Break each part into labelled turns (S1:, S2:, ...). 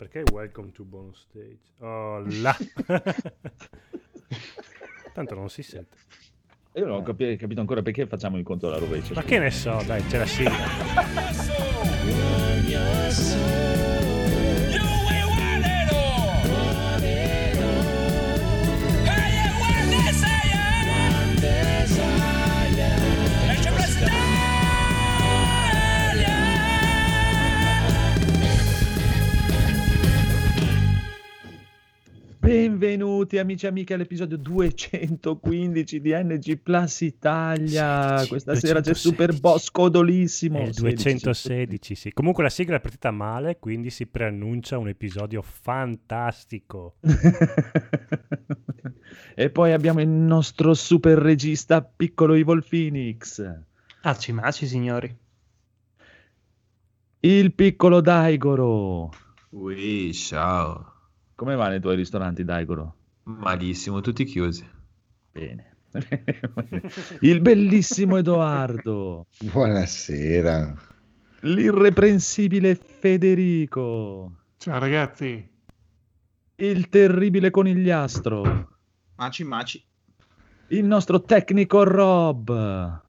S1: Perché welcome to bonus stage? Oh là! Tanto non si sente.
S2: Io non ho capi- capito ancora perché facciamo il conto alla rovescia.
S1: Ma che ne so, dai, c'è la sigla.
S2: Benvenuti amici e amiche all'episodio 215 di NG Plus Italia.
S1: Sì,
S2: Questa sera c'è
S1: 216.
S2: Super Boss codolissimo.
S1: È il 216, sì. Comunque la sigla è partita male, quindi si preannuncia un episodio fantastico.
S2: e poi abbiamo il nostro super regista piccolo Evil Phoenix.
S3: Maci maci, signori.
S2: Il piccolo Daigoro.
S4: Ui, ciao.
S2: Come va nei tuoi ristoranti, Daigoro?
S4: Malissimo, tutti chiusi.
S2: Bene. il bellissimo Edoardo.
S5: Buonasera.
S2: L'irreprensibile Federico.
S6: Ciao ragazzi.
S2: Il terribile conigliastro.
S7: Maci maci.
S2: Il nostro tecnico Rob.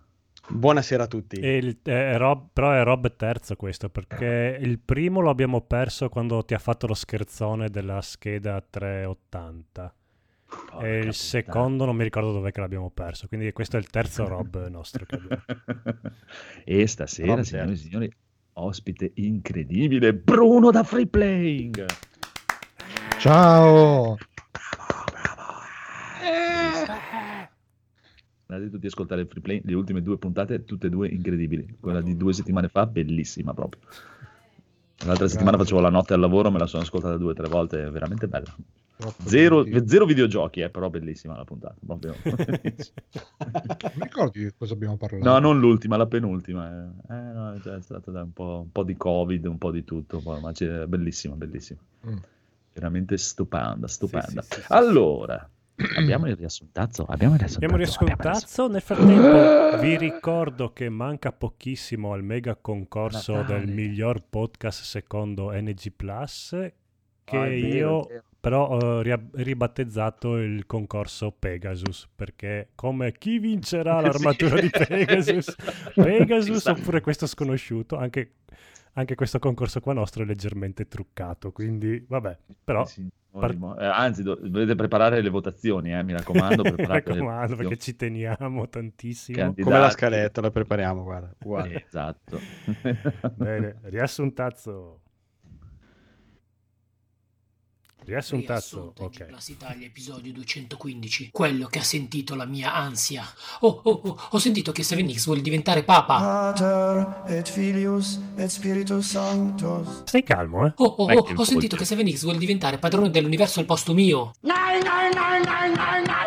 S3: Buonasera a tutti.
S1: Il- eh, Rob- però è Rob terzo questo, perché il primo lo abbiamo perso quando ti ha fatto lo scherzone della scheda 380. E il secondo non mi ricordo dov'è che l'abbiamo perso, quindi questo è il terzo Rob nostro.
S2: e stasera,
S3: Rob
S2: signori e signori, ospite incredibibile Bruno da Free Playing.
S5: Ciao.
S2: Andate tutti ad ascoltare il Free Playing, le ultime due puntate, tutte e due incredibili. Quella di due settimane fa, bellissima proprio. L'altra settimana facevo la notte al lavoro, me la sono ascoltata due o tre volte, è veramente bella. Zero, zero videogiochi, eh, però bellissima la puntata. proprio.
S5: Mi ricordi di cosa abbiamo parlato?
S2: No, non l'ultima, la penultima. Eh, Eh, no, c'è stato da un, po', un po' di Covid, un po' di tutto, ma bellissima, bellissima.
S5: Mm.
S2: Veramente stupenda, stupenda.
S1: Sì, sì, sì.
S2: Allora, abbiamo il riassuntazzo. Abbiamo il riassuntazzo.
S1: Abbiamo
S2: abbiamo il
S1: riascoltato. Nel frattempo, vi ricordo che manca pochissimo al mega concorso
S2: Natale.
S1: del miglior podcast secondo NG Plus. Che
S2: vero,
S1: io
S2: vero.
S1: però ho ria- ribattezzato il concorso Pegasus perché come chi vincerà l'armatura
S2: Sì.
S1: di Pegasus Pegasus
S2: sta.
S1: oppure questo sconosciuto anche, anche questo concorso qua nostro è leggermente truccato quindi vabbè però
S2: Sì,
S1: par-
S2: eh, anzi, do- dovete preparare le votazioni, eh, mi raccomando.
S1: mi raccomando perché ci teniamo tantissimo
S2: Candidati.
S3: Come la scaletta, la prepariamo, guarda. uguale.
S2: Esatto.
S1: bene riassuntazzo riassuntazzo
S8: Riassunto
S1: ok
S8: Plus Italia, episodio 215. Quello che ha sentito la mia ansia. Oh, oh, oh, ho sentito che Seven X vuole diventare papa.
S9: Pater et Filius et Spiritus Sanctus.
S1: stai calmo eh
S8: Oh, oh, oh, ho sentito che Seven X vuole diventare padrone dell'universo al posto mio.
S10: Nein, nein, nein, nein, nein, nein!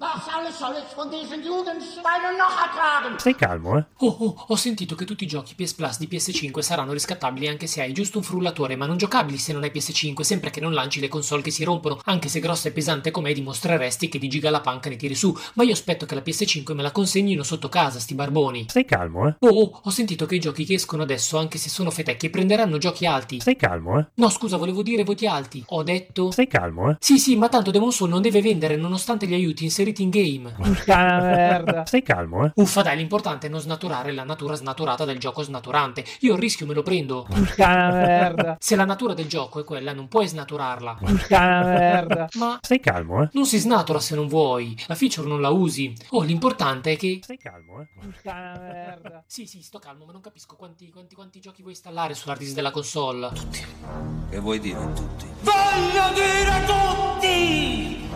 S10: Was alles soll jetzt von diesen Jugendschweinen noch ertragen?
S1: stai calmo eh
S8: Oh, oh, ho sentito che tutti i giochi PS Plus di PS5 saranno riscattabili anche se hai giusto un frullatore, ma non giocabili se non hai PS5, sempre che non lanci le console che si rompono. Anche se grossa e pesante com'è, dimostreresti che di giga la panca ne tiri su. Ma io aspetto che la PS5 me la consegnino sotto casa, sti barboni.
S1: stai calmo eh
S8: Oh, oh, ho sentito che i giochi che escono adesso, anche se sono fetecchi, prenderanno giochi alti.
S1: stai calmo eh
S8: No, scusa, volevo dire voti alti. Ho detto.
S1: stai calmo eh
S8: Sì, sì, ma tanto Demon Soul non deve vendere nonostante gli aiuti inseriti in game.
S1: stai calmo eh
S8: Uffa, dai, l'importante è non snaturare la natura snaturata del gioco snaturante. Io il rischio me lo prendo. Se la natura del gioco è quella, non puoi snaturarla. Ma
S1: stai calmo eh
S8: non si snatura se non vuoi. La feature non la usi. Oh, l'importante è che.
S1: stai calmo eh
S8: Sì, sì, sto calmo, ma non capisco quanti, quanti, quanti giochi vuoi installare sull'hard disk della console.
S4: Che vuoi dire tutti?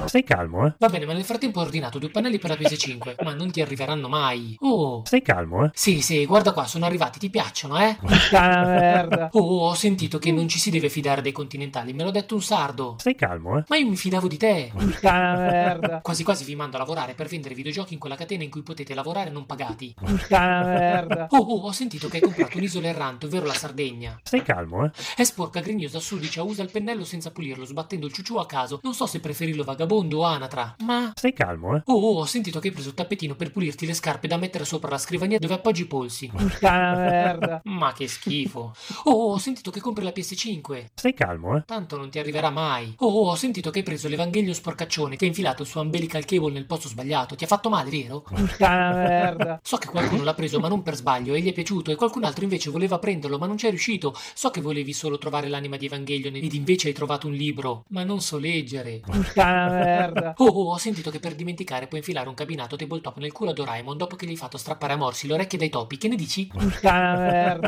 S1: stai calmo eh
S8: Va bene, ma nel frattempo ordinato due pannelli per la PS5, ma non ti arriveranno mai. Oh.
S1: stai calmo eh
S8: Sì, sì, guarda qua, sono arrivati, ti piacciono, eh? Oh, oh, ho sentito che non ci si deve fidare dei continentali, me l'ha detto un sardo.
S1: stai calmo eh
S8: Ma io mi fidavo di te. Quasi quasi vi mando a lavorare per vendere videogiochi in quella catena in cui potete lavorare non pagati. Oh, oh, ho sentito che hai comprato un'isola errante, ovvero la Sardegna.
S1: stai calmo eh
S8: È sporca, grignosa, sudicia, usa il pennello senza pulirlo, sbattendo il ciuciù a caso. Non so se preferirlo vagabondo o anatra. Ma
S1: stai calmo calmo, eh.
S8: Oh, oh, ho sentito che hai preso il tappetino per pulirti le scarpe da mettere sopra la scrivania dove appoggi i polsi.
S3: Puttana merda.
S8: Ma che schifo. Oh, oh, ho sentito che compri la PS5.
S1: Stai calmo, eh.
S8: Tanto non ti arriverà mai. Oh, oh, ho sentito che hai preso l'Evangelio sporcaccione, che hai infilato il suo umbilical cable nel posto sbagliato. Ti ha fatto male, vero?
S3: Puttana merda.
S8: So che qualcuno l'ha preso ma non per sbaglio e gli è piaciuto e qualcun altro invece voleva prenderlo ma non ci è riuscito. So che volevi solo trovare l'anima di Evangelion ed invece hai trovato un libro, ma non so leggere.
S3: Puttana merda.
S8: Oh, oh, ho sentito che per dimenticare puoi infilare un cabinato tabletop nel culo a Doraemon dopo che gli hai fatto strappare a morsi le orecchie dai topi. Che ne dici?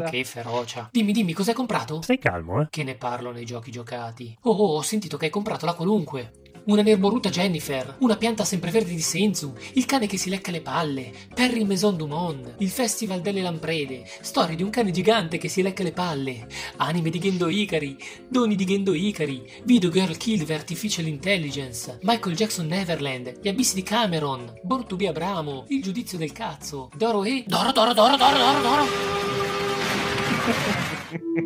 S8: Che ferocia. Dimmi, dimmi, cos'hai comprato?
S1: Stai calmo, eh.
S8: Che ne parlo nei giochi giocati. Oh, oh, ho sentito che hai comprato la qualunque. Una nerboruta Jennifer, una pianta sempreverde di Senzu, il cane che si lecca le palle, Perry Maison Dumont, il Festival delle Lamprede, storie di un cane gigante che si lecca le palle, anime di Gendo Ikari, doni di Gendo Ikari, Video Girl Killed by Artificial Intelligence, Michael Jackson Neverland, gli abissi di Cameron, Born to be Abramo, il giudizio del cazzo, Doro e... Doro, Doro, Doro, Doro, Doro, Doro!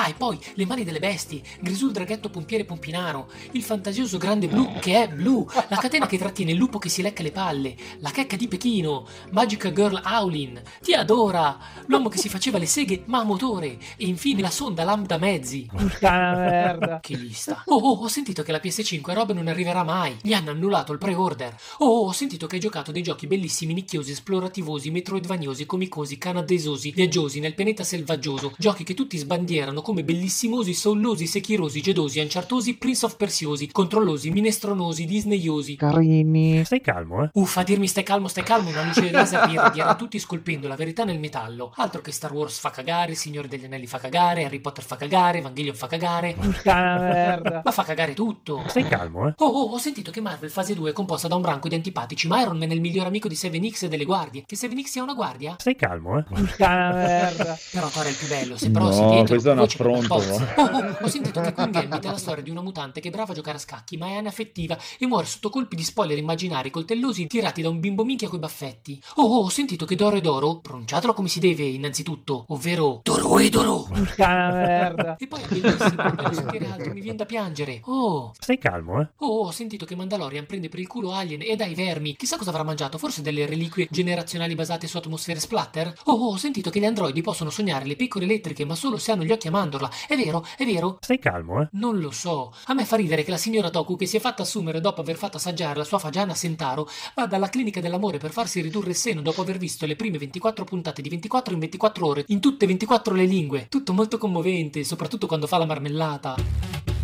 S8: Ah, e poi le mani delle bestie, Grisù il draghetto pompiere Pompinaro, il fantasioso grande blu che è blu, la catena che trattiene il lupo che si lecca le palle, la checca di Pechino, Magica Girl Aulin, Ti adora, l'uomo che si faceva le seghe ma a motore, e infine la sonda Lambda Mezzi.
S3: Puttana merda.
S8: Che lista. Oh, oh, ho sentito che la PS5 a Rob non arriverà mai. Gli hanno annullato il pre-order. Oh, oh, ho sentito che hai giocato dei giochi bellissimi, nicchiosi, esplorativosi, metroidvaniosi, comicosi, canadesosi, viaggiosi, nel pianeta selvaggioso. Giochi che tutti sbandierano come bellissimosi, sollosi, sechirosi, gedosi, anciartosi, Prince of Persiosi, controllosi, minestronosi, disneyosi.
S3: Carini.
S1: Stai calmo, eh.
S8: Uffa, dirmi stai calmo, stai calmo, una luce laser li irradierà tutti scolpendo la verità nel metallo. Altro che Star Wars fa cagare, Il Signore degli Anelli fa cagare, Harry Potter fa cagare, Evangelion fa cagare.
S3: Puttana merda.
S8: Ma fa cagare tutto.
S1: Stai calmo, eh.
S8: Oh, oh, ho sentito che Marvel fase 2 è composta da un branco di antipatici, ma Iron Man è il miglior amico di 7X e delle guardie. Che 7X sia una guardia?
S1: Stai calmo, eh.
S3: Puttana merda.
S8: Però Thor è il più bello, se però
S2: No,
S8: etero,
S2: questo è un no?
S8: Oh, oh, ho sentito che Queen Gambit è la storia di una mutante che è brava a giocare a scacchi, ma è anaffettiva e muore sotto colpi di spoiler immaginari coltellosi tirati da un bimbo minchia coi baffetti. Oh, oh, ho sentito che Doro e Doro, pronunciatelo come si deve innanzitutto, ovvero Doro e Doro.
S3: Merda.
S8: E poi è bellissimo, sentire altro, mi viene da piangere. Oh,
S1: Stai calmo, eh.
S8: Oh, ho sentito che Mandalorian prende per il culo Alien e dai vermi. Chissà cosa avrà mangiato, forse delle reliquie generazionali basate su atmosfere splatter? Oh, oh, ho sentito che gli androidi possono sognare le pecore elettriche, ma solo se hanno gli occhi a mandorla. È vero, è vero?
S1: Stai calmo, eh.
S8: Non lo so. A me fa ridere che la signora Toku, che si è fatta assumere dopo aver fatto assaggiare la sua fagiana a Sentaro, vada alla clinica dell'amore per farsi ridurre il seno dopo aver visto le prime 24 puntate di 24 in 24 ore, in tutte e 24 le lingue. Tutto molto commovente, soprattutto quando fa la marmellata.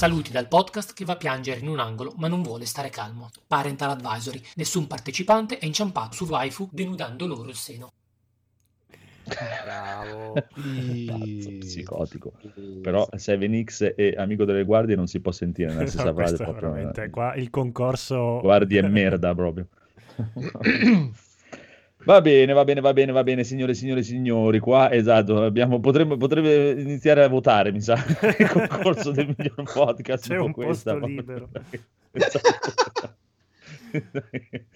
S8: Saluti dal podcast che va a piangere in un angolo ma non vuole stare calmo. Parental Advisory. Nessun partecipante è inciampato su waifu denudando loro il seno.
S3: Bravo.
S2: Psicotico. Però 7X e Amico delle Guardie non si può sentire nella stessa
S1: No,
S2: frase.
S1: questo è
S2: proprio,
S1: veramente
S2: eh.
S1: qua il concorso
S2: Guardie e merda proprio. Va bene, va bene, va bene, va bene, signore, signore, signori. Qua, esatto, abbiamo, potremmo, potrebbe iniziare a votare, mi sa, il concorso del miglior podcast.
S1: C'è un
S2: questa.
S1: posto libero.
S2: Esatto.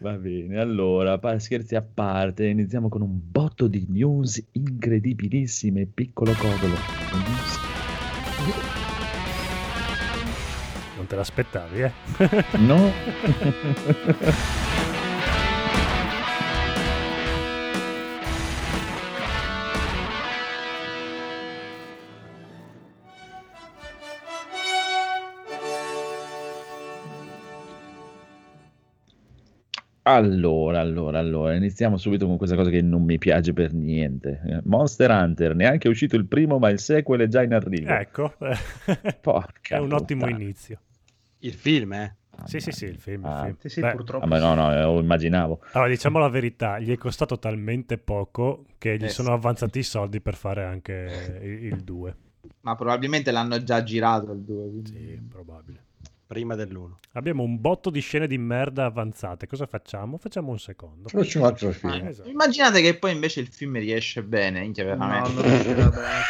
S2: Va bene, allora, scherzi a parte, iniziamo con un botto di news incredibilissime, piccolo codolo.
S1: Non te l'aspettavi, eh.
S2: No? Allora, allora, allora, iniziamo subito con questa cosa che non mi piace per niente. Monster Hunter, neanche è uscito il primo, ma il sequel è già in arrivo.
S1: Ecco,
S2: Porca
S1: è un ottimo
S2: puttana.
S1: inizio.
S3: Il film, eh?
S1: Sì, sì, sì, il film. il
S2: Ah.
S1: film.
S5: Sì, sì,
S1: Beh,
S5: purtroppo.
S2: Ah, ma no, no, eh, immaginavo.
S1: Allora, diciamo la verità, gli è costato talmente poco che gli
S3: Eh,
S1: sono
S3: sì.
S1: avanzati i soldi per fare anche il 2.
S7: Ma probabilmente l'hanno già girato il 2. quindi-
S1: Sì, probabile.
S3: Prima dell'uno.
S1: Abbiamo un botto di scene di merda avanzate. Cosa facciamo? Facciamo un secondo.
S5: Faccio un altro film.
S1: Esatto.
S7: Immaginate che poi invece il film riesce bene, minchia,
S5: No,
S7: veramente.
S5: non riuscirà bene.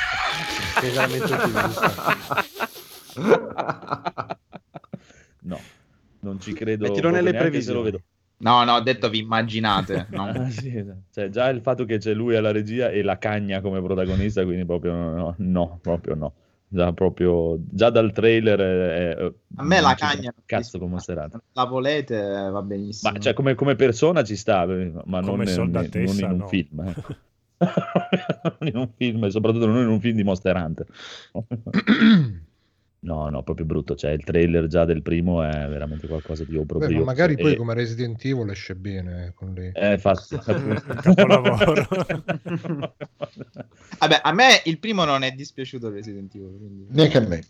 S2: No. ci credo.
S3: Mettilo nelle previsioni.
S2: vedo.
S7: No, no, ho detto vi immaginate. no?
S2: Ah, sì, esatto. Cioè, già il fatto che c'è lui alla regia e la cagna come protagonista, quindi proprio no, no, proprio no. Già, proprio, già dal trailer è, è-
S7: A me la cagna
S2: cazzo come serata.
S7: La volete, va benissimo.
S2: Ma cioè, come, come persona ci sta, eh, ma non,
S1: Come
S2: in-
S1: soldatessa,
S2: non in un
S1: no.
S2: film. eh. non in un film, e soprattutto non in un film di Monster Hunter. No, no, proprio brutto. Cioè, il trailer già del primo è veramente qualcosa di obbrobrioso.
S5: ma magari poi
S2: E-
S5: come Resident Evil esce bene con lei.
S2: Eh, infatti,
S1: Capolavoro.
S7: Vabbè, a me il primo non è dispiaciuto Resident Evil. Quindi...
S11: Neanche a me.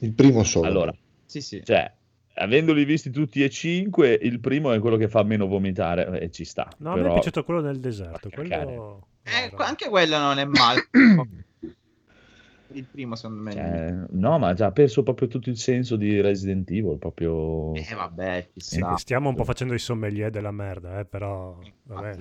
S11: Il primo solo.
S2: Allora,
S7: Sì, sì.
S2: cioè, avendoli visti tutti e cinque, il primo è quello che fa meno vomitare e ci sta.
S1: No, a me
S2: però...
S1: è piaciuto quello nel deserto. Quello...
S7: Eh, anche quello non è male. il primo, secondo me.
S2: Cioè, no, ma ha già perso proprio tutto il senso di Resident Evil, proprio...
S7: Eh, vabbè,
S1: Sì,
S7: sta.
S1: stiamo un po' facendo i sommelier della merda, eh, però... Vabbè.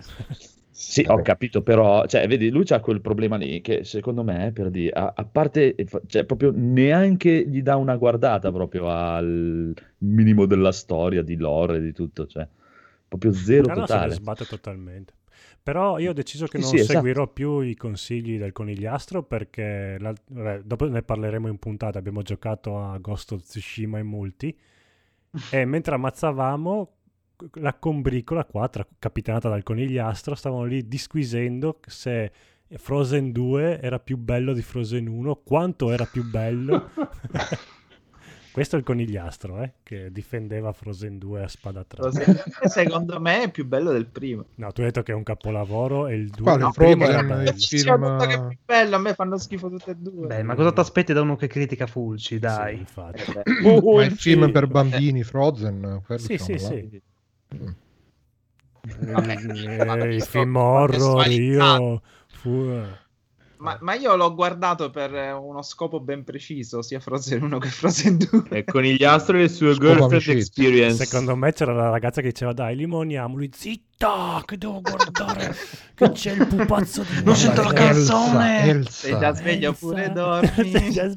S2: Sì, ho capito, però, cioè, vedi, lui c'ha quel problema lì che secondo me, per dire, a, a parte, cioè, proprio neanche gli dà una guardata proprio al minimo della storia, di lore, di tutto, cioè, proprio zero
S1: No, no, se ne
S2: totale.
S1: sbatte totalmente. Però io ho deciso che
S2: Sì,
S1: non
S2: sì, esatto.
S1: seguirò più i consigli del conigliastro perché la- vabbè, dopo ne parleremo in puntata. Abbiamo giocato a Ghost of Tsushima in multi e mentre ammazzavamo la combricola qua, tra- capitanata dal conigliastro, stavano lì disquisendo se Frozen 2 era più bello di Frozen 1, quanto era più bello. Questo è il conigliastro, eh, che difendeva Frozen 2 a spada tratta.
S7: Secondo me è più bello del primo.
S1: No, tu hai detto che è un capolavoro e il 2
S5: Quale?
S1: il primo
S5: Frozen,
S1: bello.
S5: il film-
S7: che è più bello, a me fanno schifo tutte e due.
S12: Beh, ma cosa ti aspetti da uno che critica Fulci, dai?
S1: Sì, infatti.
S7: Eh,
S2: Oh,
S5: il film per bambini Frozen, quello
S1: Sì, sì,
S5: diciamo,
S1: sì.
S7: Vabbè,
S1: Eh, I film horror, io... Fu...
S7: Ma, ma io l'ho guardato per eh, uno scopo ben preciso, sia Frozen 1 che Frozen 2.
S4: E conigliastro e le sue
S5: Scopo
S4: girlfriend
S5: amicizia.
S4: experience.
S1: Secondo me c'era la ragazza che diceva dai limoniamo, lui zitta che devo guardare che c'è il pupazzo di
S12: Non sento la
S1: merda."
S12: canzone!
S5: Elsa,
S7: Sei già sveglio oppure
S1: Elsa.
S7: dormi.
S1: Sei già.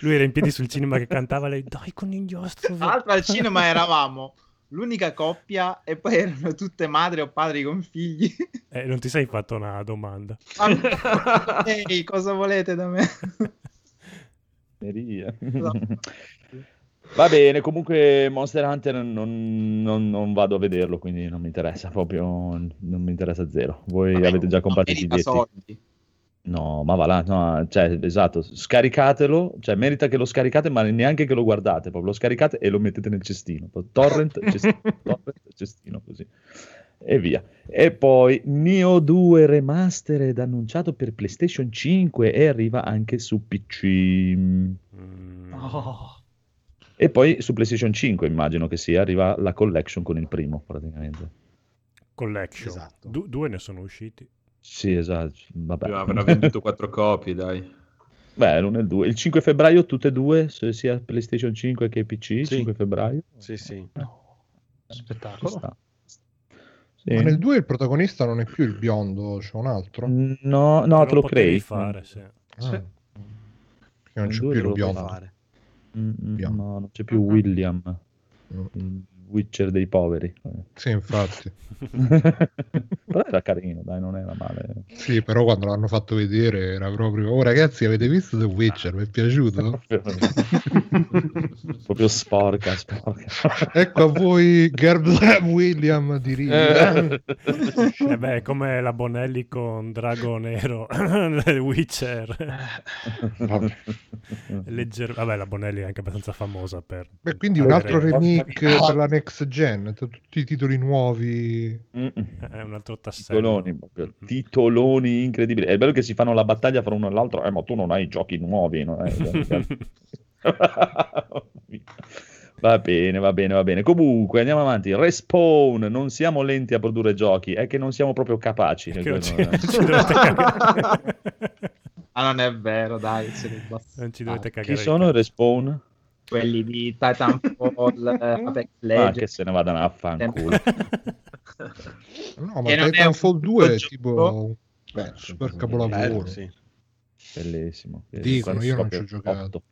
S1: Lui era in piedi sul cinema che cantava lei dai conigliastro.
S7: Tra l'altro al cinema eravamo l'unica coppia e poi erano tutte madri o padri con figli.
S1: Eh, non ti sei fatto una domanda.
S7: Ma- Ehi, cosa volete da me?
S2: Maria.
S7: Esatto.
S2: Va bene, comunque Monster Hunter non, non- non vado a vederlo, quindi non mi interessa proprio, non mi interessa zero. Voi
S7: Vabbè,
S2: avete già comprato i biglietti?
S7: soldi.
S2: No, ma va là, no, cioè, esatto, scaricatelo, cioè merita che lo scaricate, ma neanche che lo guardate, proprio lo scaricate e lo mettete nel cestino, torrent, cestino, torrent, cestino, così, e via. E poi Neo 2 Remastered annunciato per PlayStation 5 e arriva anche su PC.
S1: Mm,
S12: Oh.
S2: E poi su PlayStation 5 immagino che sia, arriva la collection con il primo praticamente.
S1: collection.
S3: Esatto.
S1: Du- due ne sono usciti.
S2: Sì, esatto, vabbè.
S4: Avrà venduto quattro copie, dai.
S2: Beh, l'uno e il 2. Il 5 febbraio tutte e due, sia PlayStation 5 che PC,
S3: Sì.
S2: 5 febbraio.
S3: Sì, sì.
S2: Ci
S12: Spettacolo.
S2: sta. Sì.
S5: Ma nel 2 il protagonista non è più il biondo, c'è un altro.
S2: No, no, te lo
S1: potevi
S2: crei.
S1: fare, sì.
S5: Ah.
S12: Sì.
S5: Perché non c'è più il
S2: lo
S5: biondo.
S2: Mm, mm. No, non c'è più William,
S5: Mm.
S2: Witcher dei poveri.
S5: Sì, infatti.
S2: Però era carino, dai, non era male.
S5: Sì, però quando l'hanno fatto vedere era proprio... Oh ragazzi, avete visto The Witcher? Vi è piaciuto?
S2: Proprio sporca, sporca.
S5: ecco a voi Gerb William di Riva.
S1: Eh beh, è come la Bonelli con Drago Nero nel Witcher. Legger- Vabbè, la Bonelli è anche abbastanza famosa per...
S5: Beh, quindi un altro remake per la next gen, tutti i titoli nuovi.
S1: È un altro tassello.
S2: Titoloni, proprio, titoloni incredibili. È bello che si fanno la battaglia fra uno e l'altro, eh, ma tu non hai giochi nuovi. non hai- va bene, va bene, va bene. Comunque, andiamo avanti. Respawn, non siamo lenti a produrre giochi, è che non siamo proprio capaci.
S1: Non ci-
S2: Quello-
S1: non ci dovete cagare.
S7: Ah, non è vero, dai.
S1: Non ci dovete cagare.
S2: Chi sono i Respawn?
S7: Quelli di Titanfall, eh, Apex
S2: Ah,
S7: Legends.
S2: che se ne vadano a fanculo.
S5: No, ma
S7: Che non è
S5: Titanfall
S7: un
S5: 2 è tipo Beh, super capolavoro.
S3: Sì.
S2: Bellissimo.
S5: Dicono, io non ci ho giocato.
S2: otto.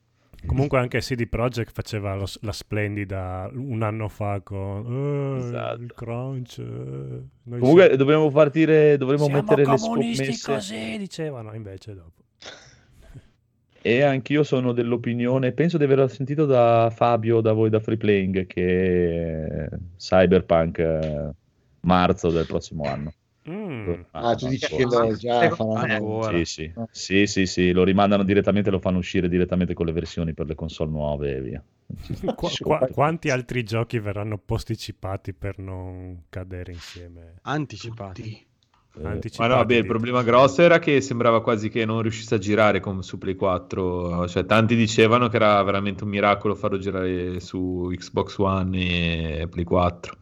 S1: Comunque anche CD Projekt faceva lo- la splendida un anno fa con eh,
S2: Esatto.
S1: il crunch. eh,
S2: Comunque
S1: siamo-
S2: dovremmo partire, dovremmo
S1: siamo
S2: mettere le
S1: comunisti
S2: scommesse.
S1: così, dicevano, invece dopo.
S2: E anch'io sono dell'opinione, penso di averlo sentito da Fabio, da voi da Free Playing, che Cyberpunk eh, marzo del prossimo anno.
S1: Mm.
S11: Ah, tu dici che lo già faranno...
S2: Sì, sì. sì, sì, sì, lo rimandano direttamente, lo fanno uscire direttamente con le versioni per le console nuove e via.
S1: Qua- qua- quanti altri giochi verranno posticipati per non cadere insieme?
S3: Anticipati.
S4: Ma
S1: Anticipati,
S4: no, beh, il problema grosso era che sembrava quasi che non riuscisse a girare con, su Play 4. Cioè, tanti dicevano che era veramente un miracolo farlo girare su Xbox One e Play 4.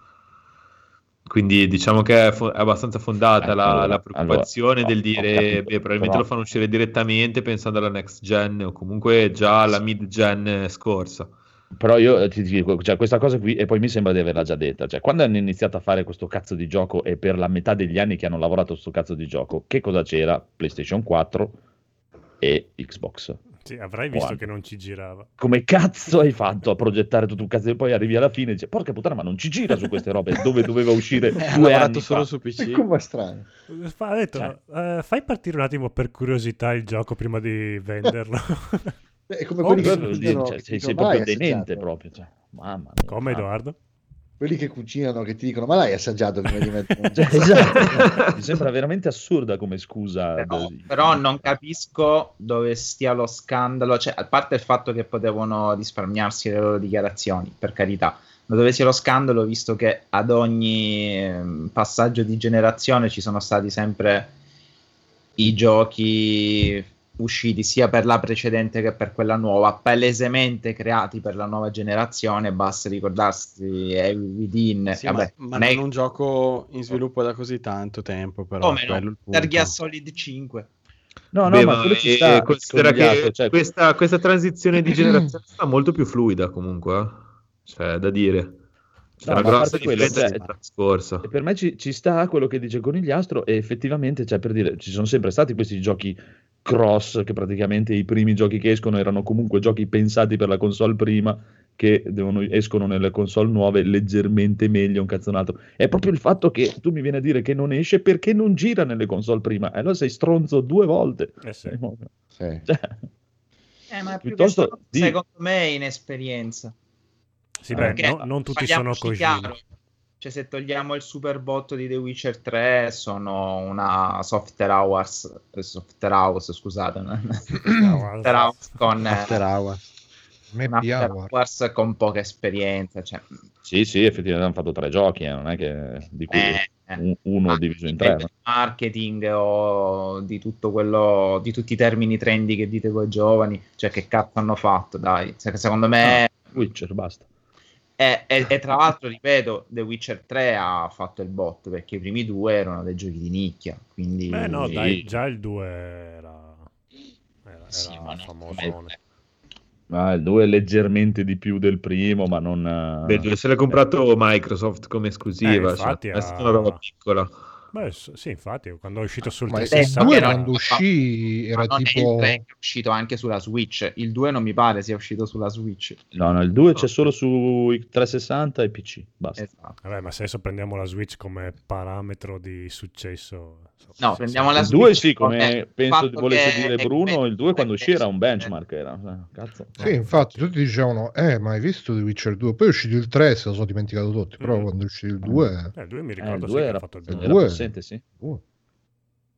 S4: Quindi diciamo che è, fo- è abbastanza fondata
S2: Eh,
S4: la,
S2: allora-
S4: la preoccupazione
S2: allora,
S4: del dire,
S2: capito,
S4: beh, probabilmente
S2: però-
S4: lo fanno uscire direttamente pensando alla next gen o comunque già alla mid gen scorsa.
S2: Però io eh, ti dico, cioè, questa cosa qui, e poi mi sembra di averla già detta, cioè, quando hanno iniziato a fare questo cazzo di gioco e per la metà degli anni che hanno lavorato su questo cazzo di gioco, che cosa c'era? PlayStation 4 e Xbox.
S1: Sì, avrai visto
S2: One.
S1: che non ci girava.
S2: Come cazzo hai fatto a progettare tutto un cazzo e poi arrivi alla fine e dici, porca puttana, ma non ci gira su queste robe dove doveva uscire
S3: Ha
S2: due
S3: lavorato
S2: anni
S3: solo
S2: fa.
S3: su PC.
S11: Come è strano.
S1: Fa- ha detto,
S2: Cioè.
S1: eh, fai partire un attimo per curiosità il gioco prima di venderlo.
S11: È come
S1: Oh,
S11: quelli che cucinano,
S2: cioè,
S11: che
S2: sei, sei
S11: "Ma l'hai
S2: proprio demente
S11: assaggiato?"
S2: proprio. Cioè, mamma mia.
S1: Come
S2: mamma.
S1: Edoardo?
S11: Quelli che cucinano, che ti dicono, ma l'hai assaggiato prima di mettere
S2: esatto. Mi sembra veramente assurda come scusa.
S7: Però, però non capisco dove stia lo scandalo, cioè, a parte il fatto che potevano risparmiarsi le loro dichiarazioni, per carità, ma dove sia lo scandalo, visto che ad ogni ehm, passaggio di generazione ci sono stati sempre i giochi usciti sia per la precedente che per quella nuova, palesemente creati per la nuova generazione, basta ricordarsi Evil Within,
S3: Sì,
S7: vabbè,
S3: ma, ma
S7: non è
S3: non un gioco in sviluppo da così tanto tempo, però
S7: come no, Gear Solid 5.
S2: No, no,
S4: Beh,
S2: ma
S4: ma
S2: quello ci
S4: eh,
S2: sta.
S4: considera che
S2: cioè-
S4: questa, questa transizione di generazione sta molto più fluida comunque, eh. cioè da dire. C'è
S2: No,
S4: una grossa differenza
S2: cioè-
S4: scorsa.
S2: E per me ci, ci sta quello che dice Conigliastro e effettivamente, cioè, per dire, ci sono sempre stati questi giochi cross che praticamente i primi giochi che escono erano comunque giochi pensati per la console prima che devono- escono nelle console nuove leggermente meglio un cazzonato. È proprio il fatto che tu mi vieni a dire che non esce perché non gira nelle console prima. E allora sei stronzo due volte.
S1: Eh sì.
S11: Sì.
S2: Cioè,
S7: Eh, ma più
S2: Piuttosto di-
S7: secondo me è inesperienza.
S1: Sì, beh, no- non tutti sono Kojima.
S7: chiaro, Cioè, se togliamo il super botto di The Witcher 3, sono una software hours, eh, software house, scusate, software house con, eh,
S3: After Hour.
S7: un
S5: Happy
S7: after hours con poca esperienza. Cioè,
S2: sì, sì, effettivamente hanno fatto tre giochi, eh, non è che di cui
S7: eh, eh.
S2: un- uno
S7: Ma
S2: diviso in tre.
S7: marketing o di tutto quello, di tutti i termini trendy che dite voi giovani, cioè che cazzo hanno fatto, dai. Se- Secondo me
S2: Witcher, basta.
S7: E, e- e tra l'altro, ripeto, The Witcher 3 ha fatto il botto perché i primi due erano dei giochi di nicchia. Quindi,
S1: Beh, no, dai, già il 2 era, era,
S7: Sì,
S1: era famosone.
S2: Ah, il 2 è leggermente di più del primo, ma non... eh,
S4: Beh, se l'ha comprato Microsoft come esclusiva,
S1: Eh, infatti,
S4: cioè, è stata una roba piccola.
S1: Beh, sì, infatti, quando è uscito sul
S5: Ma il
S1: 360...
S5: 2
S7: no,
S5: quando
S7: no,
S5: uscì era
S7: non è
S5: tipo...
S7: il 3 che è uscito anche sulla Switch. Il 2 non mi pare sia uscito sulla Switch.
S2: No, no, il 2 c'è solo su 360 e PC, basta.
S7: Esatto.
S1: Vabbè, ma se adesso prendiamo la Switch come parametro di successo...
S7: No,
S1: sì,
S7: prendiamo
S1: sì.
S7: la
S2: Il
S7: Switch
S2: 2 sì,
S7: come
S2: penso
S7: fatto
S2: volesse dire
S7: è
S2: Bruno, il 2 quando uscì era un benchmark, era... eh, Cazzo.
S5: Sì, infatti, tutti dicevano, eh, ma hai visto The Witcher 2? Poi è uscito il 3, se lo sono dimenticato tutti, però
S1: Mm.
S5: quando è uscito il 2...
S1: Eh, il 2 mi
S2: Eh, il
S1: ricordo sì
S2: 2
S1: che
S2: era,
S1: ha fatto il
S5: il
S2: era
S1: 2.
S2: Possente, sì.
S5: Uh,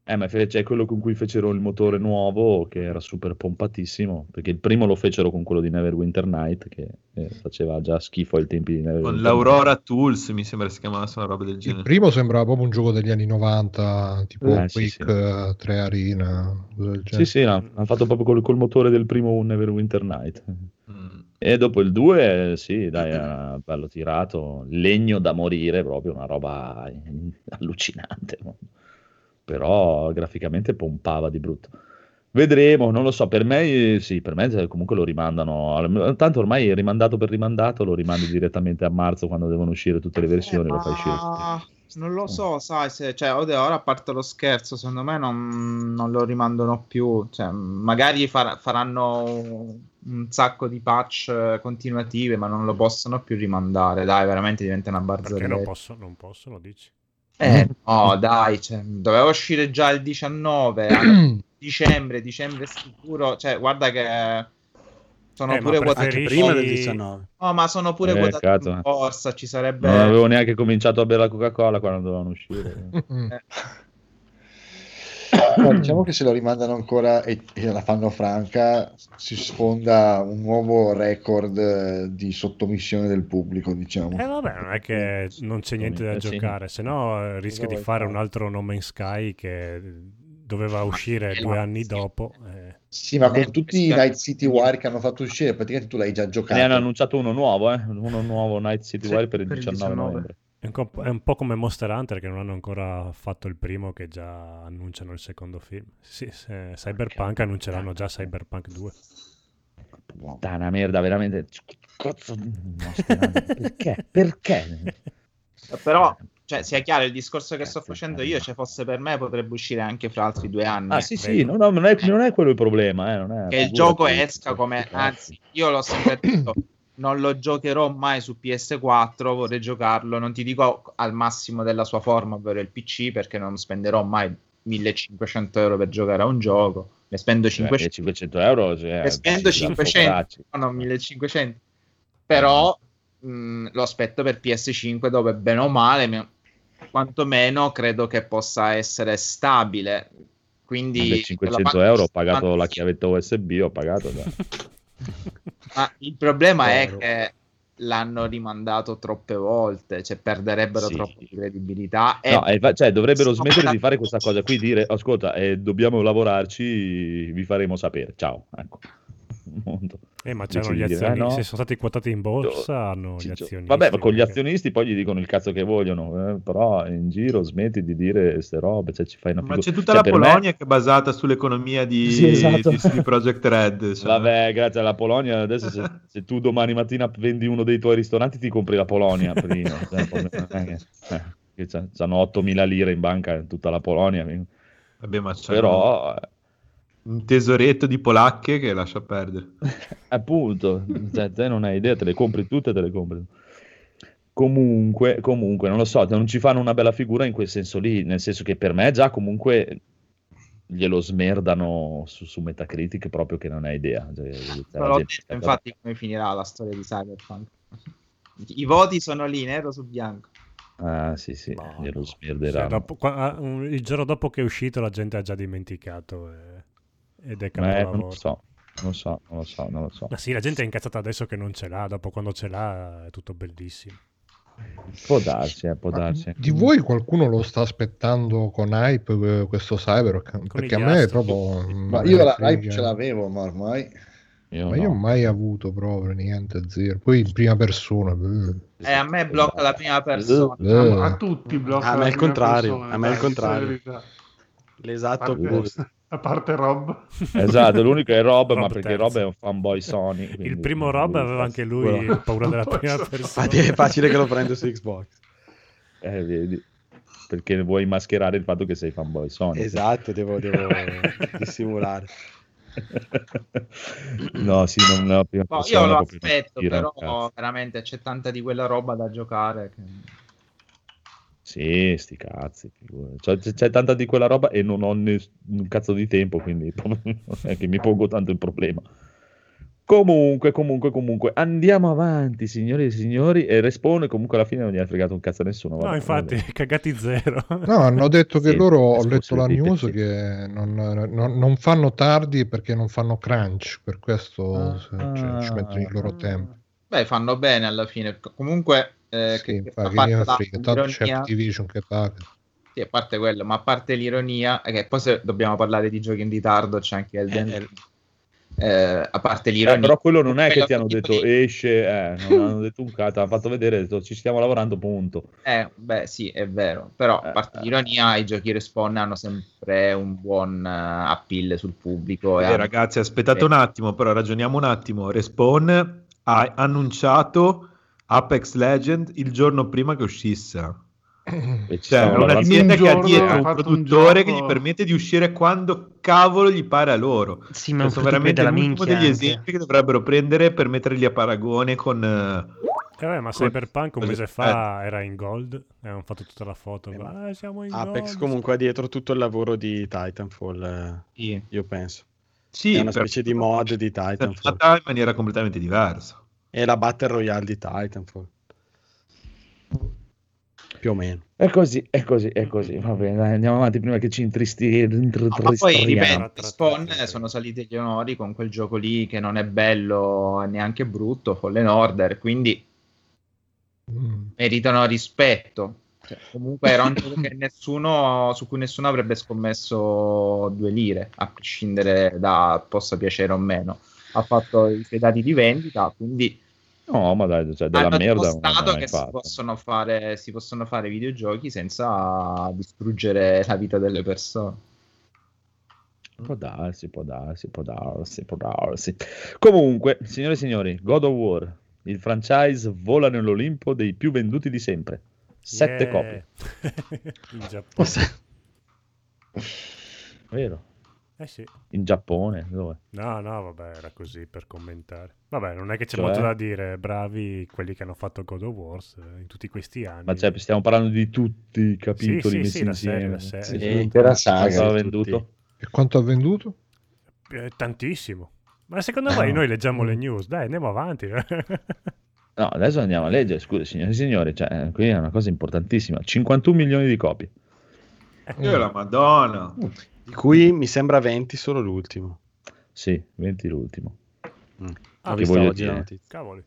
S2: Eh, ma c'è quello con cui fecero il motore nuovo, che era super pompatissimo, perché il primo lo fecero con quello di Neverwinter Night, che eh, faceva già schifo ai tempi di Neverwinter
S4: Con
S2: Night.
S4: l'Aurora Tools mi sembra si chiamasse una roba del
S5: il
S4: genere.
S5: primo sembrava proprio un gioco degli anni 90, tipo
S2: Eh, sì,
S5: Quake
S2: sì.
S5: 3 Arena,
S2: Sì, sì, no, hanno fatto proprio col, col motore del primo Neverwinter Night.
S4: Mm.
S2: E dopo il 2, sì, dai, era bello tirato, legno da morire, proprio una roba allucinante. Però graficamente pompava di brutto. Vedremo, non lo so, per me eh, sì, per me eh, comunque lo rimandano, tanto ormai rimandato per rimandato, lo rimandi direttamente a marzo quando devono uscire tutte le versioni, lo fai uscire.
S7: Non lo so, sai, se, cioè, ora a parte lo scherzo, secondo me non, non lo rimandano più. Cioè, magari far- faranno un sacco di patch eh, continuative, ma non lo possono più rimandare. Dai, veramente diventa una
S1: Perché
S7: barzelletta.
S1: non, posso, non possono, dici?
S7: Eh, no, dai, cioè, doveva uscire già il 19, a dicembre, dicembre sicuro. Cioè, guarda che sono
S1: Eh,
S7: pure quotati
S1: preferisci-
S3: Prima del 19.
S7: No, ma sono pure
S2: Eh,
S7: quotati
S2: cazzo.
S7: in borsa, ci sarebbe...
S2: Non avevo neanche cominciato a bere la Coca-Cola quando dovevano uscire.
S7: Eh,
S11: No, diciamo che se lo rimandano ancora e, e la fanno franca, si sfonda un nuovo record eh, di sottomissione del pubblico, diciamo.
S1: Eh vabbè, non è che non c'è niente da
S2: Eh,
S1: giocare, se no eh, rischia di fare un altro No Man's Sky che doveva uscire due anni dopo. eh.
S11: Sì, ma con tutti i. Night City Wire che hanno fatto uscire, praticamente tu l'hai già
S2: Ne hanno
S11: giocato.
S2: annunciato uno nuovo, eh? uno nuovo Night City
S12: Sì,
S2: Wire per il
S12: per il
S2: 19,
S12: 19.
S2: novembre.
S1: È un, co- è un po' come Monster Hunter che non hanno ancora fatto il primo che già annunciano il secondo film. Sì, se- Cyberpunk annunceranno già Cyberpunk 2.
S2: Puttana merda, veramente. Cazzo Hunter? Perché? Perché?
S7: Però, cioè, sia chiaro, il discorso che sto facendo io, se fosse per me, potrebbe uscire anche fra altri due anni.
S2: Ah, sì, sì, no, no, non, è, non è quello il problema. Eh, non è,
S7: che il gioco esca come anzi io l'ho sempre detto non lo giocherò mai su PS4 vorrei giocarlo non ti dico al massimo della sua forma ovvero il PC perché non spenderò mai 1500 euro per giocare a un gioco ne spendo
S2: Cioè,
S7: 500
S2: eh, 500 euro. Cioè,
S7: ne spendo
S2: sì, da
S7: 500
S2: poveracci.
S7: no, no 1500 però mh, lo aspetto per PS5 dove bene o male quantomeno credo che possa essere stabile quindi
S2: 1500 euro ho pagato la chiavetta USB, ho pagato.
S7: Ma il problema è che l'hanno rimandato troppe volte, cioè perderebbero
S2: Sì.
S7: troppo di credibilità. E
S2: No, eh, fa- cioè, dovrebbero smettere di fare questa cosa qui, dire, ascolta, eh, dobbiamo lavorarci, vi faremo sapere. Ciao. Ecco.
S1: Eh, ma c'hanno gli
S2: dire,
S1: azionisti,
S2: eh, no.
S1: se sono stati quotati in borsa, hanno gli azionisti.
S2: Vabbè, ma con gli azionisti poi gli dicono il cazzo che vogliono, eh, però in giro smetti di dire queste robe, cioè ci fai una
S4: Ma
S2: figu-
S4: c'è tutta
S2: cioè,
S4: la Polonia
S2: me-
S4: che è basata sull'economia di,
S2: Sì, esatto.
S4: di, di Project Red. cioè.
S2: Vabbè, grazie alla Polonia, adesso se, se tu domani mattina vendi uno dei tuoi ristoranti ti compri la Polonia prima, cioè, è che- eh, che c'hanno 8.000 lire in banca in tutta la Polonia, quindi-
S4: Vabbè, ma c'è
S2: però... eh,
S4: un tesoretto di polacche che lascia perdere.
S2: Appunto, cioè, te non hai idea, te le compri tutte, te le compri. Comunque, comunque, non lo so, non ci fanno una bella figura in quel senso lì, nel senso che per me già comunque glielo smerdano su, su Metacritic proprio che non hai idea. Cioè,
S7: l'ho
S2: gente-
S7: detto, infatti, come finirà la storia di Cyberpunk. I voti sono lì, nero su bianco.
S2: Ah, sì, sì,
S1: No,
S2: glielo
S1: no.
S2: smerderanno.
S1: Cioè, dopo- qua- ah, il giorno dopo che è uscito la gente ha già dimenticato eh, ed è
S2: Eh, non
S1: capolavoro.
S2: lo so, non lo so, non lo so, non lo so.
S1: Ma sì, la gente è incazzata adesso che non ce l'ha, dopo quando ce l'ha è tutto bellissimo.
S2: Può darsi, eh, può darsi.
S5: Di voi qualcuno lo sta aspettando con hype eh, questo?
S1: Con
S5: Perché a me è proprio...
S11: Ma io la hype ce l'avevo, ma ormai...
S2: Io
S5: Ma io
S2: no.
S5: mai avuto proprio niente, zero. Poi in prima persona. eh.
S7: E a me blocca la prima persona.
S5: Eh.
S13: A, tutti blocca
S3: A me è il contrario,
S13: persona,
S3: a me è il contrario. L'esatto opposto.
S13: A parte Rob.
S2: Esatto, l'unico è Rob, ma
S1: Rob
S2: perché
S1: terzo.
S2: Rob è un fanboy Sony.
S1: Il
S2: quindi-
S1: primo Rob aveva anche lui
S3: Quello.
S1: paura della prima persona.
S3: Infatti è facile che lo prendo su Xbox.
S2: Eh, vedi. Perché vuoi mascherare il fatto che sei fanboy Sony.
S3: Esatto, devo, devo dissimulare.
S2: no, sì, non la prima
S7: No, io lo aspetto, però
S2: cazzo.
S7: veramente c'è tanta di quella roba da giocare. Che...
S2: Sì, sti cazzi. Cioè, c'è, c'è tanta di quella roba e non ho ness- un cazzo di tempo, quindi non è che mi pongo tanto il problema. Comunque, comunque, comunque, andiamo avanti, signori e signori. E Respawn comunque alla fine non gli ha fregato un cazzo a nessuno.
S1: No,
S2: vabbè,
S1: infatti,
S2: vabbè.
S1: cagati zero.
S5: No, hanno detto che
S2: Sì,
S5: loro, ho letto la news,
S2: sì.
S5: che non, non- non fanno tardi perché non fanno crunch, per questo se- cioè, ci mettono il loro tempo.
S7: Beh, fanno bene alla fine. Comunque, eh,
S5: Sì,
S7: che, che
S5: infatti,
S7: a
S5: che gliene
S7: parte
S5: frega, tanto c'è
S7: l'ironia-
S5: Activision che paga.
S7: Sì, a parte quello, ma a parte l'ironia, è che poi se dobbiamo parlare di giochi in ritardo, c'è anche Elden Ring. Eh, a parte
S2: Eh,
S7: l'ironia,
S2: però quello non è che ti hanno detto esce, eh, non hanno detto un cazzo, hanno fatto vedere, detto, ci stiamo lavorando, punto.
S7: Eh, beh, sì, è vero. Però, a
S2: Eh,
S7: parte
S2: eh.
S7: l'ironia, i giochi respawn hanno sempre un buon eh, appeal sul pubblico.
S4: Eh,
S7: hanno-
S4: ragazzi, aspettate un attimo, però ragioniamo un attimo. Respawn ha annunciato Apex Legend il giorno prima che uscisse.
S2: E ci
S4: Cioè, è una
S2: lavorando-
S4: azienda
S13: In
S4: che ha dietro un
S13: fatto un
S4: produttore che gli permette di uscire quando cavolo gli pare a loro.
S12: Sì, ma
S4: Cioè,
S12: un
S4: sono veramente
S12: minchia
S4: degli
S12: anche.
S4: esempi che dovrebbero prendere per metterli a paragone con... eh,
S1: Eh, vabbè, ma
S4: con-
S1: Cyberpunk un mese fa era in gold e hanno fatto tutta la foto.
S3: Eh,
S1: Ah, siamo in
S3: Apex
S1: gold.
S3: comunque ha dietro tutto il lavoro di Titanfall, eh,
S7: Sì.
S3: io penso.
S4: Sì,
S3: è una
S4: per-
S3: specie di mod di Titanfall.
S4: fatta in maniera completamente diversa.
S3: È la Battle Royale di Titanfall. Più o meno.
S2: È così, è così, è così. Va bene, dai, andiamo avanti prima che ci intristi.
S7: No, ma poi ripeto, Spawn sono saliti gli onori con quel gioco lì che non è bello e neanche brutto, Fallen Order, quindi
S5: Mm.
S7: meritano rispetto. Cioè, comunque era un gioco che nessuno, su cui nessuno avrebbe scommesso due lire, a prescindere da possa piacere o meno. Ha fatto i suoi dati di vendita, quindi
S2: No, ma dai, cioè, della
S7: hanno
S2: merda mai
S7: che si possono, fare, si possono fare videogiochi senza distruggere la vita delle persone.
S2: Può darsi, può darsi, può darsi, può darsi. Comunque, signore e signori, God of War, il franchise vola nell'Olimpo dei più venduti di sempre. Sette
S1: Yeah.
S2: copie,
S1: in Giappone.
S2: vero?
S1: Eh sì.
S2: In Giappone, dove?
S1: No, no, vabbè, era così per commentare. Vabbè, non è che c'è
S2: Cioè?
S1: molto da dire. Bravi quelli che hanno fatto God of Wars eh, in tutti questi anni.
S2: Ma cioè, stiamo parlando di tutti i capitoli
S1: sì, sì,
S2: messi
S1: la
S2: insieme.
S1: serie, la serie.
S2: Sì,
S11: Sì,
S2: sì.
S11: l'intera saga.
S2: Quanto ha
S3: tutti.
S2: venduto?
S5: E quanto ha venduto?
S1: Eh, tantissimo. Ma secondo
S2: Eh,
S1: voi
S2: no.
S1: noi leggiamo le news? Dai, andiamo avanti.
S2: No, adesso andiamo a leggere, scusa, signori e signori, cioè, qui è una cosa importantissima. 51 milioni di copie.
S4: Io la madonna.
S3: Di cui mi sembra 20 solo l'ultimo.
S2: Sì, 20 l'ultimo.
S3: Mm.
S1: Ah,
S2: che
S3: visto
S2: voglio
S3: oggi la
S2: dire?
S1: Cavoli.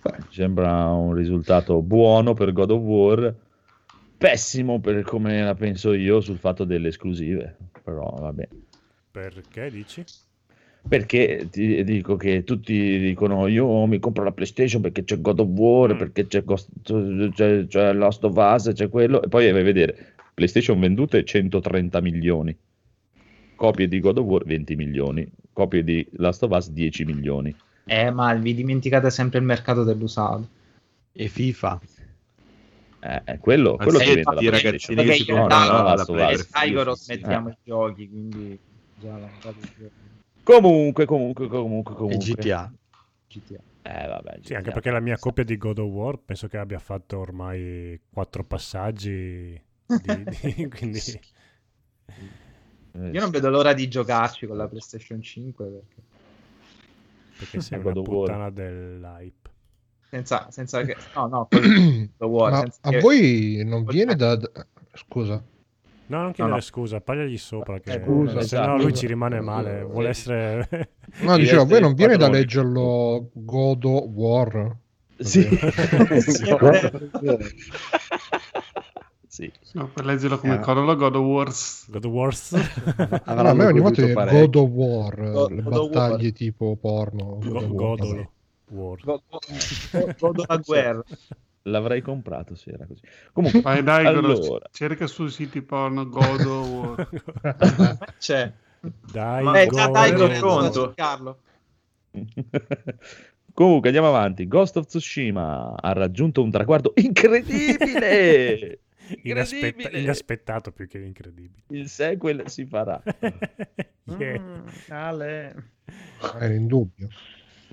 S2: Beh, sembra un risultato buono per God of War, pessimo per come la penso io sul fatto delle esclusive, però vabbè.
S1: Perché dici?
S2: Perché ti dico che tutti dicono io mi compro la PlayStation perché c'è God of War,
S1: Mm.
S2: perché c'è, Ghost- c'è, c'è Lost of Us, c'è quello, e poi vai a vedere PlayStation vendute 130 milioni, copie di God of War 20 milioni, copie di Last of Us 10 milioni.
S7: Eh, ma vi dimenticate sempre il mercato dell'usato.
S3: E FIFA.
S2: Eh, eh, quello, quello ti vende la
S4: ragazzini
S2: PlayStation.
S4: che si comprano
S2: no, no,
S4: la
S2: Last of
S4: Play-
S2: Us.
S7: e Tiger
S4: sì, sì.
S7: mettiamo i giochi, quindi già la giochi.
S2: Comunque, comunque, comunque,
S3: E
S2: comunque.
S3: GTA.
S7: GTA.
S2: Eh, vabbè,
S1: Sì, anche
S2: GTA.
S1: perché la mia copia di God of War penso che abbia fatto ormai quattro passaggi. Di, di- quindi
S2: Eh,
S7: Io non vedo l'ora di giocarci con la PlayStation 5 perché
S1: perché sei una puttana dell'hype.
S7: senza, senza che no no senza
S5: a
S7: che-
S5: voi non viene da... Scusa.
S1: No, non chiedere
S7: no.
S1: scusa, pagliagli sopra che
S7: Eh,
S5: scusa,
S1: se no
S2: esatto.
S1: lui ci rimane male, vuole essere
S5: No, dicevo, a voi non viene da leggerlo God of War?
S2: Sì.
S7: Sì.
S2: sì.
S13: No, per leggerlo come
S3: Eh.
S13: Codolo God of Wars.
S1: God of Wars.
S3: Avranno
S5: a me ogni volta è
S3: parecchio.
S5: God of War,
S7: God-
S5: le
S7: God
S5: battaglie tipo porno. God
S1: Go-
S5: of War,
S1: Godolo War.
S7: God- God- God of Guerra.
S2: L'avrei comprato se era così. Comunque,
S13: Vai dai,
S2: allora,
S13: cerca su siti porno God of War.
S7: C'è.
S1: Dai,
S7: Eh, già dai. Goro,
S4: pronto.
S7: Carlo.
S2: Comunque andiamo avanti. Ghost of Tsushima ha raggiunto un traguardo incredibile.
S1: Inaspetta- inaspettato più che incredibile.
S2: Il sequel si farà.
S1: Yeah.
S12: Mm, Ale.
S5: Era in dubbio.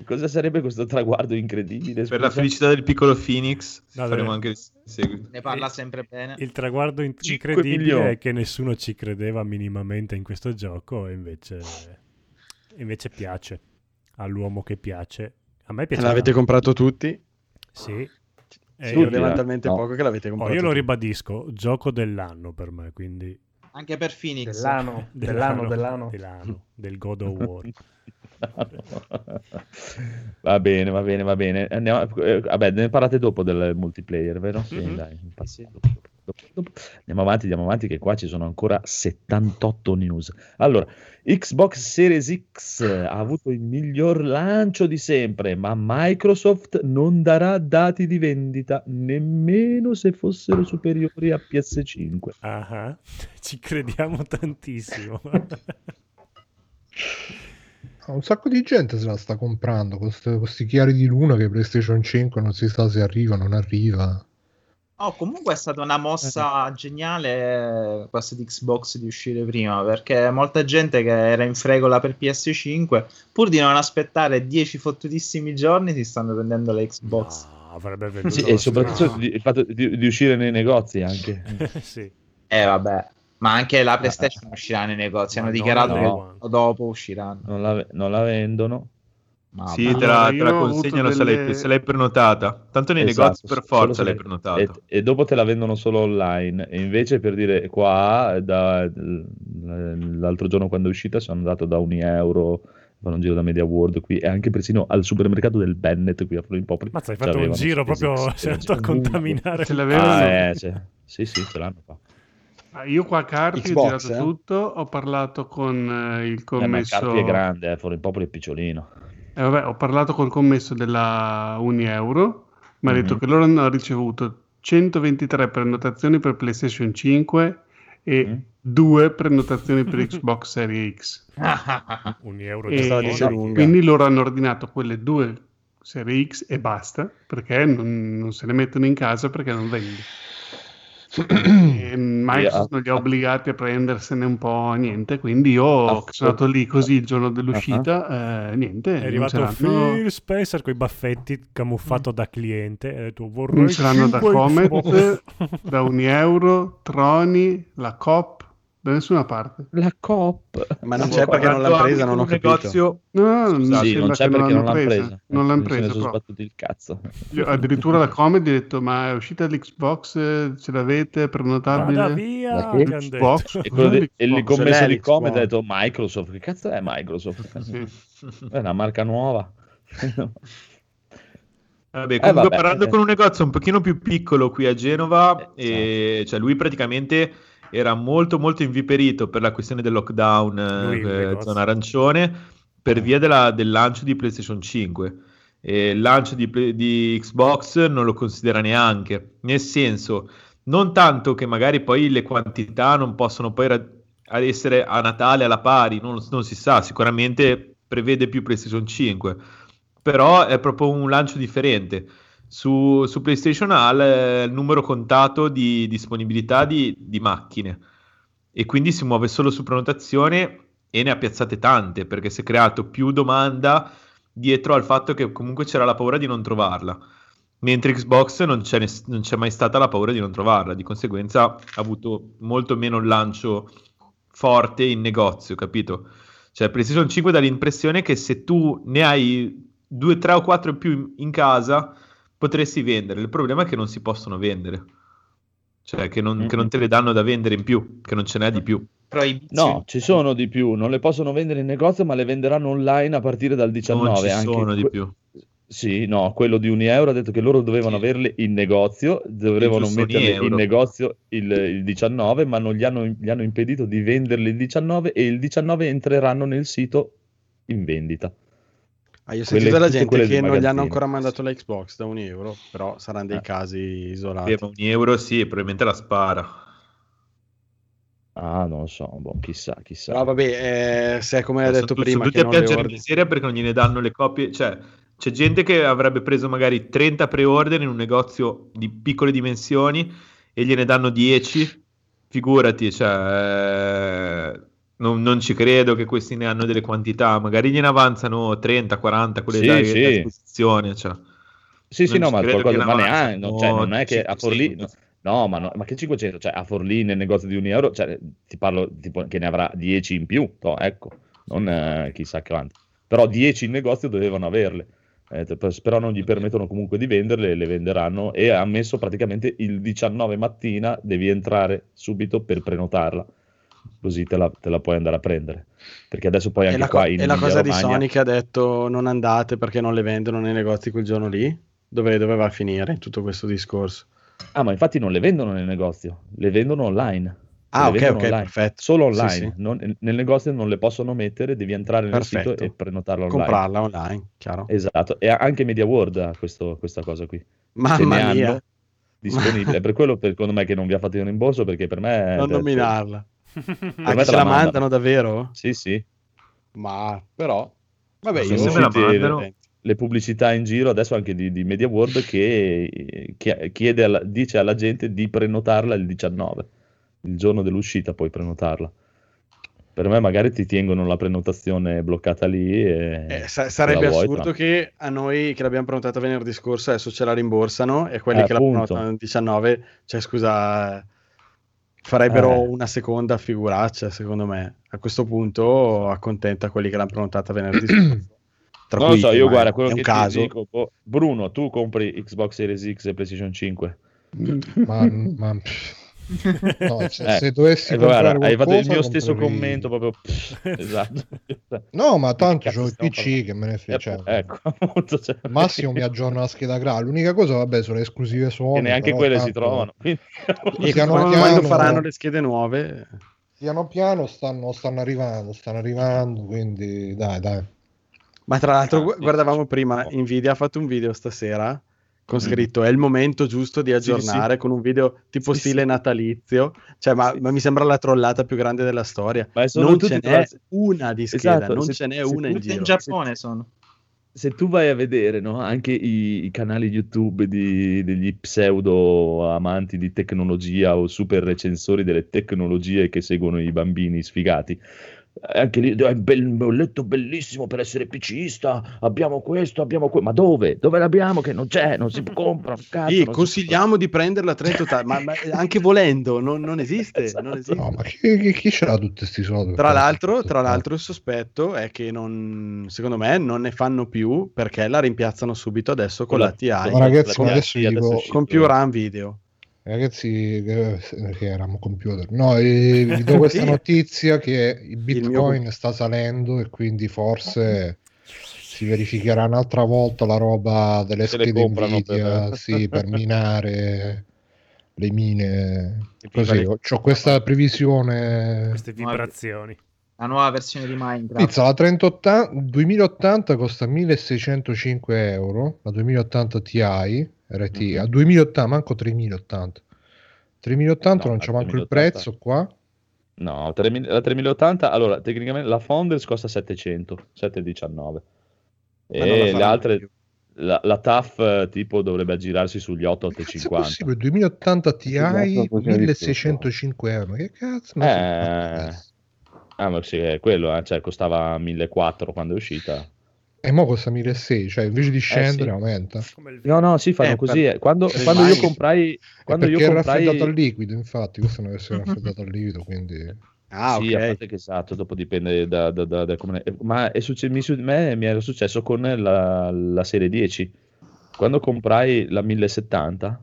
S2: Cosa sarebbe questo traguardo incredibile?
S4: Per la
S2: scusa?
S4: felicità del piccolo Phoenix
S1: No,
S4: faremo anche il seguito.
S7: Ne parla sempre bene.
S1: Il traguardo in- incredibile
S2: milioni.
S1: è che nessuno ci credeva minimamente in questo gioco e invece, invece piace all'uomo che piace. A me piace.
S3: L'avete comprato tutti?
S1: Sì. E
S3: Ci
S1: io,
S3: talmente
S2: No.
S3: poco che l'avete
S1: oh,
S3: comprato
S1: io lo ribadisco, gioco dell'anno per me, quindi
S7: Anche per Phoenix.
S12: Dell'anno, dell'anno, dell'anno.
S1: dell'anno, del God of War.
S2: va bene, va bene, va bene. Andiamo, eh, vabbè, ne parlate dopo del multiplayer, vero? Sì,
S1: Mhm.
S2: dai. infatti,
S7: Sì.
S2: Andiamo avanti, andiamo avanti, che qua ci sono ancora 78 news. Allora, Xbox Series X ha avuto il miglior lancio di sempre, ma Microsoft non darà dati di vendita nemmeno se fossero superiori a PS5.
S1: Ah, ci crediamo tantissimo.
S5: Ah, Un sacco di gente se la sta comprando. queste- questi chiari di luna che PlayStation 5 non si sa se arriva o non arriva.
S7: Oh, comunque è stata una mossa geniale eh, questa di Xbox di uscire prima perché molta gente che era in fregola per PS5 pur di non aspettare 10 fottutissimi giorni si stanno prendendo la Xbox.
S1: No, avrebbe venduto
S2: Sì, e soprattutto di- il fatto di, di uscire nei negozi anche.
S1: sì.
S7: Eh vabbè, ma anche la PlayStation uscirà nei negozi, hanno
S1: Ma
S7: dichiarato
S2: no.
S7: che dopo usciranno.
S2: Non la, non la vendono.
S7: Ma
S4: Sì, te la,
S13: Allora,
S4: te la
S13: avuto
S4: consegnano se, l'hai,
S13: delle-
S4: se l'hai prenotata. Tanto nei
S2: Esatto,
S4: negozi per forza l'hai prenotata.
S2: E, e dopo te la vendono solo online. E invece per dire qua, da- l'altro giorno quando è uscita sono andato da un euro, fanno un giro da Media World qui e anche persino al supermercato del Bennett qui a Florimpopoli.
S1: Mazza, hai
S2: Ci
S1: fatto un giro proprio, sei andato a
S2: ovunque.
S1: contaminare.
S13: Ce l'avevano?
S2: Ah, eh, cioè, sì, sì, ce l'hanno qua.
S13: Ah, Io qua a Carpi ho girato
S11: eh?
S13: tutto, ho parlato con eh, il
S2: Eh, ma
S13: commesso...
S2: Carpi è grande, eh, Florimpopoli è picciolino.
S13: Eh, vabbè, ho parlato col commesso della Unieuro, mi ha detto
S2: Mhm.
S13: che loro hanno ricevuto 123 prenotazioni per PlayStation 5 e
S2: Mhm.
S13: due prenotazioni per Xbox Series X.
S1: Un euro
S13: E
S3: lunga.
S13: quindi loro hanno ordinato quelle due Serie X e basta, perché non, non se le mettono in casa perché non vende. E Microsoft non li ha obbligati a prendersene un po' niente, quindi io
S2: Ah,
S13: sono andato lì così il giorno dell'uscita, eh, niente,
S1: È arrivato Phil Spencer con i baffetti camuffato da cliente e ha detto vorrei
S13: Non saranno da
S1: 5
S13: Comet,
S1: Xbox."
S13: da Unieuro, Troni, la Coop, da nessuna parte.
S2: La Coop.
S3: Ma non
S4: Ho
S3: c'è perché non l'hanno
S4: anche
S3: presa, non ho
S4: un
S3: capito.
S4: negozio
S13: No, no,
S2: Sì, non c'è perché non
S13: l'hanno
S2: l'hanno
S13: presa.
S2: presa.
S13: Non l'hanno presa
S2: sono
S13: proprio.
S2: sbattuti il cazzo.
S13: Io addirittura la Comet gli ho detto ma è uscita l'Xbox, eh, ce l'avete, prenotabile?
S1: Vada via,
S11: La
S1: che
S13: Xbox?
S2: E quello di- e il commesso di
S3: l'Xbox
S2: Comet ha detto Microsoft. Che cazzo è Microsoft?
S13: Sì.
S2: È una marca nuova.
S4: Vabbè,
S2: Eh,
S4: comunque
S2: vabbè,
S4: parlando
S2: eh.
S4: con un negozio un pochino più piccolo qui a Genova,
S2: Eh,
S4: e, cioè lui praticamente era molto molto inviperito per la questione del lockdown
S1: Lui, il
S4: eh, zona arancione per via della- del lancio di PlayStation 5 e il lancio di, di Xbox non lo considera neanche. Nel senso non tanto che magari poi le quantità non possono poi ra- essere a Natale alla pari non, non si sa sicuramente prevede più PlayStation 5 però è proprio un lancio differente. Su, su PlayStation ha il, il numero contato di disponibilità di, di macchine e quindi si muove solo su prenotazione e ne ha piazzate tante perché si è creato più domanda dietro al fatto che comunque c'era la paura di non trovarla. Mentre Xbox non c'è, non c'è mai stata la paura di non trovarla, di conseguenza ha avuto molto meno lancio forte in negozio, capito? Cioè, PlayStation 5 dà l'impressione che se tu ne hai due, tre o quattro più in casa, potresti vendere. Il problema è che non si possono vendere. Cioè, che non, che non te le danno da vendere in più, che non ce n'è di più.
S2: No, ci sono di più, non le possono vendere in negozio, ma le venderanno online a partire dal 19.
S4: non ci
S2: anche
S4: sono di più.
S2: Sì, no, quello di Unieuro ha detto che loro dovevano
S4: Sì.
S2: averle in negozio, dovevano metterle in negozio il, il 19, ma non gli hanno, gli hanno impedito di venderle il 19 e il 19 entreranno nel sito in vendita.
S3: Ah, io ho
S2: Quelle-
S3: sentito dalla
S2: tutte
S3: gente
S2: quelle
S3: che non gli hanno ancora mandato la Xbox da un euro, però saranno dei
S2: Eh.
S3: casi isolati.
S4: Beh, ma un euro sì, probabilmente la spara.
S2: Ah, non lo so, boh, chissà, chissà.
S3: Però vabbè, eh, se è come hai
S4: Sono
S3: detto
S4: tu-
S3: prima,
S4: sono tutti a in
S3: ordini.
S4: miseria perché non gliene danno le copie. Cioè, c'è gente che avrebbe preso magari 30 pre-order in un negozio di piccole dimensioni e gliene danno 10. Figurati, cioè, eh, non, non ci credo che questi ne hanno delle quantità. Magari gliene avanzano 30, 40, quelle
S2: Sì,
S4: da,
S2: sì.
S4: a disposizione. Cioè.
S2: Sì, sì,
S4: Non
S2: no,
S4: ci
S2: ma qualcosa, ma
S4: ne
S2: neanche, no, cioè, non è che a
S4: 500.
S2: Forlì, no, no, ma, no, ma che 500, cioè a Forlì nel negozio di un euro, cioè, ti parlo tipo che ne avrà 10 in più, no, ecco, non eh, chissà quanti, però 10 in negozio dovevano averle, Eh, però non gli permettono comunque di venderle, le venderanno e ha messo praticamente il 19 mattina devi entrare subito per prenotarla, così te la, te la puoi andare a prendere, perché adesso poi
S3: E
S2: anche
S3: la,
S2: qua in
S3: e la cosa di
S2: Emilia-Romagna-
S3: Sony che ha detto non andate perché non le vendono nei negozi quel giorno lì? Dove doveva finire tutto questo discorso?
S2: Ah, ma infatti non le vendono nel negozio, le vendono online.
S3: Ah, ok, ok,
S2: online.
S3: perfetto.
S2: Solo
S3: Sì,
S2: online.
S3: sì.
S2: Non- nel negozio non le possono mettere, devi entrare nel
S3: Perfetto.
S2: sito e prenotarla online.
S3: Comprarla online, chiaro.
S2: Esatto, e anche Media World ha questo- questa cosa qui.
S3: Mamma mia.
S2: disponibile. Per quello, per- secondo me, che non vi ha fatto il rimborso, perché per me...
S3: non
S2: cioè,
S3: nominarla.
S2: per
S3: Ah,
S2: me
S3: se
S2: la
S3: la
S2: mandano.
S3: mandano davvero?
S2: Sì, sì.
S3: Ma però... Vabbè, io
S4: Se me la mandano,
S2: le pubblicità in giro adesso anche di, di Media World che che chiede alla- dice alla gente di prenotarla il 19, il giorno dell'uscita puoi prenotarla. Per me magari ti tengono la prenotazione bloccata lì e
S3: Eh, sarebbe
S2: la vuoi,
S3: assurdo
S2: tra-
S3: che a noi che l'abbiamo prenotata venerdì scorso adesso ce la rimborsano e quelli
S2: Eh,
S3: che la
S2: appunto.
S3: prenotano il 19, cioè scusa, farebbero
S2: Eh.
S3: una seconda figuraccia secondo me. A questo punto accontenta quelli che l'hanno prenotata venerdì. Tra
S2: Non lo so, io guarda,
S3: è
S2: quello
S3: un
S2: che
S3: caso.
S2: ti dico, boh, Bruno, tu compri Xbox Series X e PlayStation 5.
S5: Ma, ma- pff. No, se,
S2: Eh,
S5: se dovessi
S2: eh, guarda,
S5: comprare
S2: hai fatto il
S5: qualcosa,
S2: mio stesso
S5: comprerei-
S2: commento proprio pff, esatto.
S5: No, ma tanto c'ho il PC che me ne frega. cioè,
S2: Ecco, appunto, cioè,
S5: massimo mi aggiorno la scheda grafica. L'unica cosa, vabbè, sono le esclusive Sony.
S2: che neanche quelle si
S5: tanto-
S2: trovano. quindi-
S3: E
S5: piano
S3: quando,
S5: piano-
S3: quando faranno le schede nuove,
S5: Piano piano stanno, stanno arrivando, stanno arrivando, quindi dai, dai.
S3: Ma tra l'altro,
S2: Ah,
S3: guardavamo
S2: sì.
S3: prima. Nvidia ha fatto un video stasera con
S2: Mm.
S3: scritto è il momento giusto di
S2: Sì,
S3: aggiornare con un video tipo
S2: Sì,
S3: stile
S2: sì.
S3: natalizio. Cioè, ma, ma mi sembra la trollata più grande della storia. Non ce
S2: tra-
S3: n'è una di scheda,
S2: Esatto,
S3: non
S2: se-
S3: ce n'è
S2: se
S3: una in
S2: tutti
S7: in
S3: giro.
S7: Giappone sono.
S2: se tu vai a vedere no, anche i, i canali YouTube di- degli pseudo amanti di tecnologia o super recensori delle tecnologie che seguono i bambini sfigati, anche lì è bel- un bolletto bellissimo per essere PCista. Abbiamo questo, abbiamo quello. Ma dove? Dove l'abbiamo? Che non c'è, non si compra. un Cazzo,
S3: Sì, consigliamo di prenderla a 30 ma, ma anche volendo, non, non esiste.
S2: Esatto.
S3: non esiste.
S5: No, ma chi, chi, chi ce l'ha tutti questi soldi?
S3: Tra l'altro, tra
S5: tutto
S3: l'altro il sospetto è che non, secondo me non ne fanno più perché la rimpiazzano questo adesso con
S2: Con
S3: la
S2: la-
S3: TI,
S5: Ma ragazzi,
S3: con,
S5: ma adesso dico,
S3: con più RAM video.
S5: Ragazzi, che, che eravamo computer. No, eh, vi do questa notizia che il
S3: mio
S5: Bitcoin sta salendo e quindi forse si verificherà un'altra volta la roba delle
S2: Se
S5: schede Nvidia,
S2: per-
S5: sì, per minare le mine.
S7: E
S5: Così, ho questa previsione.
S1: Queste vibrazioni.
S7: La nuova versione di Minecraft.
S5: Pizza, la 3080 2080 costa 1605 euro, la 2080 Ti RT,
S2: Mhm.
S5: a 2080 manco 3080. 3080
S2: No,
S5: non c'è manco il
S2: 3080.
S5: prezzo qua.
S2: No, 3000 la 3080, allora tecnicamente la Founders costa 700, 719.
S3: Ma non la
S2: E le altre,
S3: più.
S2: la, la TAF eh, tipo dovrebbe aggirarsi sugli 8,
S5: Che cazzo è
S2: 850.
S5: possibile? 2080 Ti
S11: Esatto, così è
S5: 1605 euro. Che cazzo? Ma
S2: Eh, ah, ma sì, è quello, eh, cioè costava 1400 quando è uscita.
S5: E mo costa 1600, cioè invece di scendere
S2: sì.
S5: aumenta.
S2: No, no, sì, fanno
S3: Eh,
S2: così.
S3: per-
S2: eh. Quando, quando io comprai,
S5: È
S2: quando io
S5: perché è
S2: comprai,
S5: raffreddato al liquido, infatti, questa è una versione raffreddata al liquido, quindi...
S3: Ah,
S2: sì, a
S3: ok.
S2: parte che esatto, dopo dipende da, da- da- da come... eh, Ma è succe- mi, su- me mi era successo con la, la serie 10. Quando comprai la 1070,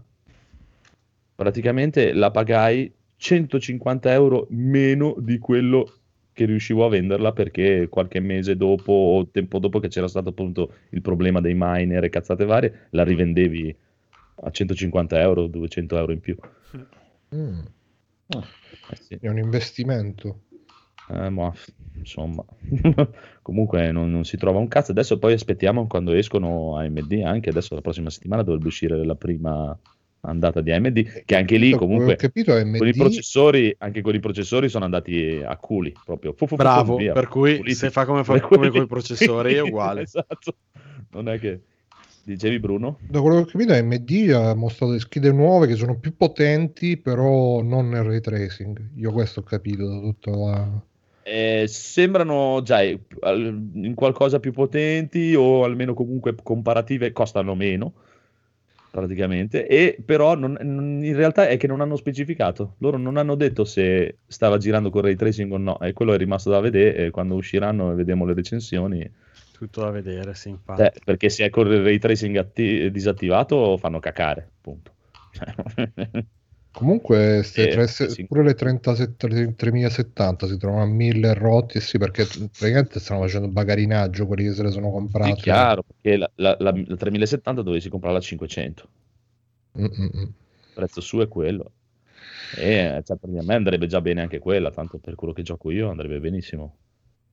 S2: praticamente la pagai 150 euro meno di quello che riuscivo a venderla perché qualche mese dopo o tempo dopo che c'era stato appunto il problema dei miner e cazzate varie, la rivendevi a 150 euro, 200 euro in più.
S5: Mm,
S2: Eh sì.
S5: è un investimento.
S2: Eh, ma, insomma, comunque non, non si trova un cazzo. Adesso poi aspettiamo quando escono AMD. Anche adesso la prossima settimana dovrebbe uscire la prima andata di AMD. Che anche lì, comunque,
S5: capito, AMD...
S2: con i processori, anche con i processori sono andati a culi proprio. Fu, fu,
S3: Bravo,
S2: via,
S3: per cui
S2: puliti.
S3: se fa come, fa, come con i processori è uguale.
S2: esatto. Non è che dicevi, Bruno?
S5: Da quello che ho capito, AMD ha mostrato le schede nuove che sono più potenti, però non nel ray tracing. Io questo ho capito da tutta la...
S2: Eh, sembrano già eh, in qualcosa più potenti o almeno comunque comparative costano meno praticamente e però non- in realtà è che non hanno specificato. Loro non hanno detto se stava girando con ray tracing o no e quello è rimasto da vedere quando usciranno e vediamo le recensioni.
S3: Tutto da vedere, sì, infatti.
S2: eh, perché se è con il ray tracing atti- disattivato fanno cacare punto
S5: Comunque,
S2: Eh,
S5: tre-
S2: sì.
S5: pure le 37 3070 si trovano a 1000 rotti, sì, perché praticamente stanno facendo bagarinaggio quelli che se le sono
S2: Sì,
S5: comprate.
S2: chiaro perché la, la, la, la 3070 dovessi comprarla a 500
S5: Mm, mm, mm.
S2: il prezzo su è quello. E cioè, per me andrebbe già bene anche quella, tanto per quello che gioco io andrebbe benissimo.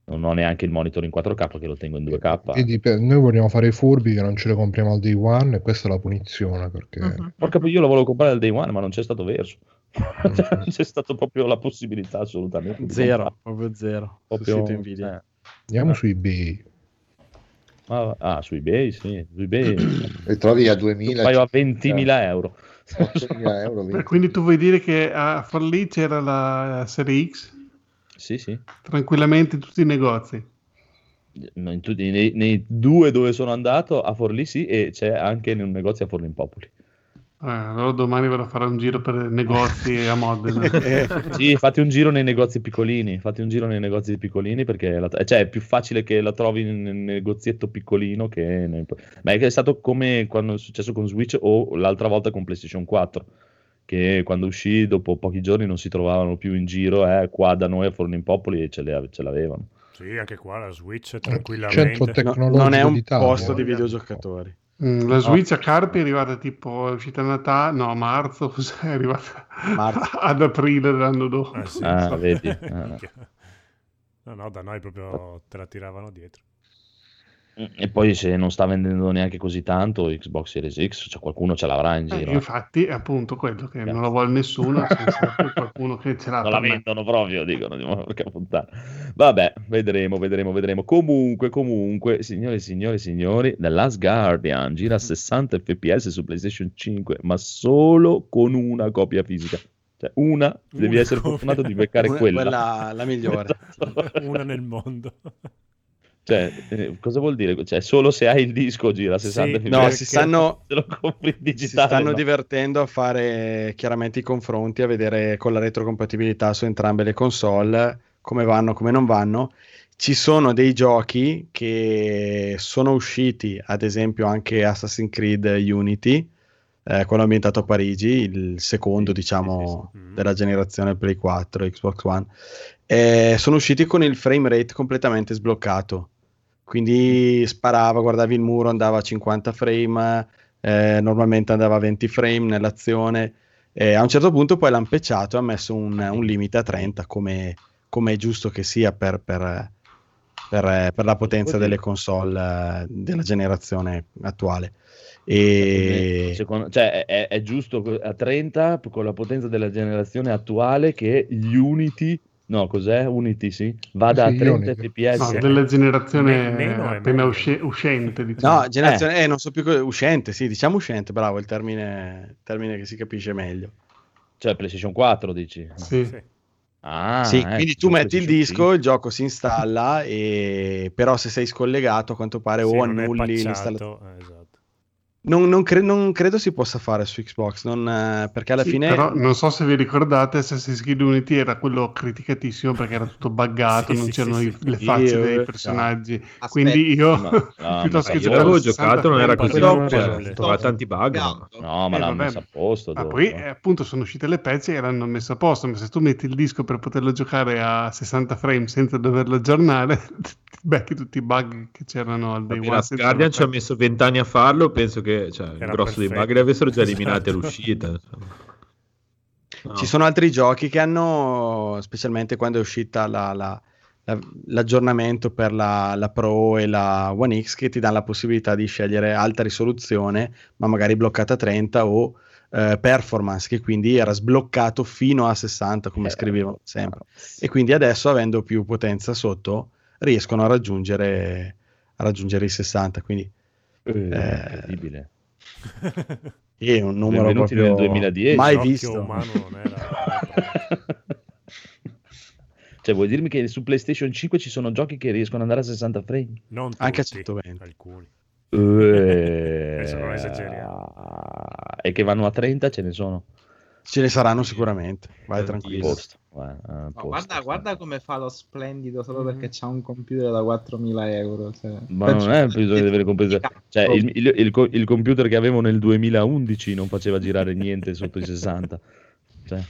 S2: Non ho neanche il monitor in 4K che lo tengo in 2K.
S5: Vedi, per- noi vogliamo fare i furbi che non ce le compriamo al day one e questa è la punizione perché
S7: Mhm.
S2: Porca io lo volevo comprare al day one, ma non c'è stato verso. Cioè, non c'è stato proprio la possibilità assolutamente.
S3: Zero, proprio zero.
S2: Proprio,
S3: Sul sito Nvidia.
S2: eh.
S5: andiamo su eBay.
S2: Ah, ah, su eBay, sì. Su eBay
S11: E trovi a 2000.
S2: un paio a 20.000 euro.
S11: 8.000 euro. Vedi.
S13: Quindi tu vuoi dire che a Forlì c'era la serie X
S2: Sì, sì.
S13: tranquillamente in tutti i negozi?
S2: Tutti- nei, nei due dove sono andato, a Forlì sì, e c'è anche in un negozio a Forlì in Popoli.
S13: Eh, allora domani vado a fare un giro per negozi a Modena.
S2: Sì, fate un giro nei negozi piccolini, fate un giro nei negozi piccolini perché la- cioè, è più facile che la trovi nel negozietto piccolino che nel- Ma è stato come quando è successo con Switch o l'altra volta con PlayStation 4, che quando uscì dopo pochi giorni non si trovavano più in giro, eh, qua da noi a Forno in Popoli e ce, le- ce l'avevano.
S1: Sì, anche qua la Switch
S5: Centro
S1: tranquillamente.
S5: tecnologico
S3: non è un posto di videogiocatori.
S13: Mm, La Switch a Carpi è arrivata tipo, è uscita a Natale, no, a marzo, cos'è? È arrivata
S3: Marzo.
S13: ad aprile dell'anno dopo.
S1: Eh, sì,
S2: Ah,
S1: sì.
S2: vedi? Ah.
S1: No, no, da noi proprio te la tiravano dietro.
S2: E poi se non sta vendendo neanche così tanto Xbox Series X, cioè qualcuno ce l'avrà in
S13: Eh,
S2: giro. eh.
S13: infatti è appunto quello che non la vuole nessuno, c'è qualcuno che ce l'ha
S2: non la
S13: per me.
S2: vendono proprio, dicono, dicono, porca puttana. Vabbè, vedremo, vedremo, vedremo. Comunque, comunque, signore e signori, signori, The Last Guardian gira a 60 fps su PlayStation 5, ma solo con una copia fisica. Cioè, una, devi
S1: Una
S2: essere
S1: copia.
S2: fortunato di beccare
S3: Una-
S2: quella.
S3: quella la migliore.
S2: Esatto.
S1: Una nel mondo.
S2: Cioè, eh, cosa vuol dire? Cioè, solo se hai il disco gira a 60
S1: Sì.
S3: No, si stanno,
S2: in
S3: si
S2: digitale.
S3: stanno
S2: ma-
S3: divertendo a fare chiaramente i confronti, a vedere con la retrocompatibilità su entrambe le console come vanno, come non vanno. Ci sono dei giochi che sono usciti, ad esempio anche Assassin's Creed Unity, eh, quello ambientato a Parigi, il secondo,
S2: Sì,
S3: diciamo,
S2: sì, sì.
S1: Mm.
S3: della generazione Play 4, Xbox One. Eh, sono usciti con il frame rate completamente sbloccato. Quindi sparava, guardavi il muro, andava a 50 frame, eh, normalmente andava a 20 frame nell'azione. E a un certo punto poi l'ha impecciato e ha messo un, un limite a 30, come, come è giusto che sia per, per- per- per la potenza delle console eh, della generazione attuale. E
S2: Secondo- cioè, è, è giusto a 30 con la potenza della generazione attuale che gli Unity, no, cos'è? Unity, sì, vada
S5: Sì,
S2: a 30
S5: Unity.
S2: fps.
S13: No, della generazione
S1: Me- meno
S13: appena usce- uscente, diciamo.
S3: no, generazione, eh, non so più co- uscente, sì, diciamo uscente, bravo, il termine, termine che si capisce meglio.
S2: Cioè, PlayStation 4, dici?
S13: Sì.
S1: Sì.
S2: Ah,
S3: sì,
S2: eh,
S3: quindi tu metti il disco, il gioco si installa, e... però se sei scollegato a quanto pare
S1: Sì,
S3: o annulli l'installazione.
S1: eh, esatto.
S3: Non, non cre- non credo si possa fare su Xbox, non, eh, perché alla
S13: Sì,
S3: fine...
S13: però non so se vi ricordate, Assassin's Creed Unity era quello criticatissimo perché era tutto buggato,
S1: Sì,
S13: non
S1: sì,
S13: c'erano
S1: sì,
S13: i-
S1: sì.
S13: le facce
S3: Io-
S13: dei
S3: no.
S13: personaggi.
S7: Aspetta.
S13: Quindi io,
S2: Ma- no,
S13: piuttosto che giocare
S4: l'avevo
S13: a 60
S4: giocato, non era così. Trovava tanti bug. ma-
S2: No, ma
S13: Eh,
S2: l'hanno messo a posto.
S13: Ma
S2: dopo.
S13: poi eh, appunto sono uscite le patch e l'hanno messo a posto, ma se tu metti il disco per poterlo giocare a 60 frame senza doverlo aggiornare, ti becchi tutti i bug che c'erano al day one.
S4: Guardian ci ha messo vent'anni a farlo, penso che cioè, il grosso dei
S1: perfetto.
S4: bug li avessero già eliminati
S1: Esatto.
S4: all'uscita. insomma. No.
S3: Ci sono altri giochi che hanno, specialmente quando è uscita la- la- la- l'aggiornamento per la, la Pro e la One X, che ti danno la possibilità di scegliere alta risoluzione, ma magari bloccata a 30 o eh, performance, che quindi era sbloccato fino a 60, come
S2: Eh,
S3: scrivevano sempre.
S2: no.
S3: E quindi adesso, avendo più potenza sotto, riescono a raggiungere, a raggiungere i 60. Quindi
S2: Eh,
S3: Eh,
S2: incredibile.
S3: è un numero
S2: Benvenuti
S3: proprio
S2: nel 2010.
S3: mai visto.
S1: umano non era...
S2: cioè, vuoi dirmi che su PlayStation 5 ci sono giochi che riescono ad andare a 60 frame?
S1: Non
S3: Anche a
S1: tutti,
S3: 120.
S1: alcuni.
S2: Eh,
S1: esageriamo.
S2: E che vanno a 30 ce ne sono.
S3: Ce ne saranno sicuramente, vai tranquillo.
S2: Posto. Guarda, eh,
S7: No, guarda,
S2: sì.
S7: guarda come fa lo splendido solo
S1: Mhm.
S7: perché c'ha un computer da 4.000 euro. cioè.
S2: Ma non è bisogno di avere computer. Cioè, il, il- il co- il computer che avevo nel 2011 non faceva girare niente sotto i 60. Cioè,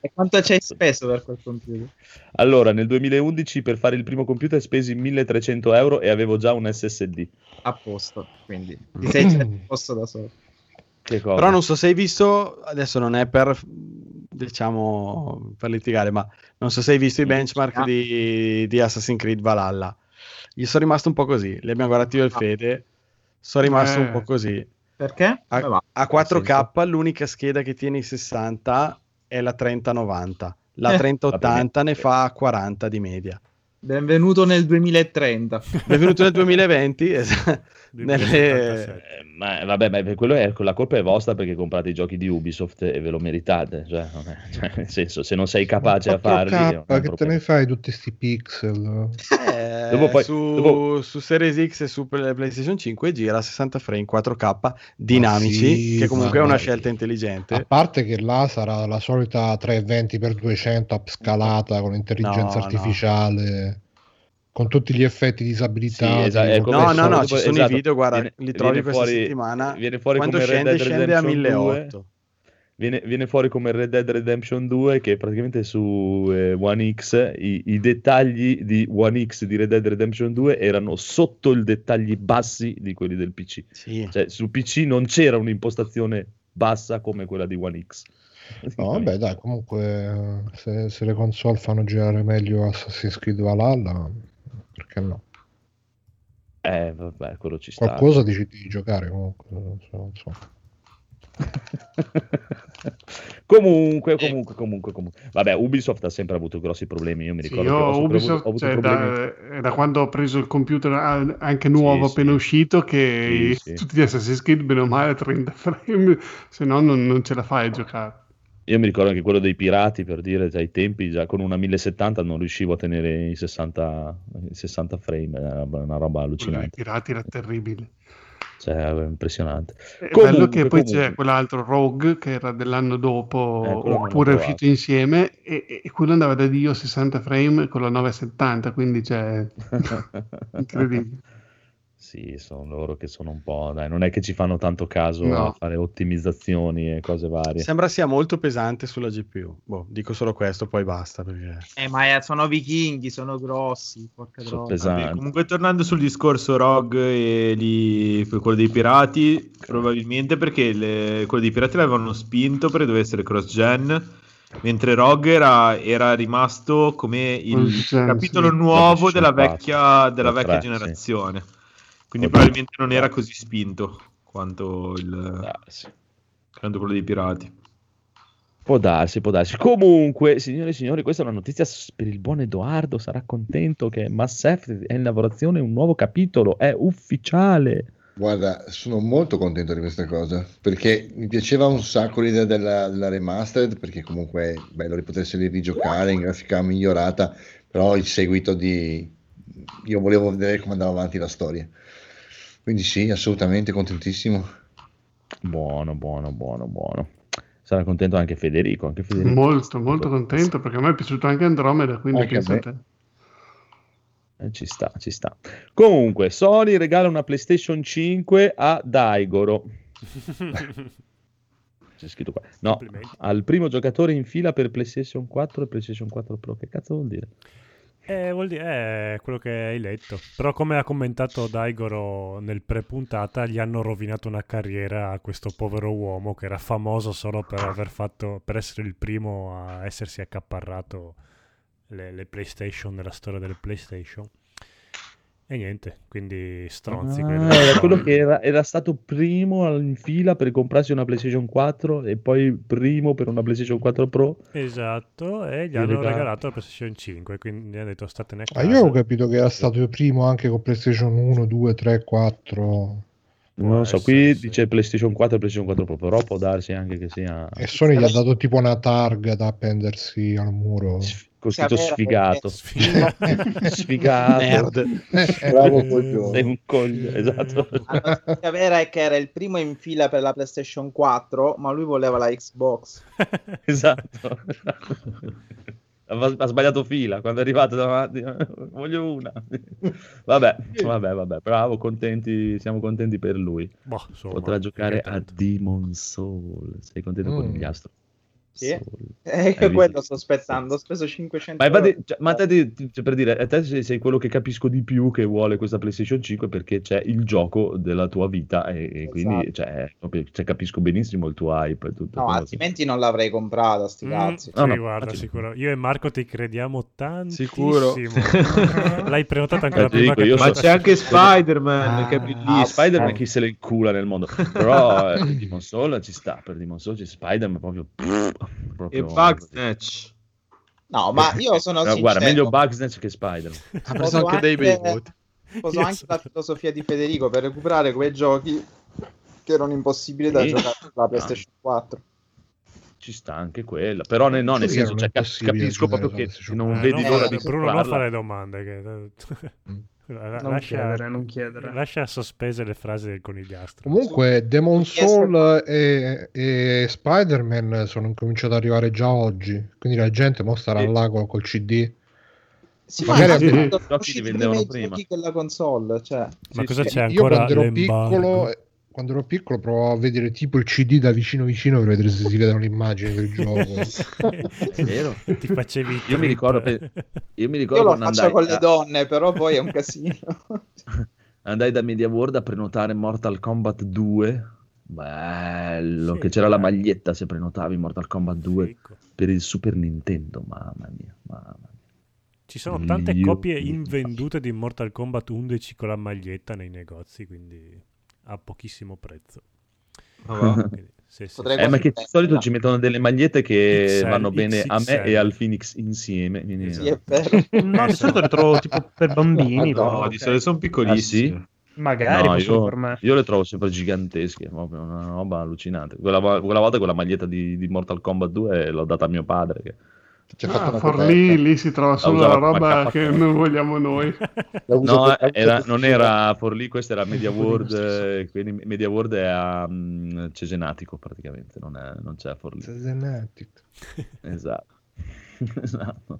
S7: E quanto ci hai speso per quel computer?
S2: Allora, nel 2011 per fare il primo computer spesi 1300 euro e avevo già un SSD.
S7: A posto, quindi ti sei a posto da solo.
S2: Che cosa?
S3: Però non so se hai visto, adesso non è per, diciamo, per litigare, ma non so se hai visto i benchmark di, di Assassin's Creed Valhalla. Gli sono rimasto un po' così, li abbiamo guardati io e il Fede, sono rimasto
S13: Eh.
S3: un po' così.
S7: Perché?
S3: A,
S7: va?
S3: a 4K l'unica scheda che tiene i 60 è la 3090, la
S7: Eh.
S3: 3080
S2: va bene.
S3: ne fa 40 di media.
S7: Benvenuto nel 2030.
S3: Benvenuto nel 2020. esatto. Nelle-
S2: ma vabbè, ma quello è, la colpa è vostra perché comprate i giochi di Ubisoft e ve lo meritate. Cioè, non è- cioè, nel senso, se non sei capace a farli,
S5: 4K, che te
S2: problema.
S5: ne fai tutti sti pixel?
S3: Eh,
S2: Dopo poi-
S3: su,
S2: dopo-
S3: su Series X e su Play- PlayStation 5 gira a 60 frame 4K dinamici,
S5: Ma sì,
S3: che comunque è una
S5: ma-
S3: scelta
S5: A
S3: intelligente.
S5: parte che là sarà la solita 320x200 upscalata con l'intelligenza
S3: No, no.
S5: Con tutti gli effetti disabilitati.
S2: Sì, esatto, come
S3: No, no, no, ci sono
S2: esatto,
S3: i video, guarda,
S2: viene-
S3: li trovi questa
S2: fuori-
S3: settimana.
S2: Viene fuori
S3: Quando
S2: come Red
S3: scende,
S2: Dead
S3: scende a
S2: Redemption 2.
S3: 1008.
S2: Viene, viene fuori come Red Dead Redemption 2 che praticamente su eh, One X i, i dettagli di One X di Red Dead Redemption 2 erano sotto i dettagli bassi di quelli del PC.
S3: Sì.
S2: Cioè su PC non c'era un'impostazione bassa come quella di One X.
S5: No, vabbè, dai, comunque se, se le console fanno girare meglio Assassin's Creed Valhalla, perché no?
S2: Eh, vabbè, quello ci sta.
S5: Qualcosa decidi di giocare comunque, non so, non so.
S2: comunque, comunque, comunque, comunque. Vabbè, Ubisoft ha sempre avuto grossi problemi. Io mi
S13: Sì,
S2: ricordo ho
S13: io
S2: sempre
S13: Ubisoft,
S2: avuto, ho
S13: cioè,
S2: problemi.
S13: da, da quando ho preso il computer anche nuovo
S2: Sì,
S13: appena
S2: sì.
S13: uscito che
S2: Sì, sì.
S13: tutti gli Assassin's Creed bene o male 30 frame se no non, non ce la fai a giocare
S2: Io mi ricordo anche quello dei pirati, per dire, già ai tempi, già con una 1070 non riuscivo a tenere i 60, i 60 frame, era una roba allucinante.
S13: pirati era terribile
S2: Cioè, impressionante.
S13: è
S2: Comunque,
S13: bello che poi
S2: comunque.
S13: c'è quell'altro Rogue che era dell'anno dopo
S2: Eh,
S13: oppure è uscito insieme e, e- quello andava da Dio 60 frame con la 970 quindi c'è incredibile
S2: Sì, sono loro che sono un po', dai, non è che ci fanno tanto caso
S13: No.
S2: a fare ottimizzazioni e cose varie.
S3: Sembra sia molto pesante sulla GPU. Boh, dico solo questo, poi basta. Perché...
S7: Eh, ma è- sono vichinghi, sono grossi. Porca
S2: Sono.
S4: Vabbè, comunque tornando sul discorso Rogue e gli- quello dei pirati, probabilmente perché le- quello dei pirati l'avevano spinto perché doveva essere cross-gen, mentre Rogue era, era rimasto come il capitolo
S13: sì.
S4: nuovo
S2: La
S4: della vecchia, della
S2: La
S4: vecchia
S2: 3, sì.
S4: Quindi
S2: Vabbè.
S4: probabilmente non era così spinto quanto, il,
S2: Darsi.
S4: quanto quello dei pirati.
S2: Può darsi, può darsi. Comunque, signore e signori, questa è una notizia per il buon Edoardo. Sarà contento che Mass Effect è in lavorazione un nuovo capitolo, è ufficiale.
S11: Guarda, sono molto contento di questa cosa perché mi piaceva un sacco l'idea della, della remastered perché comunque è bello di poterseli rigiocare in grafica migliorata, però il seguito di... io volevo vedere come andava avanti la storia. Quindi sì, assolutamente contentissimo.
S2: Buono, buono, buono, buono. Sarà contento anche Federico. Anche Federico.
S13: molto molto contento perché a me è piaciuto anche Andromeda quindi
S11: Anche a me.
S13: pensate
S2: Eh, ci sta, ci sta. Comunque, Sony regala una PlayStation 5 a Daigoro. C'è scritto qua. No, al primo giocatore in fila per PlayStation 4 e PlayStation 4 Pro. Che cazzo vuol dire?
S1: Eh, vuol dire, è quello che hai letto. Però come ha commentato Daigoro nel pre-puntata, gli hanno rovinato una carriera a questo povero uomo che era famoso solo per aver fatto, per essere il primo a essersi accaparrato le, le PlayStation nella storia delle PlayStation. E niente, quindi stronzi.
S2: Ah, era quello che era, era stato primo in fila per comprarsi una PlayStation 4 e poi primo per una PlayStation 4 Pro.
S1: Esatto, e gli hanno
S2: regala-
S1: regalato la PlayStation 5, quindi gli hanno detto statene a
S5: Ah,
S1: casa.
S5: io avevo capito che era stato il primo anche con PlayStation 1, 2, 3, 4
S2: Non lo so, qui
S1: sì.
S2: dice PlayStation 4 e PlayStation 4 Pro, però può darsi anche che sia
S5: e Sony gli ha dato tipo una targa da appendersi al muro.
S2: sf- con
S7: Sapere
S2: sfigato.
S1: Sfigato.
S2: Sfigato.
S3: Nerd.
S11: Bravo coglione.
S2: Sei un coglione, esatto.
S7: La notizia vera è che era il primo in fila per la PlayStation 4, ma lui voleva la Xbox.
S2: esatto. Ha sbagliato fila quando è arrivato davanti. Voglio una. Vabbè, vabbè, vabbè. Bravo, contenti, siamo contenti per lui.
S1: Boh, insomma,
S2: Potrà giocare a. Demon Soul. Sei contento con
S5: Mm.
S2: gli astro?
S7: Sì.
S2: Soul.
S7: Eh, quello sto aspettando, ho speso 500
S2: Ma, infatti,
S7: euro.
S2: cioè, ma te, cioè, per dire, a te sei, sei quello che capisco di più che vuole questa PlayStation 5 perché c'è il gioco della tua vita e, e quindi
S7: Esatto.
S2: cioè, proprio- cioè, capisco benissimo il tuo hype e tutto.
S7: No,
S2: quello che-
S7: altrimenti non l'avrei comprata, sti
S1: Mm,
S7: cazzi.
S2: No,
S1: sì,
S2: no,
S1: guarda, sicuro. Io e Marco ti crediamo
S3: Sicuro.
S1: tantissimo. L'hai prenotato ancora
S2: Eh,
S1: prima
S2: dico,
S1: che
S4: Ma c'è anche Spider-Man che
S7: Ah,
S2: Ah,
S4: bellissimo.
S2: Spider-Man chi se lo incula nel mondo però eh, Demon Soul ci sta per Demon Soul c'è Spider-Man proprio,
S4: E
S2: proprio
S4: Bugsnatch.
S7: No, ma io sono sincero.
S2: guarda, meglio Bugsnatch che Spider-Man.
S3: Ha
S7: preso anche dei bei voti. Sposo anche la filosofia di Federico per recuperare quei giochi che erano impossibili da
S2: Sì.
S7: giocare sulla PlayStation 4.
S2: Ci sta anche quella, però ne- no, nel
S5: Sì,
S2: senso, cioè, capisco proprio che non
S1: Eh,
S2: vedi
S1: non
S2: l'ora di
S1: Bruno, non fare domande. Che... La-
S12: Non
S1: lascia,
S12: chiedere, non chiedere.
S1: lascia sospese le frasi del conigliastro.
S5: Comunque, Demon Soul e, e Spider-Man sono incominciati ad arrivare già oggi. Quindi la gente mo starà
S2: Sì.
S5: là col, col CD.
S7: Sì,
S5: Magari
S2: li
S7: usciti
S2: vendevano
S7: prima che la console, cioè.
S1: Ma
S2: Sì,
S1: cosa
S2: sì.
S1: c'è
S5: Io
S1: ancora?
S5: quando ero
S1: l'embargo?
S5: piccolo, quando ero piccolo provavo a vedere tipo il CD da vicino vicino per vedere se si vedono le immagini del gioco.
S2: È vero.
S1: Ti facevi i
S2: Io mi
S1: trip.
S2: ricordo, io mi ricordo
S7: Io lo faccio
S2: andai,
S7: con le donne, però poi è un casino.
S2: andai da Media World a prenotare Mortal Kombat 2. Bello,
S1: Sì,
S2: che c'era la
S1: eh.
S2: maglietta se prenotavi Mortal Kombat 2
S1: Ecco.
S2: per il Super Nintendo. Mamma mia, mamma mia.
S1: Ci sono tante
S2: Io-
S1: copie invendute di Mortal Kombat 11 con la maglietta nei negozi, quindi a pochissimo prezzo. Quindi, sì, sì.
S2: Eh, ma che di solito ci mettono delle magliette che
S1: XL,
S2: vanno bene a me
S1: XXL.
S2: e al Phoenix insieme. quindi-
S7: Sì, è vero.
S12: No, di solito le trovo tipo per bambini.
S4: No, di solito sono
S2: Ah,
S4: piccolissimi.
S2: sì?
S12: Magari
S2: No, io, io le trovo sempre gigantesche, proprio una roba allucinante. Quella, quella volta quella maglietta di, di Mortal Kombat 2 l'ho data a mio padre. Che...
S11: Ci ha fatto
S13: Ah,
S11: una
S13: Forlì
S11: coperta.
S13: lì si trova solo la roba
S2: K4.
S13: che non vogliamo noi.
S2: No, era- non era Forlì, questa era Media World. eh, quindi Media World è a mm, Cesenatico praticamente, non, è- non c'è a Forlì.
S5: Zenetic.
S2: Esatto. esatto.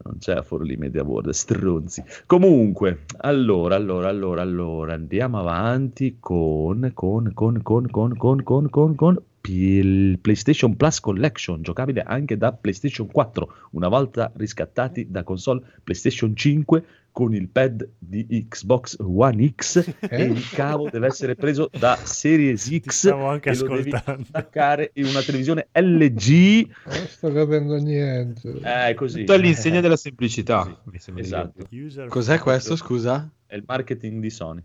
S2: Non c'è a Forlì Media World, stronzi. Comunque, allora, allora, allora, allora, andiamo avanti con, con, con, con, con, con, con, con, con il PlayStation Plus Collection, giocabile anche da PlayStation 4, una volta riscattati da console PlayStation 5 con il pad di Xbox One X e il cavo deve essere preso da Series X
S1: stavo anche
S2: e lo devi
S1: ascoltando.
S2: attaccare in una televisione LG
S5: Non sto capendo niente.
S2: eh, così.
S4: Tutto all'insegna della semplicità.
S2: Sì, esatto.
S3: Cos'è questo, scusa?
S2: È il marketing di Sony.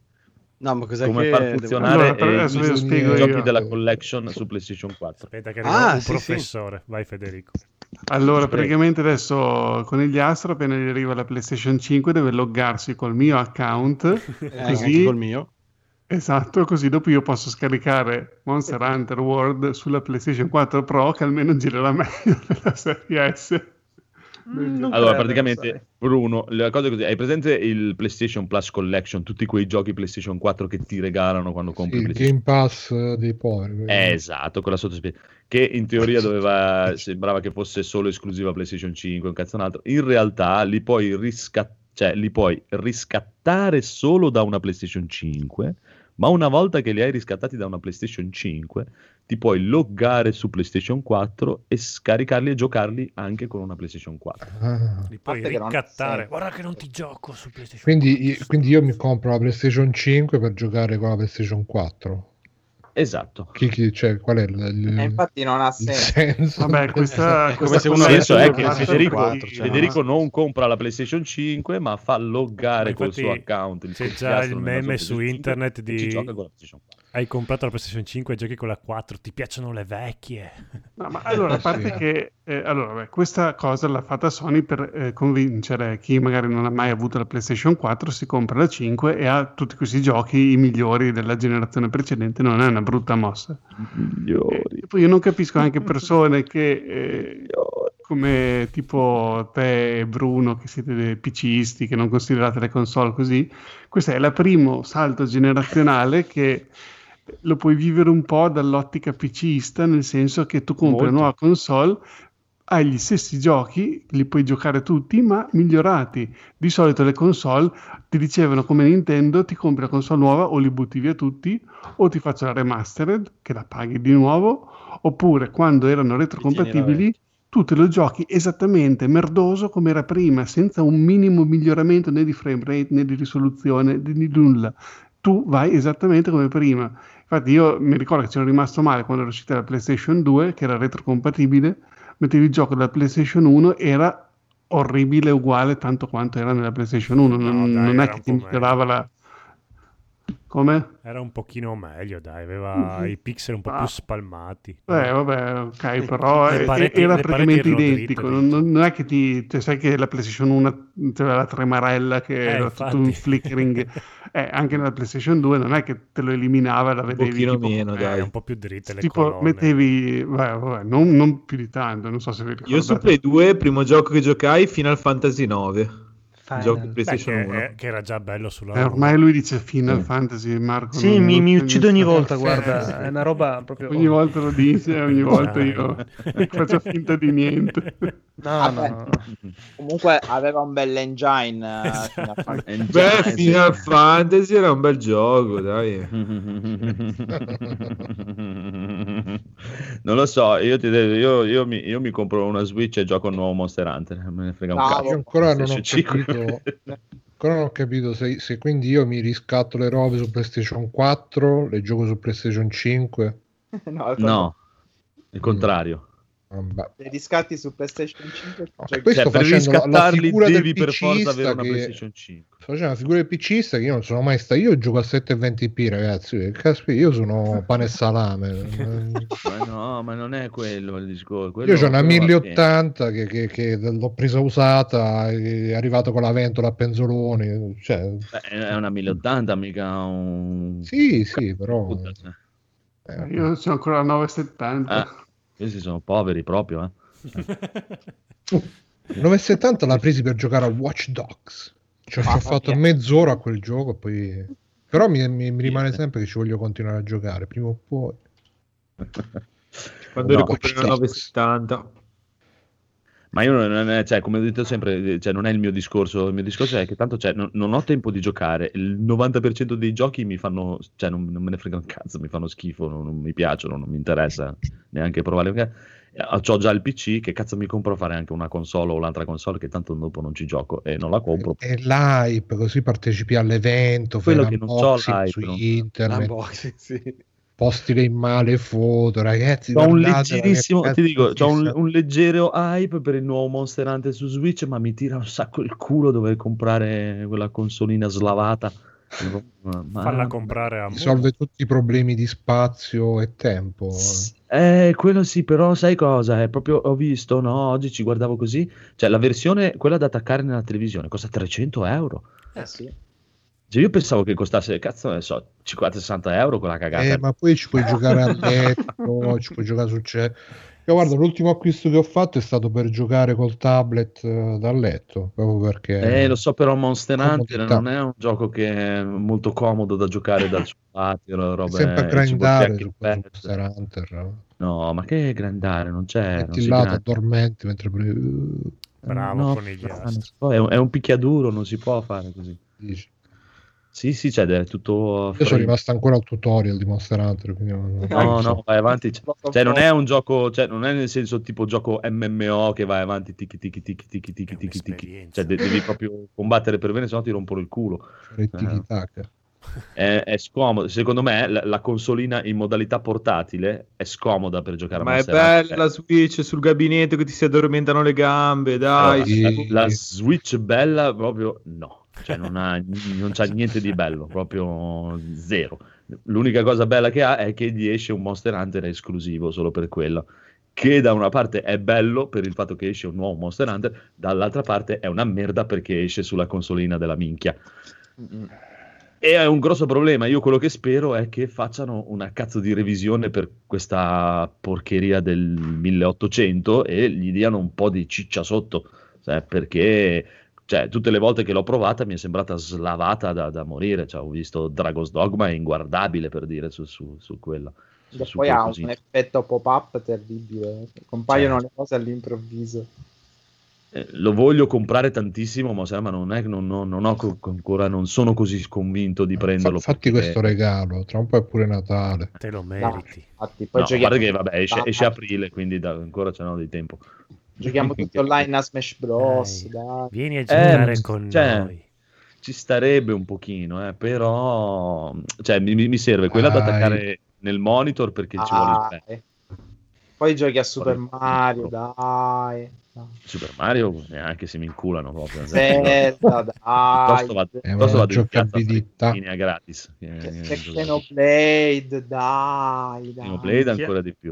S3: No, ma cos'è
S2: Come
S3: che...
S2: far funzionare
S13: Allora, per-
S2: eh,
S13: adesso ve lo
S2: i
S13: spiego
S2: giochi
S13: io.
S2: della collection su PlayStation 4.
S1: Aspetta che arriva
S3: Ah,
S1: un
S3: sì,
S1: professore. Vai Federico.
S13: Allora, praticamente adesso con gli Astro, appena gli arriva la PlayStation 5, deve loggarsi col mio account.
S3: Eh,
S13: così,
S3: col mio.
S13: esatto, così dopo io posso scaricare Monster Hunter World sulla PlayStation 4 Pro, che almeno girerà meglio della serie S.
S12: Mm, non
S2: Allora, praticamente,
S12: sai.
S2: Bruno, la cosa è così. Hai presente il PlayStation Plus Collection? Tutti quei giochi PlayStation 4 che ti regalano quando compri
S5: Sì, il Game Pass dei poveri.
S2: Eh, esatto, quella sottospecie che in teoria doveva sembrava che fosse solo esclusiva PlayStation 5, un cazzo un altro. In realtà li puoi, risca- cioè, li puoi riscattare solo da una PlayStation 5, ma una volta che li hai riscattati da una PlayStation 5, ti puoi loggare su PlayStation 4 e scaricarli e giocarli anche con una PlayStation 4.
S5: Ah.
S1: Li puoi ricattare. Guarda che non ti gioco su PlayStation.
S5: Quindi, io- quindi io mi compro la PlayStation 5 per giocare con la PlayStation 4.
S2: Esatto.
S5: Chi, chi- cioè, qual è il, il-
S7: E infatti non ha senso.
S5: senso?
S13: Vabbè, questa, questa
S3: se uno
S2: senso è
S3: avesse
S2: che
S3: una
S2: Federico,
S3: 4, cioè,
S2: Federico non compra la PlayStation 5, ma fa loggare
S1: Ma
S2: col suo account. il
S1: c'è già il meme su
S2: PlayStation 5
S1: internet
S2: e ci
S1: di-
S2: gioca con la PlayStation 4.
S1: Hai comprato la PlayStation 5 e giochi con la 4. Ti piacciono le vecchie?
S13: No, ma allora, a parte
S5: Sì.
S13: che eh, allora, beh, questa cosa l'ha fatta Sony per eh, convincere chi magari non ha mai avuto la PlayStation 4, si compra la 5 e ha tutti questi giochi i migliori della generazione precedente. Non è una brutta mossa.
S2: Migliori.
S13: E poi io non capisco anche persone che eh, come tipo te e Bruno, che siete dei PCisti, che non considerate le console così. Questo è il primo salto generazionale che lo puoi vivere un po' dall'ottica PCista, nel senso che tu compri
S2: Molto.
S13: una nuova console, hai gli stessi giochi, li puoi giocare tutti, ma migliorati. Di solito le console ti dicevano come Nintendo, ti compri la console nuova o li butti via tutti, o ti faccio la remastered, che la paghi di nuovo, oppure quando erano retrocompatibili, tu te lo giochi esattamente merdoso come era prima, senza un minimo miglioramento né di frame rate né di risoluzione, di, di nulla. Tu vai esattamente come prima. Infatti io mi ricordo che c'ero rimasto male quando era uscita la PlayStation 2, che era retrocompatibile, mettevi il gioco della PlayStation 1, era orribile, uguale tanto quanto era nella PlayStation 1. Non,
S1: No, dai,
S13: non è che ti migliorava la... Come?
S1: Era un pochino meglio, dai, aveva
S13: Mhm.
S1: i pixel un po'
S13: Ah.
S1: più spalmati.
S13: Eh, vabbè, ok, però eh,
S1: pareti-
S13: era praticamente identico.
S1: dritte,
S13: Non, non- è che ti. Cioè, sai che la PlayStation 1 aveva la tremarella che
S1: Eh,
S13: era
S1: infatti.
S13: tutto un flickering. eh, anche nella PlayStation 2 non è che te lo eliminava la
S4: Un
S13: vedevi.
S4: pochino
S13: tipo,
S4: meno,
S1: Eh,
S4: dai.
S1: un po' più dritte le
S13: Tipo,
S1: colonne.
S13: mettevi. Vabbè, vabbè, non, non più di tanto, non so se vi ricordate.
S4: Io su Play 2, primo gioco che giocai, Final Fantasy 9. Gioco di
S12: Final.
S4: PlayStation
S1: Beh,
S4: 1.
S1: che, che era già bello sulla
S13: Eh, ormai lui dice Final Fantasy, Marco.
S12: Sì, mi, mi
S13: c'è
S12: uccide ogni volta, guarda, è una roba proprio...
S13: Ogni volta lo dice, ogni volta io faccio finta di niente.
S12: No, no, no.
S7: Comunque aveva un bel engine. eh, Final Fantasy.
S4: Beh. Final Fantasy era un bel gioco, dai.
S2: non lo so, io, ti devo- io, io mi, io mi compro una Switch e gioco un nuovo Monster Hunter. Me ne frega un
S7: Bravo.
S2: cazzo.
S5: Io ancora non ho
S2: PlayStation 5.
S5: capito, ancora non ho capito se, se quindi io mi riscatto le robe su PlayStation 4, le gioco su PlayStation 5.
S7: no, al
S2: No, il contrario.
S5: Vabbè.
S7: dei riscatti su PlayStation 5
S5: No, questo
S2: Cioè, per
S5: facendo la- la
S2: riscattarli
S5: figura del
S2: devi per forza avere una
S5: che-
S2: PlayStation 5.
S5: Facendo la figura del PCista che io non sono mai stato. Io gioco a 720p, ragazzi. Caspita, io sono pane e salame.
S2: Ma no, ma non è quello il discorso. quello-
S5: Io ho una
S2: quello va bene.
S5: 1080 che, che- che l'ho presa usata, è arrivato con la ventola a penzoloni. Cioè,
S2: Beh, è una 1080, mica un...
S5: sì, sì, però.
S2: Puttana.
S5: eh,
S13: Io sono ancora a 970.
S2: Ah, questi sono poveri proprio, eh.
S5: 970 l'ha presi per giocare a Watch Dogs. Cioè, ci ho fatto
S7: mia.
S5: mezz'ora a quel gioco. Poi... Però mi, mi- mi rimane sempre che ci voglio continuare a giocare prima o poi.
S4: Quando
S2: No,
S4: recuperi la
S5: Watch
S4: 970.
S2: Ma io non è, cioè, come ho detto sempre, cioè, non è il mio discorso. Il mio discorso è che tanto cioè, non, non ho tempo di giocare. Il 90% dei giochi mi fanno, cioè, non, non me ne frega un cazzo, mi fanno schifo, non, non mi piacciono, non mi interessa neanche provare. Ho già il PC, che cazzo mi compro a fare anche una console o l'altra console che tanto dopo non ci gioco e non la compro.
S5: E l'hype, così partecipi all'evento, fai
S2: Quello che non c'ho
S5: l'unboxing su internet,
S3: L'unboxing, sì.
S5: Posti le male foto, ragazzi.
S2: Ho un leggerissimo, ti dico, c'ho un, un leggero hype per il nuovo Monster Hunter su Switch, ma mi tira un sacco il culo dover comprare quella consolina slavata. Ma-
S1: Falla comprare a
S5: risolve tutti i problemi di spazio e tempo.
S2: Eh, quello sì, però sai cosa? È proprio, ho visto, no, oggi ci guardavo così, cioè la versione, quella da attaccare nella televisione, costa 300 euro.
S7: Eh sì.
S2: Cioè, io pensavo che costasse, cazzo, ne so, 50-60 euro quella cagata.
S5: Eh, ma poi ci puoi giocare a letto, ci puoi giocare su c'è. Io guarda, l'ultimo acquisto che ho fatto è stato per giocare col tablet eh, dal letto, proprio perché
S2: Eh, lo so, però Monster Hunter non è un gioco che è molto comodo da giocare dal cellulare, roba,
S5: sempre a
S2: eh,
S5: grindare su. Monster Hunter.
S2: No, ma che grandare, non c'è.
S5: Metti là, ti addormenti mentre
S1: Bravo,
S2: No,
S1: conigliastro.
S2: non si può, È un, è un picchiaduro, non si può fare così.
S5: dici.
S2: Sì, sì, cioè, è tutto...
S5: Io sono
S2: free.
S5: rimasto ancora al tutorial di Monster Hunter. Quindi non-
S2: No, no, vai avanti. Cioè, non è un gioco, cioè, non è nel senso tipo gioco MMO che vai avanti, ticchi, ticchi, ticchi, ticchi, ticchi, ticchi, ticchi. Cioè, de- devi proprio combattere per bene, sennò ti rompono il culo.
S5: Tiki-taka.
S2: È, è scomodo. Secondo me, la, la consolina in modalità portatile è scomoda per giocare a
S4: Ma è bella la Switch sul gabinetto che ti si addormentano le gambe, dai.
S2: Allora, la, la Switch bella proprio no, cioè non, ha, non c'ha niente di bello, proprio zero. L'unica cosa bella che ha è che gli esce un Monster Hunter esclusivo solo per quello. Che da una parte è bello per il fatto che esce un nuovo Monster Hunter, dall'altra parte è una merda perché esce sulla consolina della minchia. E è un grosso problema. Io quello che spero è che facciano una cazzo di revisione per questa porcheria del 1800 e gli diano un po' di ciccia sotto. cioè, perché cioè, tutte le volte che l'ho provata mi è sembrata slavata da, da morire. Cioè, ho visto Dragon's Dogma è inguardabile per dire su, su, su quella. su- su
S7: poi ha
S2: così.
S7: un effetto pop-up terribile. Compaiono le cose all'improvviso.
S2: Eh, lo voglio comprare tantissimo, ma, ma non, è, non, non- non ho co- ancora, non sono così convinto di prenderlo.
S5: Fa- fatti
S2: perché-
S5: questo regalo, tra un po' è pure Natale.
S1: Te lo
S7: meriti. infatti, poi
S2: No, guarda che vabbè, esce, esce aprile, quindi da- ancora c'è no, di tempo.
S7: Giochiamo tutti online a Smash Bros. Dai.
S1: Vieni a
S2: Eh,
S1: giocare
S2: ma-
S1: con
S2: cioè,
S1: noi.
S2: Ci starebbe un pochino, eh, però cioè, mi, mi- mi serve quella da
S5: Dai.
S2: attaccare nel monitor perché ci vuole il.
S7: Dai. Poi giochi a Super
S2: Vuole-
S7: Mario, dai.
S2: Super Mario neanche se mi inculano proprio.
S7: Zelda, dai.
S2: Piuttosto vado,
S5: È
S2: piuttosto vado in piazza a linea gratis. Eh,
S7: Xenoblade, dai, dai.
S2: Xenoblade ancora di più.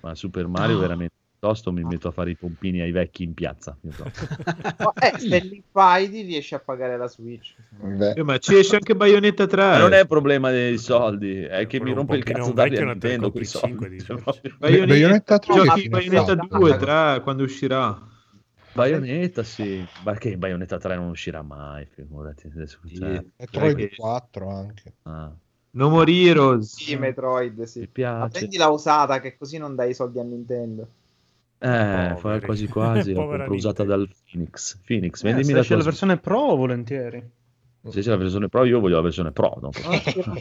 S2: Ma Super Mario veramente piuttosto mi metto a fare i pompini ai vecchi in piazza.
S7: Ma, eh, se li fai ti riesci a pagare la Switch.
S4: Eh, ma ci esce anche Bayonetta 3.
S2: Ma non è problema dei soldi, è che
S1: Quello
S2: mi rompe il cazzo
S1: un
S2: darli
S1: vecchio
S2: a
S1: è una
S2: Nintendo quei
S1: P5
S2: soldi.
S1: di
S4: Bayonetta,
S5: Bayonetta 3
S4: giochi Bayonetta
S5: fine fa?
S4: 2, 3 quando uscirà.
S2: Bayonetta sì, ma che Bayonetta 3 non uscirà mai, figurati. Adesso, cioè,
S5: Metroid
S4: che-
S5: 4 anche.
S2: ah,
S4: No More Heroes.
S7: Sì, Metroid, sì.
S2: mi
S7: Ma
S2: piace.
S7: prendila usata che così non dai i soldi a Nintendo.
S2: Eh,
S1: Poveri.
S2: quasi quasi, l'ho usata dal Phoenix. Phoenix,
S12: Eh,
S2: vendimi
S12: se
S2: la tua
S12: la versione Pro, volentieri.
S2: Se c'è la versione Pro, io voglio la versione Pro. no?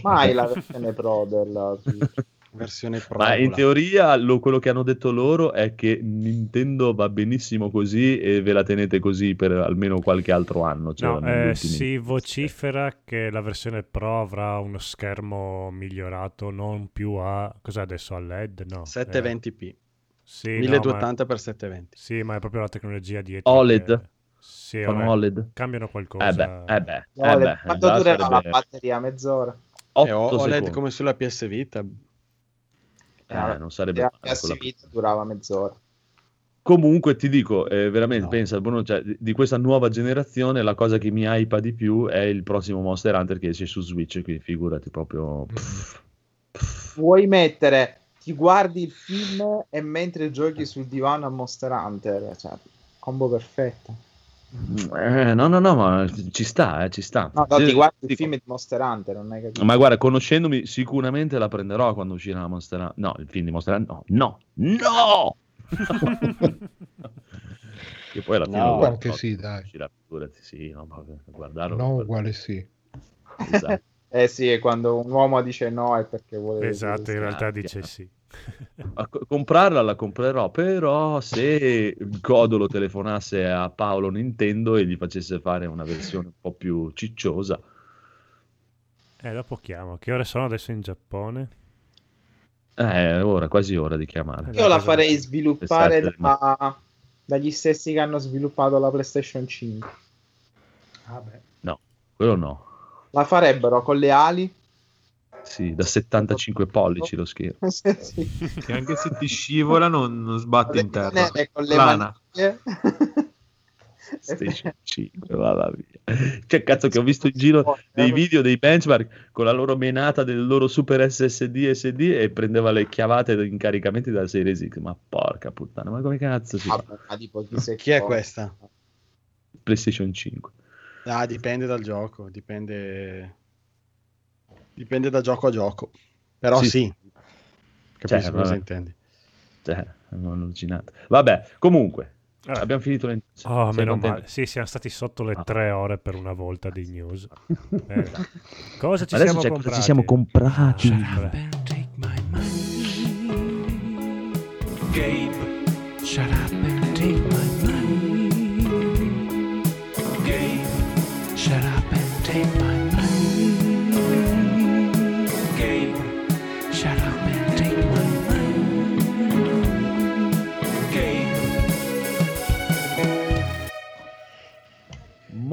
S7: Mai la versione Pro della.
S3: Versione Pro.
S2: Ma in teoria lo- quello che hanno detto loro è che Nintendo va benissimo così e ve la tenete così per almeno qualche altro anno. Cioè
S1: No, eh, si vocifera che la versione Pro avrà uno schermo migliorato, non più a... Cos'è adesso? A LED? No.
S3: 720p.
S1: eh, sì, no,
S3: 1280 x 720.
S1: Sì, ma è proprio la tecnologia dietro.
S2: OLED?
S1: che- Sì,
S2: Fanno
S1: vabbè,
S2: OLED?
S1: Cambiano qualcosa.
S2: Eh beh, eh beh,
S7: No,
S2: eh beh,
S7: quanto
S2: già
S7: durerà la batteria? Mezz'ora?
S3: E
S2: 8
S3: OLED
S2: secondi.
S3: come sulla PS Vita.
S2: Eh, non sarebbe
S7: La
S2: male
S7: PS
S2: quella-
S7: Vita durava mezz'ora.
S2: Comunque ti dico, eh, veramente
S3: No.
S2: pensa, Bruno, cioè, di- di questa nuova generazione la cosa che mi hypa di più è il prossimo Monster Hunter che esce su Switch, quindi figurati proprio... pff, pff.
S7: Vuoi mettere, ti guardi il film e mentre giochi sul divano a Monster Hunter, cioè, combo perfetto.
S2: Eh, no, no, no, ma ci sta, eh, ci sta.
S7: No, no, ti guardi il film di Monster Hunter, non hai capito?
S2: Ma guarda, conoscendomi, sicuramente la prenderò quando uscirà la Monster Hunter. No, il film di Monster Hunter. No, no, no! che poi alla fine
S3: No,
S2: lo
S5: anche
S2: guardo,
S5: sì, dai.
S2: uscirà, figurati, sì, no, ma guardarlo.
S5: No, uguale sì.
S2: esatto.
S7: Eh sì, e quando un uomo dice no è perché vuole...
S1: Esatto, in realtà dice sì.
S2: A co- comprarla la comprerò, però se Godolo telefonasse a Paolo Nintendo e gli facesse fare una versione un po' più cicciosa,
S1: Eh, dopo chiamo. Che ore sono adesso in Giappone?
S2: eh, ora, quasi ora di chiamare.
S7: Io la farei sviluppare da- dagli stessi che hanno sviluppato la PlayStation 5.
S2: No, quello no.
S7: La farebbero con le ali.
S2: Sì, da 75 pollici lo schermo.
S7: Sì, sì.
S4: Che anche se ti scivola non, non sbatti in terra.
S7: Eh, con le
S4: Lana.
S2: PlayStation 5, mamma mia. Cioè, cazzo, che ho visto in giro dei video dei benchmark con la loro menata del loro super SSD SD e prendeva le chiavate di incaricamenti dalla Series X. Ma porca puttana, ma come cazzo si fa?
S7: Vabbè, ma tipo chi se-
S3: Chi è questa?
S2: PlayStation 5.
S3: Ah, dipende dal gioco, dipende... Dipende da gioco a gioco. Però
S2: Sì.
S3: sì. Capisco
S2: Cioè,
S3: cosa
S2: vabbè.
S3: intendi.
S2: Cioè, non allucinato. Vabbè, comunque,
S1: Ah.
S2: abbiamo finito le
S1: Oh,
S2: Sei
S1: meno
S2: contento?
S1: male. Sì, siamo stati sotto le
S2: Ah.
S1: tre ore per una volta di news. Eh, cosa ci
S2: Adesso
S1: siamo
S2: c'è- cosa
S1: comprati?
S2: ci siamo comprati?
S1: Ah.
S14: Take my money. Gabe, shut up and take my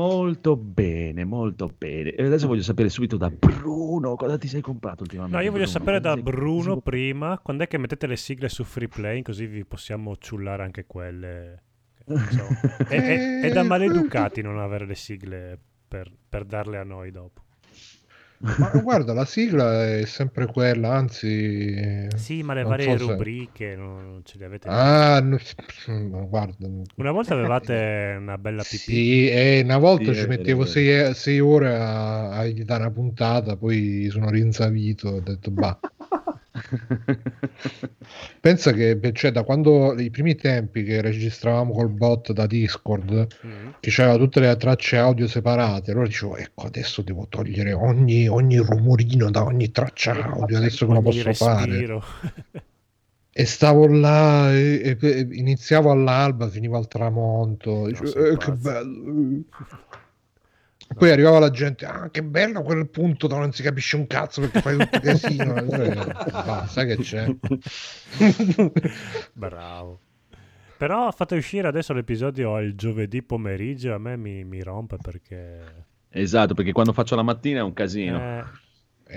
S2: Molto bene, molto bene. E adesso voglio sapere subito da Bruno cosa ti sei comprato ultimamente.
S1: No, io voglio
S2: Bruno?
S1: sapere da
S2: Cosa sei-
S1: Bruno prima quando è che mettete le sigle su free play, così vi possiamo ciullare anche quelle. Insomma, è, è- è da maleducati non avere le sigle per, per darle a noi dopo.
S5: Ma guarda, la sigla è sempre quella, anzi...
S1: Sì, ma le varie
S5: so se-
S1: rubriche non, non ce le avete.
S5: Ah, no, no, guarda.
S1: Una volta avevate una bella pipì.
S5: Sì, e una volta
S2: Sì,
S5: ci mettevo
S2: è
S5: sei, sei ore a, a editare una puntata, poi sono rinsavito ho detto bah. Pensa che cioè, da quando i primi tempi che registravamo col bot da Discord,
S1: Mm.
S5: che c'aveva tutte le tracce audio separate, allora dicevo, ecco, adesso devo togliere ogni, ogni rumorino da ogni traccia audio, adesso che lo
S1: Ogni
S5: posso fare.
S1: respiro.
S5: E stavo là, e, e- e iniziavo all'alba, finivo al tramonto. Dicevo,
S1: sei
S5: "Eh, che
S1: pazzo."
S5: bello. E Poi arrivava la gente, ah, che bello quel punto dove non si capisce un cazzo perché fai tutto casino. Sai che c'è?
S1: Bravo. Però fate uscire adesso l'episodio il giovedì pomeriggio, a me mi, mi rompe perché...
S2: Esatto, perché quando faccio la mattina è un casino.
S1: Eh,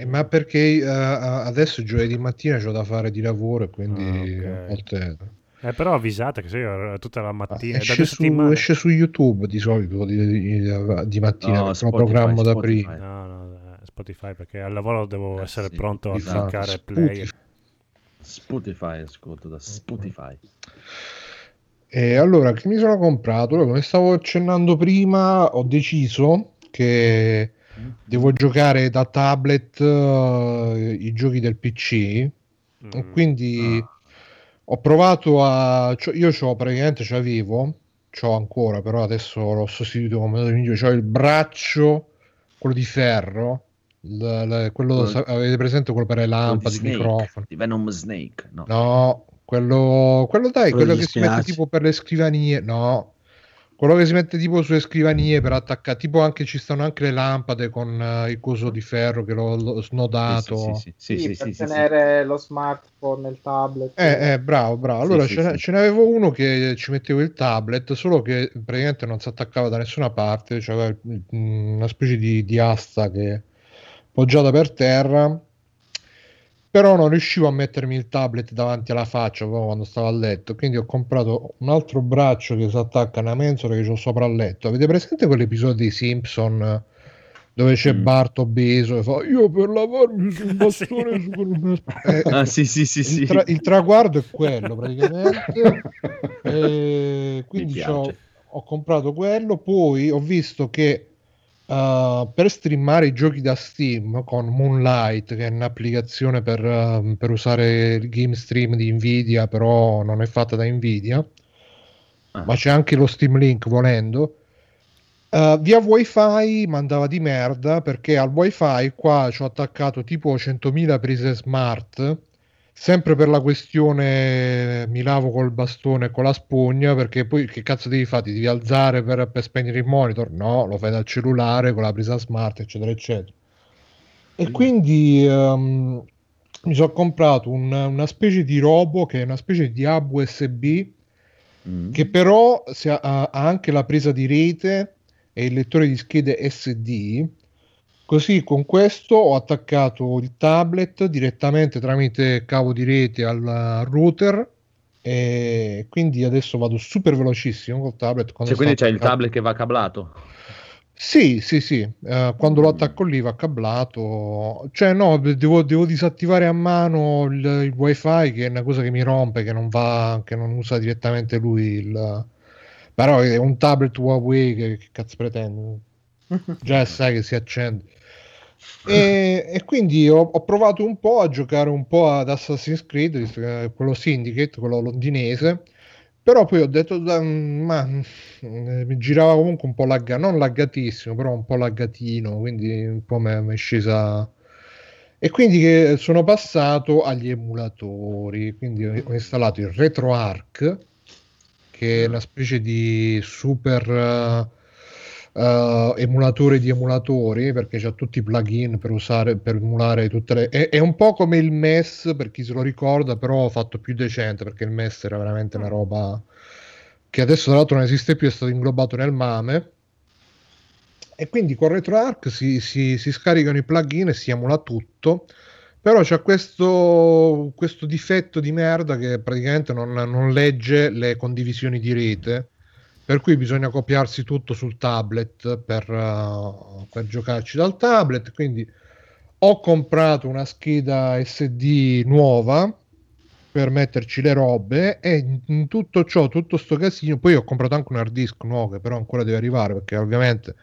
S5: Eh, ma perché eh, adesso giovedì mattina c'ho da fare di lavoro e quindi
S1: Ah, ok.
S5: a volte
S1: eh, però avvisate che se io tutta la mattina... da
S5: esce su, esce su YouTube di solito di, di- di mattina
S2: No, Spotify,
S5: programmo da prima.
S1: No, no, eh, Spotify perché al lavoro devo
S2: Eh,
S1: essere
S2: sì,
S1: pronto a cliccare play.
S2: Spotify, ascolto da Spotify.
S5: E allora, che mi sono comprato? Come stavo accennando prima, ho deciso che devo giocare da tablet eh, i giochi del PC. E
S1: Mm.
S5: quindi ho provato a... io c'ho praticamente, c'avevo, c'ho ancora, però adesso l'ho sostituito come gioco, c'ho il braccio, quello di ferro, il- il- quello,
S2: Quello-
S5: avete presente quello per le lampade, il microfono?
S2: di Venom Snake. No.
S5: No, quello, quello dai,
S3: Quello
S5: quello che si mette tipo per le scrivanie. No, quello che si mette tipo sulle scrivanie per attaccare. Tipo anche ci stanno anche le lampade con eh, il coso di ferro che l'ho, l'ho snodato.
S2: Sì, sì, sì, sì,
S7: per
S2: sì, sì, sì.
S7: tenere lo smartphone, il tablet.
S5: Eh, eh, bravo, bravo. Allora
S2: Sì,
S5: ce,
S2: sì,
S5: ne-
S2: sì.
S5: ce ne avevo uno che ci mettevo il tablet, solo che praticamente non si attaccava da nessuna parte, mm, una specie di, di asta che poggiata per terra, però non riuscivo a mettermi il tablet davanti alla faccia proprio quando stavo a letto, quindi ho comprato un altro braccio che si attacca a una mensola che ho sopra il letto. Avete presente quell'episodio dei Simpson dove c'è
S2: Mm.
S5: Bart obeso e fa io per lavarmi sul bastone su quello- Eh,
S2: Ah, sì, sì, sì,
S5: il,
S2: sì.
S5: tra- il traguardo è quello praticamente. E quindi
S2: piace.
S5: ho comprato quello. Poi ho visto che uh, per streamare i giochi da Steam con Moonlight, che è un'applicazione per, uh, per usare il game stream di Nvidia, però non è fatta da Nvidia,
S2: Ah.
S5: ma c'è anche lo Steam Link volendo. Uh, via wifi mandava di merda perché al wifi qua ci ho attaccato tipo 100.000 prese smart sempre per la questione mi lavo col bastone e con la spugna perché poi che cazzo devi fare? Ti devi alzare per, per spegnere il monitor? No, lo fai dal cellulare con la presa smart eccetera eccetera e quindi ehm, mi sono comprato un- una specie di robo che è una specie di hub USB
S2: Mm.
S5: che però ha, ha anche la presa di rete e il lettore di schede SD. Così con questo ho attaccato il tablet direttamente tramite cavo di rete al router e quindi adesso vado super velocissimo col tablet.
S2: Cioè, quindi c'è il
S5: attaccato-
S2: tablet che va cablato.
S5: Sì, sì, sì, eh, quando lo attacco lì va cablato, cioè no, devo, devo disattivare a mano il, il wifi che è una cosa che mi rompe, che non va, che non usa direttamente lui il... però è un tablet Huawei che, che cazzo pretende? Già sai che si accende. E, e quindi ho, ho provato un po' a giocare un po' ad Assassin's Creed, è quello Syndicate, quello londinese, però poi ho detto, "Da- ma eh, mi girava comunque un po' laggato, non laggatissimo, però un po' laggatino, quindi un po' mi è scesa. E quindi che sono passato agli emulatori, quindi ho ho installato il RetroArch, che è una specie di super eh, eh, emulatore di emulatori, perché c'ha tutti i plugin per usare, per emulare tutte le... È, è un po' come il MES, per chi se lo ricorda, però fatto più decente, perché il MES era veramente una roba che adesso tra l'altro non esiste più, è stato inglobato nel MAME. E quindi con RetroArch si, si, si scaricano i plugin e si emula tutto. Però c'è questo, questo difetto di merda che praticamente non, non legge le condivisioni di rete, per cui bisogna copiarsi tutto sul tablet per, uh, per giocarci dal tablet. Quindi ho comprato una scheda SD nuova per metterci le robe e in- tutto ciò, tutto sto casino, poi ho comprato anche un hard disk nuovo che però ancora deve arrivare perché ovviamente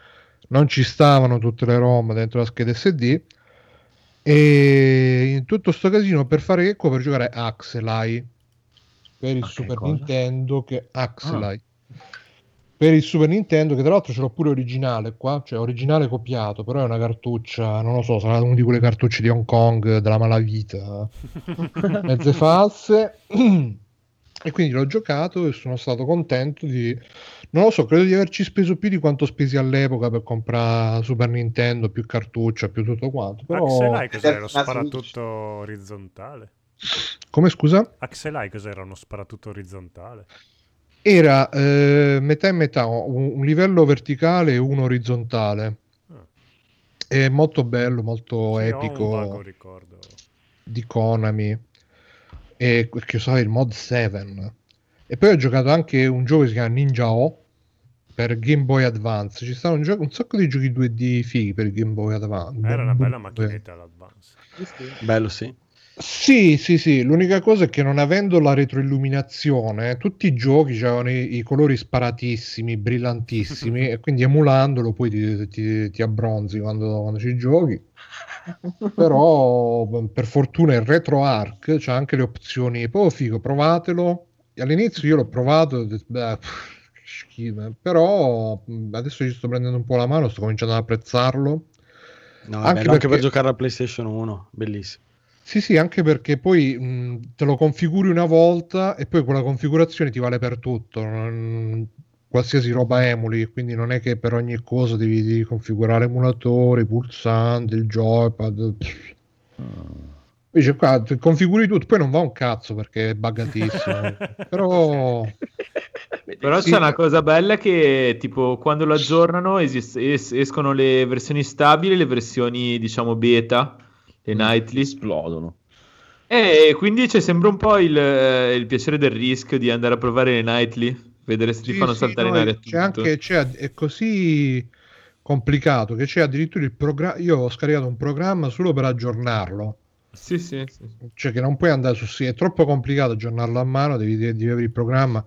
S5: non ci stavano tutte le ROM dentro la scheda SD e in tutto sto casino per fare che cosa? Per giocare Axelai per il Super
S2: cosa?
S5: Nintendo che Axelai per il Super Nintendo che tra l'altro ce l'ho pure originale qua, cioè originale copiato, però è una cartuccia, non lo so, sarà una di quelle cartucce di Hong Kong della malavita, mezze false. E quindi l'ho giocato e sono stato contento di... Non lo so, credo di averci speso più di quanto spesi all'epoca per comprare Super Nintendo, più cartuccia, più tutto quanto. Però...
S1: Axelai cos'era? Lo sparatutto orizzontale?
S5: Come scusa?
S1: Axelai cos'era? Uno sparatutto orizzontale?
S5: Era eh, metà e metà, un, un livello verticale e uno orizzontale. È molto bello, molto
S1: Sì, ho un vago
S5: epico
S1: ricordo.
S5: di Konami. E che usava il mod 7. E poi ho giocato anche un gioco che si chiama Ninja O per Game Boy Advance. Ci stanno un, gioco- un sacco di giochi 2D fighi per il Game Boy Advance.
S1: Era una bella macchinetta all'Advance.
S3: Bello, sì.
S5: Sì, sì, sì, l'unica cosa è che non avendo la retroilluminazione, tutti i giochi avevano i, i colori sparatissimi, brillantissimi, e quindi emulandolo poi ti, ti- ti abbronzi quando, quando ci giochi. Però per fortuna il RetroArch c'ha anche le opzioni, poi figo, provatelo. All'inizio io l'ho provato, ho detto, "Beh, schifo", però adesso ci sto prendendo un po' la mano, sto cominciando ad apprezzarlo.
S3: No,
S5: Anche
S3: bello anche per
S5: perché-
S3: giocare alla PlayStation 1, bellissimo.
S5: Sì, sì, anche perché poi mh, te lo configuri una volta e poi quella configurazione ti vale per tutto. non- qualsiasi roba emuli, quindi non è che per ogni cosa devi, devi configurare emulatore, pulsante, il joypad. Invece qua configuri tutto, poi non va un cazzo perché è buggatissimo. Però
S4: Però
S5: Sì.
S4: c'è una cosa bella che tipo quando lo aggiornano esist- es- escono le versioni stabili, le versioni diciamo beta, le nightly.
S2: Esplodono.
S4: E quindi c'è sempre un po' il, eh, il piacere del rischio di andare a provare le nightly, vedere se ti
S5: Sì,
S4: fanno
S5: sì,
S4: saltare
S5: no,
S4: in aria
S5: c'è
S4: tutto.
S5: anche, c'è, è così complicato che c'è addirittura il programma. Io ho scaricato un programma solo per aggiornarlo.
S4: Sì, sì, sì.
S5: Cioè che non puoi andare su sì, è troppo complicato aggiornarlo a mano, devi, devi avere il programma.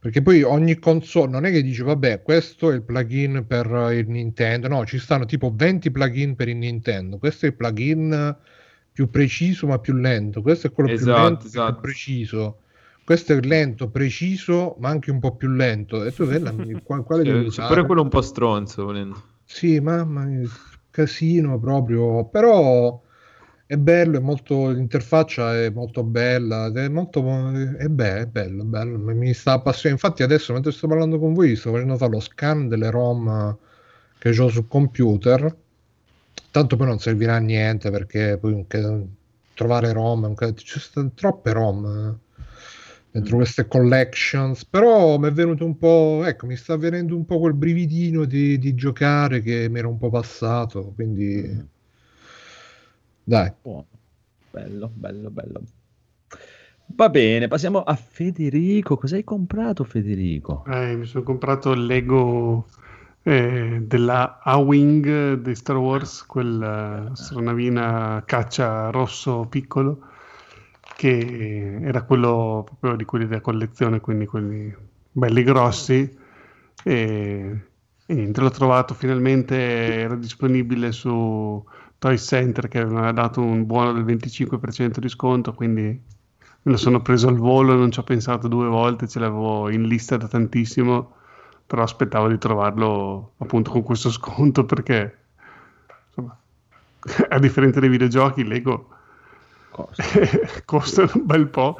S5: Perché poi ogni console non è che dici vabbè, questo è il plugin per il Nintendo, no, ci stanno tipo 20 plugin per il Nintendo. Questo è il plugin più preciso ma più lento, questo è quello più
S4: Esatto,
S5: lento e
S4: esatto.
S5: più preciso. Questo è lento, preciso, ma anche un po' più lento. E tu vedi quale, devi usare?
S4: pure quello un po' stronzo, volendo.
S5: Sì, mamma mia, casino proprio, però è bello, è molto, l'interfaccia è molto bella, è molto, è, be- è bello, bello, mi sta appassionando. Infatti adesso mentre sto parlando con voi sto facendo fare lo scan delle ROM che ho sul computer, tanto poi non servirà a niente perché poi trovare ROM, ci sono troppe ROM eh, dentro queste collections, però mi è venuto un po', ecco, mi sta venendo un po' quel brividino di, di giocare che mi era un po' passato, quindi dai.
S2: Buono. Bello, bello, bello. Va bene, passiamo a Federico. Cosa hai comprato, Federico?
S13: Eh, mi sono comprato il Lego eh, della A-Wing di Star Wars, quella astronavina caccia rosso piccolo, che era quello proprio di quelli della collezione, quindi quelli belli grossi. E, e niente, l'ho trovato finalmente, era disponibile su Toy Center che aveva dato un buono del 25% di sconto, quindi me lo sono preso al volo, non ci ho pensato due volte, ce l'avevo in lista da tantissimo, però aspettavo di trovarlo appunto con questo sconto perché insomma, a differenza dei videogiochi, Lego costano un bel po'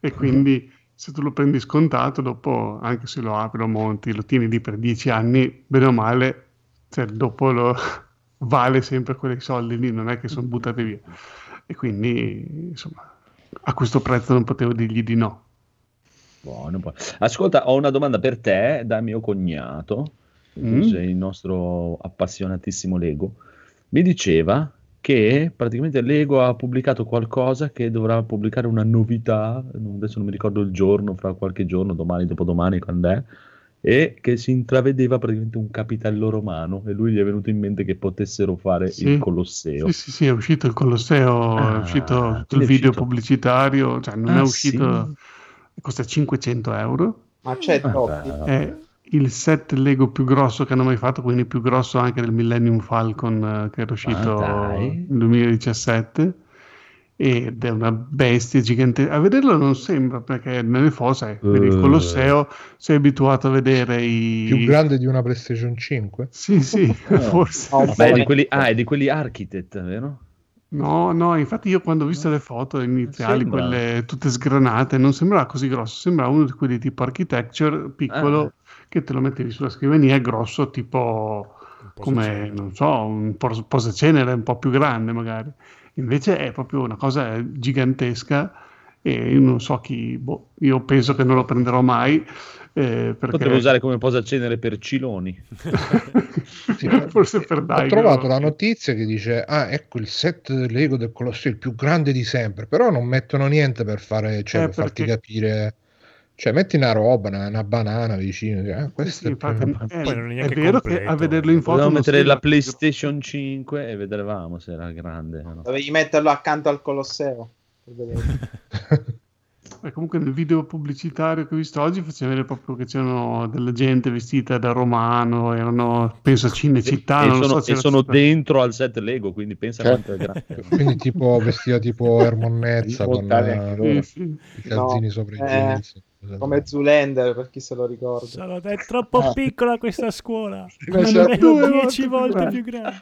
S13: e quindi se tu lo prendi scontato, dopo anche se lo apri, lo monti, lo tieni lì per dieci anni, bene o male, cioè, dopo lo vale sempre quei soldi lì, non è che sono buttati via. E quindi, insomma, a questo prezzo non potevo dirgli di no.
S2: Buono, buono. Ascolta, ho una domanda per te da mio cognato,
S13: Mm.
S2: il nostro appassionatissimo Lego. Mi diceva che praticamente Lego ha pubblicato qualcosa che dovrà pubblicare una novità, adesso non mi ricordo il giorno, fra qualche giorno, domani, dopodomani, quando è, e che si intravedeva praticamente un capitello romano e lui gli è venuto in mente che potessero fare
S13: Sì.
S2: il Colosseo.
S13: Sì, sì, sì, è uscito il Colosseo, è
S2: Ah,
S13: uscito tutto il
S2: è
S13: video
S2: uscito.
S13: pubblicitario, cioè non
S2: Ah,
S13: è uscito,
S2: sì?
S13: costa 500 euro.
S7: Ma c'è
S2: Ah,
S13: È il set Lego più grosso che hanno mai fatto, quindi più grosso anche del Millennium Falcon eh, che era uscito
S2: dai.
S13: nel 2017. Ed è una bestia gigante. A vederlo non sembra perché nelle fosse, vedi il
S2: Eh.
S13: Colosseo, sei abituato a vedere i.
S5: Più grande di una PlayStation 5?
S13: Sì, sì,
S2: Ah.
S13: forse.
S2: Beh, è di quelli, ah, è di quelli Architect, vero?
S13: No, no, infatti io quando ho visto le foto iniziali,
S2: Sembra.
S13: quelle tutte sgranate, non sembrava così grosso, sembrava uno di quelli tipo architecture, piccolo,
S2: Ah.
S13: che te lo mettevi sulla scrivania, grosso tipo come, non so, un pos- posacenere un po' più grande magari. Invece è proprio una cosa gigantesca e io non so chi, boh, io penso che non lo prenderò mai Eh, perché...
S2: Potevo usare come posacenere per Ciloni.
S13: Forse per
S5: Ho
S13: Daigo.
S5: trovato la notizia che dice: Ah, ecco il set Lego del Colosseo, il più grande di sempre. Però non mettono niente per fare, cioè,
S13: Eh,
S5: per farti
S13: perché-
S5: capire. Cioè, metti una roba, una, una banana vicino. dici, Ah, questo
S13: Sì,
S5: è,
S13: infatti, eh,
S1: Poi non è
S13: è
S1: neanche
S13: vero che
S1: completo.
S13: a vederlo in foto
S2: Potevamo
S13: non
S2: mettere la PlayStation 5 e vedevamo se era grande. o no.
S7: Dovevi metterlo accanto al Colosseo. per vedere.
S13: E comunque nel video pubblicitario che ho visto oggi faceva vedere proprio che c'erano della gente vestita da romano, erano penso a Cinecittà,
S2: e
S13: non
S2: sono,
S13: so se
S2: e sono
S13: città.
S2: dentro al set Lego, quindi pensa
S5: Cioè,
S2: quanto è grande.
S5: Quindi, tipo vestito tipo Ermonnezza con eh.
S13: Sì,
S5: i calzini
S7: No,
S5: sopra i
S7: eh,
S5: jeans.
S7: Come Zoolander, per chi se lo ricorda.
S1: Sono- è troppo piccola questa scuola. Almeno
S13: Due
S1: 10
S13: volte più
S1: grande.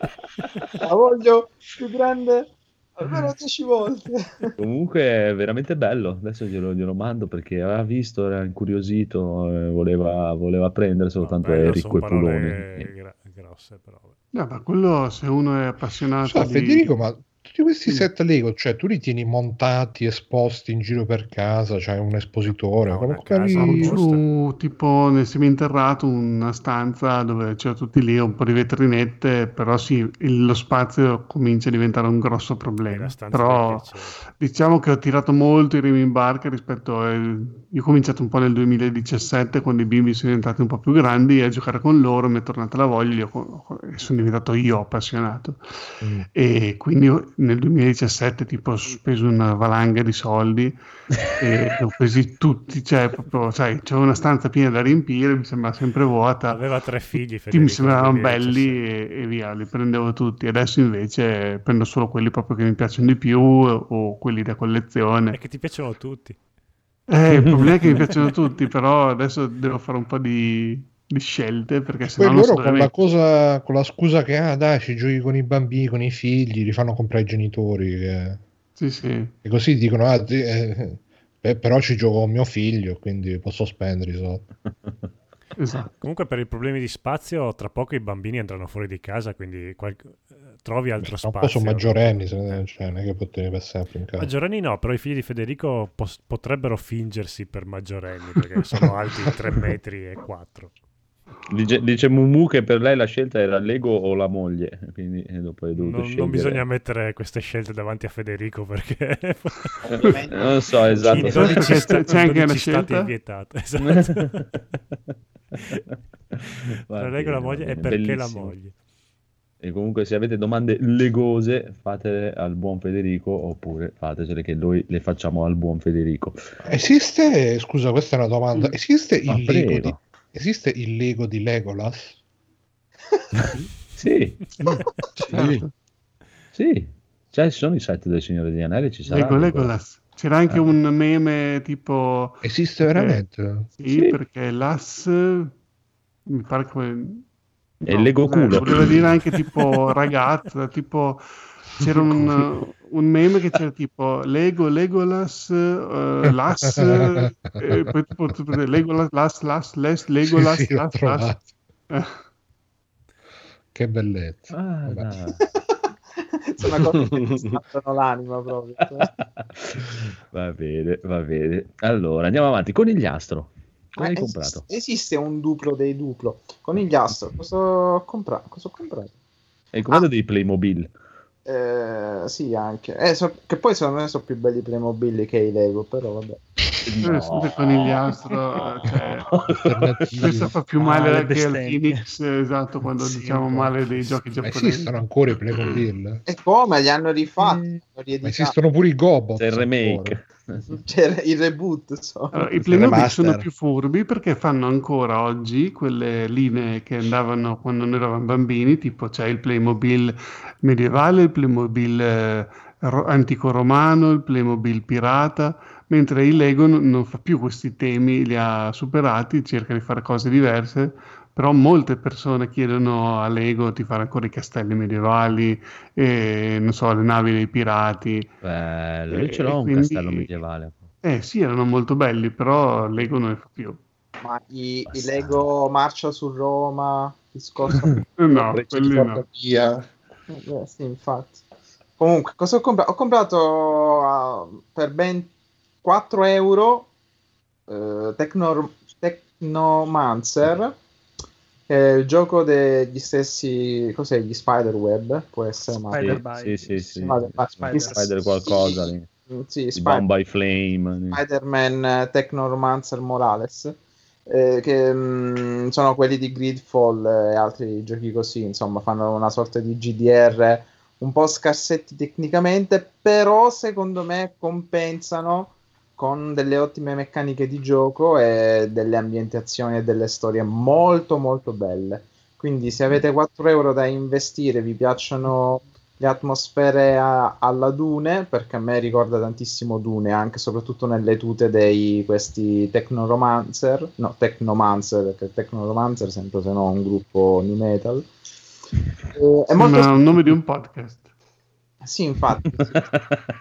S7: La voglio più grande almeno 10 volte.
S2: Comunque è veramente bello. Adesso glielo, glielo mando perché aveva visto, era incuriosito, eh, voleva, voleva prendere, soltanto
S1: Bello,
S2: è ricco e pulone.
S1: parole gra- grosse, però.
S13: No, ma quello se uno è appassionato
S5: So,
S13: di...
S5: Federico, ma tutti questi
S13: Sì.
S5: set Lego, cioè tu li tieni montati, esposti in giro per casa, c'hai un espositore.
S1: No,
S5: come cavi-
S13: giù tipo nel seminterrato una stanza dove c'erano tutti lì un po' di vetrinette, però sì, il- lo spazio comincia a diventare un grosso problema. Però diciamo che ho tirato molto i remi in barca rispetto a... Io ho cominciato un po' nel 2017 quando i bimbi sono diventati un po' più grandi a giocare con loro, mi è tornata la voglia e sono diventato io appassionato.
S5: Mm.
S13: E quindi nel 2017 tipo ho speso una valanga di soldi e ho presi tutti, cioè proprio, sai, c'era una stanza piena da riempire, mi sembrava sempre vuota.
S1: Aveva tre figli, Federico.
S13: mi sembravano belli
S1: 2017.
S13: e, e via, li prendevo tutti. Adesso invece prendo solo quelli proprio che mi piacciono di più o quelli da collezione.
S1: È che ti piacciono tutti.
S13: Eh, il problema è che mi piacciono tutti, però adesso devo fare un po' di, di scelte perché
S5: Poi
S13: sennò non
S5: loro con la, cosa, con la scusa che ah, dai, ci giochi con i bambini, con i figli, li fanno comprare i genitori. che-
S13: Sì, sì.
S5: E così dicono, ah, ti- eh, beh, però ci gioco con mio figlio, quindi posso spendere i soldi.
S13: Esatto.
S1: Comunque per i problemi di spazio, tra poco i bambini andranno fuori di casa, quindi qual- eh, trovi altro
S5: Un
S1: spazio.
S5: sono maggiorenni, se ne- cioè, non è che tenere per sempre in casa.
S1: Maggiorenni no, però i figli di Federico pos- potrebbero fingersi per maggiorenni perché sono alti 3 metri e 4.
S2: Dice, dice Mumu che per lei la scelta era Lego o la moglie, quindi eh, dopo hai dovuto
S1: Non,
S2: scegliere.
S1: non bisogna mettere queste scelte davanti a Federico perché
S2: Non so, esatto.
S1: in 12
S13: C'è-
S1: sta-
S13: c'è
S1: in
S13: anche
S1: 12
S13: una scelta?
S1: è vietato. Esatto. La Lego e la moglie e
S2: bene,
S1: perché
S2: bellissimo.
S1: la moglie?
S2: E comunque se avete domande legose fatele al buon Federico oppure fatecele che noi le facciamo al buon Federico.
S5: Esiste, scusa, questa è una domanda. Esiste
S2: Ma
S5: il, Lego
S2: prego.
S5: di, esiste il Lego di Legolas?
S2: Sì,
S5: Sì.
S2: sì. Cioè, ci sono i set del Signore degli Anelli, ci
S13: Lego,
S2: saranno.
S13: Legolas. C'era anche
S2: Eh.
S13: un meme tipo...
S5: Esiste veramente?
S13: Sì,
S2: Sì.
S13: perché l'as... Mi pare che...
S2: È il Lego
S13: eh,
S2: culo.
S13: Voleva dire anche tipo ragazza, tipo... C'era un, un meme che c'era tipo Lego, Legolas, eh, Las, eh, e poi tipo tutto- Legolas, Las, Las, Les, Legolas,
S5: Sì, sì,
S13: Las. Las. Eh,
S5: Che bellezza.
S2: Ah.
S7: Sono una cosa che mi scattano l'anima proprio.
S2: va bene, va bene. Allora, andiamo avanti. Conigliastro. Cosa
S7: Ma
S2: hai
S7: esiste-
S2: comprato?
S7: Esiste un duplo dei duplo. Conigliastro, cosa ho comprato? Cosa ho comprato?
S2: Hai comprato
S7: Ah.
S2: dei Playmobil?
S7: Eh, sì, anche. Eh, so- che poi secondo me sono più belli i Playmobil che i Lego, però vabbè.
S13: eh, sempre conigliastro, cioè, questo fa più
S2: Ah,
S13: male
S2: le
S13: che al. Phoenix, esatto, quando
S5: Sì,
S13: diciamo male dei giochi
S5: Ma
S13: giapponesi.
S5: esistono ancora i Playmobil?
S7: E come li hanno rifatti?
S2: Eh.
S7: hanno
S5: esistono pure i Gobot.
S2: C'è il remake.
S7: C'era il reboot, so.
S13: Allora, I
S5: Il
S13: Playmobil sono più furbi perché fanno ancora oggi quelle linee che andavano quando noi eravamo bambini, tipo c'è il Playmobil medievale, il Playmobil eh, ro- antico romano, il Playmobil pirata, mentre il Lego non, non fa più questi temi, li ha superati, cerca di fare cose diverse, però molte persone chiedono a Lego di fare ancora i castelli medievali, e, non so, le navi dei pirati.
S2: Bello, io ce l'ho
S13: e
S2: un
S13: quindi-
S2: castello medievale.
S13: Eh sì, erano molto belli, però Lego non ne fa più.
S7: Ma i, i Lego Marcia su Roma, discorso.
S13: No, quelli no.
S11: via.
S7: Eh, sì, infatti. Comunque, cosa ho comprato? Ho comprato ah, per ben 4 euro eh, Tecnor- Tec- Technomancer, che è il gioco degli stessi, cos'è, gli Spiderweb, può essere, ma...
S2: Sì, sì, sì, sì.
S7: Spider-
S2: Spider,
S7: Spider-
S2: qualcosa lì.
S7: Sì, Spider-
S2: Bound by Flame.
S7: Spider-Man eh, Technomancer Morales, eh, che mm, sono quelli di Gridfall e altri giochi così, insomma, fanno una sorta di GDR un po' scarsetti tecnicamente, però secondo me compensano con delle ottime meccaniche di gioco e delle ambientazioni e delle storie molto molto belle. Quindi se avete 4 euro da investire, vi piacciono le atmosfere a- alla Dune, perché a me ricorda tantissimo Dune, anche soprattutto nelle tute dei questi Technoromancer, no, Technomancer, perché Technoromancer sempre se no un gruppo new metal. Eh, è molto
S13: Sembra il nome di un podcast.
S7: Sì, infatti. sì.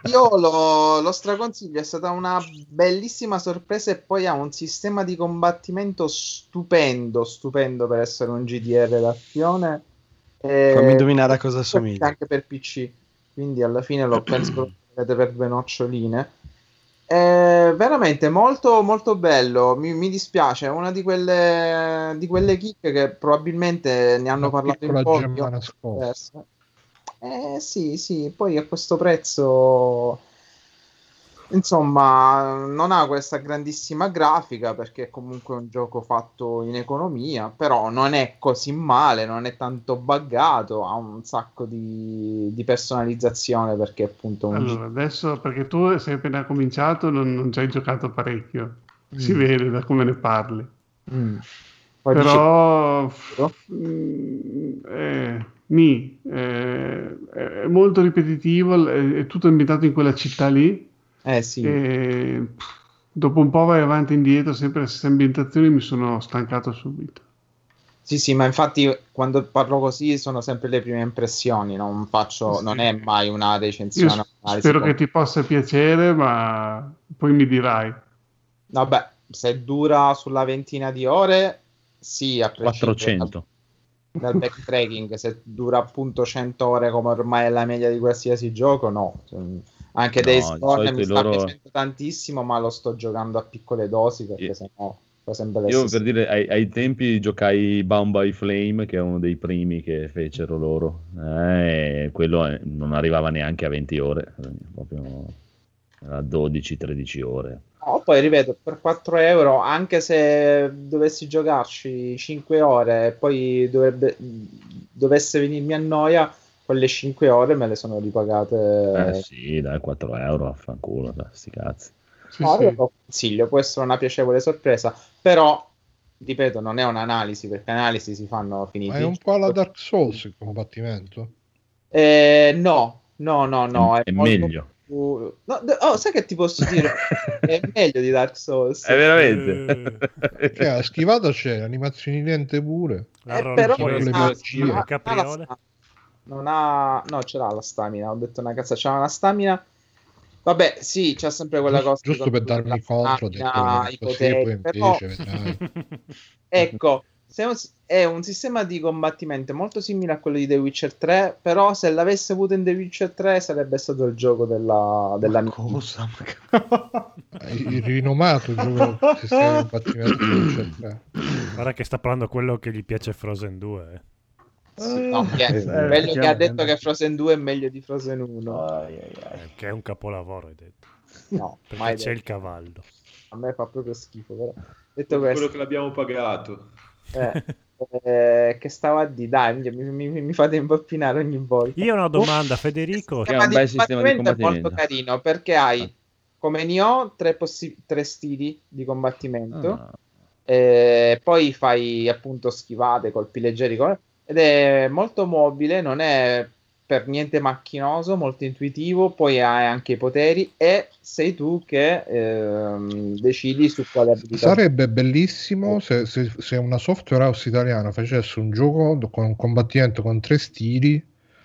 S7: Io lo, lo straconsiglio, è stata una bellissima sorpresa e poi ha un sistema di combattimento stupendo, stupendo per essere un GDR d'azione. E-
S3: Fammi indovinare a cosa assomiglia.
S7: Anche per PC, quindi alla fine lo penso che lo vedete per due noccioline. È veramente molto molto bello. Mi, mi dispiace, è una di quelle, di quelle chicche che probabilmente ne hanno
S5: Una
S7: parlato in pochi.
S5: gemma
S7: ho
S5: nascosta.
S7: perso. Eh sì, sì, poi a questo prezzo, insomma, non ha questa grandissima grafica perché è comunque un gioco fatto in economia, però non è così male, non è tanto buggato, ha un sacco di, di personalizzazione perché appunto un
S13: Allora, adesso perché tu sei appena cominciato, non, non ci hai giocato parecchio. Si
S7: Mm.
S13: vede da come ne parli.
S7: Mm.
S13: Però mm, eh, nì, eh, è molto ripetitivo, è, è tutto ambientato in quella città lì.
S7: Eh sì.
S13: E pff, dopo un po' vai avanti e indietro, sempre le stesse ambientazioni, mi sono stancato subito.
S7: Sì, sì, ma infatti quando parlo così sono sempre le prime impressioni, non faccio,
S13: Sì.
S7: non è mai una
S13: Io
S7: recensione. un'analisi
S13: spero che ti possa piacere, ma poi mi dirai.
S7: Vabbè, se dura sulla ventina di ore, sì, a prescindere
S2: 400.
S7: Dal, backtracking, se dura appunto 100 ore come ormai è la media di qualsiasi gioco, no. Anche
S2: No,
S7: Days Gone mi sta
S2: loro-
S7: piacendo tantissimo, ma lo sto giocando a piccole dosi perché sennò fa sempre
S2: Io per dire, ai, ai tempi giocai Bound by Flame, che è uno dei primi che fecero loro. Eh, quello è- non arrivava neanche a 20 ore, eh, proprio a 12-13 ore.
S7: No, poi ripeto, per 4 euro, anche se dovessi giocarci 5 ore e poi dovrebbe, dovesse venirmi a noia, quelle 5 ore me le sono ripagate.
S2: Eh sì, dai, 4 euro, affanculo, sti cazzi.
S7: No, io lo consiglio, può essere una piacevole sorpresa, però, ripeto, non è un'analisi, perché analisi si fanno finiti.
S5: Ma è un po' alla Dark Souls il combattimento.
S7: Eh, no, no, no, no, è,
S2: È
S7: molto
S2: meglio.
S7: No, d- oh, sai che ti posso dire? è meglio di Dark Souls.
S2: È veramente?
S5: Che a schivata c'è, animazioni lente pure.
S7: Eh, però
S5: le
S7: non ha- non non no ce l'ha la stamina ho detto una cazzo c'ha una stamina vabbè sì c'ha sempre quella cosa
S5: Giusto per darmi contro, ho detto
S7: stamina,
S5: eh,
S7: i poteri, però
S5: invece
S7: ecco è un, è un sistema di combattimento molto simile a quello di The Witcher 3 però se l'avesse avuto in The Witcher 3 sarebbe stato il gioco della, della mia
S3: cosa
S5: Il rinomato gioco sistema di combattimento di Witcher 3.
S1: Guarda che sta parlando quello che gli piace Frozen 2. eh.
S7: Sì, no, chi è?
S1: Eh,
S7: quello che ha detto che Frozen 2 è meglio di Frozen 1
S1: Eh, che è un capolavoro, hai detto.
S7: no
S1: Perché c'è
S7: detto.
S1: il cavallo.
S7: a me fa proprio schifo però detto
S4: quello
S7: questo
S4: che l'abbiamo pagato.
S7: Eh, eh, che stava a di dai, mi, mi, mi fate impappinare ogni volta.
S1: Io ho una domanda, Federico.
S7: Il sistema di combattimento è molto carino perché hai come Nioh tre, possi- tre stili di combattimento.
S2: Ah.
S7: Eh, poi fai appunto schivate, colpi leggeri ed è molto mobile, non è per niente macchinoso, molto intuitivo. Poi hai anche i poteri e sei tu che ehm, decidi su quale abilità.
S5: Sarebbe bellissimo se, se- se una software house italiana facesse un gioco con un combattimento con tre stili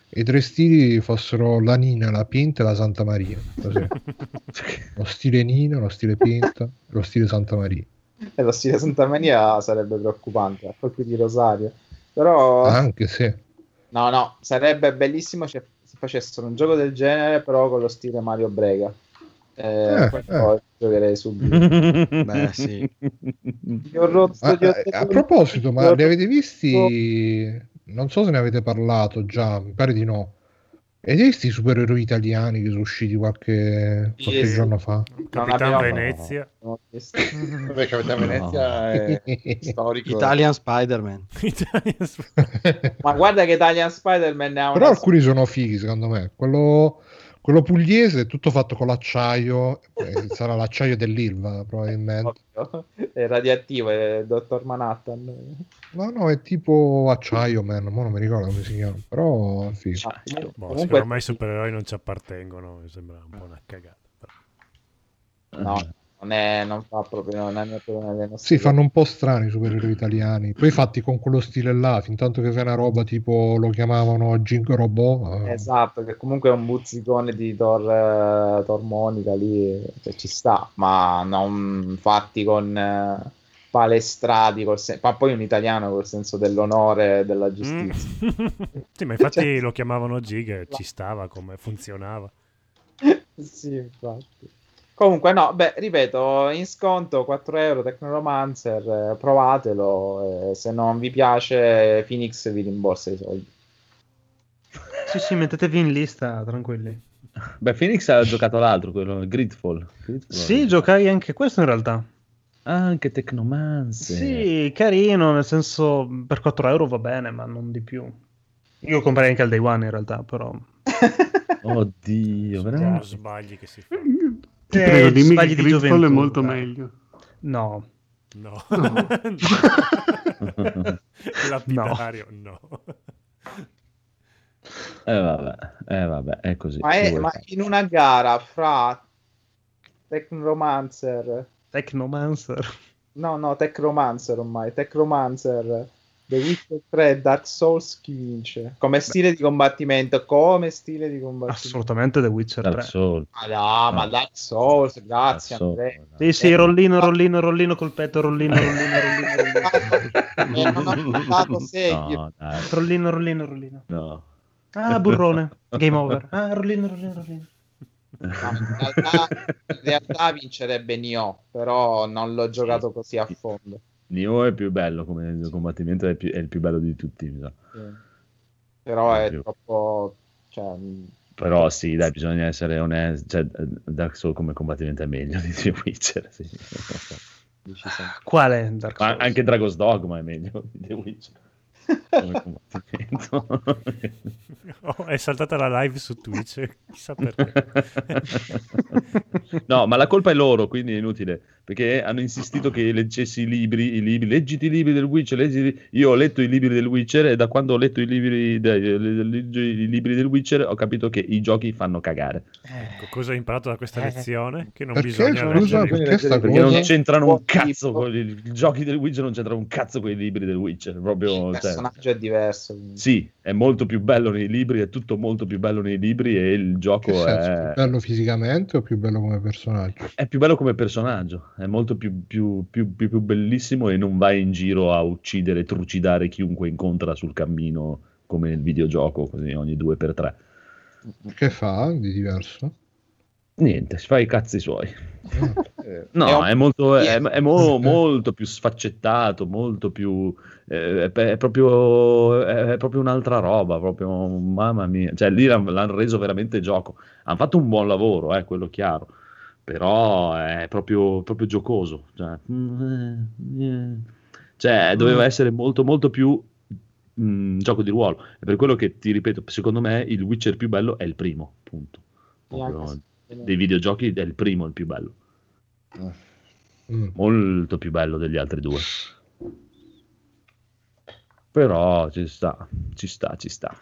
S5: e i tre stili fossero la Nina, la Pinta e la Santa Maria. Così. lo stile Nina, lo stile Pinta e lo stile Santa Maria.
S7: E lo stile Santa Maria sarebbe preoccupante, a colpi di rosario. Però,
S5: Anche se
S7: no, no, sarebbe bellissimo se se facessero un gioco del genere, però con lo stile Mario Brega. Eh,
S3: Eh, eh.
S7: giocherei subito.
S3: Beh, sì.
S7: Rotto,
S5: Ah, eh,
S7: detto-
S5: a proposito, ma li avete visti? Non so se ne avete parlato già, mi pare di no. Avete visto i supereroi italiani che sono usciti qualche, qualche
S7: sì.
S5: giorno fa?
S1: Capitan Venezia.
S11: Vabbè, Capitan Venezia è storico.
S3: Italian Spider-Man.
S7: Ma guarda che Italian Spider-Man ha
S5: Però
S7: una
S5: alcuni sono fighi, secondo me. Quello, quello pugliese è tutto fatto con l'acciaio, eh, sarà l'acciaio dell'Ilva probabilmente.
S7: è radioattivo, è il dottor Manhattan.
S5: No, no, è tipo acciaio, man, mo non mi ricordo come si chiama, però è figo.
S7: Ah,
S1: Boh,
S7: comunque-
S1: secondo me i supereroi non ci appartengono, mi sembra un po' una cagata. però.
S7: No, non, è, non fa proprio, non è proprio
S5: Sì, fanno un po' strani i supereroi italiani. Poi fatti con quello stile là, fin tanto che fa una roba tipo lo chiamavano Jing Robot. eh,
S7: Esatto, che comunque è un buzzicone di Thor, eh, Thor Monica lì, cioè, ci sta, ma non fatti con eh, palestrati, col sen- ma poi un italiano col senso dell'onore e della giustizia.
S1: Mm. sì, ma infatti
S7: Cioè-
S1: lo chiamavano Gig e ci stava come funzionava.
S7: sì, infatti. Comunque, no, beh, ripeto, in sconto 4 euro Technomancer, eh, provatelo, eh, se non vi piace Phoenix vi rimborsa i soldi.
S12: Sì, sì, mettetevi in lista, tranquilli.
S2: Beh, Phoenix ha giocato l'altro, quello Gridfall. Gridfall.
S12: Sì, giocai anche questo in realtà.
S2: Ah, anche Tecnomancer.
S12: Sì, carino, nel senso per 4 euro va bene, ma non di più. Io comprerei anche al day one in realtà, però.
S2: Oddio, veramente.
S1: sbagli che si fa.
S13: Ti
S12: Eh,
S13: prego, dimmi che
S12: di
S13: Gridfall è
S12: gioventù,
S13: molto
S12: dai.
S13: meglio.
S12: No.
S1: No.
S13: No.
S1: Lapidario, no.
S2: Eh vabbè, eh vabbè, è così.
S7: Ma, è- ma in una gara fra Technomancer,
S12: Technomancer.
S7: no, no, Technomancer ormai, Technomancer, The Witcher 3 e Dark Souls chi vince? Come stile di combattimento, come stile di combattimento.
S12: Assolutamente The Witcher
S2: Dark
S12: 3.
S2: Souls.
S7: Ma no, ma Dark Souls, grazie
S2: Dark Souls,
S7: Andrea.
S12: Sì, sì, rollino, rollino, rollino col petto, rollino, rollino, rollino, rollino.
S7: Eh.
S2: No,
S12: Rollino, rollino, rollino.
S2: no.
S12: Ah, burrone. Game over. Ah, rollino, rollino, rollino.
S7: No, in, realtà, in realtà vincerebbe Nioh, però non l'ho giocato così a fondo.
S2: Nioh è più bello come combattimento, è, più- è il più bello di tutti. mi sa.
S7: Sì. Però è
S2: Più.
S7: troppo... Cioè, mh,
S2: Però sì, dai, bisogna essere onesti. Cioè, Dark Souls come combattimento è meglio di The Witcher. Sì.
S12: Quale Dark
S2: Ma
S12: Souls?
S2: anche Dragon's Dogma è meglio di The Witcher.
S1: Oh, è saltata la live su Twitch, chissà perché.
S2: no, ma la colpa è loro, quindi è inutile, perché hanno insistito che leggessi i libri, i libri, leggiti i libri del Witcher, leggiti- io ho letto i libri del Witcher e da quando ho letto i libri, de- i libri del Witcher ho capito che i giochi fanno cagare,
S1: Ecco, cosa hai imparato da questa
S12: Eh.
S1: lezione? Che non
S5: Perché,
S1: bisogna leggere.
S5: perché sta
S2: perché non c'entrano un cazzo con i, i giochi del Witcher, non c'entrano un cazzo con i libri del Witcher, proprio... cioè,
S7: personaggio è diverso. quindi.
S2: sì, è molto più bello nei libri, è tutto molto più bello nei libri e il
S5: Che
S2: gioco
S5: senso?
S2: è...
S5: Più bello fisicamente o più bello come personaggio?
S2: È più bello come personaggio, è molto più, più- più- più- più bellissimo e non vai in giro a uccidere, trucidare chiunque incontra sul cammino come nel videogioco, così ogni due per tre.
S5: Che fa di diverso?
S2: Niente, si fa i cazzi suoi.
S11: Eh,
S2: No,
S7: È un-
S2: è, molto, è, è mo- molto più sfaccettato, molto più... eh, è, proprio, è proprio un'altra roba, proprio, mamma mia. Cioè lì l'han- l'hanno reso veramente gioco. Hanno fatto un buon lavoro, eh, quello chiaro. Però è proprio, proprio giocoso. Cioè, mm, eh, eh. Cioè, doveva essere molto, molto più mm, gioco di ruolo. È per quello che ti ripeto, secondo me il Witcher più bello è il primo, punto. Proprio dei videogiochi è il primo il più bello
S5: Mm.
S2: molto più bello degli altri due. Però ci sta, ci sta, ci sta.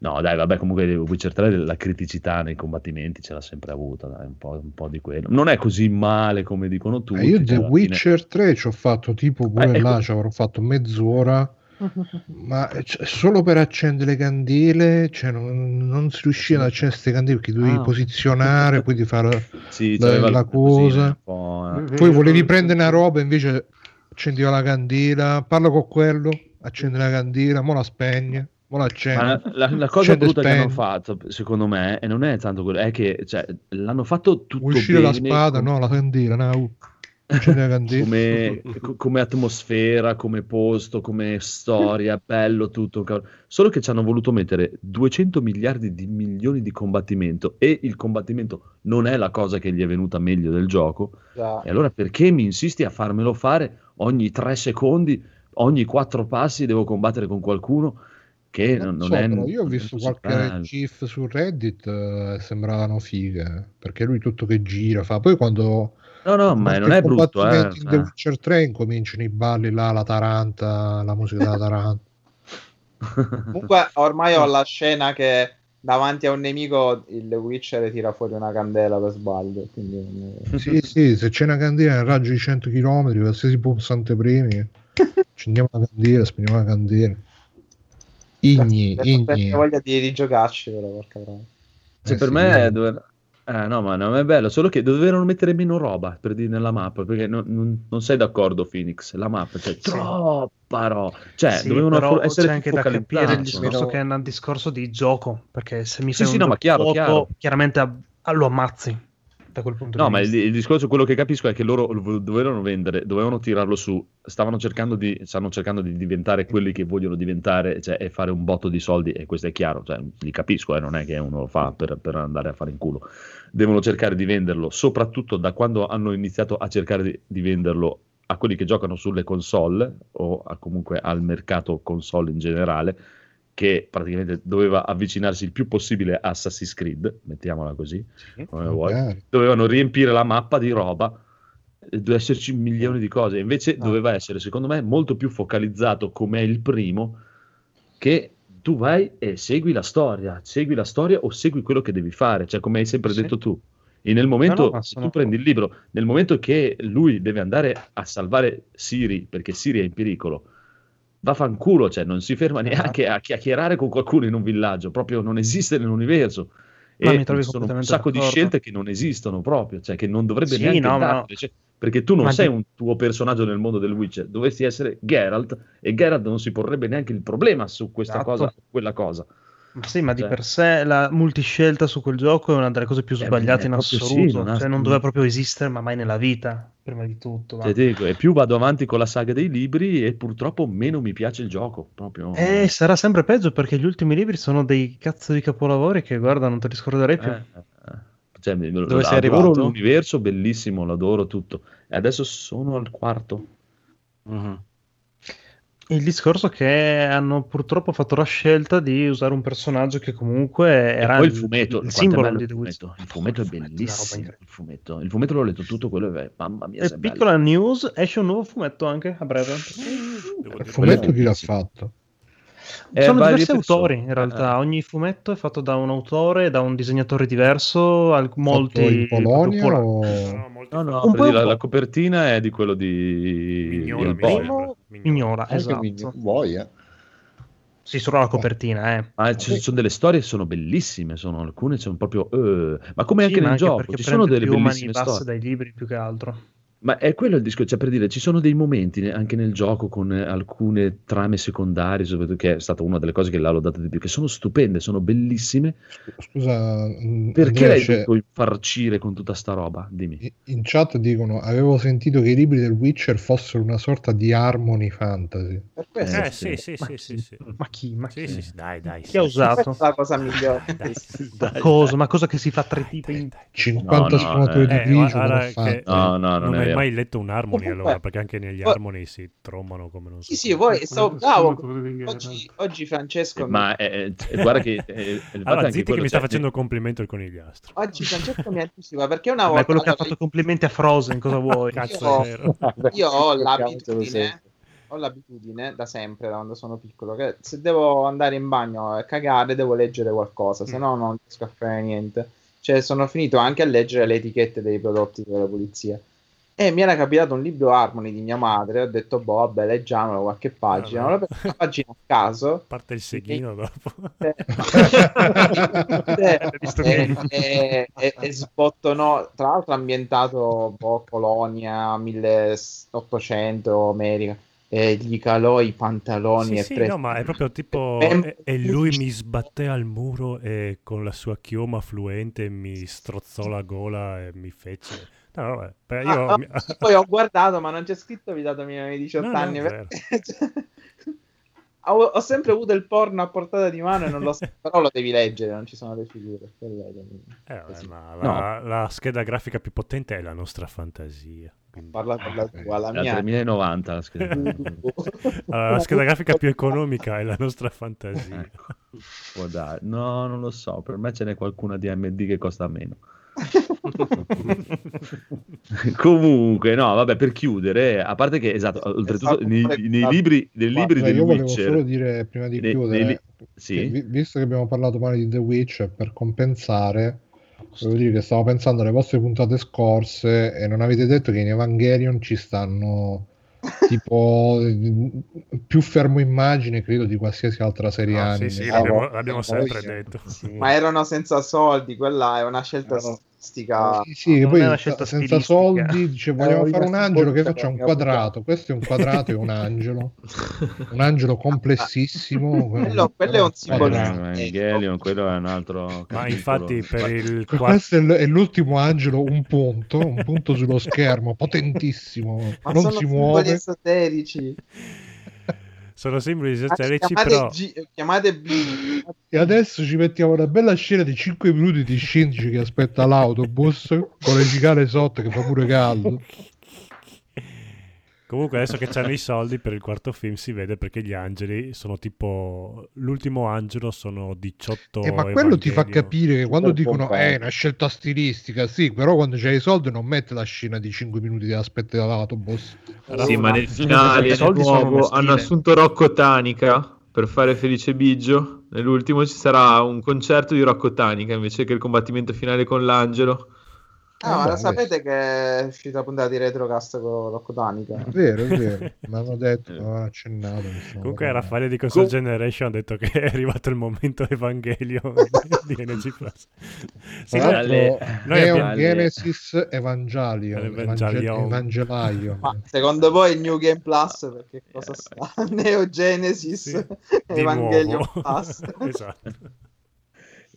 S2: No, dai, vabbè, comunque Witcher 3 la criticità nei combattimenti ce l'ha sempre avuta, dai, un po', un po' di quello. Non è così male come dicono tutti.
S5: Eh, io The
S2: alla fine-
S5: Witcher 3 ci ho fatto tipo pure
S2: Eh, ecco.
S5: là, ci avrò fatto mezz'ora. Ma eh, cioè, solo per accendere le candele, cioè, non, non si riusciva ad accendere queste candele perché dovevi
S2: Ah.
S5: posizionare, quindi fare
S2: Sì,
S5: la, la cosa.
S2: po', eh.
S5: Poi volevi prendere una roba, invece accendeva la candela, parla con quello, accende la candela, mo la spegne.
S2: La, la- la cosa
S5: c'è
S2: brutta che hanno fatto, secondo me, e non è tanto quello, è che cioè, l'hanno fatto tutto
S5: uscire la
S2: bene,
S5: spada?
S2: com-
S5: No, la candela, no. uh, la
S2: come, co- come atmosfera, come posto, come storia, bello tutto. Solo che ci hanno voluto mettere 200 miliardi di milioni di combattimento e il combattimento non è la cosa che gli è venuta meglio del gioco.
S7: Già.
S2: E allora perché mi insisti a farmelo fare ogni tre secondi, ogni quattro passi devo combattere con qualcuno che non, non
S5: So,
S2: è...
S5: io ho visto qualche. GIF su Reddit eh, sembravano fighe perché lui tutto che gira fa poi quando
S2: No, no, ma non è brutto, eh.
S5: in The
S2: cioè.
S5: Witcher 3 incominciano i balli là la taranta la musica della taranta
S7: Comunque, ormai ho la scena che davanti a un nemico il Witcher tira fuori una candela per sbaglio. Quindi...
S5: sì sì se c'è una candela nel raggio di 100 km qualsiasi pulsante premi accendiamo la candela spegniamo la candela igni
S7: Ho
S5: igni.
S7: voglia di, di giocarci, però, porca troia.
S2: Cioè,
S5: Eh
S2: per
S5: sì,
S2: me è dove... Eh, no, ma non è bello, solo che dovevano mettere meno roba per dire nella mappa, perché non, non- non sei d'accordo, Phoenix, la mappa, cioè, troppa roba, cioè,
S12: Sì,
S2: dovevano
S12: però
S2: essere
S12: c'è anche da capire il discorso che è un discorso di gioco perché se mi
S2: Sì,
S12: fai
S2: sì,
S12: un
S2: no, ma
S12: gioco
S2: chiaro,
S12: vuoto,
S2: chiaro.
S12: chiaramente a- a- lo ammazzi da quel punto
S2: No,
S12: di
S2: ma il,
S12: vista
S2: il discorso, quello che capisco è che loro lo dovevano vendere, dovevano tirarlo su, stavano cercando di, stanno cercando di diventare quelli che vogliono diventare cioè, e fare un botto di soldi, e questo è chiaro, cioè, li capisco, eh, non è che uno lo fa per, per andare a fare in culo. Devono cercare di venderlo, soprattutto da quando hanno iniziato a cercare di, di venderlo a quelli che giocano sulle console o comunque al mercato console in generale, che praticamente doveva avvicinarsi il più possibile a Assassin's Creed, mettiamola così, come vuoi
S5: magari.
S2: dovevano riempire la mappa di roba, doveva esserci milioni di cose, invece doveva essere, secondo me, molto più focalizzato come è il primo, che tu vai e segui la storia, segui la storia o segui quello che devi fare, cioè come hai sempre
S12: Sì.
S2: detto tu. E nel momento,
S12: No, no,
S2: se tu prendi il libro, nel momento che lui deve andare a salvare Siri, perché Siri è in pericolo, vaffanculo, cioè non si ferma
S12: Esatto.
S2: neanche a chiacchierare con qualcuno in un villaggio, proprio non esiste nell'universo.
S12: Ma
S2: E
S12: mi
S2: sono un sacco di
S12: d'accordo.
S2: scelte che non esistono proprio, cioè che non dovrebbe
S12: Sì,
S2: neanche
S12: no, no.
S2: cioè, perché tu non
S12: Ma
S2: sei
S12: di-
S2: un tuo personaggio nel mondo del Witcher, dovresti essere Geralt e Geralt non si porrebbe neanche il problema su questa
S12: Esatto.
S2: cosa o quella cosa.
S12: Ma sì, ma di
S2: Cioè-
S12: per sé la multiscelta su quel gioco è una delle cose più
S2: Eh,
S12: sbagliate
S2: è
S12: in
S2: proprio sì,
S12: assoluto.
S2: non
S12: cioè, non doveva proprio esistere, ma mai nella vita, prima di tutto. ma-
S2: Cioè, dico, e più vado avanti con la saga dei libri e purtroppo meno mi piace il gioco, proprio.
S12: E sarà sempre peggio perché gli ultimi libri sono dei cazzo di capolavori che, guarda, non te li scorderai più.
S2: Eh, eh. Cioè, mi-
S12: Dove sei arrivato?
S2: l'universo, bellissimo, l'adoro tutto. E adesso sono al quarto.
S12: Il discorso è che hanno purtroppo fatto la scelta di usare un personaggio che comunque era
S2: poi il fumetto,
S12: il simbolo di
S2: il
S12: The
S2: fumetto. Il fumetto è bellissimo. Il fumetto. il fumetto l'ho letto tutto, quello è mamma mia,
S12: E
S2: è bello.
S12: piccola news, esce un nuovo fumetto anche a breve.
S5: il fumetto chi l'ha fatto
S12: Sono
S2: varie
S12: diversi
S2: persone.
S12: autori in realtà, ogni fumetto è fatto da un autore, da un disegnatore diverso, al- molti
S5: Fatto in Polonia o
S2: No, no,
S12: Un
S2: per
S12: po'
S2: la,
S12: po'.
S2: la copertina è di quello di
S1: Mignola,
S2: del
S1: mi
S2: Boy.
S1: sembra.
S12: Mignola,
S11: Anche
S12: esatto.
S11: Mignola, Boia.
S12: Sì, solo la copertina, eh.
S2: Ma ci sono delle storie che sono bellissime, sono alcune sono proprio eh, ma come
S12: Sì,
S2: anche
S12: ma
S2: nel gioco,
S12: perché
S2: ci sono delle bellissime storie.
S12: dai libri più che altro.
S2: Ma è quello il discorso, cioè per dire, ci sono dei momenti anche nel gioco con eh, alcune trame secondarie, soprattutto che è stata una delle cose che l'ha lodata di più, che sono stupende, sono bellissime.
S5: scusa
S2: Perché l'hai
S5: c'è-
S2: dovuto infarcire con tutta sta roba? Dimmi.
S5: in chat dicono avevo sentito che i libri del Witcher fossero una sorta di harmony fantasy
S7: questo
S1: Eh sì, sì,
S12: Ma
S1: sì,
S12: chi?
S1: sì, sì.
S12: Ma chi? Ma
S1: Sì,
S12: chi?
S1: sì, sì, dai, dai.
S12: Chi ha usato?
S7: questa è la cosa migliore.
S12: Ma cosa? Ma cosa che si fa tre tipi in...
S5: 50
S2: No, no,
S5: sfumature
S2: eh.
S5: di
S1: Eh,
S5: grigio fatto.
S2: No, no, non
S1: non
S2: è
S1: hai mai letto un Harmony
S7: Comunque-
S1: allora, perché anche negli
S7: Poi-
S1: Harmony si trombano come non so.
S7: Sì, sì, voi stavo bravo. Oggi, oggi Francesco,
S2: Eh, Ma eh, eh, guarda che eh,
S1: Allora, zitti che mi sta
S2: cioè,
S1: facendo complimento il conigliastro.
S7: oggi Francesco mi anticipa perché una
S12: Ma
S7: volta
S12: è quello che ha fatto complimenti a Frozen, cosa vuoi?
S1: Cazzo,
S7: Io-
S1: è vero.
S7: io ho l'abitudine ho l'abitudine da sempre da quando sono piccolo che se devo andare in bagno e cagare devo leggere qualcosa se no non riesco a fare niente cioè sono finito anche a leggere le etichette dei prodotti della polizia e mi era capitato un libro Harmony di mia madre ho detto boh vabbè leggiamolo qualche pagina ho aperto una pagina a caso.
S1: Parte il seghino dopo.
S12: Hai visto
S7: e, e, e, e sbottonò tra l'altro ambientato boh, Colonia 1800 America. E gli calò i pantaloni
S1: Sì,
S7: e
S1: sì,
S7: prese-
S1: no, ma è proprio tipo... E, e lui mi sbatté al muro e con la sua chioma fluente mi strozzò la gola e mi fece... No, vabbè, per- io...
S7: Ah, ah, poi ho guardato, ma non c'è scritto vietato ai minori di 18
S1: No, no,
S7: anni. perché- cioè, ho, ho sempre avuto il porno a portata di mano e non lo so, però lo devi leggere, non ci sono le figure.
S1: Eh, vabbè, ma
S2: No.
S1: la, la scheda grafica più potente è la nostra fantasia. quindi-
S7: Parla per la tua, la
S2: La
S7: mia.
S2: 3090 la scheda.
S1: Allora, la scheda grafica più economica è la nostra fantasia.
S2: Ecco. Può dare. No, non lo so. Per me ce n'è qualcuna di AMD che costa meno. Comunque, no, vabbè, per chiudere, a parte che, esatto, oltretutto, nei, nei libri, nei libri del
S5: io volevo
S2: Witcher...
S5: solo dire prima di
S2: nei-
S5: chiudere
S2: nei li-
S5: che
S2: Sì?
S5: vi- visto che abbiamo parlato male di The Witch per compensare devo dire che stavo pensando alle vostre puntate scorse e non avete detto che in Evangelion ci stanno tipo più fermo immagine credo di qualsiasi altra serie
S1: No,
S5: anime
S1: sì, sì, l'abbiamo, l'abbiamo sempre
S7: sì.
S1: detto.
S7: Ma erano senza soldi, quella è una scelta statistica.
S5: Sì, sì, poi senza
S12: stilistica.
S5: soldi dice vogliamo
S7: Eh,
S5: fare un angelo che faccia un quadrato questo è un quadrato e un angelo un angelo complessissimo
S7: Quello- quello è un simbolo
S2: Evangelion, quello è un altro
S1: Ma infatti per il.
S5: Questo è, l- è l'ultimo angelo, un punto, un punto sullo schermo, potentissimo,
S7: Ma
S5: non
S7: sono
S5: si muove.
S7: esoterici.
S1: Sono simboli esoterici,
S7: chiamate,
S1: però...
S7: G- chiamate B.
S5: E adesso ci mettiamo una bella scena di 5 minuti di Shinji che aspetta l'autobus con le cicale sotto che fa pure caldo.
S1: Comunque adesso che c'hanno i soldi per il quarto film si vede perché gli angeli sono tipo... L'ultimo angelo sono 18
S5: Eh, ma quello ti fa
S1: Evangelion.
S5: capire che quando dicono
S7: pompato.
S5: è una scelta stilistica, sì, però quando c'hai i soldi non mette la scena di 5 minuti di aspetta l'autobus.
S4: Sì, ma nel finale,
S12: I
S4: nel nuovo, hanno assunto Rocco Tanica per fare Felice Biggio. Nell'ultimo ci sarà un concerto di Rocco Tanica invece che il combattimento finale con l'angelo.
S7: Ah, ma lo sapete che è uscita la puntata di Retrocast con Rocco Danica?
S5: È vero, è vero, mi hanno detto, mi hanno accennato.
S1: Comunque. Raffaele di Console Generation ha detto che è arrivato il momento Evangelion di NG Plus. Sì,
S5: Tra l'altro,
S1: noi
S5: Neon
S1: abbiamo-
S5: Genesis Evangelion,
S1: Evangelion.
S5: Evangelaio.
S7: Ma secondo voi il New Game Plus perché cosa sta? Neo Genesis
S1: Sì,
S7: Evangelion. Plus.
S1: esatto.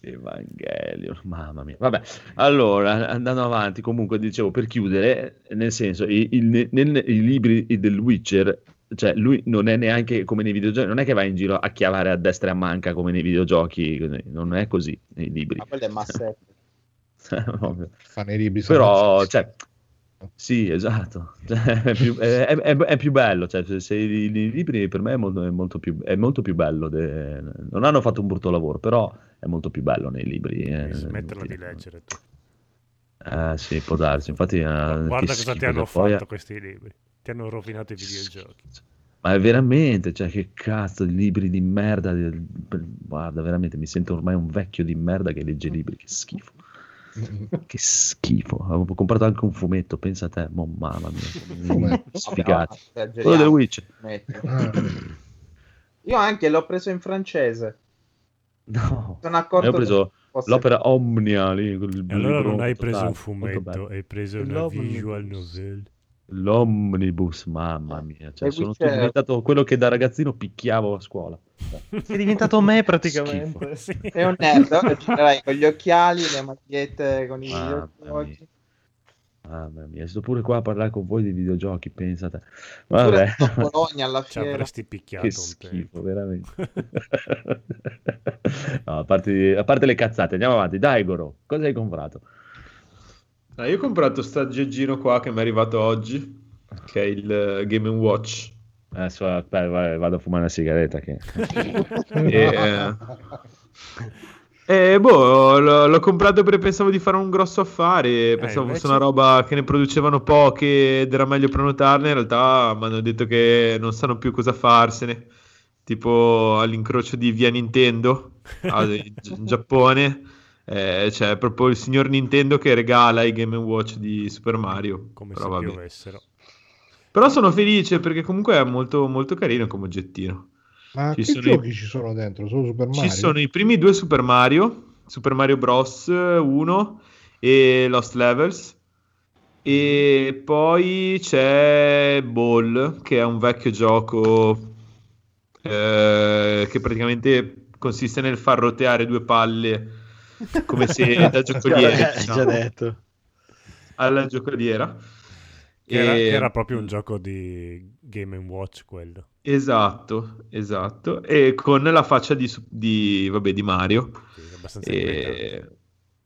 S2: Evangelion, mamma mia. Vabbè, allora andando avanti, comunque dicevo per chiudere, nel senso, i, il- nel- nel- i libri del Witcher, cioè lui non è neanche come nei videogiochi, non è che va in giro a chiavare a destra e a manca come nei videogiochi, non è così nei libri.
S7: Ma quello è
S5: nei libri
S2: Però, cioè, sì, esatto, Cioè, è, più, è- è- è più bello, cioè, se, se i, i libri per me è molto, è molto più, è molto più bello, de- non hanno fatto un brutto lavoro, però è molto più bello nei libri. eh,
S1: smetterla di leggere tu.
S2: Eh, sì, può darsi, infatti... eh,
S1: Guarda
S2: che
S1: cosa ti hanno
S2: poi
S1: fatto questi libri. Ti hanno rovinato i videogiochi.
S2: Ma è veramente, cioè, che cazzo di libri di merda, di- guarda, veramente, mi sento ormai un vecchio di merda che legge libri, che schifo. Che schifo, avevo comprato anche un fumetto, pensa a te, mo, mamma mia, sfigati. Quello del Witch.
S5: Ah,
S7: Io anche l'ho preso in francese.
S2: No,
S7: Sono accorto
S2: io ho preso
S7: fosse-
S2: l'opera Omnia lì,
S1: E allora non hai preso
S2: totale,
S1: un fumetto, hai preso una visual novel.
S2: L'omnibus, mamma mia, cioè, sono diventato quello che da ragazzino picchiavo a scuola.
S12: Sei diventato me praticamente.
S1: Sì.
S7: Sei un nerd, girerai con gli occhiali, le magliette con i
S2: Mamma
S7: videogiochi.
S2: Mamma mia, sto pure qua a parlare con voi di videogiochi, pensate. Vabbè.
S7: Bologna alla
S1: Ci
S7: fiera.
S1: avresti picchiato
S2: Che
S1: un
S2: schifo, veramente. no, a, parte, a parte le cazzate, andiamo avanti. Dai, Goro, cosa hai comprato?
S4: Ah, io ho comprato sta aggeggino qua che mi è arrivato oggi, che è il eh, Game Watch.
S2: Adesso vai, vado a fumare una sigaretta. Che...
S4: E, eh, boh, l'ho, l'ho comprato perché pensavo di fare un grosso affare, pensavo
S1: invece?
S4: fosse una roba che ne producevano poche ed era meglio prenotarne, in realtà mi hanno detto che non sanno più cosa farsene, tipo all'incrocio di via Nintendo ah, in Giappone, eh, c'è proprio il signor Nintendo che regala i Game Watch di Super Mario.
S1: Come
S4: Però
S1: se
S4: vabbè.
S1: piovessero.
S4: Però sono felice perché comunque è molto, molto carino come oggettino.
S5: Ma
S4: Ci
S5: che
S4: sono i-
S5: giochi ci sono dentro? Solo Super Mario?
S4: Ci sono i primi due Super Mario, Super Mario Bros. 1 e Lost Levels. E poi c'è Ball, che è un vecchio gioco eh, che praticamente consiste nel far roteare due palle come se da giocoliere, diciamo,
S3: già detto.
S4: alla giocoliera.
S1: Che era,
S4: E-
S1: che era proprio un gioco di Game Watch quello.
S4: Esatto, esatto. E con la faccia di, di, vabbè, di Mario.
S1: abbastanza
S4: E...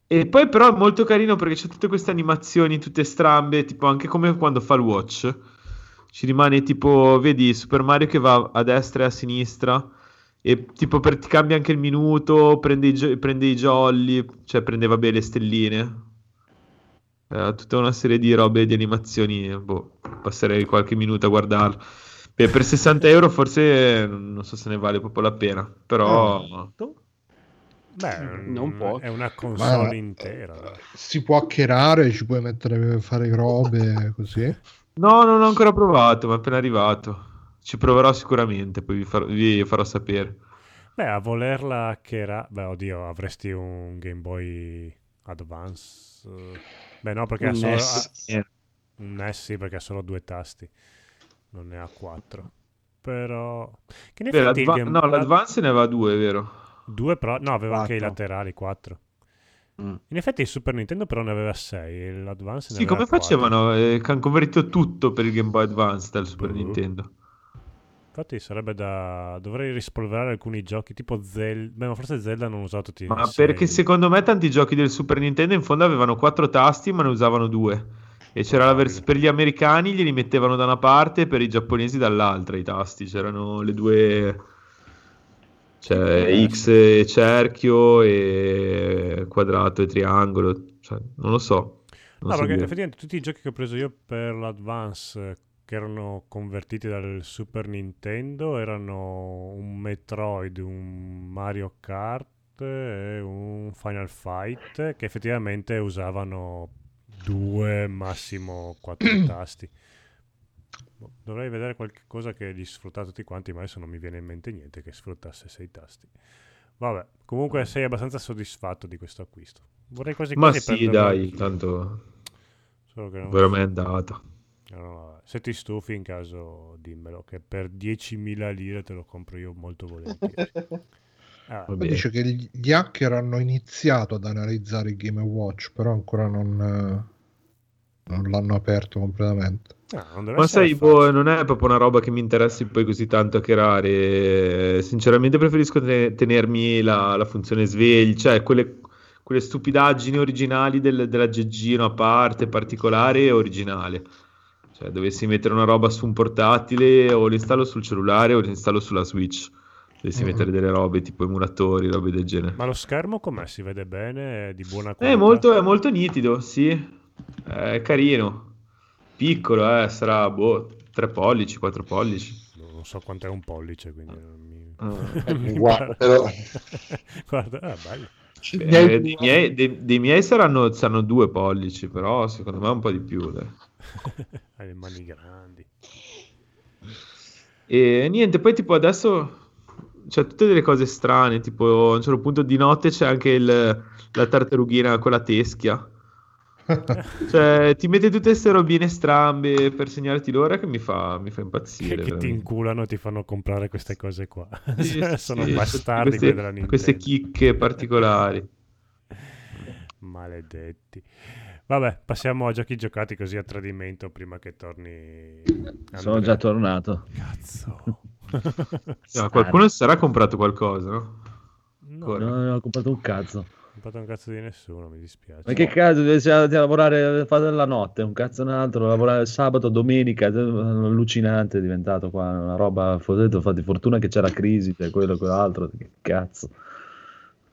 S4: e poi però è molto carino perché c'è tutte queste animazioni tutte strambe, tipo anche come quando fa il watch. Ci rimane tipo, vedi Super Mario che va a destra e a sinistra e tipo per, ti cambia anche il minuto, prende i, gio- prende i jolly, cioè prende vabbè le stelline. Eh, tutta una serie di robe, di animazioni, boh, passerei qualche minuto a guardarlo. Beh, per 60 euro forse eh, non so se ne vale proprio la pena, però...
S1: Beh,
S3: Non può.
S1: è una console
S5: Ma-
S1: intera.
S5: Si può hackerare, ci puoi mettere a fare robe così.
S4: No, non ho ancora provato, ma è appena arrivato. Ci proverò sicuramente, poi vi farò, vi farò sapere.
S1: Beh, a volerla hackerare... Beh, oddio, avresti un Game Boy Advance. eh, Beh, no, perché ha
S3: Un
S1: solo...
S3: NES.
S1: ha- Un NES sì, perché ha solo due tasti. Non ne ha quattro. Però... Che in
S4: Beh, l'Adva-
S1: Game-
S4: no, l'Advance ne aveva due, vero?
S1: Due però... No, aveva anche i
S3: Quattro.
S1: laterali, quattro.
S3: Mm.
S1: In effetti il Super Nintendo però ne aveva sei, e l'Advance ne
S4: Sì,
S1: aveva
S4: come
S1: quattro.
S4: facevano? Eh, che hanno convertito tutto per il Game Boy Advance dal Super
S1: Boh.
S4: Nintendo.
S1: Infatti sarebbe da... Dovrei rispolverare alcuni giochi, tipo Zelda... Beh, ma forse Zelda non ho usato tutti
S4: Ma perché secondo me tanti giochi del Super Nintendo in fondo avevano quattro tasti, ma ne usavano due. E c'era la vers- per gli americani glieli mettevano da una parte e per i giapponesi dall'altra i tasti. C'erano le due... Cioè X e cerchio e quadrato e triangolo. Cioè, non lo so. Non
S1: No,
S4: so
S1: perché
S4: dire.
S1: effettivamente tutti i giochi che ho preso io per l'Advance eh, che erano convertiti dal Super Nintendo erano un Metroid, un Mario Kart e un Final Fight che effettivamente usavano due, massimo quattro tasti. Boh, Dovrei vedere qualche cosa che li sfrutta tutti quanti, ma adesso non mi viene in mente niente che sfruttasse sei tasti. Vabbè, comunque sei abbastanza soddisfatto di questo acquisto. Vorrei quasi
S4: Ma
S1: quasi
S4: sì, dai, tanto
S1: Solo che non
S4: veramente è andata.
S1: No, no, vabbè. Se ti stufi in caso dimmelo, che per 10.000 lire te lo compro io molto volentieri. Ah,
S5: dice che gli hacker hanno iniziato ad analizzare il Game Watch, però ancora non, eh, non l'hanno aperto completamente.
S1: ah,
S4: Ma sai, boh, non è proprio una roba che mi interessi poi così tanto a hackerare. Sinceramente preferisco te- tenermi la, la funzione sveglia, cioè quelle, quelle stupidaggini originali del- dell'aggeggino a parte, particolare e originale. Cioè, dovessi mettere una roba su un portatile o l'installo sul cellulare o l'installo sulla Switch. Dovessi
S1: Mhm.
S4: mettere delle robe tipo emulatori, robe del genere.
S1: Ma lo schermo com'è? Si vede bene? È di buona
S4: È
S1: qualità?
S4: molto, è molto nitido, sì. È carino. Piccolo, eh, sarà boh, 3 pollici, 4 pollici.
S1: Non so quanto è un pollice, quindi non mi...
S4: Ah.
S1: mi
S11: Guarda, però-
S1: Guarda, ah, bello.
S4: Eh, dei, miei, dei- dei miei saranno, saranno 2 pollici, però secondo me un po' di più. dai.
S1: Hai le mani grandi.
S4: E niente, poi tipo adesso c'è tutte delle cose strane, tipo a un certo punto di notte c'è anche il- la tartarughina con la teschia. Cioè, ti mette tutte queste robine strambe per segnarti l'ora che mi fa, mi fa impazzire.
S1: Che, che ti inculano e ti fanno comprare queste cose qua.
S4: Sì,
S1: Sono
S4: sì,
S1: bastardi
S4: queste,
S1: della Nintendo.
S4: queste chicche particolari.
S1: Maledetti. Vabbè, passiamo a giochi giocati così a tradimento prima che torni.
S2: Sono
S1: Andrea.
S2: già tornato.
S1: Cazzo.
S4: No, qualcuno si sarà comprato qualcosa, no?
S1: No.
S2: No, non ho comprato un cazzo.
S1: Non ho comprato un cazzo di nessuno, mi dispiace.
S2: Ma che cazzo, dovessi andare a lavorare fare la notte, un cazzo un altro, lavorare sabato, domenica, allucinante è diventato qua, una roba, fotete, fate fortuna che c'è la crisi, c'è quello e quell'altro, che cazzo.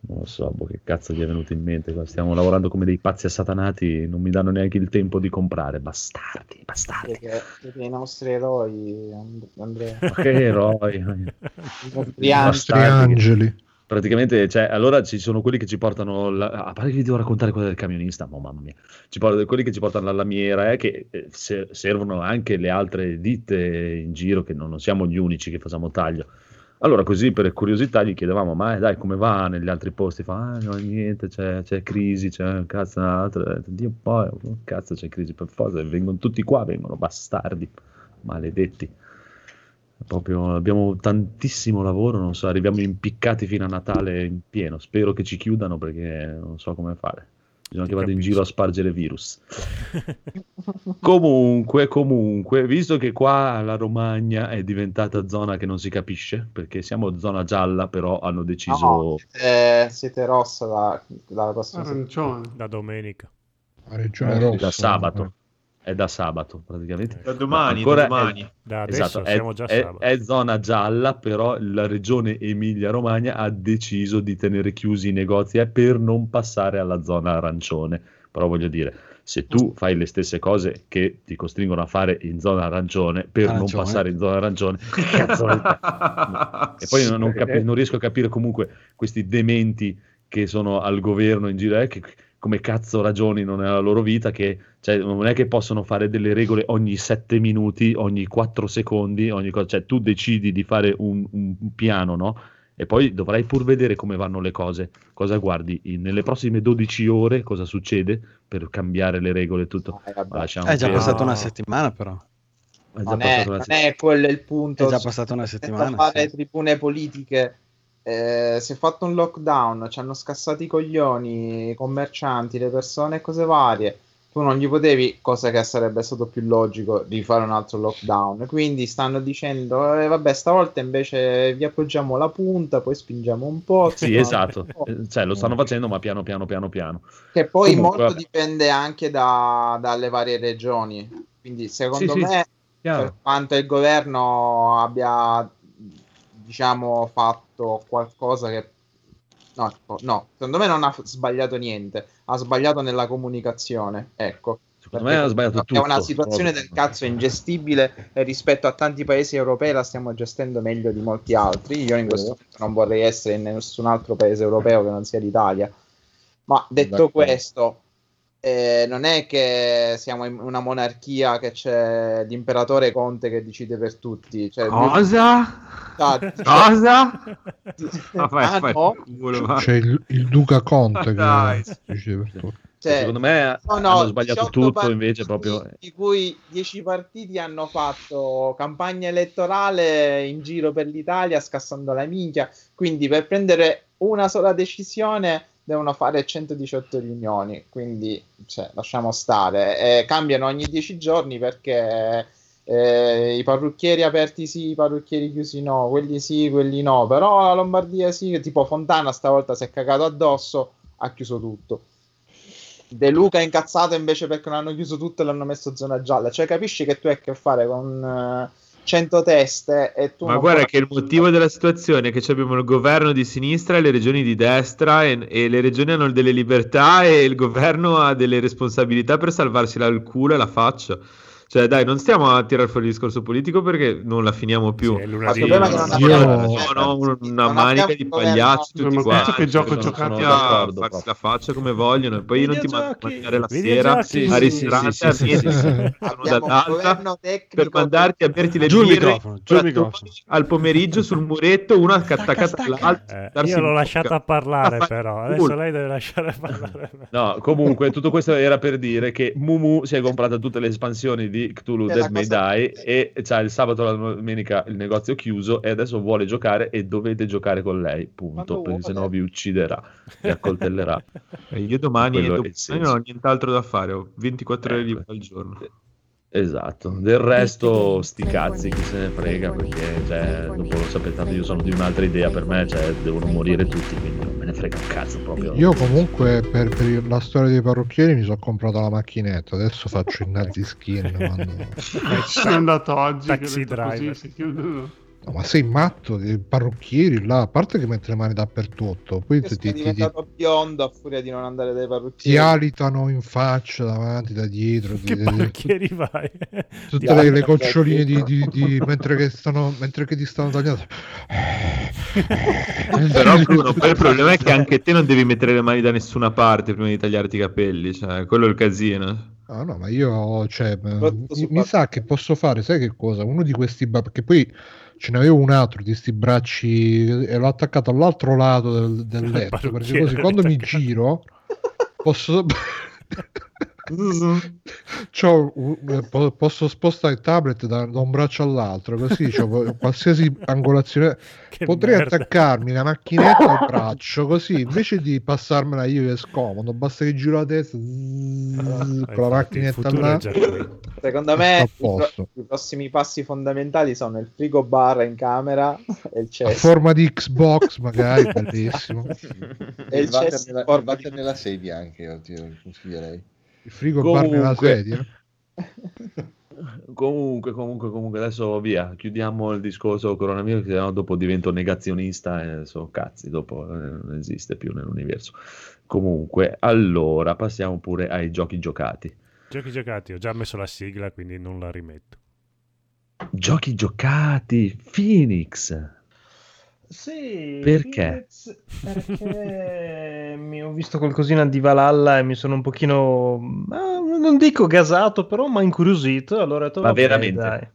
S2: Non lo so, boh, che cazzo gli è venuto in mente, stiamo lavorando come dei pazzi assatanati, non mi danno neanche il tempo di comprare, bastardi, bastardi.
S7: Siete, siete i nostri eroi, And- Andrea.
S2: Ma che eroi.
S7: I nostri
S5: angeli.
S2: Praticamente, cioè, allora ci sono quelli che ci portano, la- a parte che vi devo raccontare quella del camionista, ma mamma mia, ci portano, quelli che ci portano la lamiera, eh, che eh, se- servono anche le altre ditte in giro, che non, non siamo gli unici che facciamo taglio. Allora, così per curiosità gli chiedevamo, ma eh, dai, come va negli altri posti? Fa, ah, no, niente, c'è, c'è crisi, c'è un cazzo, un altro. Ho detto, Dio, poi, oh, cazzo, c'è crisi per forza, vengono tutti qua, vengono bastardi, maledetti. Proprio, abbiamo tantissimo lavoro, non so, arriviamo impiccati fino a Natale in pieno. Spero che ci chiudano perché non so come fare. Bisogna che vada in giro a spargere virus. Comunque, comunque, visto che qua la Romagna è diventata zona che non si capisce, perché siamo zona gialla, però hanno deciso...
S7: No, eh, siete rossa la, la prossima
S13: Arancione.
S1: Da domenica.
S5: Rossa.
S2: da sabato. È da sabato praticamente.
S4: Da domani,
S2: Ancora
S4: da domani.
S2: è-
S1: Da
S2: esatto, è,
S1: siamo già
S2: è-
S1: sabato.
S2: è zona gialla, però la regione Emilia-Romagna ha deciso di tenere chiusi i negozi eh, per non passare alla zona arancione. Però voglio dire, se tu fai le stesse cose che ti costringono a fare in zona arancione per non
S3: Arancione.
S2: passare in zona arancione, cazzo fare? E poi non, non capi- non riesco a capire comunque questi dementi che sono al governo in giro, eh, che come cazzo ragionino nella loro vita, che cioè, non è che possono fare delle regole ogni sette minuti, ogni quattro secondi, ogni cosa, cioè tu decidi di fare un, un piano, no? E poi dovrai pur vedere come vanno le cose, cosa guardi in- nelle prossime 12 ore, cosa succede per cambiare le regole e tutto. Lasciamo
S3: È già
S2: perdere.
S3: passata una settimana, però.
S2: È già
S7: Non è, non
S2: settimana.
S7: è quello il punto.
S3: È già passata una
S7: Senza
S3: settimana.
S7: fare
S3: sì.
S7: tribune politiche. Eh, si è fatto un lockdown, ci hanno scassato i coglioni, i commercianti, le persone e cose varie. Tu non gli potevi, cosa che sarebbe stato più logico, di fare un altro lockdown. Quindi stanno dicendo, eh, vabbè, stavolta invece vi appoggiamo la punta, poi spingiamo un po'.
S2: Sì, esatto. Eh, Cioè, lo stanno facendo, ma piano piano piano piano.
S7: Che poi
S2: Comunque,
S7: molto
S2: vabbè.
S7: dipende anche da- dalle varie regioni. Quindi, secondo
S2: Sì, sì,
S7: me,
S2: chiaro.
S7: per quanto il governo abbia, diciamo, fatto qualcosa che. No, no, secondo me non ha sbagliato niente, ha sbagliato nella comunicazione. Ecco.
S2: Secondo me ha sbagliato
S7: È una
S2: tutto,
S7: situazione
S2: proprio.
S7: del cazzo ingestibile e rispetto a tanti paesi europei la stiamo gestendo meglio di molti altri. Io in questo momento non vorrei essere in nessun altro paese europeo che non sia l'Italia. Ma detto
S11: D'accordo.
S7: questo, eh, non è che siamo in una monarchia che c'è l'imperatore Conte che decide per tutti. Cioè, lui-
S4: Cosa?
S7: Ah,
S4: Cosa? Ah, fai-
S7: Ah,
S4: fai
S7: no?
S4: il culo.
S5: C'è il, il Duca Conte
S4: Dai.
S5: che dice per tutto.
S7: Cioè,
S2: Secondo me
S7: sono
S2: hanno sbagliato
S7: 18
S2: tutto, invece proprio...
S7: Di cui 10 partiti hanno fatto campagna elettorale in giro per l'Italia scassando la minchia. Quindi per prendere una sola decisione devono fare 118 riunioni. Quindi cioè, lasciamo stare. Eh, cambiano ogni 10 giorni perché eh, i parrucchieri aperti sì, i parrucchieri chiusi no, quelli sì, quelli no. Però la Lombardia sì, tipo Fontana stavolta si è cagato addosso, ha chiuso tutto. De Luca è incazzato invece perché non hanno chiuso tutto e l'hanno messo zona gialla. Cioè, capisci che tu hai a che fare con eh, 100 teste e tu
S4: Ma guarda che il motivo della situazione è che abbiamo il governo di sinistra e le regioni di destra e, e le regioni hanno delle libertà e il governo ha delle responsabilità per salvarsi il culo e la faccia. Cioè, dai, non stiamo a tirare fuori il discorso politico perché non la finiamo più.
S1: Sì, lunedì.
S5: Io-
S7: abbiamo-
S4: Sono un- una
S7: non
S4: manica di
S7: governo-
S4: pagliacci tutti
S13: Ma
S4: quanti.
S13: che gioco
S4: tutti
S2: Sono
S4: a farsi la faccia come vogliono e poi io non ti mando a mangiare la sera
S1: sì,
S4: ristorante
S2: sì, sì, sì,
S7: tecnico
S4: per mandarti a berti le
S3: Giù
S4: birre al pomeriggio sul muretto uno attaccato all'altro
S1: Eh, io l'ho lasciata parlare, però. Adesso lei deve lasciare parlare.
S2: No, comunque tutto questo era per dire che Mumu si è comprata tutte le espansioni di Cthulhu
S7: È la
S2: Death May Die e c'ha il sabato e la domenica il negozio chiuso e adesso vuole giocare e dovete giocare con lei, punto, perché
S7: vuole.
S2: sennò vi ucciderà, vi accoltellerà.
S4: E io domani, domani non ho nient'altro da fare ho 24 ore
S2: Eh,
S4: libere al giorno
S2: Esatto, del resto sti cazzi chi se ne frega perché cioè, dopo lo sapete tanto io sono di un'altra idea per me, cioè devono morire tutti, quindi non me ne frega un cazzo proprio.
S5: Io comunque per, per la storia dei parrucchieri mi sono comprato la macchinetta, adesso faccio il nazi skin. quando-
S13: Sono andato oggi
S1: Taxi driver.
S13: così si chiudono.
S5: No, ma sei matto? I parrucchieri là, a parte che mette le mani dappertutto, poi ti, ti- ti-
S7: diventato biondo a furia di non andare dai
S5: ti
S7: parrucchieri.
S5: alitano in faccia davanti, da dietro. ti-
S1: Che
S5: ti-
S1: parrucchieri vai?
S5: tutte le, le goccioline di, di- di- mentre, che stanno, mentre che ti stanno tagliando.
S4: però Bruno poi il problema è che anche te non devi mettere le mani da nessuna parte prima di tagliarti i capelli cioè quello è il casino
S5: Ah, no, ma io, cioè, mi, mi sa che posso fare, sai che cosa? Uno di questi, ba- perché poi ce n'avevo un altro di sti bracci e l'ho attaccato all'altro lato del, del letto, perché così. quando mi giro posso... C'ho un- eh, po- posso spostare il tablet da, da un braccio all'altro, così c'ho qualsiasi angolazione.
S1: Che
S5: Potrei
S1: merda.
S5: attaccarmi la macchinetta al braccio, così invece di passarmela io che è scomodo, basta che giro la testa zzz,
S1: Ah,
S5: con la
S1: infatti,
S5: macchinetta là.
S7: Secondo me
S5: a
S7: i, prossimi passi fondamentali sono il frigo bar in camera e il
S5: A
S7: cesso.
S5: forma di Xbox, magari, bellissimo.
S7: E il
S11: il
S7: cesso
S11: nella, nella sedia anche, io ti consiglierei.
S5: Il frigo bar nella
S2: Comunque.
S5: sedia.
S2: Comunque, comunque, comunque, adesso via, chiudiamo il discorso coronavirus, se no dopo divento negazionista e sono cazzi, dopo eh, non esiste più nell'universo. Comunque, allora, passiamo pure ai giochi giocati.
S1: Giochi giocati, ho già messo la sigla, quindi non la rimetto.
S2: Giochi giocati, Phoenix.
S12: Sì,
S2: Perché?
S12: Perché mi ho visto qualcosina di Valhalla e mi sono un pochino, non dico gasato, però mi ha incuriosito. Allora ho detto,
S2: Ma veramente?
S12: dai.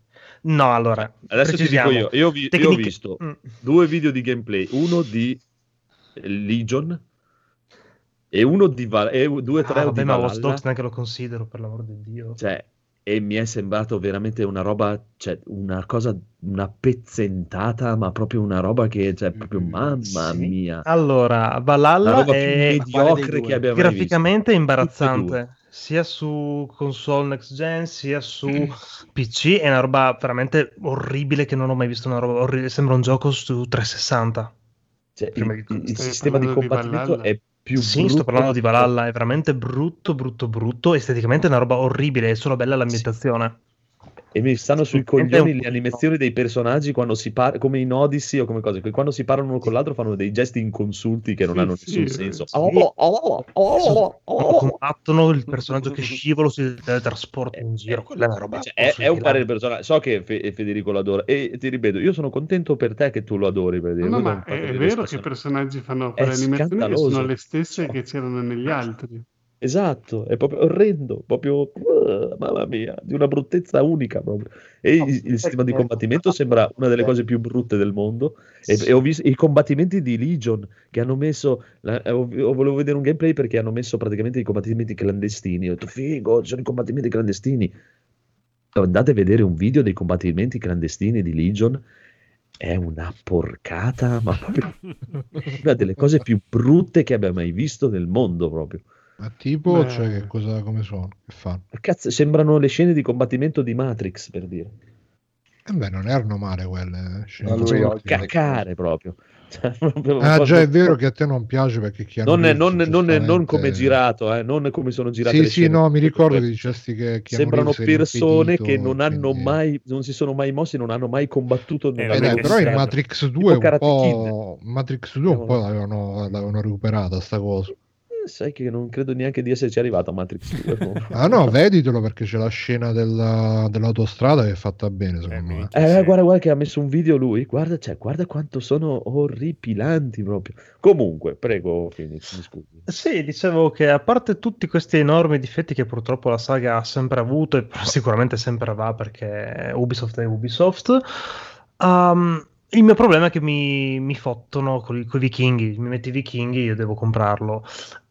S12: No, allora,
S2: Adesso ti dico io, io, ho vi- io ho visto
S12: Mm.
S2: due video di gameplay, uno di Legion e uno di Val- e due tre
S12: Ah, vabbè, ma Watch
S2: Valhalla.
S12: Dogs neanche lo considero, per l'amor di Dio.
S2: Cioè, e mi è sembrato veramente una roba, cioè, una cosa, una pezzentata, ma proprio una roba che, cioè, proprio mamma
S12: Sì.
S2: mia.
S12: Allora,
S2: La
S12: Valhalla è
S2: mediocre che abbia mai
S12: graficamente
S2: visto.
S12: Imbarazzante, sia su console next gen sia su PC, è una roba veramente orribile che non ho mai visto una roba orribile, sembra un gioco su 360.
S2: Cioè, il,
S12: di
S2: il sistema di
S13: di
S2: combattimento
S13: Valhalla?
S2: è più
S12: Sì,
S2: brutto
S12: sto parlando di. Valhalla, è veramente brutto, brutto, brutto, esteticamente è una roba orribile, è solo bella l'ambientazione.
S2: E mi stanno sui coglioni le animazioni dei personaggi quando si parla, come in Odyssey o come cose, che quando si parlano uno con l'altro fanno dei gesti inconsulti che non
S13: Sì,
S2: hanno
S13: sì,
S2: nessun senso.
S12: sì. Quando combattono il personaggio che scivola si teletrasporta in giro, quella è una roba
S2: Cioè, è, è un parere personale. So che Fe- Federico lo adora e ti ripeto, io sono contento per te che tu lo adori. Per dire.
S13: No, ma è, vero che i personaggi fanno quelle animazioni che sono le stesse che c'erano negli altri.
S2: Esatto, è proprio orrendo, proprio uh, mamma mia, di una bruttezza unica proprio. E il, il sistema di combattimento sembra una delle cose più brutte del mondo. E, e ho visto i combattimenti di Legion che hanno messo. la- ho, ho- volevo vedere un gameplay perché hanno messo praticamente i combattimenti clandestini. Ho detto, figo, ci sono i combattimenti clandestini. Andate a vedere un video dei combattimenti clandestini di Legion. È una porcata, ma proprio una delle cose più brutte che abbia mai visto nel mondo proprio.
S5: Ma tipo,
S13: Beh.
S5: cioè, che cosa, come sono? Che fanno?
S2: Cazzo, sembrano le scene di combattimento di Matrix, per dire.
S5: Eh beh, non erano male quelle. eh, scene.
S11: Ma oggi-
S2: cacare proprio. Cioè, proprio-
S5: Ah, già è vero che a te non piace perché chi
S2: Non, è- non, non, è- non come girato, eh, non come sono girate
S5: Sì,
S2: le
S5: sì, no, mi ricordo che dicesti che Keanu
S2: Sembrano
S5: Reeves
S2: persone
S5: impedito,
S2: che non hanno
S5: quindi-
S2: mai, non si sono mai mossi, non hanno mai combattuto.
S1: Eh,
S5: Eh, però in Matrix 2
S2: tipo
S5: un po', Matrix 2 un po' l'avevano, l'avevano recuperata sta cosa.
S2: Sai che non credo neanche di esserci arrivato a Matrix 2.
S5: Ah no, veditelo perché c'è la scena della- dell'autostrada che è fatta bene secondo me.
S2: Eh,
S1: sì.
S2: guarda, guarda che ha messo un video lui. Guarda, cioè, guarda quanto sono orripilanti proprio. Comunque, prego, Phoenix, mi scusi.
S12: Sì, dicevo che a parte tutti questi enormi difetti che purtroppo la saga ha sempre avuto e sicuramente sempre avrà perché Ubisoft è Ubisoft, um, il mio problema è che mi, mi fottono con i vichinghi, mi metti i vichinghi, io devo comprarlo.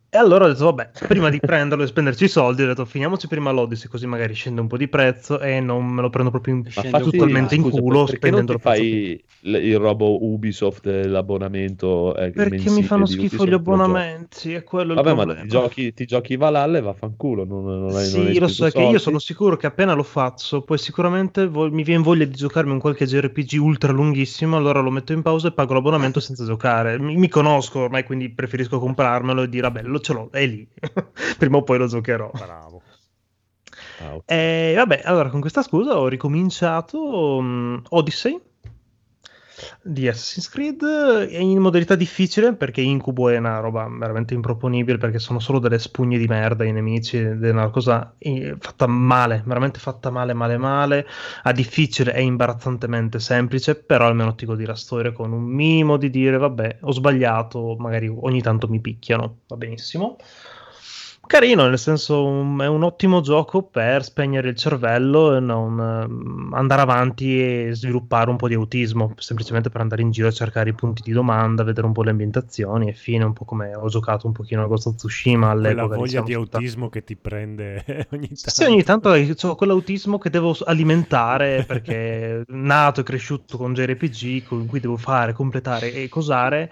S12: E allora ho detto, vabbè, prima di prenderlo e spenderci i soldi, ho detto, finiamoci prima l'Odyssey, così magari scende un po' di prezzo e non me lo prendo proprio in, totalmente in
S2: scusa,
S12: culo
S2: perché
S12: spendendolo
S2: ti fai il, il robo Ubisoft, l'abbonamento eh,
S12: Perché mi fanno schifo
S2: Ubisoft,
S12: gli abbonamenti, è quello il
S2: Vabbè, ma
S12: problema.
S2: ti giochi, ti giochi Valhalla e vaffanculo. Non, non hai,
S12: Sì,
S2: non hai
S12: lo so, è che io
S2: soldi.
S12: sono sicuro che appena lo faccio, poi sicuramente vo- mi viene voglia di giocarmi un qualche JRPG ultra lunghissimo, allora lo metto in pausa e pago l'abbonamento senza giocare. Mi, mi conosco ormai, quindi preferisco comprarmelo e dire, vabbè, lo ce l'ho, è lì. Prima o poi lo giocherò.
S1: Bravo.
S2: Ah, ok.
S12: E vabbè, allora con questa scusa ho ricominciato mm, Odyssey di Assassin's Creed eh, in modalità difficile perché Incubo è una roba veramente improponibile perché sono solo delle spugne di merda i nemici ed è una cosa eh, fatta male, veramente fatta male male male. A difficile è imbarazzantemente semplice però almeno ti godi la storia con un minimo di dire vabbè ho sbagliato magari ogni tanto mi picchiano. Va benissimo Carino, nel senso un- è un ottimo gioco per spegnere il cervello e non ehm, andare avanti e sviluppare un po' di autismo, semplicemente per andare in giro a cercare i punti di domanda, vedere un po' le ambientazioni e fine, un po' come ho giocato un pochino a Ghost of Tsushima
S1: Quella
S12: all'epoca.
S1: voglia
S12: diciamo,
S1: di autismo che ti prende ogni tanto.
S12: Sì, ogni tanto ho quell'autismo che devo alimentare perché nato e cresciuto con JRPG con cui devo fare, completare e cosare.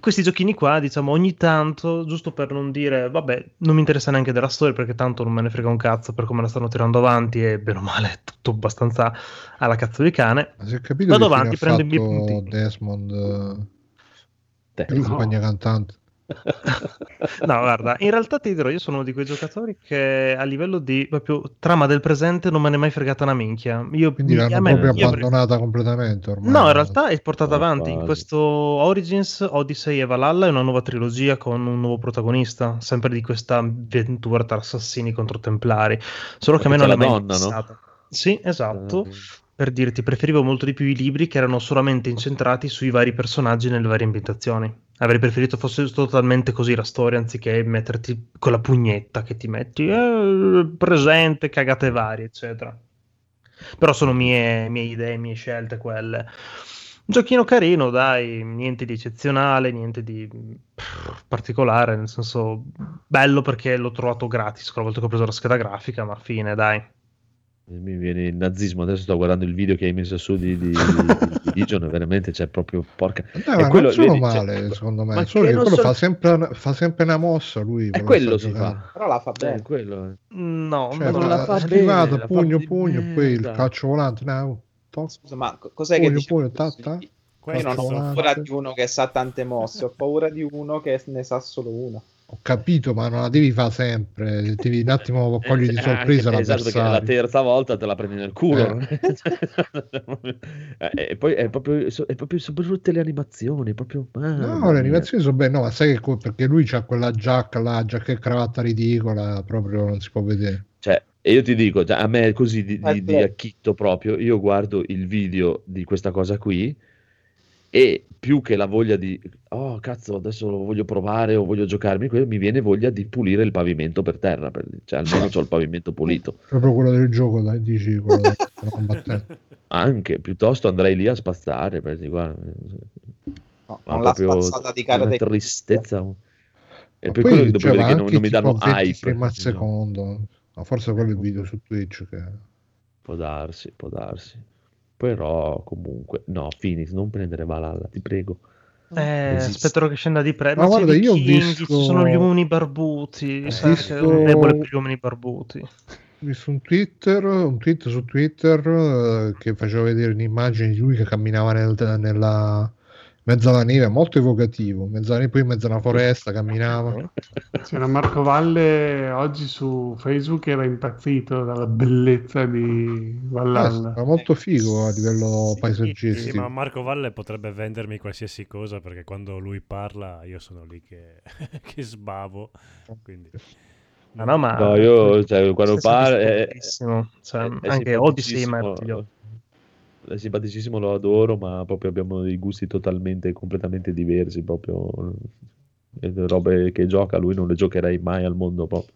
S12: Questi giochini qua, diciamo, ogni tanto, giusto per non dire, vabbè, non mi interessa neanche della storia perché tanto non me ne frega un cazzo per come la stanno tirando avanti e bene o male è tutto abbastanza alla cazzo di cane.
S5: Ma è capito
S12: Vado avanti,
S5: ha
S12: prendo i miei
S5: fatto
S12: punti.
S5: Desmond, eh,
S2: Te.
S5: il compagno cantante.
S12: No, guarda, in realtà ti dirò, io sono uno di quei giocatori che a livello di proprio trama del presente non me ne è mai fregata una minchia. Io,
S5: Quindi
S12: mi-
S5: l'hanno
S12: me-
S5: proprio
S12: io avrei-
S5: abbandonata completamente ormai.
S12: No, in realtà è portata
S2: No,
S12: avanti. In
S2: quasi.
S12: questo Origins, Odyssey e Valhalla è una nuova trilogia con un nuovo protagonista, sempre di questa avventura tra assassini contro templari. Solo che a me non è mai
S2: donna, no?
S12: Sì, esatto.
S2: Eh,
S12: Per dirti, preferivo molto di più i libri che erano solamente incentrati sui vari personaggi nelle varie ambientazioni. Avrei preferito fosse totalmente così la storia anziché metterti con la pugnetta che ti metti eh, presente, cagate varie, eccetera. Però sono mie, mie idee, mie scelte quelle. Un giochino carino, dai, niente di eccezionale, niente di pff, particolare, nel senso bello perché l'ho trovato gratis quella volta che ho preso la scheda grafica, ma fine, dai.
S2: Mi viene il nazismo, adesso sto guardando il video che hai messo su di, di, di, di Legion, veramente c'è proprio porca. È
S5: ma
S2: quello-
S5: non sono
S2: vedi, cioè,
S5: male, secondo me. Solo
S2: che
S5: che
S2: non
S5: quello
S2: so-
S5: fa, sempre, una- fa sempre una mossa lui.
S2: E
S5: quando
S2: quello si fa.
S7: Però la fa
S2: Eh,
S7: bene.
S2: quello.
S12: No,
S5: Cioè,
S2: non la fa
S5: è
S2: bene, la
S5: pugno,
S2: di
S5: pugno, poi il
S2: merda.
S5: calcio volante. No,
S7: Scusa, ma co- cos'è che
S5: pugno,
S7: dici?
S5: pugno, ta, ta.
S7: Io non ho paura di uno che sa tante mosse, ho paura di uno che ne sa solo una.
S5: Ho capito, ma non la devi fare sempre. Devi un attimo cogliere di
S2: Eh,
S5: sorpresa
S2: anche- esatto, perché la terza volta te la prendi nel culo. Eh, e poi è proprio, è proprio sono tutte le animazioni, proprio
S5: No, le animazioni sono belle, no, ma sai che perché lui c'ha quella giacca, la giacca e cravatta ridicola, proprio non si può vedere.
S2: Cioè, e io ti dico, a me così di,
S7: Eh,
S2: di, di acchitto proprio, io guardo il video di questa cosa qui e più che la voglia di, oh cazzo, adesso lo voglio provare o voglio giocarmi, quello, mi viene voglia di pulire il pavimento per terra, per- cioè almeno ho il pavimento pulito.
S5: Proprio quello del gioco, dai, dici quello del del combattente.
S2: Anche, piuttosto andrei lì a spazzare, per dire, guarda,
S7: No,
S2: ma
S7: spazzata di
S2: una
S7: karate.
S2: tristezza. E
S5: Ma
S2: per
S5: poi
S2: quello vedere che non, non mi danno
S5: tipo 20
S2: hype. no?
S5: secondo. Ma forse quello è il video su Twitch che...
S2: Può darsi, può darsi. Però comunque, no, Phoenix, non prendere Valhalla, ti prego.
S12: Eh, aspetterò che scenda di prezzo.
S5: Ma
S12: Ma,
S5: guarda, io ho
S12: vichinghi,
S5: visto-
S12: ci sono gli uomini barbuti.
S5: Ho
S12: sai che
S5: visto-
S12: sono debole per gli uomini barbuti.
S5: Ho visto un Twitter, un tweet su Twitter eh, che faceva vedere un'immagine di lui che camminava nel- nella mezzo alla neve, molto evocativo, mezzo alla neve, poi in mezzo a una foresta camminava.
S13: C'era Marco Valle oggi su Facebook che era impazzito dalla bellezza di
S5: Eh,
S13: Valhalla.
S5: era molto figo a livello
S1: Sì,
S5: paesaggistico.
S1: ma Marco Valle potrebbe vendermi qualsiasi cosa perché quando lui parla io sono lì che, che sbavo. Quindi...
S12: Ma no, ma
S2: No, io, cioè, quando
S12: questo è
S2: parla... È,
S12: simpaticissimo. Cioè,
S2: è
S12: anche Odyssey ma
S2: è simpaticissimo, lo adoro, ma proprio abbiamo dei gusti totalmente, completamente diversi, proprio... Le robe che gioca lui non le giocherei mai al mondo proprio.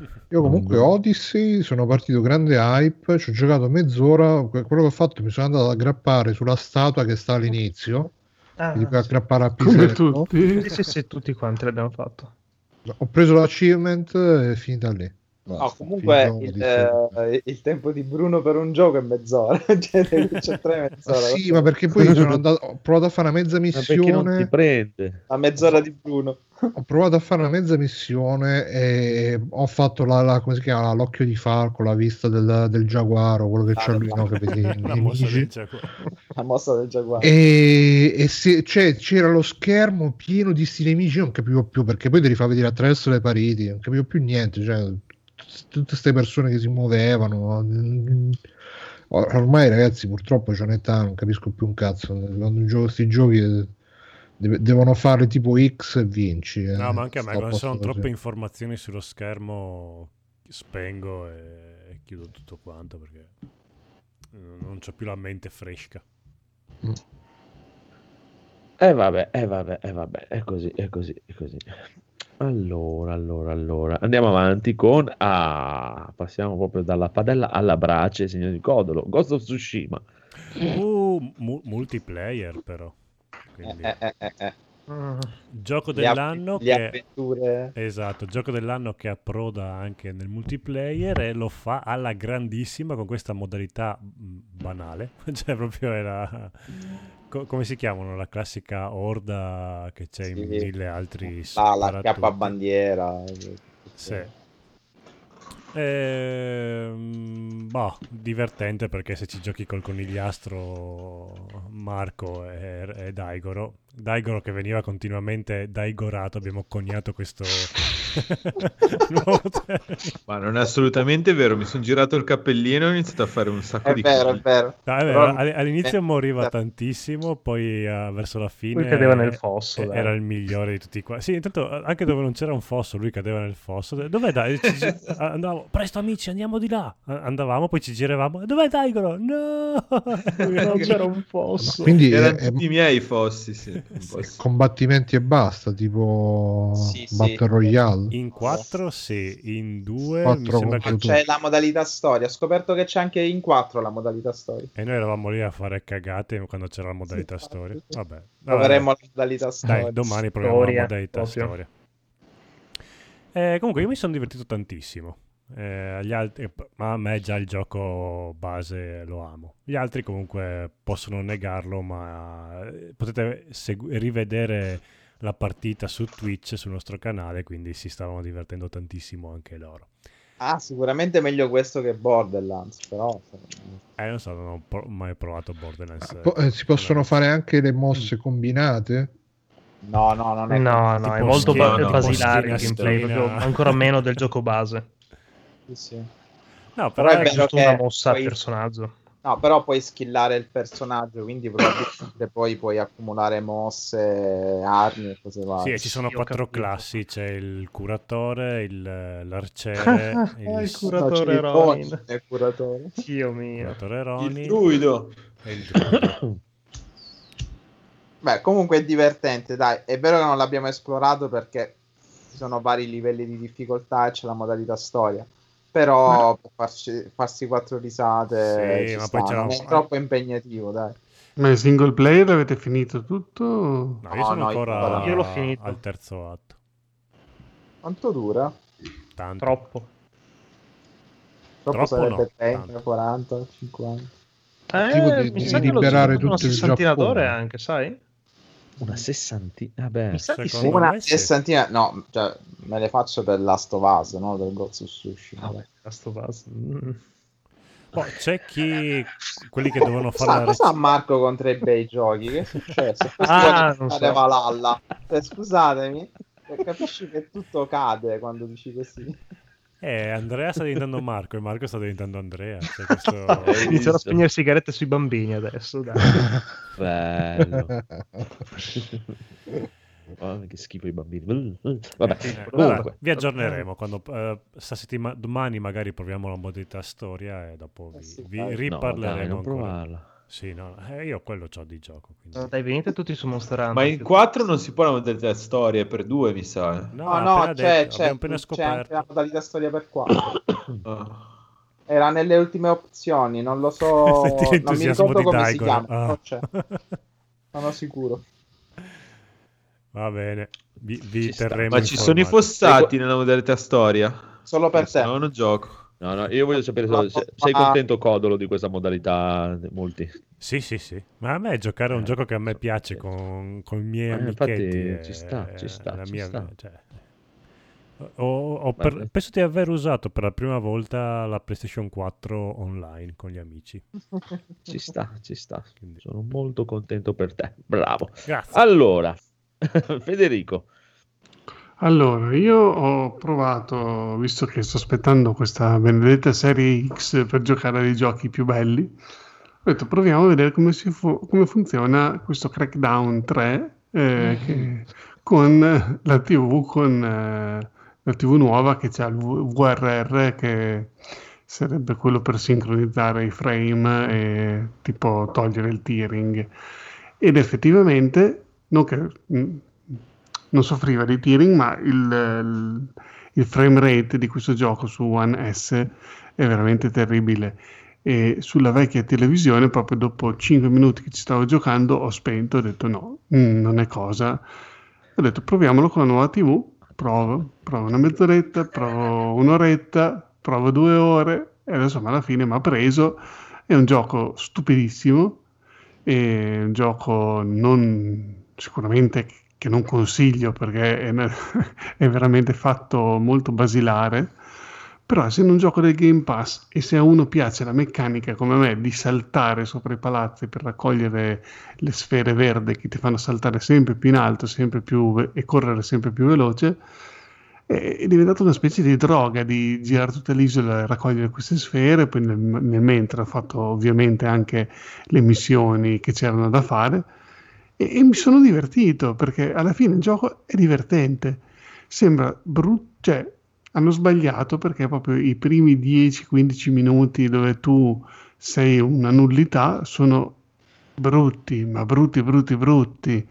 S5: Io comunque Odyssey sono partito grande hype, ci ho giocato mezz'ora, que- quello che ho fatto mi sono andato ad aggrappare sulla statua che sta all'inizio,
S12: Ah,
S5: mi dico aggrappare a
S13: Come
S5: pisello.
S13: tutti.
S12: Sì, sì, sì, tutti quanti l'abbiamo fatto.
S5: Ho preso l'achievement e è finita lì.
S7: No, comunque il, eh, il tempo di Bruno per un gioco è mezz'ora, cioè c'è tre
S5: Ma
S7: mezz'ora.
S5: sì, ma perché poi sono andato, ho provato a fare una mezza
S2: Ma perché non ti
S5: missione,
S2: prende?
S7: La mezz'ora di Bruno.
S5: ho provato a fare una mezza missione e ho fatto la, la- come si chiama, l'occhio di falco, la vista del, del giaguaro, quello che c'ha lui, no,
S1: La mossa
S5: nemici.
S1: del gioco.
S7: La mossa del giaguaro.
S5: E, e se, cioè, c'era lo schermo pieno di sti nemici, non capivo più perché poi te li fa vedere attraverso le pareti, non capivo più niente. Cioè, tutte queste persone che si muovevano. mm, or- Ormai, ragazzi, purtroppo c'è un'età, non capisco più un cazzo. Quando gioco questi giochi eh, devono fare tipo X e vinci. eh.
S1: No, ma anche a me, quando sono
S5: così.
S1: troppe informazioni sullo schermo, spengo e chiudo tutto quanto perché non c'ho più la mente fresca.
S2: Eh vabbè, eh vabbè, eh vabbè, è così, è così, è così. Allora, allora, allora, andiamo avanti con... Ah, passiamo proprio dalla padella alla brace, signor di Codolo. Ghost of Tsushima.
S1: Uh, mu- multiplayer però. Quindi,
S7: Eh, eh, eh, eh.
S1: Gioco
S7: Le av-
S1: dell'anno
S7: le
S1: che...
S7: avventure.
S1: Esatto, gioco dell'anno che approda anche nel multiplayer e lo fa alla grandissima con questa modalità banale. cioè proprio la... co- come si chiamano? La classica orda che c'è in
S7: Sì.
S1: mille altri
S7: La, la chiappa bandiera.
S1: Sì. Ehm, boh, divertente perché se ci giochi col conigliastro Marco e, e Daigoro, Daigoro che veniva continuamente daigorato, abbiamo coniato questo nuovo termine.
S4: Ma non è assolutamente vero, mi sono girato il cappellino e ho iniziato a fare un sacco
S7: È
S4: di
S7: vero, è
S4: kill.
S7: vero.
S1: No, è vero, all'inizio
S7: eh,
S1: moriva
S7: eh,
S1: tantissimo, poi eh, verso la fine
S12: Lui cadeva nel fosso,
S1: eh, era il migliore di tutti qua. Sì, intanto eh, anche dove non c'era un fosso, lui cadeva nel fosso. Dov'è dai? Ci- ci- andavamo, presto amici, andiamo di là. Andavamo, poi ci giravamo. Dov'è Daigoro? No!
S12: Non c'era un fosso.
S5: Quindi
S4: Erano
S5: è- è-
S4: tutti i miei fossi, sì. Sì.
S5: combattimenti e basta, tipo
S7: Sì, sì.
S5: Battle Royale.
S1: In 4 sì, in 2 mi
S5: Quattro
S1: sembra che...
S5: contro
S7: C'è la modalità storia. Ho scoperto che c'è anche in 4 la modalità storia.
S1: E noi eravamo lì a fare cagate quando c'era la modalità storia. Vabbè.
S7: Proveremo la modalità storia.
S1: Dai, domani proviamo la modalità
S12: proprio.
S1: storia. Eh, comunque io mi sono divertito tantissimo. Eh, agli altri, ma a me già il gioco base lo amo. Gli altri comunque possono negarlo, ma eh, potete segu- rivedere la partita su Twitch, sul nostro canale, quindi si stavano divertendo tantissimo anche loro.
S7: Ah, sicuramente meglio questo che Borderlands, però...
S1: Eh, non so, non ho pro- mai provato Borderlands.
S5: Po- eh, si possono fare anche le mosse combinate?
S7: No, no, non è
S12: No, no, è molto
S1: schiena,
S12: ba-
S1: no,
S12: basilare il gameplay, ancora meno del gioco base.
S7: Sì, sì.
S1: No,
S7: Però
S1: però
S7: è
S1: è
S12: giusto
S7: che
S12: una mossa a
S7: poi-
S12: personaggio.
S7: No, però puoi skillare il personaggio, quindi probabilmente poi puoi accumulare mosse, armi e cose
S1: Sì,
S7: varie.
S1: e ci sono
S12: Sì,
S1: quattro
S12: capito.
S1: classi, c'è il curatore, il, l'arciere,
S12: il
S1: il
S12: curatore
S7: No, il
S12: Ronin.
S7: Il curatore.
S12: Dio mio.
S1: curatore
S4: Il
S1: Ronin
S4: druido.
S1: e il druido.
S7: Beh, comunque è divertente, dai. È vero che non l'abbiamo esplorato perché ci sono vari livelli di difficoltà e c'è la modalità storia. Però per farci, farsi quattro risate
S1: Sì, ma
S7: sta, non è troppo impegnativo, dai.
S13: Ma il single player avete finito tutto?
S1: No, io
S7: No,
S1: sono
S7: no,
S1: ancora.
S12: Io l'ho finito.
S1: al terzo atto.
S7: Quanto dura?
S1: Tanto.
S12: Troppo.
S7: Troppo
S1: Troppo
S7: sarebbe
S1: no,
S7: 30,
S1: tanto.
S7: 40, 50.
S5: Tipo
S12: Eh,
S5: di-
S12: mi
S5: di
S12: sa che l'ho
S5: liberare
S12: una
S5: tutto il
S12: sessantina d'ore anche, sai?
S2: Una sessantina. Vabbè.
S12: Mi sa di sì.
S7: Una sessantina, no, cioè me le faccio per Last of Us, no? Ghost of Tsushima.
S12: Vabbè, Last of Us. Mm.
S1: Oh, c'è chi quelli che dovevano fare
S7: Cosa,
S1: la
S7: cosa Marco contro i bei giochi? Che è successo?
S12: Ah, non so.
S7: Valhalla. Cioè, scusatemi, eh, capisci che tutto cade quando dici così.
S1: Eh, Andrea sta diventando Marco e Marco sta diventando Andrea. Cioè, questo...
S12: Inizierò a spegnere sigarette sui bambini adesso. Dai.
S2: Bello. Oh, che schifo i bambini. Vabbè,
S1: Eh,
S2: comunque.
S1: vi aggiorneremo quando eh, settima- domani magari proviamo la modalità storia e dopo vi,
S7: Eh sì,
S1: vi
S7: dai.
S2: No, dai,
S1: riparleremo
S2: non
S1: ancora.
S2: provarla.
S1: Sì, no, eh, io quello c'ho di gioco. Quindi...
S12: Dai, venite tutti su Monster Hunter.
S4: Ma in 4 non si può la modalità storia, per due mi sa. eh.
S1: No,
S7: No,
S1: ha
S7: no, c'è,
S1: detto,
S7: c'è,
S1: abbiamo appena
S7: c'è anche la
S1: scoperto.
S7: modalità storia per 4.
S4: Ah.
S7: Era nelle ultime opzioni, non lo so, non mi ricordo come si
S1: Daigoro.
S7: chiama,
S1: Ah.
S7: però c'è. Sono sicuro.
S1: Va bene, vi, vi terremo
S4: Ma ci sono i fossati nella modalità storia.
S7: Solo per
S4: Se
S7: te.
S4: no non gioco.
S2: No, no, io voglio sapere se, se- sei contento Codolo di questa modalità multi.
S1: Sì, sì, sì. Ma a me giocare è un
S2: Eh,
S1: gioco che a me piace
S2: sì.
S1: con, con i miei
S2: Eh, infatti
S1: amichetti. è-
S2: ci sta, ci sta, ci
S1: mia-
S2: sta.
S1: cioè, ho- ho per- penso di aver usato per la prima volta la PlayStation 4 online con gli amici.
S2: Ci sta, ci sta.
S1: Quindi-
S2: Sono molto contento per te. Bravo.
S1: Grazie.
S2: Allora, Federico.
S13: Allora, io ho provato, visto che sto aspettando questa benedetta serie X per giocare ai giochi più belli, ho detto proviamo a vedere come, si fu- come funziona questo Crackdown 3 eh, che- con la TV, con eh, la TV nuova che c'ha il VRR che sarebbe quello per sincronizzare i frame e tipo togliere il tearing. Ed effettivamente, non che, mm, non soffriva di tearing, ma il, il, frame rate di questo gioco su One S è veramente terribile. E sulla vecchia televisione, proprio dopo 5 minuti che ci stavo giocando, ho spento, ho detto no, mm, non è cosa. Ho detto proviamolo con la nuova TV, provo, provo una mezz'oretta, provo un'oretta, provo due ore e adesso alla fine mi ha preso. È un gioco stupidissimo, è un gioco non, sicuramente che non consiglio perché è, è veramente fatto molto basilare. Però essendo un gioco del Game Pass e se a uno piace la meccanica come me di saltare sopra i palazzi per raccogliere le sfere verde che ti fanno saltare sempre più in alto sempre più e correre sempre più veloce, è, diventato una specie di droga di girare tutta l'isola e raccogliere queste sfere. Poi nel, nel mentre ho fatto ovviamente anche le missioni che c'erano da fare e, e mi sono divertito perché alla fine il gioco è divertente. Sembra brutto, cioè hanno sbagliato perché proprio i primi 10-15 minuti dove tu sei una nullità sono brutti, ma brutti, brutti, brutti.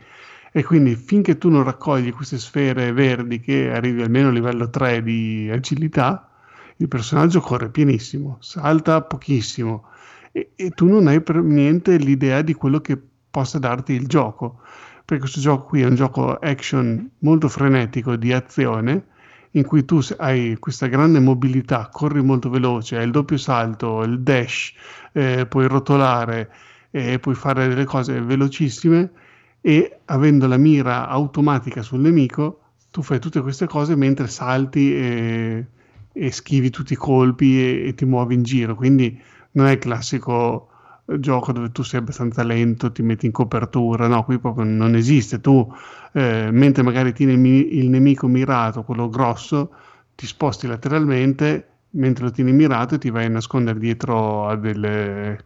S13: E quindi finché tu non raccogli queste sfere verdi che arrivi almeno a livello 3 di agilità, il personaggio corre pienissimo, salta pochissimo e, e tu non hai per niente l'idea di quello che possa darti il gioco. Perché questo gioco qui è un gioco action molto frenetico di azione in cui tu hai questa grande mobilità, corri molto veloce, hai il doppio salto, il dash, eh, puoi rotolare e puoi fare delle cose velocissime e avendo la mira automatica sul nemico, tu fai tutte queste cose mentre salti e, e schivi tutti i colpi e, e ti muovi in giro. Quindi non è il classico eh, gioco dove tu sei abbastanza lento, ti metti in copertura, no, qui proprio non esiste. Tu, eh, mentre magari tieni il, mi- il nemico mirato, quello grosso, ti sposti lateralmente, mentre lo tieni mirato ti vai a nascondere dietro a delle...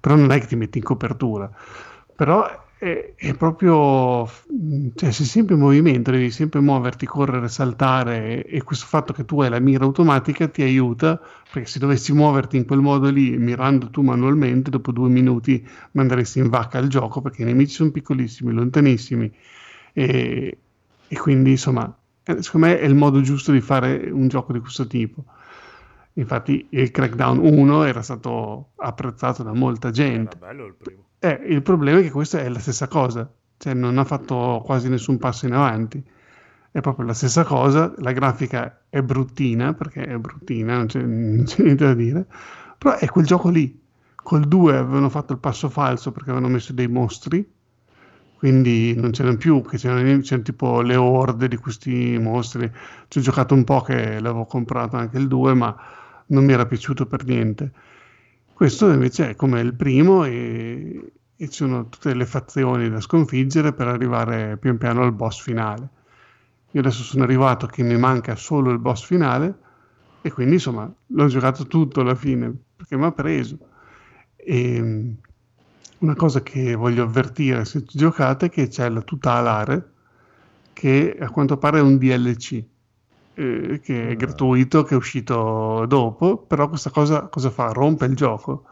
S13: però non è che ti metti in copertura. Però è, è proprio, cioè sei sempre in movimento, devi sempre muoverti, correre, saltare e, questo fatto che tu hai la mira automatica ti aiuta perché se dovessi muoverti in quel modo lì, mirando tu manualmente, dopo due minuti manderesti in vacca il gioco perché i nemici sono piccolissimi, lontanissimi e, e quindi insomma, eh, secondo me è il modo giusto di fare un gioco di questo tipo. Infatti il Crackdown 1 era stato apprezzato da molta gente.
S1: bello il primo.
S13: Eh, il problema è che questa è la stessa cosa, cioè non ha fatto quasi nessun passo in avanti. È proprio la stessa cosa, la grafica è bruttina, perché è bruttina, non c'è, non c'è niente da dire, però è quel gioco lì. Col 2 avevano fatto il passo falso perché avevano messo dei mostri, quindi non c'erano più, che c'erano, c'erano tipo le orde di questi mostri. Ci ho giocato un po' che l'avevo comprato anche il 2, ma non mi era piaciuto per niente. Questo invece è come il primo e, e ci sono tutte le fazioni da sconfiggere per arrivare pian piano al boss finale. Io adesso sono arrivato che mi manca solo il boss finale e quindi insomma l'ho giocato tutto alla fine perché mi ha preso. E una cosa che voglio avvertire se giocate è che c'è la tuta che a quanto pare è un DLC eh, che è gratuito, che è uscito dopo, però questa cosa cosa fa? Rompe il gioco,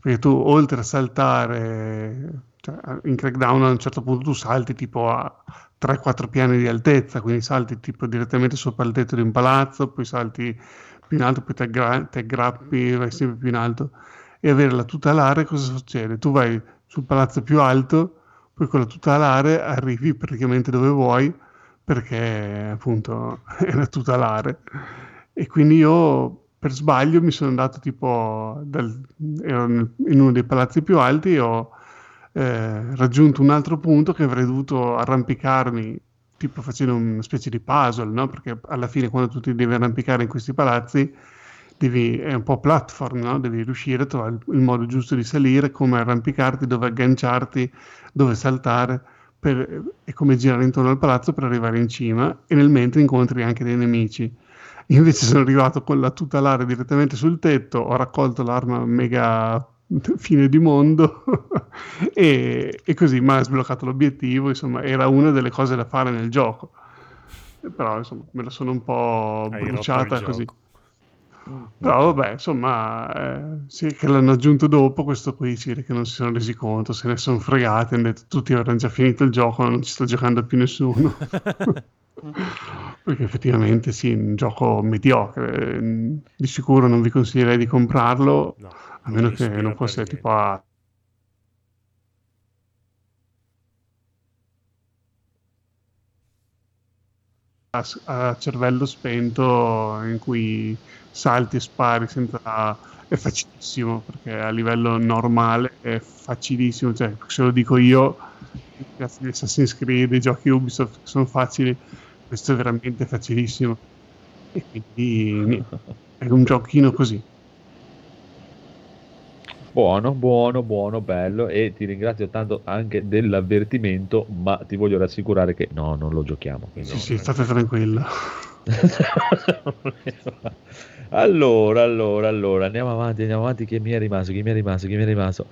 S13: perché tu oltre a saltare, cioè, in Crackdown a un certo punto tu salti tipo a 3-4 piani di altezza, quindi salti tipo direttamente sopra il tetto di un palazzo, poi salti più in alto, poi ti aggra- ti aggrappi, vai sempre più in alto, e avere la tuta alare cosa succede? Tu vai sul palazzo più alto, poi con la tuta alare arrivi praticamente dove vuoi, perché appunto tuta alare. E quindi io per sbaglio mi sono andato tipo dal- ero in uno dei palazzi più alti e ho eh, raggiunto un altro punto che avrei dovuto arrampicarmi tipo facendo una specie di puzzle, no? Perché alla fine quando tu ti devi arrampicare in questi palazzi devi, è un po' platform, no? Devi riuscire a trovare il, il modo giusto di salire, come arrampicarti, dove agganciarti, dove saltare per- e come girare intorno al palazzo per arrivare in cima e nel mentre incontri anche dei nemici. Io invece sono arrivato con la tuta alare direttamente sul tetto, ho raccolto l'arma mega fine di mondo e, e così mi ha sbloccato l'obiettivo, insomma era una delle cose da fare nel gioco. Però insomma me la sono un po'
S1: Hai
S13: bruciata così.
S1: gioco.
S13: Però vabbè, insomma, eh, sì, che l'hanno aggiunto dopo, questo qui vede che non si sono resi conto, se ne sono fregati, hanno detto tutti avranno già finito il gioco, non ci sta giocando più nessuno. Perché effettivamente sì, un gioco mediocre, eh, di sicuro non vi consiglierei di comprarlo, a meno che non fosse tipo a, a cervello spento in cui salti e spari senza è facilissimo perché a livello normale è facilissimo cioè se lo dico io grazie di Assassin's Creed i giochi Ubisoft sono facili questo è veramente facilissimo. E quindi niente, è un giochino così.
S2: Buono, buono, buono, bello e ti ringrazio tanto anche dell'avvertimento, ma ti voglio rassicurare che no, non lo giochiamo.
S13: sì sì state tranquillo
S2: allora, allora, allora, andiamo avanti, andiamo avanti. Chi mi è rimasto? Chi mi è rimasto? Chi mi è rimasto?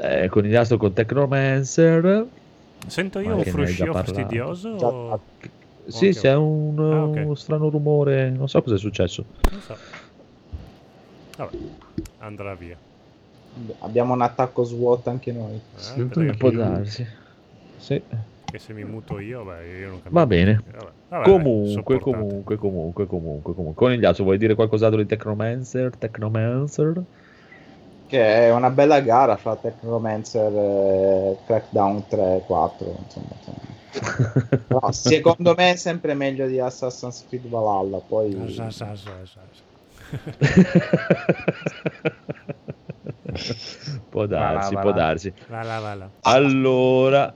S2: Eh, conigliastro con Technomancer.
S1: Sento io un fruscio fastidioso? o-
S2: Sì, c'è un,
S1: Ah, ok.
S2: uno strano rumore, non so cosa è successo.
S1: Non so. Vabbè, andrà via.
S7: Abbiamo un attacco SWAT anche noi.
S1: Eh, perché-
S2: Può darsi. Sì.
S1: Che se mi muto io, beh, io non capisco.
S2: Va bene.
S1: Vabbè, vabbè,
S2: comunque, comunque, comunque, comunque, comunque. Conigliastro, vuoi dire qualcos'altro di Technomancer? Technomancer?
S7: Che è una bella gara fra Technomancer e Crackdown 3 4. Insomma, insomma. Però, secondo me è sempre meglio di Assassin's Creed Valhalla. Poi
S2: può darsi,
S1: Va là,
S2: può
S1: va là.
S2: darsi.
S1: Va là, va là.
S2: Allora,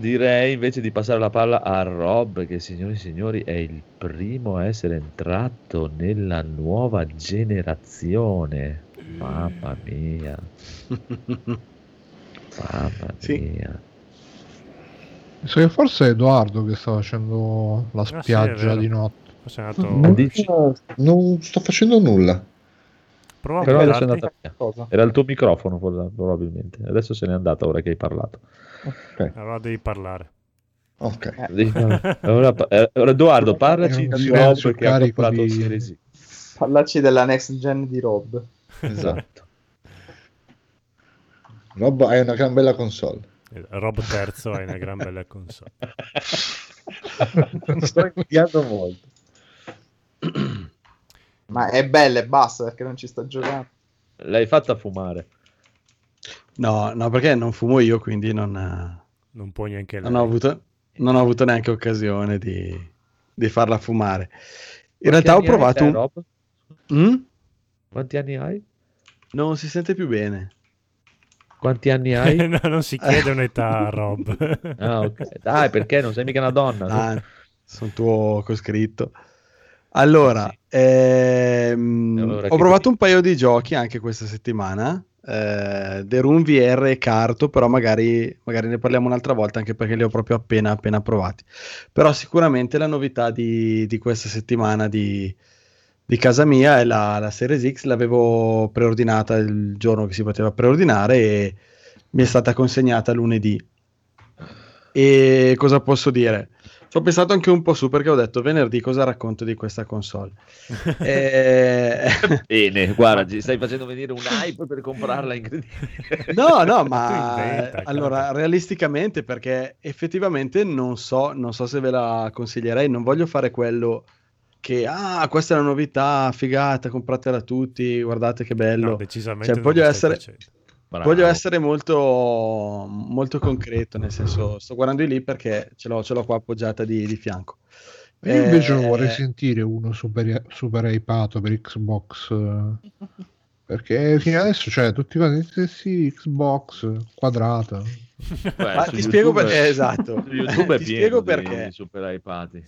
S2: direi invece di passare la palla a Rob, che signori e signori è il primo a essere entrato nella nuova generazione. Mamma mia, mamma mia.
S5: So che forse è Edoardo che sta facendo la
S1: Ah, sì,
S5: spiaggia di notte.
S1: Andato...
S11: Non,
S2: Dici?
S11: non sto facendo nulla.
S1: Prova a
S2: Però adesso è andata via. Era il tuo microfono prob- probabilmente. Adesso se n'è andata ora che hai parlato.
S1: Allora devi parlare.
S11: Ok.
S2: Parlare. Allora, eh, allora, Edoardo, parlaci
S5: È
S2: di Rob che ha comprato
S5: di-
S2: Series X.
S7: Parlaci della next gen di Rob.
S11: Esatto. Rob, hai una gran bella console.
S1: Eh, Rob terzo è una gran bella console.
S11: Sto invidiando molto.
S7: Ma è bella e basta perché non ci sta giocando.
S2: L'hai fatta fumare.
S3: No, no, perché non fumo io, quindi non, eh,
S1: Non puoi neanche
S3: non ho avuto, non ho avuto neanche occasione di, di farla fumare. In
S2: Quanti
S3: realtà ho
S2: hai
S3: provato
S2: te,
S3: un... Mm?
S2: Quanti anni hai?
S3: Non si sente più bene.
S2: Quanti anni hai?
S1: no, non si chiede un'età Rob.
S2: Ah, ok. Dai, perché non sei mica una donna?
S3: Ah, sono tuo coscritto. Allora, ehm,
S2: Allora,
S3: ho provato un paio di giochi anche questa settimana. Eh, The Room VR e Carto, però magari, magari ne parliamo un'altra volta anche perché li ho proprio appena, appena provati. Però sicuramente la novità di, di questa settimana di, di casa mia è la, la Series X. L'avevo preordinata il giorno che si poteva preordinare e mi è stata consegnata lunedì. E cosa posso dire? Ci ho pensato anche un po' su perché ho detto venerdì cosa racconto di questa console. Eh,
S2: Bene, guarda, ci stai facendo venire un hype per comprarla incredibile.
S3: No, no, ma
S2: inventa,
S3: allora realisticamente perché effettivamente non so, non so se ve la consiglierei, non voglio fare quello che ah, questa è la novità, figata, compratela tutti, guardate che bello.
S1: No, decisamente
S3: Cioè, voglio essere
S1: facendo.
S3: Voglio essere molto, molto concreto, nel senso, sto guardando lì perché ce l'ho, ce l'ho qua appoggiata di, di fianco.
S5: Io invece
S3: Eh,
S5: vorrei sentire uno super, super hypato per Xbox. Perché fino adesso, cioè, tutti quanti sì, sì, Xbox quadrata.
S3: Ma
S2: su
S3: ti spiego
S2: YouTube-
S3: perché, esatto.
S2: su YouTube è
S3: Ti
S2: pieno
S3: spiego
S2: di
S3: perché.
S2: super hypati.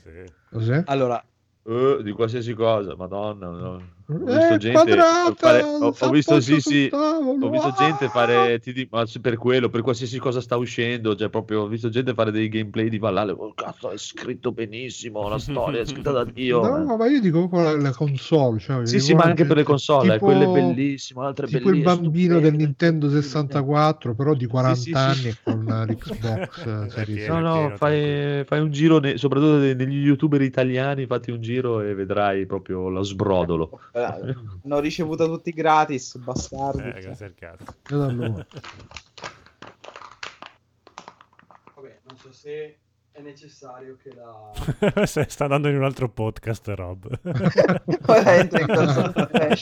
S5: Cos'è?
S3: Allora,
S2: Eh, di qualsiasi cosa, madonna. no. Ho
S5: Eh,
S2: visto gente
S5: quadrata,
S2: fare, ho, ho visto, sì, sì,
S5: tavolo,
S2: ho visto
S5: ah!
S2: gente fare ti dico, ma per quello, per qualsiasi cosa sta uscendo, cioè proprio ho visto gente fare dei gameplay di Valhalla, oh cazzo è scritto benissimo, la storia è scritta da Dio.
S5: No, ma io dico la, la console. Cioè,
S2: Sì, sì, ma anche per le console, eh,
S5: tipo-
S2: quelle bellissime, altre
S5: Tipo il
S2: bellissime.
S5: bambino del Nintendo 64, però di 40
S2: sì, sì.
S5: anni con l'Xbox Series
S2: No, no, fai, fai un giro, ne- soprattutto ne- negli youtuber italiani, fatti un giro e vedrai proprio lo sbrodolo.
S7: Eh, Hanno ricevuto tutti gratis, bastardi.
S1: Eh, grazie al cazzo.
S3: Vabbè, non so se è necessario che la...
S1: Se sta andando in un altro podcast, Rob.
S7: Ora entra in console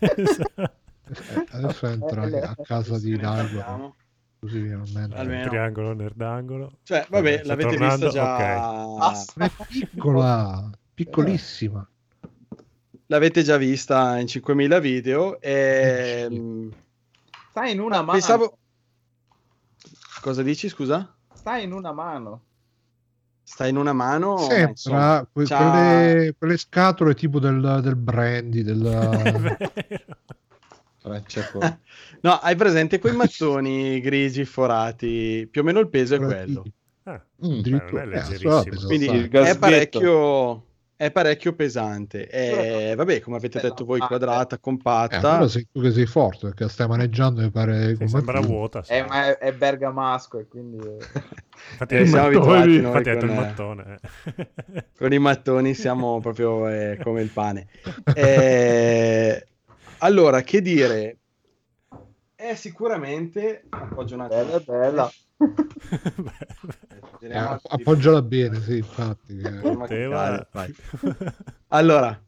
S1: Esatto.
S5: Eh, Adesso entro
S7: Eh,
S5: a casa di Dago.
S3: Vediamo.
S5: Così finalmente.
S3: Almeno.
S1: Triangolo, nerdangolo.
S3: Cioè, vabbè, l'avete
S1: tornando?
S3: vista già...
S1: Ok.
S5: Ma è piccola, piccolissima.
S3: L'avete già vista in 5000 video e...
S7: Sta in una mano.
S3: Pensavo... Cosa dici, scusa?
S7: Sta in una mano.
S3: Sta in una mano? ma
S5: Sembra
S3: insomma,
S5: que- quelle, quelle scatole tipo del, del brandy, del...
S3: No, hai presente quei mattoni grigi forati? Più o meno il peso è quello.
S1: Ah,
S5: Mm,
S1: beh, non è.
S5: Eh,
S1: leggerissimo.
S5: so,
S3: Quindi
S11: Il
S3: è parecchio, è parecchio pesante. E, vabbè, come avete detto voi, quadrata,
S5: Eh,
S3: compatta.
S5: allora sei tu che sei forte perché stai maneggiando mi pare
S1: Sì,
S5: come
S1: sembra vuota. sì.
S7: È, ma è, è bergamasco e quindi...
S1: Infatti,
S3: Eh, siamo abituati noi
S1: infatti detto il
S3: con-
S1: mattone. eh.
S3: Con i mattoni siamo proprio eh, come il pane. Eh, allora, che dire? È sicuramente... Attimo.
S7: Bella, bella.
S5: Eh, app- appoggiala bene, sì, infatti. eh.
S3: Vai. Allora,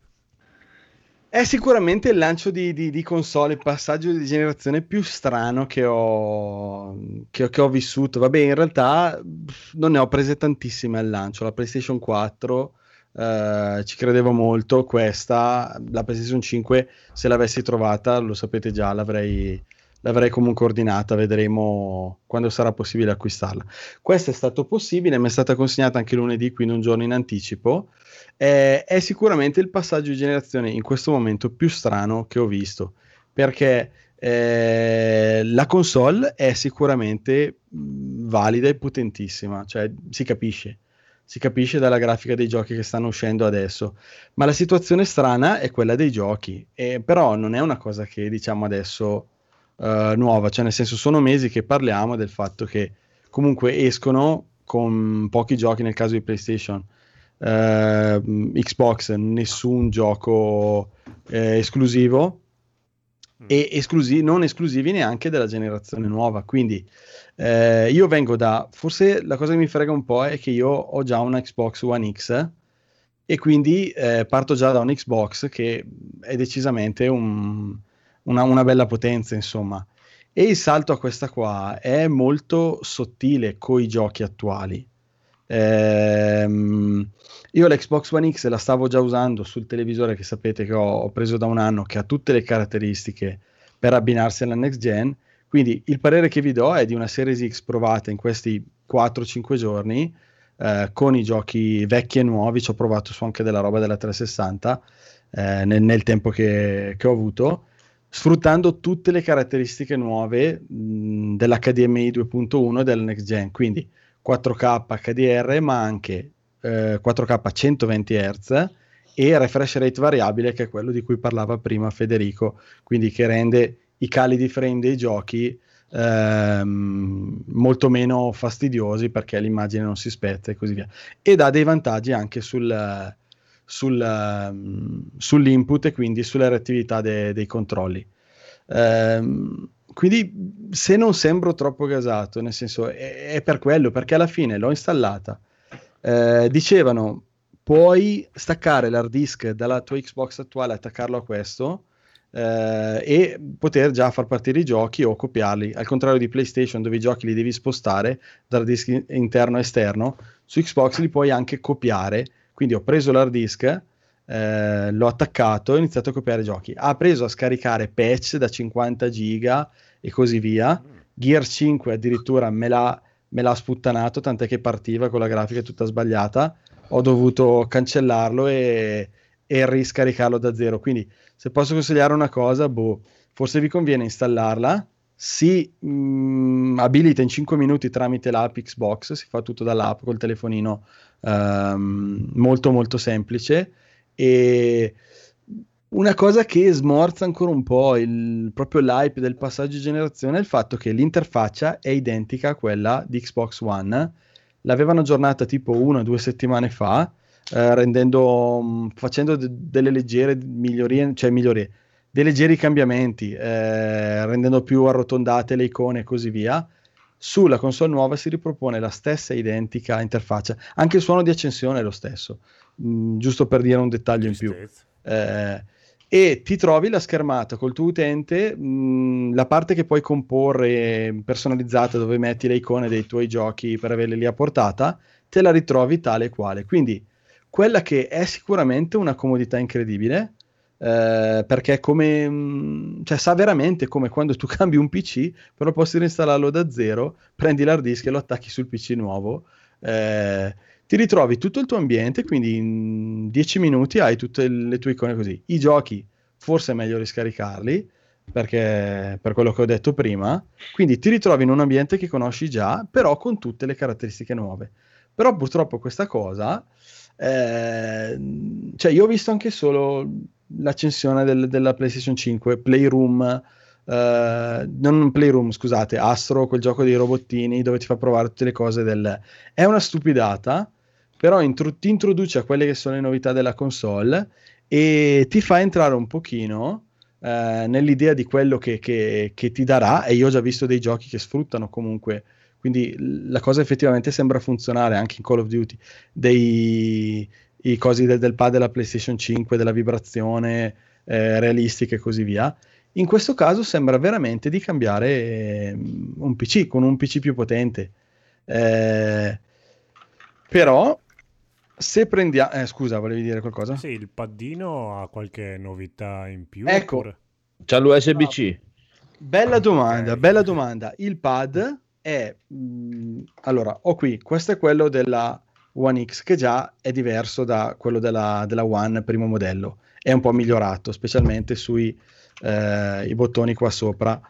S3: è sicuramente il lancio di, di- di console, il passaggio di generazione più strano che ho, che, ho- che ho vissuto. Vabbè, in realtà non ne ho prese tantissime al lancio. La PlayStation 4 eh, ci credevo molto. Questa, la PlayStation 5, se l'avessi trovata, lo sapete già, l'avrei, l'avrei comunque ordinata. Vedremo quando sarà possibile acquistarla. Questo è stato possibile, mi è stata consegnata anche lunedì, quindi un giorno in anticipo. Eh, è sicuramente il passaggio di generazione in questo momento più strano che ho visto perché eh, la console è sicuramente mh, valida e potentissima, cioè si capisce. Si capisce dalla grafica dei giochi che stanno uscendo adesso, ma la situazione strana è quella dei giochi, e però non è una cosa che diciamo adesso eh, nuova, cioè nel senso sono mesi che parliamo del fatto che comunque escono con pochi giochi nel caso di PlayStation, eh, Xbox, nessun gioco eh, esclusivo. E esclusi- non esclusivi neanche della generazione nuova. Quindi eh, io vengo da, forse la cosa che mi frega un po' è che io ho già una Xbox One X e quindi eh, parto già da un Xbox che è decisamente un- una, una bella potenza, insomma. E il salto a questa qua è molto sottile coi giochi attuali. Ehm, io l'Xbox One X la stavo già usando sul televisore che sapete che ho, ho preso da un anno, che ha tutte le caratteristiche per abbinarsi alla next gen. Quindi il parere che vi do è di una Series X provata in questi 4-5 giorni eh, con i giochi vecchi e nuovi. Ci ho provato su anche della roba della 360 eh, nel, nel tempo che, che ho avuto, sfruttando tutte le caratteristiche nuove dell'HDMI 2.1 e del next gen. Quindi 4K HDR, ma anche eh, 4K a 120 Hz e refresh rate variabile, che è quello di cui parlava prima Federico, quindi che rende i cali di frame dei giochi ehm, molto meno fastidiosi perché l'immagine non si spezza e così via. Ed ha dei vantaggi anche sul, sul, ehm, sull'input e quindi sulla reattività de- dei controlli. Ehm, quindi se non sembro troppo gasato, nel senso è, è per quello, perché alla fine l'ho installata. Eh, dicevano puoi staccare l'hard disk dalla tua Xbox attuale, attaccarlo a questo eh, e poter già far partire i giochi o copiarli. Al contrario di PlayStation, dove i giochi li devi spostare dal disk in- interno e esterno, su Xbox li puoi anche copiare. Quindi ho preso l'hard disk, eh, l'ho attaccato e ho iniziato a copiare giochi. Ha preso a scaricare patch da 50 giga e così via. Gear 5 addirittura me l'ha, me l'ha sputtanato, tant'è che partiva con la grafica tutta sbagliata. Ho dovuto cancellarlo e, e riscaricarlo da zero. Quindi, se posso consigliare una cosa, boh, forse vi conviene installarla. Si mh, abilita in 5 minuti tramite l'app Xbox, si fa tutto dall'app col telefonino ehm, molto molto semplice e una cosa che smorza ancora un po' il, proprio l'hype del passaggio di generazione è il fatto che l'interfaccia è identica a quella di Xbox One. L'avevano aggiornata tipo una o due settimane fa, eh, rendendo, mh, facendo de- delle leggere migliorie, cioè migliorie, dei leggeri cambiamenti, eh, rendendo più arrotondate le icone e così via. Sulla console nuova si ripropone la stessa identica interfaccia, anche il suono di accensione è lo stesso, mh, giusto per dire un dettaglio in più. Eh, e ti trovi la schermata col tuo utente, mh, la parte che puoi comporre personalizzata dove metti le icone dei tuoi giochi per averle lì a portata, te la ritrovi tale e quale. Quindi quella che è sicuramente una comodità incredibile, eh, perché come, mh, cioè sa veramente come quando tu cambi un PC, però posso reinstallarlo da zero, prendi l'hard disk e lo attacchi sul PC nuovo. eh, ti ritrovi tutto il tuo ambiente, quindi in 10 minuti hai tutte le tue icone così. I giochi forse è meglio riscaricarli, perché per quello che ho detto prima, quindi ti ritrovi in un ambiente che conosci già, però con tutte le caratteristiche nuove. Però purtroppo questa cosa, eh, cioè io ho visto anche solo l'accensione del- della PlayStation 5, Playroom, eh, non Playroom, scusate, Astro, quel gioco dei robottini dove ti fa provare tutte le cose del... È una stupidata, però intro- ti introduce a quelle che sono le novità della console e ti fa entrare un pochino eh, nell'idea di quello che, che- che ti darà e io ho già visto dei giochi che sfruttano comunque quindi la cosa effettivamente sembra funzionare anche in Call of Duty dei i cosi del, del pad della PlayStation 5 della vibrazione eh, realistica e così via in questo caso sembra veramente di cambiare eh, un PC con un PC più potente Eh, però se prendiamo eh, scusa volevi dire qualcosa?
S1: Sì, il paddino ha qualche novità in più?
S3: Ecco.
S1: oppure-
S2: C'ha l'USB-C.
S3: Bella domanda, bella domanda. Il pad è... mh, allora, ho qui, questo è quello della One X che già è diverso da quello della, della One primo modello. È un po' migliorato, specialmente sui eh, i bottoni qua sopra.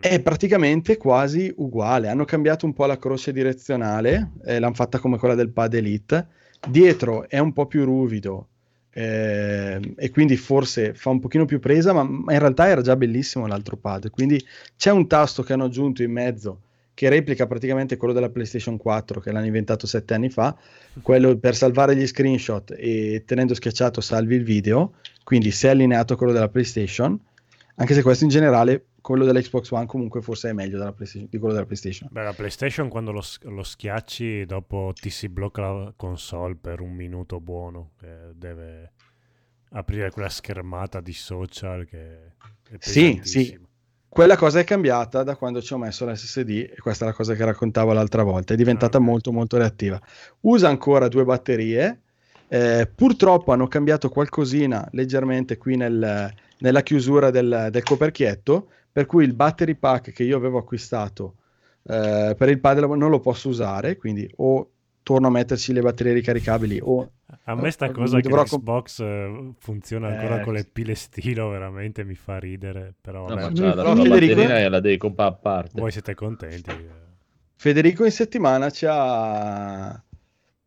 S3: È praticamente quasi uguale. Hanno cambiato un po' la croce direzionale, eh, l'hanno fatta come quella del pad Elite. Dietro è un po' più ruvido, eh, e quindi forse fa un pochino più presa, ma, ma in realtà era già bellissimo l'altro pad. Quindi c'è un tasto che hanno aggiunto in mezzo che replica praticamente quello della PlayStation 4 che l'hanno inventato sette anni fa, quello per salvare gli screenshot e tenendo schiacciato salvi il video, quindi se è allineato a quello della PlayStation, anche se questo in generale, quello dell'Xbox One comunque forse è meglio di quello della PlayStation.
S1: Beh, la PlayStation quando lo, lo schiacci dopo ti si blocca la console per un minuto buono, che deve aprire quella schermata di social che è
S3: Sì, sì. Quella cosa è cambiata da quando ci ho messo l'SSD e questa è la cosa che raccontavo l'altra volta, è diventata molto molto reattiva. Usa ancora due batterie, eh, purtroppo hanno cambiato qualcosina leggermente qui nel- nella chiusura del, del coperchietto, per cui il battery pack che io avevo acquistato eh, per il pad non lo posso usare, quindi o torno a metterci le batterie ricaricabili o
S1: A me sta
S3: o-
S1: cosa che
S3: dovrò comp-
S1: l'Xbox eh, funziona ancora
S3: Eh,
S1: con le pile stilo veramente mi fa ridere, però
S2: No,
S1: vabbè.
S2: ma c'ha la batterina e la devi comprare a parte.
S1: voi siete contenti?
S3: Federico in settimana ci ha,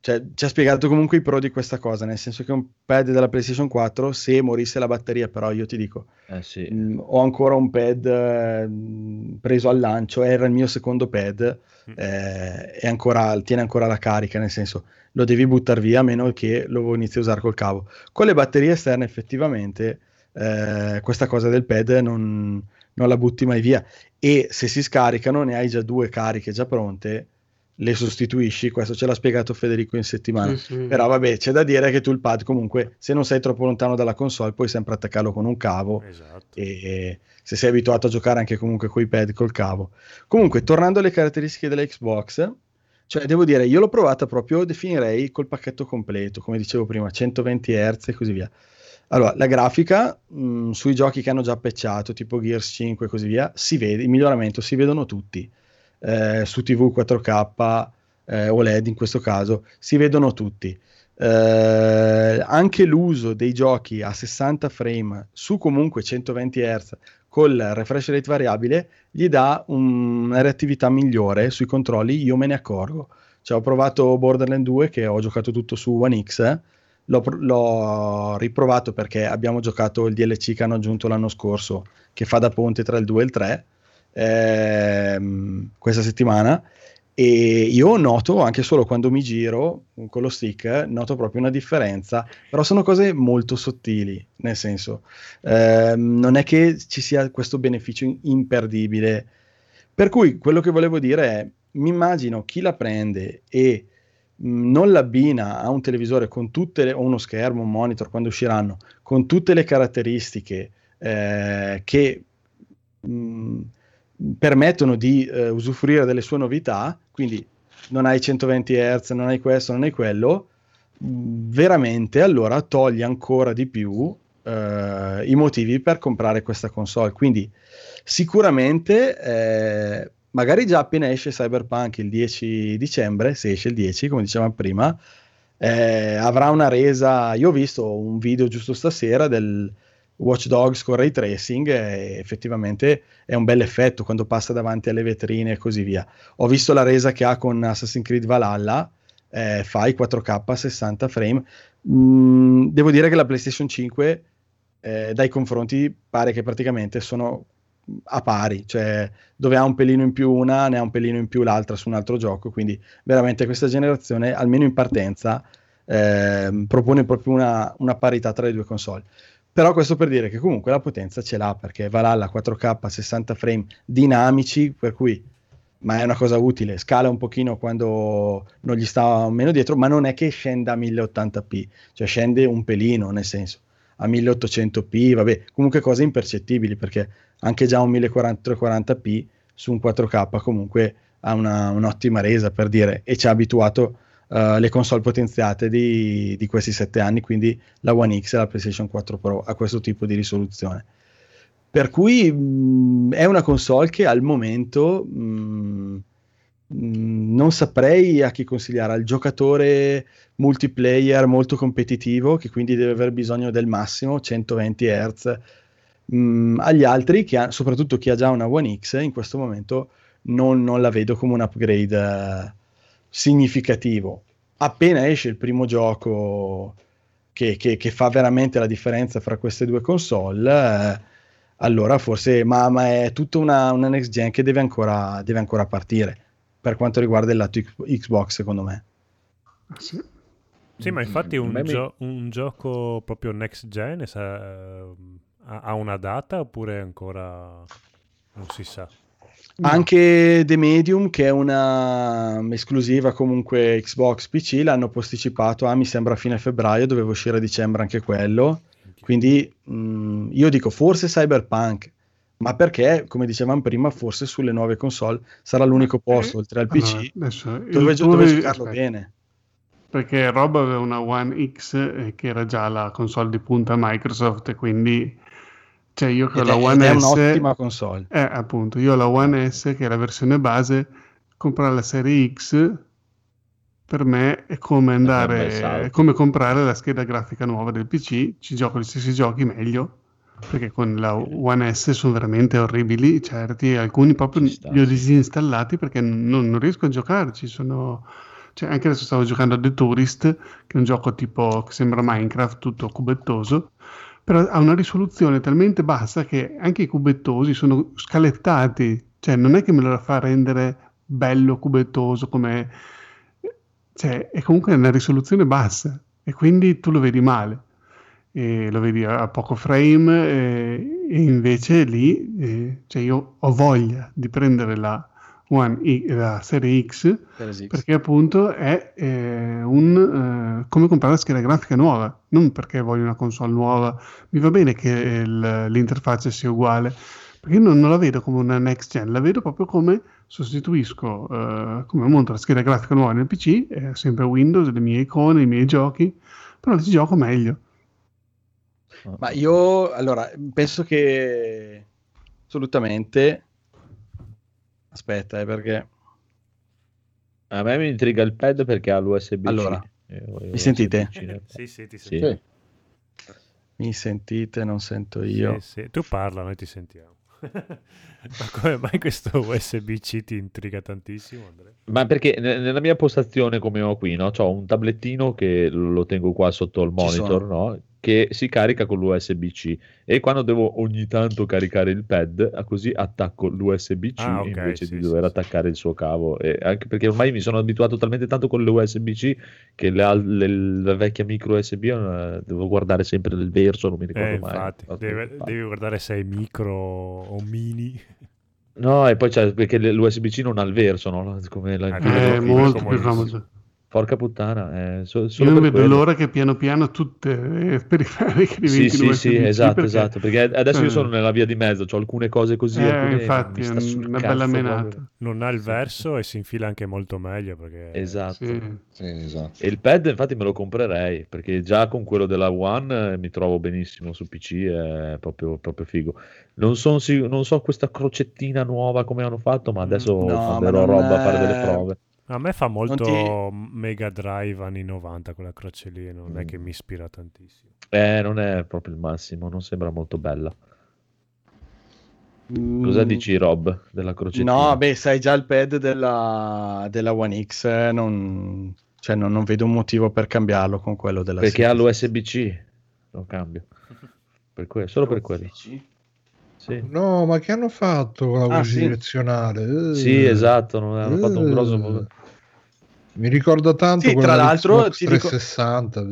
S3: cioè, ci ha spiegato comunque i pro di questa cosa, nel senso che un pad della PlayStation 4, se morisse la batteria, però io ti dico,
S2: Eh sì.
S3: mh, ho ancora un pad eh, mh, preso al lancio, era il mio secondo pad, eh, e ancora, tiene ancora la carica, nel senso lo devi buttare via a meno che lo inizi a usare col cavo. Con le batterie esterne effettivamente eh, questa cosa del pad non, non la butti mai via e se si scaricano ne hai già due cariche già pronte le sostituisci questo ce l'ha spiegato Federico in settimana
S5: sì.
S3: però vabbè c'è da dire che tu il pad comunque se non sei troppo lontano dalla console puoi sempre attaccarlo con un cavo
S1: Esatto.
S3: e se sei abituato a giocare anche comunque con i pad col cavo comunque tornando alle caratteristiche della Xbox cioè devo dire io l'ho provata proprio definirei col pacchetto completo come dicevo prima 120 Hz e così via allora, la grafica mh, sui giochi che hanno già patchato, tipo Gears 5 e così via, si vede, il miglioramento si vedono tutti. Eh, su TV 4K, eh, OLED in questo caso, si vedono tutti. Eh, anche l'uso dei giochi a 60 frame su comunque 120 Hz col refresh rate variabile gli dà un- una reattività migliore sui controlli, io me ne accorgo. Cioè, ho provato Borderlands 2 che ho giocato tutto su One X, l'ho, l'ho riprovato perché abbiamo giocato il DLC che hanno aggiunto l'anno scorso che fa da ponte tra il 2 e il 3 ehm, questa settimana E io noto anche solo quando mi giro con lo stick, noto proprio una differenza, però sono cose molto sottili, nel senso, ehm, non è che ci sia questo beneficio imperdibile. Per cui quello che volevo dire è, mi immagino chi la prende e mh, non l'abbina a un televisore con tutte le, o uno schermo, un monitor quando usciranno, con tutte le caratteristiche eh, che mh, permettono di eh, usufruire delle sue novità, quindi non hai 120 Hz, non hai questo, non hai quello, veramente allora toglie ancora di più eh, i motivi per comprare questa console. Quindi sicuramente, eh, magari già appena esce Cyberpunk il 10 dicembre, se esce il 10, come dicevamo prima, eh, avrà una resa. Io ho visto un video giusto stasera del Watch Dogs con ray tracing e effettivamente è un bel effetto quando passa davanti alle vetrine e così via. Ho visto la resa che ha con Assassin's Creed Valhalla, eh, fai 4K a 60 frame. Mm, devo dire che la PlayStation 5 eh, dai confronti pare che praticamente sono a pari, cioè dove ha un pelino in più una, ne ha un pelino in più l'altra su un altro gioco, quindi veramente questa generazione, almeno in partenza, ehm, propone proprio una, una parità tra le due console. Però questo per dire che comunque la potenza ce l'ha perché Valhalla 4K a 60 frame dinamici, per cui ma è una cosa utile, scala un pochino quando non gli sta meno dietro, ma non è che scenda a 1080p, cioè scende un pelino, nel senso a 1800p, vabbè, comunque cose impercettibili perché anche già un 1440p su un 4K comunque ha una, un'ottima resa per dire e ci ha abituato uh, le console potenziate di, di questi sette anni, quindi la One X e la PlayStation 4 Pro a questo tipo di risoluzione. Per cui mh, è una console che al momento mh, mh, non saprei a chi consigliare, al giocatore multiplayer molto competitivo che quindi deve aver bisogno del massimo 120 Hz agli altri che ha, soprattutto chi ha già una One X in questo momento non, non la vedo come un upgrade eh, significativo appena esce il primo gioco che, che, che, fa veramente la differenza fra queste due console eh, allora forse ma, ma, è tutta una, una next gen che deve ancora, deve ancora partire per quanto riguarda il lato Xbox secondo me
S13: sì.
S1: Sì, ma infatti un, gio- un gioco proprio next gen sa- ha una data oppure ancora non si sa?
S3: No. Anche The Medium, che è una esclusiva comunque Xbox PC, l'hanno posticipato a mi sembra fine febbraio, doveva uscire a dicembre anche quello. Quindi mh, io dico forse Cyberpunk, ma perché, come dicevamo prima, forse sulle nuove console sarà l'unico posto, oltre al PC,
S13: allora,
S3: dove, dove giocarlo
S13: aspetta.
S3: bene
S13: perché Rob aveva una One X eh, che era già la console di punta Microsoft quindi cioè io con
S3: ed
S13: la One S
S3: è un'ottima console.
S13: Eh, appunto io ho la One S che è la versione base comprare la serie X per me è come andare è come comprare la scheda grafica nuova del PC ci gioco gli stessi giochi meglio perché con la One S sono veramente orribili certi alcuni proprio li ho disinstallati perché non, non riesco a giocarci sono cioè, anche adesso stavo giocando a The Tourist, che è un gioco tipo che sembra Minecraft, tutto cubettoso, però ha una risoluzione talmente bassa che anche i cubettosi sono scalettati, cioè non è che me lo fa rendere bello cubettoso come... Cioè, è comunque una risoluzione bassa e quindi tu lo vedi male. E lo vedi a poco frame e, e invece lì eh, cioè io ho voglia di prendere la, One la serie X perché appunto è eh, un eh, come comprare la scheda grafica nuova non perché voglio una console nuova. Mi va bene che il, l'interfaccia sia uguale perché non, non, la vedo come una next gen la vedo proprio come sostituisco eh, come monto la scheda grafica nuova nel PC è sempre Windows le mie icone i miei giochi però ci gioco meglio.
S3: Ma io allora penso che assolutamente Aspetta, eh, perché...
S2: A me mi intriga il pad perché ha l'USB.
S3: Allora, mi sentite?
S1: sì, sì, ti sentiamo.
S3: Sì. Mi sentite? Non sento io.
S1: Sì, sì. Tu parla, noi ti sentiamo. Ma come mai questo USB-C ti intriga tantissimo, Andrea?
S2: Ma perché nella mia postazione, come ho qui, no? Ho un tablettino che lo tengo qua sotto il monitor, no? Che si carica con l'USB-C e quando devo ogni tanto caricare il pad, così attacco l'USB-C
S1: Ah, ok,
S2: invece
S1: sì,
S2: di
S1: sì,
S2: dover attaccare il suo cavo. E anche perché ormai mi sono abituato talmente tanto con l'USB-C che le al- le- la vecchia micro USB eh, devo guardare sempre nel verso, non mi ricordo
S1: Eh,
S2: mai.
S1: infatti,
S2: Infatti,
S1: deve-
S2: infatti.
S1: devi guardare se è micro o mini.
S2: No, e poi c'è perché l'USB-C non ha il verso, no? Come la
S1: Ah,
S13: È
S1: quello
S13: molto più
S1: comodissimo.
S2: Porca puttana, eh, so-
S13: Io
S2: solo
S13: non
S2: per
S13: vedo
S2: quello.
S13: l'ora che piano piano tutte le periferiche
S2: Sì,
S13: diventino
S2: sì, sì,
S13: USB-C,
S2: esatto,
S13: perché-
S2: esatto, perché adesso io
S13: eh,
S2: sono nella via di mezzo, ho alcune cose così,
S13: Eh,
S2: alcune
S13: infatti,
S2: mi sta
S13: una
S2: cazzo
S13: bella menata.
S2: proprio.
S1: Non ha il verso e si infila anche molto meglio perché...
S2: Esatto.
S13: Sì.
S11: Sì, esatto.
S2: E il pad infatti me lo comprerei, perché già con quello della One eh, mi trovo benissimo su PC, è proprio, proprio figo. Non, son non so questa crocettina nuova come hanno fatto, ma adesso
S3: No, ma
S2: manderò roba a fare delle prove.
S1: A me fa molto
S3: ti-
S1: Mega Drive anni 90 quella croce lì, non è
S2: Mm.
S1: che mi ispira tantissimo.
S2: Eh, non è proprio il massimo, non sembra molto bella.
S3: Mm,
S2: Cosa dici Rob della crocettina?
S3: No, beh, sai già il pad della, della One X, eh, non, cioè, non, non vedo un motivo per cambiarlo con quello della
S2: Perché ha l'USB-C, lo cambio. Per que- solo per quello. Sì.
S5: No, ma che hanno fatto con la
S3: Ah,
S5: voce
S3: sì.
S5: direzionale? Eh,
S2: Sì, esatto, non hanno fatto un grosso...
S5: eh. Mi ricorda tanto
S3: Sì, tra l'altro, ti dico-
S5: 360. Eh,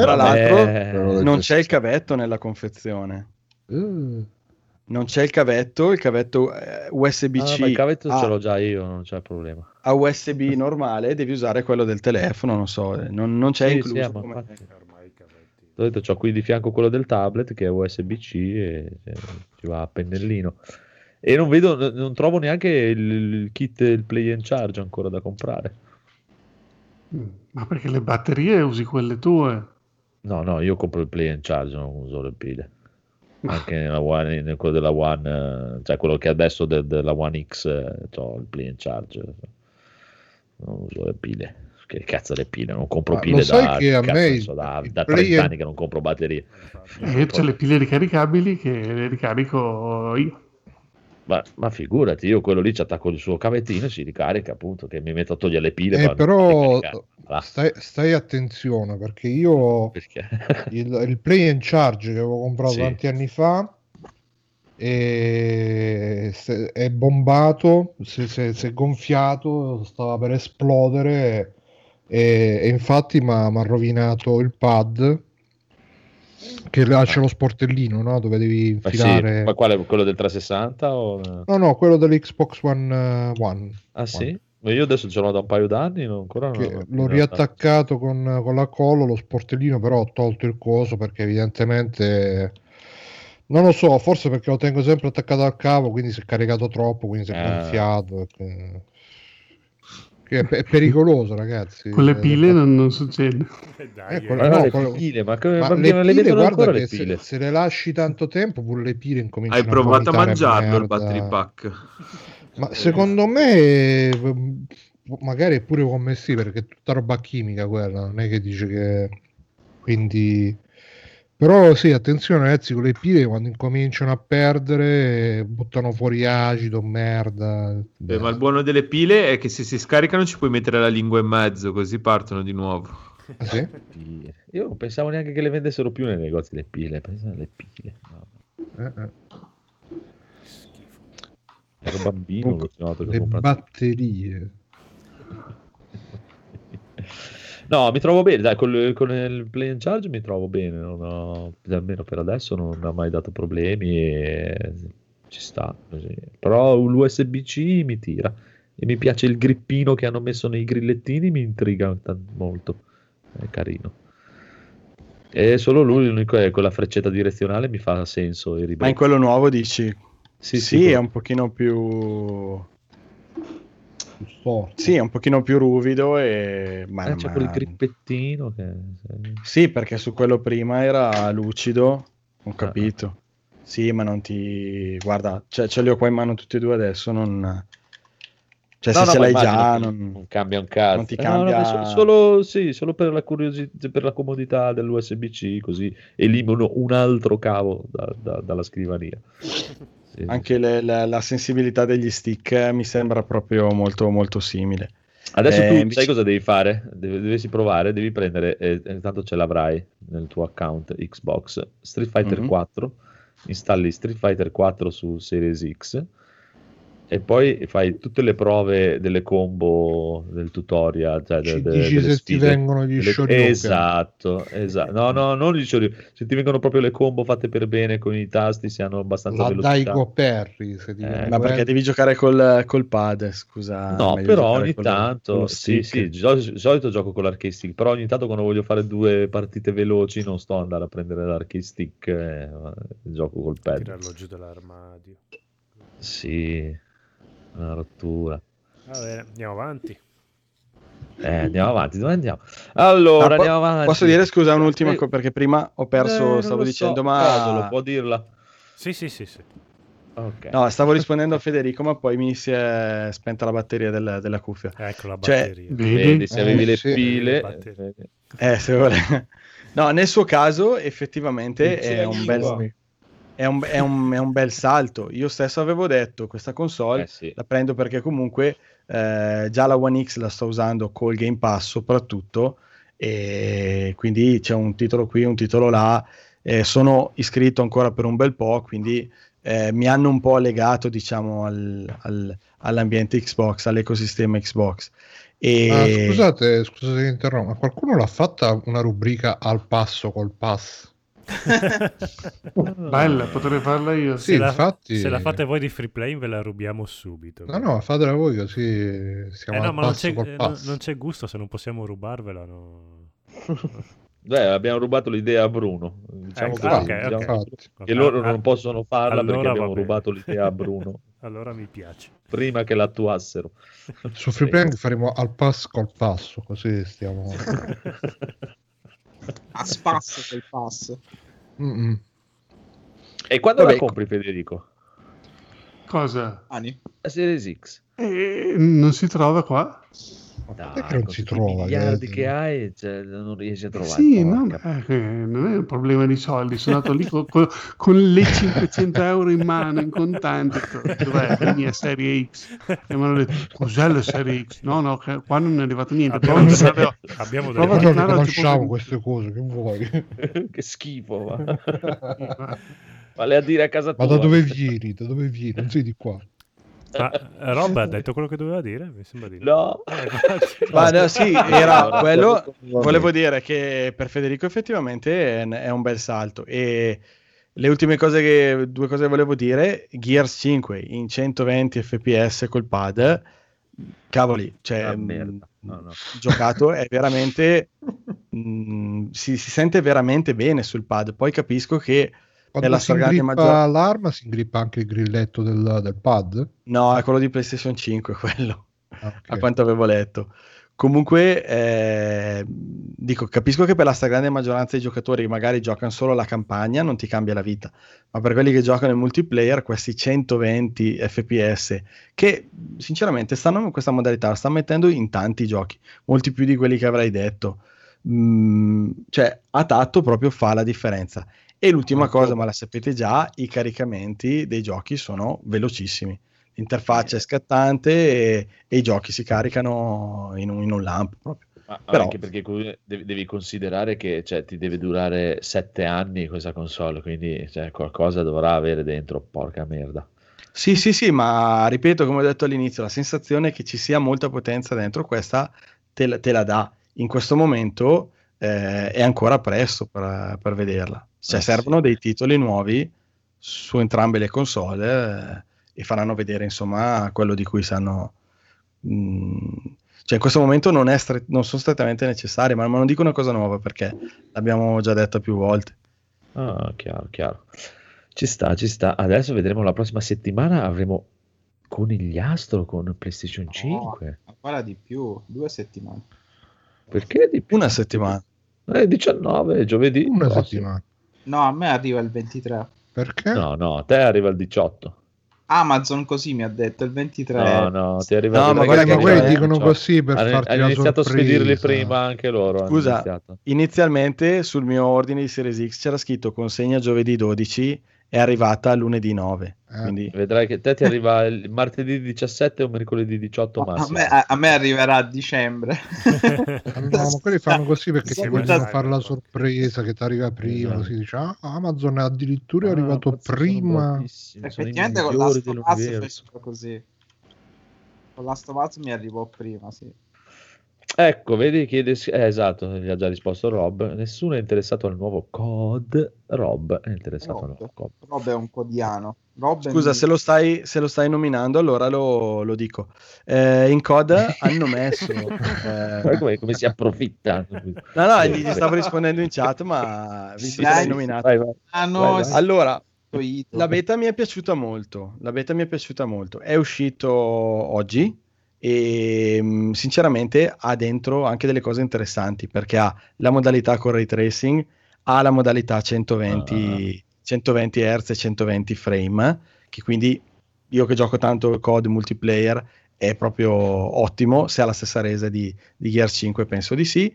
S3: Tra
S2: Vabbè,
S3: l'altro, non
S11: eh,
S3: c'è il cavetto nella confezione.
S5: eh.
S3: Non c'è il cavetto, il cavetto eh, USB-C
S2: Ah, ma il cavetto
S3: a,
S2: ce l'ho già io, non c'è problema.
S3: a USB normale, devi usare quello del telefono, non so, eh, non, non c'è
S2: Sì,
S3: incluso.
S2: sì,
S3: come-.
S2: Ho detto, ho qui di fianco quello del tablet che è USB-C e eh, ci va a pennellino. E non vedo, non trovo neanche il, il kit, il play and charge ancora da comprare.
S13: Mm, Ma perché le batterie usi quelle tue?
S2: No, no, io compro il play and charge, non uso le pile. Anche nella One, in quello della One, cioè quello che adesso de- della One X, eh, ho il play and charge. Non uso le pile. Che cazzo le pile? Non compro
S5: Ma
S2: pile da,
S5: che a
S2: cazzo so, da, da
S5: play
S2: 30
S5: and-
S2: anni che non compro batterie.
S13: E io c'ho le pile ricaricabili che le ricarico io.
S2: Ma, ma figurati, io quello lì ci attacco il suo cavettino e si ricarica, appunto, che mi metto a togliere le pile.
S5: Eh,
S2: ma-
S5: però stai, stai attenzione perché io
S2: perché?
S5: il, il Play and Charge che avevo comprato
S2: Sì.
S5: tanti anni fa è bombato, si è gonfiato, stava per esplodere e, e infatti mi ha rovinato il pad che là c'è lo sportellino no? dove devi
S2: Ma sì,
S5: infilare
S2: ma quale? Quello del 360? O...
S5: no no quello dell'Xbox One, eh, One
S2: Ah sì? Ma io adesso ce l'ho da un paio d'anni, non ancora
S5: che
S2: non
S5: l'ho riattaccato con, con la colla, lo sportellino, però ho tolto il coso perché evidentemente non lo so, forse perché lo tengo sempre attaccato al cavo, quindi si è caricato troppo, quindi si è
S2: Ah.
S5: gonfiato. Che, che è, è pericoloso, ragazzi.
S13: Con le
S5: Eh,
S13: pile non, non succede.
S1: Dai,
S5: Eh,
S2: Ma no,
S5: no,
S2: le pile, ma, come,
S5: ma
S2: ma
S5: le pile, guarda
S2: le
S5: se,
S2: pile?
S5: se le lasci tanto tempo, pure le pile incominciano
S4: Hai provato a mangiarlo il
S5: merda.
S4: battery pack?
S5: Ma secondo me magari è pure commestibile perché è tutta roba chimica quella, non è che dice che quindi però sì, attenzione ragazzi con le pile quando incominciano a perdere buttano fuori acido, merda.
S4: Eh, ma il buono delle pile è che se si scaricano ci puoi mettere la lingua in mezzo, così partono di nuovo.
S5: Ah, sì?
S2: Io non pensavo neanche che le vendessero più nei negozi le pile, pensavo alle pile. No.
S5: Eh, eh.
S2: Ero bambino, l'ultima volta che ho
S5: Le batterie.
S2: No, mi trovo bene, dai, con, il- con il play and charge mi trovo bene, non ho- almeno per adesso non ha mai dato problemi e ci sta così. Però l'USB-C mi tira e mi piace il grippino che hanno messo nei grillettini, mi intriga molto, è carino. E solo lui, l'unico è con la freccetta direzionale mi fa senso
S3: Ma in quello nuovo dici?
S2: Sì,
S3: Sì,
S2: sì,
S3: è un pochino più...
S5: Storto.
S3: Sì, è un pochino più ruvido e... Ma,
S2: Eh, c'è
S3: ma-
S2: quel grippettino che...
S3: Sì, perché su quello prima era lucido,
S2: Ah,
S3: ho capito. Sì, ma non ti... Guarda, cioè, ce li ho qua in mano tutti e due adesso, non... Cioè,
S2: No,
S3: se
S2: no,
S3: ce l'hai già, non...
S2: non cambia un cazzo.
S3: non ti
S2: Eh, no, no,
S3: cambia-
S2: solo, sì, solo per la curiosità, per la comodità dell'USB-C, così elimino un altro cavo da- da- dalla scrivania. Sì,
S3: Anche le- la, la sensibilità degli stick eh, mi sembra proprio molto, molto simile.
S2: Adesso
S3: Eh,
S2: tu
S3: invece-
S2: sai cosa devi fare? Deve- dovessi provare, devi prendere, eh, intanto ce l'avrai nel tuo account Xbox, Street Fighter
S3: Mhm.
S2: 4, installi Street Fighter 4 su Series X e poi fai tutte le prove delle combo del tutorial, cioè de- de-
S5: dici se ti
S2: sfide.
S5: vengono gli
S2: Delle-
S5: shoryuken.
S2: Esatto, esatto. No, no, non gli shoryuken. Se ti vengono proprio le combo fatte per bene con i tasti, se hanno abbastanza
S5: La
S2: velocità.
S5: Daigo Perry, se ti
S2: Eh,
S5: viene
S3: Ma perché devi giocare col, col pad, scusa.
S2: No, però ogni tanto, sì, sì, di solito, di solito gioco con l'arcade stick, però ogni tanto quando voglio fare due partite veloci non sto ad andare a prendere l'arcade stick, eh, gioco col pad.
S1: Tirarlo giù dall'armadio.
S2: Sì, una rottura.
S1: Va bene, andiamo avanti.
S2: Eh, andiamo avanti, dove andiamo? Allora,
S3: Ah, po-
S2: andiamo avanti.
S3: Posso dire scusa un'ultima cosa perché prima ho perso,
S2: Eh,
S3: stavo
S2: lo so,
S3: dicendo,
S2: Codolo,
S3: ma
S2: può dirla?
S1: Sì, sì, sì, sì.
S2: Ok.
S3: no, stavo rispondendo a Federico, ma poi mi si è spenta la batteria del- della cuffia.
S1: Ecco la
S3: Cioè,
S1: batteria.
S2: Vedi, se avevi
S5: Eh,
S2: le
S5: sì.
S2: pile...
S1: Batteria.
S3: Eh, se vuole. No, nel suo caso effettivamente è un, bel, è, un, è un- è un bel salto. Io stesso avevo detto questa console
S2: Eh, sì.
S3: la prendo perché comunque eh, già la One X la sto usando col Game Pass soprattutto e quindi c'è un titolo qui, un titolo là. eh, sono iscritto ancora per un bel po', quindi eh, mi hanno un po' legato diciamo al- al- all'ambiente Xbox, all'ecosistema Xbox. E...
S5: Ah, scusate, scusate che interrompo, ma qualcuno l'ha fatta una rubrica al passo col pass?
S13: Bella, potrei farla io.
S5: Sì,
S1: se, la,
S5: infatti-
S1: se la fate voi di free play ve la rubiamo subito.
S5: No, no, fatela voi così
S1: Eh
S5: siamo
S1: no,
S5: al
S1: ma non
S5: passo
S1: c'è,
S5: col
S1: eh,
S5: pass.
S1: non c'è gusto se non possiamo rubarvela. No.
S2: Beh, abbiamo rubato l'idea a Bruno. Diciamo
S1: Ecco,
S2: così,
S1: ok,
S2: diciamo
S1: ok.
S5: Infatti.
S2: che loro
S1: Ah,
S2: non possono farla
S1: allora
S2: perché abbiamo rubato l'idea a Bruno
S1: Allora mi piace.
S2: prima che l'attuassero.
S5: Su free play faremo al pass col passo, così stiamo...
S7: A spasso quel passo.
S5: Mm-mm.
S2: E quando
S3: Vabbè,
S2: la compri, Federico?
S13: Cosa?
S7: Ani.
S2: La Series X.
S13: Eh, non si trova qua?
S2: Dai,
S5: Perché non
S2: con
S5: si
S2: tutti i
S5: trova,
S2: miliardi che hai, cioè, non riesci a trovare.
S13: Sì, no, eh, non è un problema di soldi. Sono andato lì co- co- con, le 500 euro in mano in contanti. Dov'è la mia serie X? E mi hanno detto: Cos'è la serie X? No, no, che- qua non è arrivato niente.
S1: Abbiamo
S13: a
S1: delle-
S13: tornare-
S1: abbiamo delle-
S13: tornare oggi
S5: conosciamo queste cose, che vuoi?
S2: che schifo. Va. Vale a dire a casa
S5: Ma
S2: tua.
S5: da dove vieni? Da dove vieni? Non sei di qua.
S1: Ma eh, Rob ha detto quello che doveva dire? Mi sembra di
S2: No.
S1: Eh.
S3: Ma no, sì, era quello. Volevo dire che per Federico effettivamente è, un bel salto. E le ultime cose che due cose che volevo dire: Gears 5 in 120 fps col pad. Cavoli, cioè,
S2: Ah,
S3: mh,
S2: merda. No, no.
S3: giocato è veramente. mh, si, si sente veramente bene sul pad. Poi capisco che
S5: Quando
S3: nella
S5: si
S3: stragrande maggior-
S5: l'arma, si ingrippa anche il grilletto del, del pad?
S3: No, è quello di PlayStation 5 quello.
S5: Ah, ok.
S3: a quanto avevo letto. Comunque, eh, dico, capisco che per la stragrande maggioranza dei giocatori che magari giocano solo la campagna non ti cambia la vita, ma per quelli che giocano in multiplayer, questi 120 fps, che sinceramente stanno in questa modalità, la stanno mettendo in tanti giochi, molti più di quelli che avrei detto. Mm, cioè, a tatto proprio fa la differenza. E l'ultima cosa, ma la sapete già, i caricamenti dei giochi sono velocissimi l'interfaccia è scattante e, e i giochi si caricano in un, in un lampo proprio.
S2: Ma
S3: Però-
S2: anche perché devi, considerare che cioè, ti deve durare sette anni questa console, quindi cioè, qualcosa dovrà avere dentro, porca merda.
S3: Sì, sì, sì, ma ripeto, come ho detto all'inizio, la sensazione che ci sia molta potenza dentro questa te, te la dà. In questo momento eh, è ancora presto per, per vederla. Cioè,
S2: Eh,
S3: servono dei titoli nuovi su entrambe le console eh, e faranno vedere, insomma, quello di cui sanno. mm, cioè, in questo momento non, è stre- non sono strettamente necessari, ma, ma non dico una cosa nuova perché l'abbiamo già detto più volte.
S2: Ah, chiaro, chiaro. Ci sta, ci sta. Adesso vedremo la prossima settimana, avremo Conigliastro con PlayStation 5.
S7: Ancora di più, due settimane.
S2: Perché di più?
S3: Una settimana.
S2: Eh, 19, giovedì.
S5: Una
S2: prossimo.
S5: settimana.
S7: No, a me arriva il 23.
S5: Perché?
S2: No, no, a te arriva il 18.
S7: Amazon così mi ha detto il 23.
S2: No, no, ti arriva
S3: No,
S2: il
S3: ma
S2: 23
S3: guarda che
S2: arriva
S3: quelli
S5: dicono
S2: 18.
S5: così per
S2: hanno,
S5: farti
S2: hanno iniziato a spedirli
S5: sorpresa.
S2: prima anche loro.
S3: Scusa, inizialmente sul mio ordine di Series X c'era scritto consegna giovedì 12, è arrivata lunedì 9. Quindi
S2: Vedrai che te ti arriva il martedì 17 o mercoledì 18
S7: A
S2: massimo.
S7: me, a- a me arriverà a dicembre.
S5: Ah, No, ma quelli fanno così perché ti vogliono fare la sorpresa che ti arriva prima.
S2: Esatto.
S5: Si dice, ah, Amazon addirittura è
S2: Ah,
S5: arrivato prima.
S7: Effettivamente con
S2: migliori
S7: Last of Us
S2: dell'universo.
S7: fecero così. Con Last of Us mi arrivò prima, sì.
S2: Ecco, vedi, chiede... eh, esatto, gli ha già risposto Rob. Nessuno è interessato al nuovo COD. Rob è interessato al nuovo COD.
S7: Rob è un codiano. Rob
S3: Scusa,
S7: un-
S3: se lo stai, se lo stai nominando, allora lo, lo dico. Eh, in coda hanno messo. eh,
S2: come, come si approfitta.
S3: No, no, gli gli stavo rispondendo in chat, ma visto
S2: Sì,
S3: che l'hai nominato.
S2: vai, vai.
S7: Ah no,
S2: Vai, vai.
S7: sì.
S3: Allora, la beta mi è piaciuta molto. La beta mi è piaciuta molto. È uscito oggi e mh, sinceramente ha dentro anche delle cose interessanti perché ha la modalità con ray tracing, ha la modalità 120, 120 Hz e 120 frame, che quindi io che gioco tanto COD multiplayer è proprio ottimo, se ha la stessa resa di, di Gear 5 penso di sì.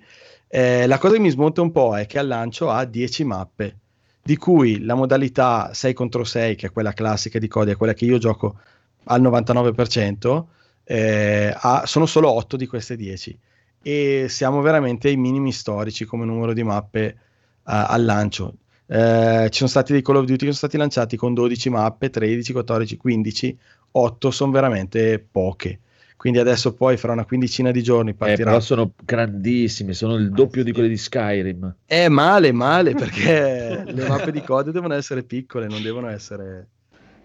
S3: Eh, la cosa che mi smonta un po' è che al lancio ha 10 mappe, di cui la modalità 6 contro 6, che è quella classica di COD, è quella che io gioco al 99%, eh, ha- sono solo 8 di queste 10 e siamo veramente ai minimi storici come numero di mappe eh, al lancio. Eh, ci sono stati dei Call of Duty che sono stati lanciati con 12 mappe, 13, 14, 15, 8 sono veramente poche. Quindi adesso poi fra una quindicina di giorni
S2: Eh,
S3: partirà.
S2: però sono grandissimi, sono il doppio di quelli di Skyrim.
S3: È male, male, perché le mappe di COD devono essere piccole, non devono essere,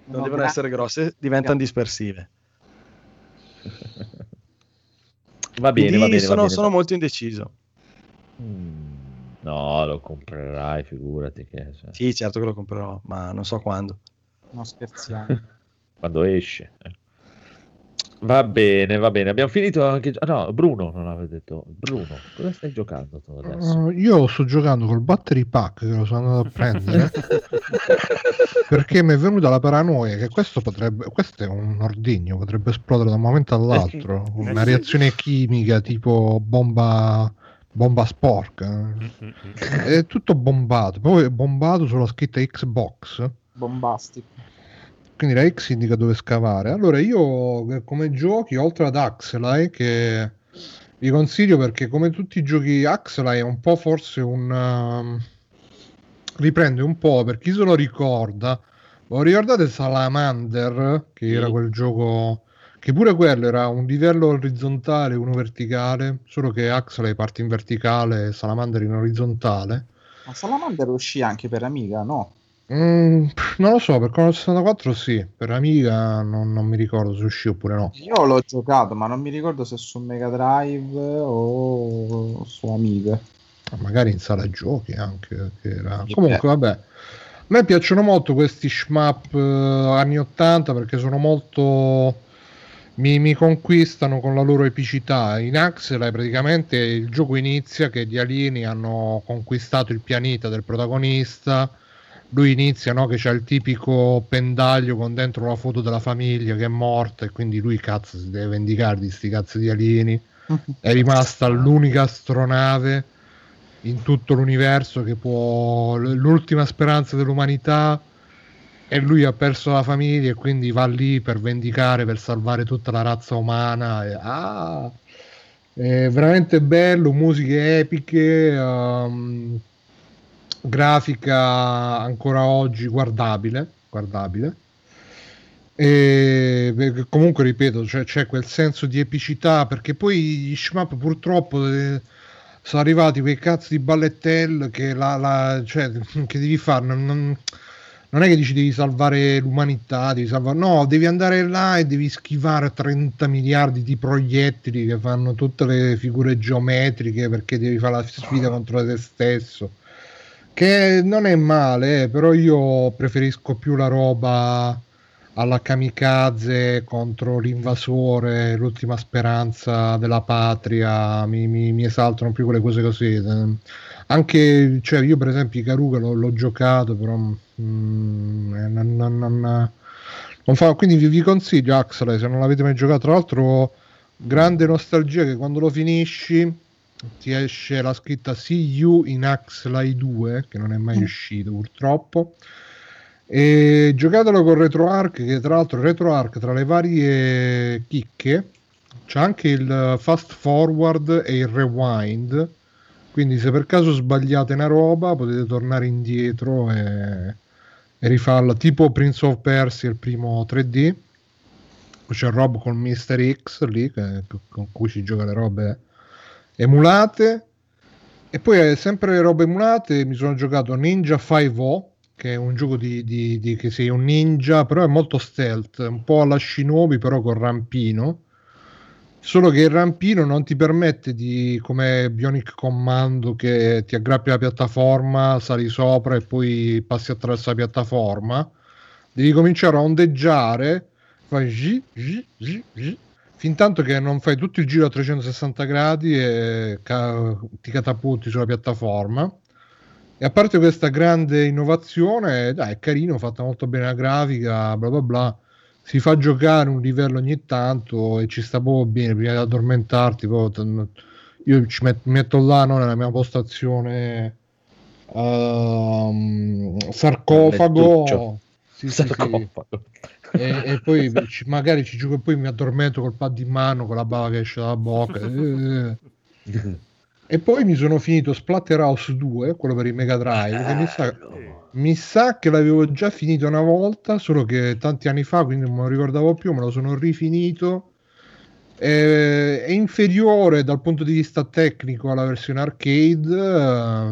S3: non
S7: No,
S3: devono
S7: gra-
S3: essere grosse, diventano dispersive.
S2: Va bene,
S3: Quindi
S2: va bene,
S3: sono,
S2: va bene.
S3: sono molto indeciso.
S2: Mm, No, lo comprerai, figurati che cioè,
S3: Sì, certo che lo comprerò, ma non so quando.
S7: No, scherziamo.
S2: quando esce. eh. Va bene, va bene. Abbiamo finito anche. No, Bruno non aveva detto. Bruno, cosa stai giocando tu adesso?
S5: Uh, io sto giocando col battery pack che lo sono andato a prendere perché mi è venuta la paranoia che questo potrebbe questo è un ordigno potrebbe esplodere da un momento all'altro
S1: Eh
S5: una reazione chimica tipo bomba bomba sporca è tutto bombato poi è bombato sulla scritta Xbox
S7: Bombastico.
S5: Quindi la X indica dove scavare. Allora io eh, come giochi, oltre ad Axelai, che vi consiglio perché come tutti i giochi Axelai è un po' forse un... um, riprende un po', per chi se lo ricorda, voi ricordate Salamander, che era
S2: Sì.
S5: quel gioco... Che pure quello era un livello orizzontale e uno verticale, solo che Axelai parte in verticale e Salamander in orizzontale.
S7: Ma Salamander uscì anche per Amiga, no?
S5: Mm, non lo so, per Commodore 64 sì, per Amiga non, non mi ricordo se uscì oppure no.
S7: Io l'ho giocato, ma non mi ricordo se su Mega Drive o su Amiga.
S5: magari in sala giochi anche comunque vabbè a me piacciono molto questi shmup eh, anni 80 perché sono molto mi, mi conquistano con la loro epicità in Axel praticamente il gioco inizia che gli alieni hanno conquistato il pianeta del protagonista lui inizia no, che c'ha il tipico pendaglio con dentro la foto della famiglia che è morta e quindi lui cazzo si deve vendicare di sti cazzo di alieni. È rimasta l'unica astronave in tutto l'universo che può l'ultima speranza dell'umanità e lui ha perso la famiglia e quindi va lì per vendicare per salvare tutta la razza umana e, ah, è veramente bello musiche epiche um, grafica ancora oggi guardabile guardabile. E comunque ripeto c'è, c'è quel senso di epicità perché poi gli shmup purtroppo eh, sono arrivati quei cazzo di ballettelle che, la, la- cioè, che devi fare non, non- non è che dici devi salvare l'umanità devi salvare, no devi andare là e devi schivare 30 miliardi di proiettili che fanno tutte le figure geometriche perché devi fare la sfida contro te stesso che non è male, eh, però io preferisco più la roba alla kamikaze contro l'invasore, l'ultima speranza della patria, mi, mi- mi esaltano più quelle cose così. Anche, cioè, io per esempio Ikaruga l'ho, l'ho giocato, però mm, eh, non, non- non- non fa- quindi vi, vi consiglio Axel, se non l'avete mai giocato, tra l'altro grande nostalgia che quando lo finisci ti esce la scritta See You in Axelai 2 che non è mai uscito purtroppo E giocatelo con RetroArch, che tra l'altro RetroArch tra le varie chicche c'è anche il fast forward e il rewind. Quindi se per caso sbagliate una roba potete tornare indietro e, e rifarla, tipo Prince of Persia, il primo 3D. Poi c'è Rob con Mr. X lì, che- con cui si gioca le robe emulate. E poi sempre le robe emulate mi sono giocato Ninja 5 che è un gioco di, di- di- che sei un ninja, però è molto stealth, un po' alla Shinobi, però con rampino. Solo che il rampino non ti permette di, come Bionic Commando, che ti aggrappi alla piattaforma, sali sopra e poi passi attraverso la piattaforma. Devi cominciare a ondeggiare, fai gi, gi, gi, fin tanto che non fai tutto il giro a 360 gradi e ca- ti catapulti sulla piattaforma. E a parte questa grande innovazione, dai, è carino, fatta molto bene la grafica, bla bla bla. Si fa giocare un livello ogni tanto e ci sta proprio bene prima di addormentarti. io ci met- metto là no, nella mia postazione ehm, sarcofago. Sì, sì, sì. E, e poi magari ci gioco e poi mi addormento col pad in mano con la bava che esce dalla bocca. Eh. E poi mi sono finito Splatterhouse 2, quello per il Mega Drive, che mi sa, mi sa che l'avevo già finito una volta, solo che tanti anni fa, quindi non me lo ricordavo più, me lo sono rifinito. Eh, È inferiore dal punto di vista tecnico alla versione arcade,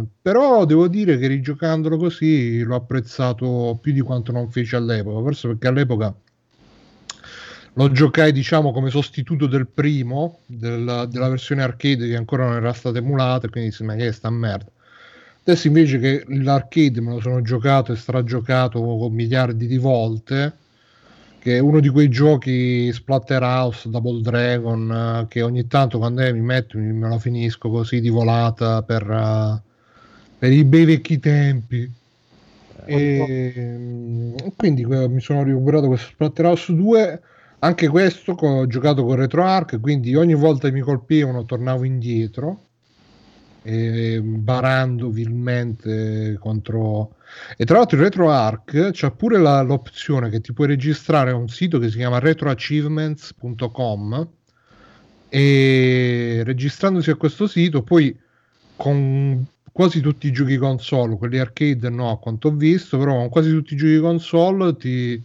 S5: eh, però devo dire che rigiocandolo così l'ho apprezzato più di quanto non feci all'epoca, forse perché all'epoca lo giocai diciamo come sostituto del primo del- della versione arcade che ancora non era stata emulata quindi si che è sta merda. Adesso invece che l'arcade me lo sono giocato e stragiocato con miliardi di volte che è uno di quei giochi Splatterhouse, Double Dragon eh, che ogni tanto quando è, mi metto me lo finisco così di volata per, eh, per i bei vecchi tempi. E mm, quindi mi sono recuperato questo Splatterhouse 2 anche questo ho giocato con RetroArch quindi ogni volta che mi colpivano tornavo indietro e barando vilmente contro e tra l'altro il RetroArch c'ha pure la- l'opzione che ti puoi registrare a un sito che si chiama retroachievements.com e registrandosi a questo sito poi con quasi tutti i giochi console, quelli arcade no, a quanto ho visto, però con quasi tutti i giochi console ti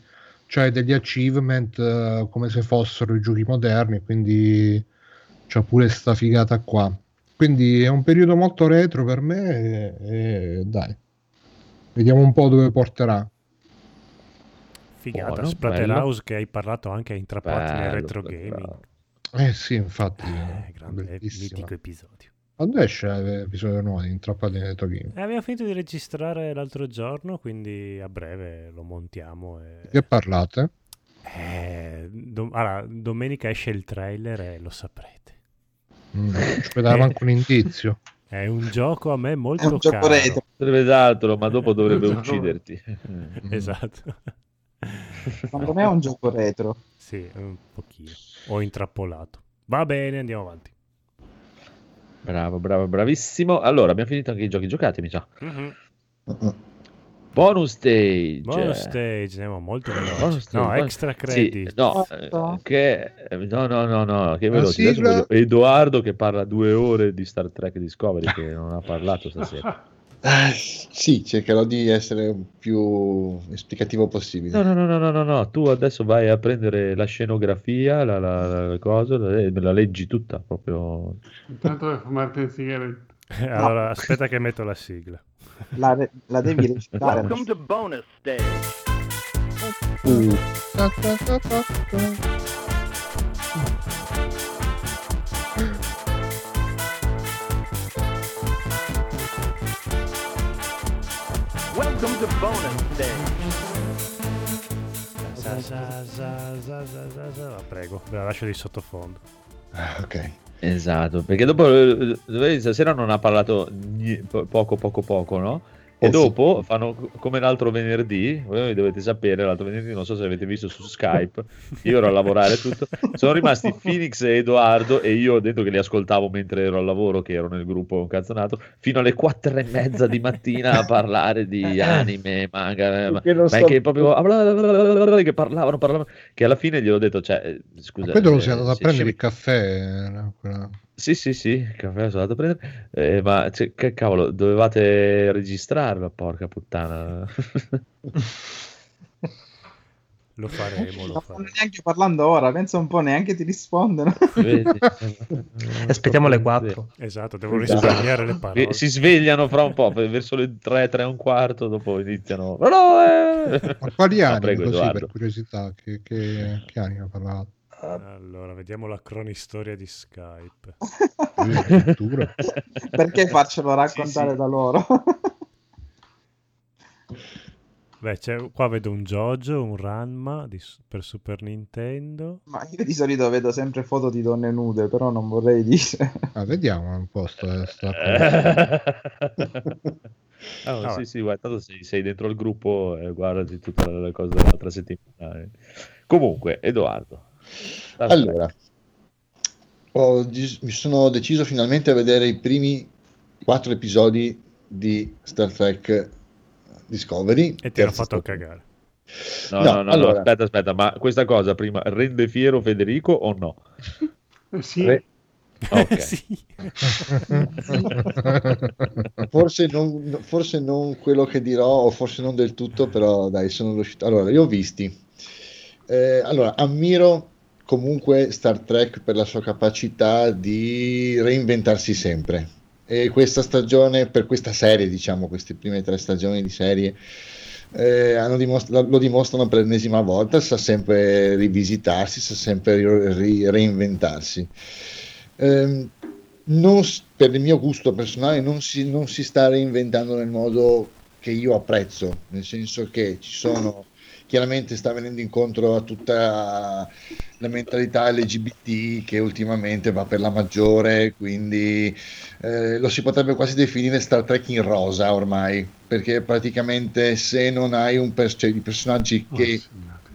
S5: c'hai degli achievement eh, come se fossero i giochi moderni, quindi c'ha pure sta figata qua. Quindi è un periodo molto retro per me e, e dai, vediamo un po' dove porterà.
S1: Figata,
S2: Buono,
S1: Splatterhouse che hai parlato anche a intrappati nel retro gaming.
S5: Eh sì, infatti,
S1: Eh, grande,
S5: bellissimo.
S1: mitico episodio.
S5: Quando esce l'episodio nuovo di Intrappati nel retro game?
S1: E abbiamo finito di registrare l'altro giorno, quindi a breve lo montiamo. E...
S5: che parlate?
S1: Eh, dom- allora, domenica esce il trailer e lo saprete.
S5: Mm, ci puoi dare anche un indizio.
S1: È un gioco a me molto
S7: È un gioco
S1: caro.
S7: retro.
S2: Dovrebbe dartelo, ma dopo dovrebbe ucciderti.
S1: Esatto.
S7: Secondo me è un gioco retro.
S1: sì, un pochino. Ho intrappolato. Va bene, andiamo avanti.
S2: Bravo, bravo, bravissimo. Allora, abbiamo finito anche i giochi giocati, mi sa.
S1: Mhm.
S2: Bonus stage.
S1: Bonus stage, andiamo molto veloci.
S2: Bonus stage,
S1: No,
S2: bonus-
S1: extra
S2: Sì,
S1: credit.
S2: no, eh, che, eh, no, no, no, no, che veloci. Adesso voglio Edoardo che parla due ore di Star Trek Discovery che non ha parlato stasera.
S11: Eh, sì, cercherò di essere più esplicativo possibile.
S2: No, no, no, no, no, no, no, tu adesso vai a prendere la scenografia, la, la, la cosa, la, la leggi tutta proprio.
S13: Intanto per fumarti le sigarette.
S1: allora, aspetta che metto la sigla.
S7: La, la devi recitare.
S14: Welcome to bonus stage.
S2: Uh,
S14: Welcome to bonus stage.
S1: Sa, sa. La prego, ve la lascio di sottofondo.
S11: Ah, ok.
S2: Esatto, perché dopo eh, stasera non ha parlato poco, poco, poco, no? E dopo fanno co- come l'altro venerdì, voi dovete sapere, l'altro venerdì, non so se avete visto su Skype, io ero a lavorare tutto, sono rimasti Phoenix e Edoardo e io dentro che li ascoltavo mentre ero al lavoro, che ero nel gruppo un cazzonato, fino alle quattro e mezza di mattina a parlare di anime, manga, ma,
S11: Che
S2: ma
S11: so-
S2: che proprio che parlavano, parlavano, che alla fine gliel'ho detto, cioè, eh, scusa,
S5: Quello non
S2: eh,
S5: sei andato a prendere il caffè. no?
S2: Sì, sì, sì, il caffè sono andato a prendere, eh, ma cioè, che cavolo, dovevate registrarla, porca puttana.
S1: Lo faremo, lo
S7: Non
S1: faremo.
S7: stanno neanche parlando ora, pensa un po', neanche ti rispondono.
S12: Aspettiamo le 4.
S1: Esatto, devo
S2: Esatto.
S1: risparmiare le parole.
S2: Si svegliano fra un po', verso le 3, 3 e un quarto, dopo iniziano. No, no, eh!
S5: Ma quali
S2: No,
S5: anime,
S2: prego,
S5: così per curiosità, che, che, che anime ha parlato?
S1: Allora, vediamo la cronistoria di Skype.
S7: Perché farcelo raccontare
S2: sì.
S7: da loro?
S1: Beh, qua vedo un Jojo, un Ranma di per Super Nintendo.
S7: Ma io di solito vedo sempre foto di donne nude, però non vorrei dire.
S5: Ah, vediamo un po' sta, sta
S2: Ah, no, sì, sì, guarda, tanto sei, sei dentro il gruppo e guardati tutte le cose dell'altra settimana. eh. Comunque, Edoardo.
S11: Allora, ho mi sono deciso finalmente a vedere i primi quattro episodi di Star Trek Discovery.
S1: E ti hanno fatto
S11: stagione.
S1: cagare.
S2: No,
S11: No,
S2: no, no, no,
S11: allora-
S2: aspetta, aspetta, ma questa cosa prima rende fiero Federico o no?
S13: Sì.
S11: Re-
S2: Ok.
S1: sì.
S11: Forse non, forse non quello che dirò, o forse non del tutto, però dai, sono riuscito. Allora, li ho visti. Eh, allora, ammiro comunque Star Trek per la sua capacità di reinventarsi sempre. E questa stagione, per questa serie, diciamo, queste prime tre stagioni di serie, eh, dimostra- lo dimostrano per l'ennesima volta, sa sempre rivisitarsi, sa sempre ri- ri- reinventarsi. Non s- per il mio gusto personale non si, non si sta reinventando nel modo che io apprezzo, nel senso che ci sono chiaramente sta venendo incontro a tutta la mentalità LGBT che ultimamente va per la maggiore, quindi eh, lo si potrebbe quasi definire Star Trek in rosa ormai, perché praticamente se non hai un pers- cioè, i personaggi
S13: Oh,
S11: che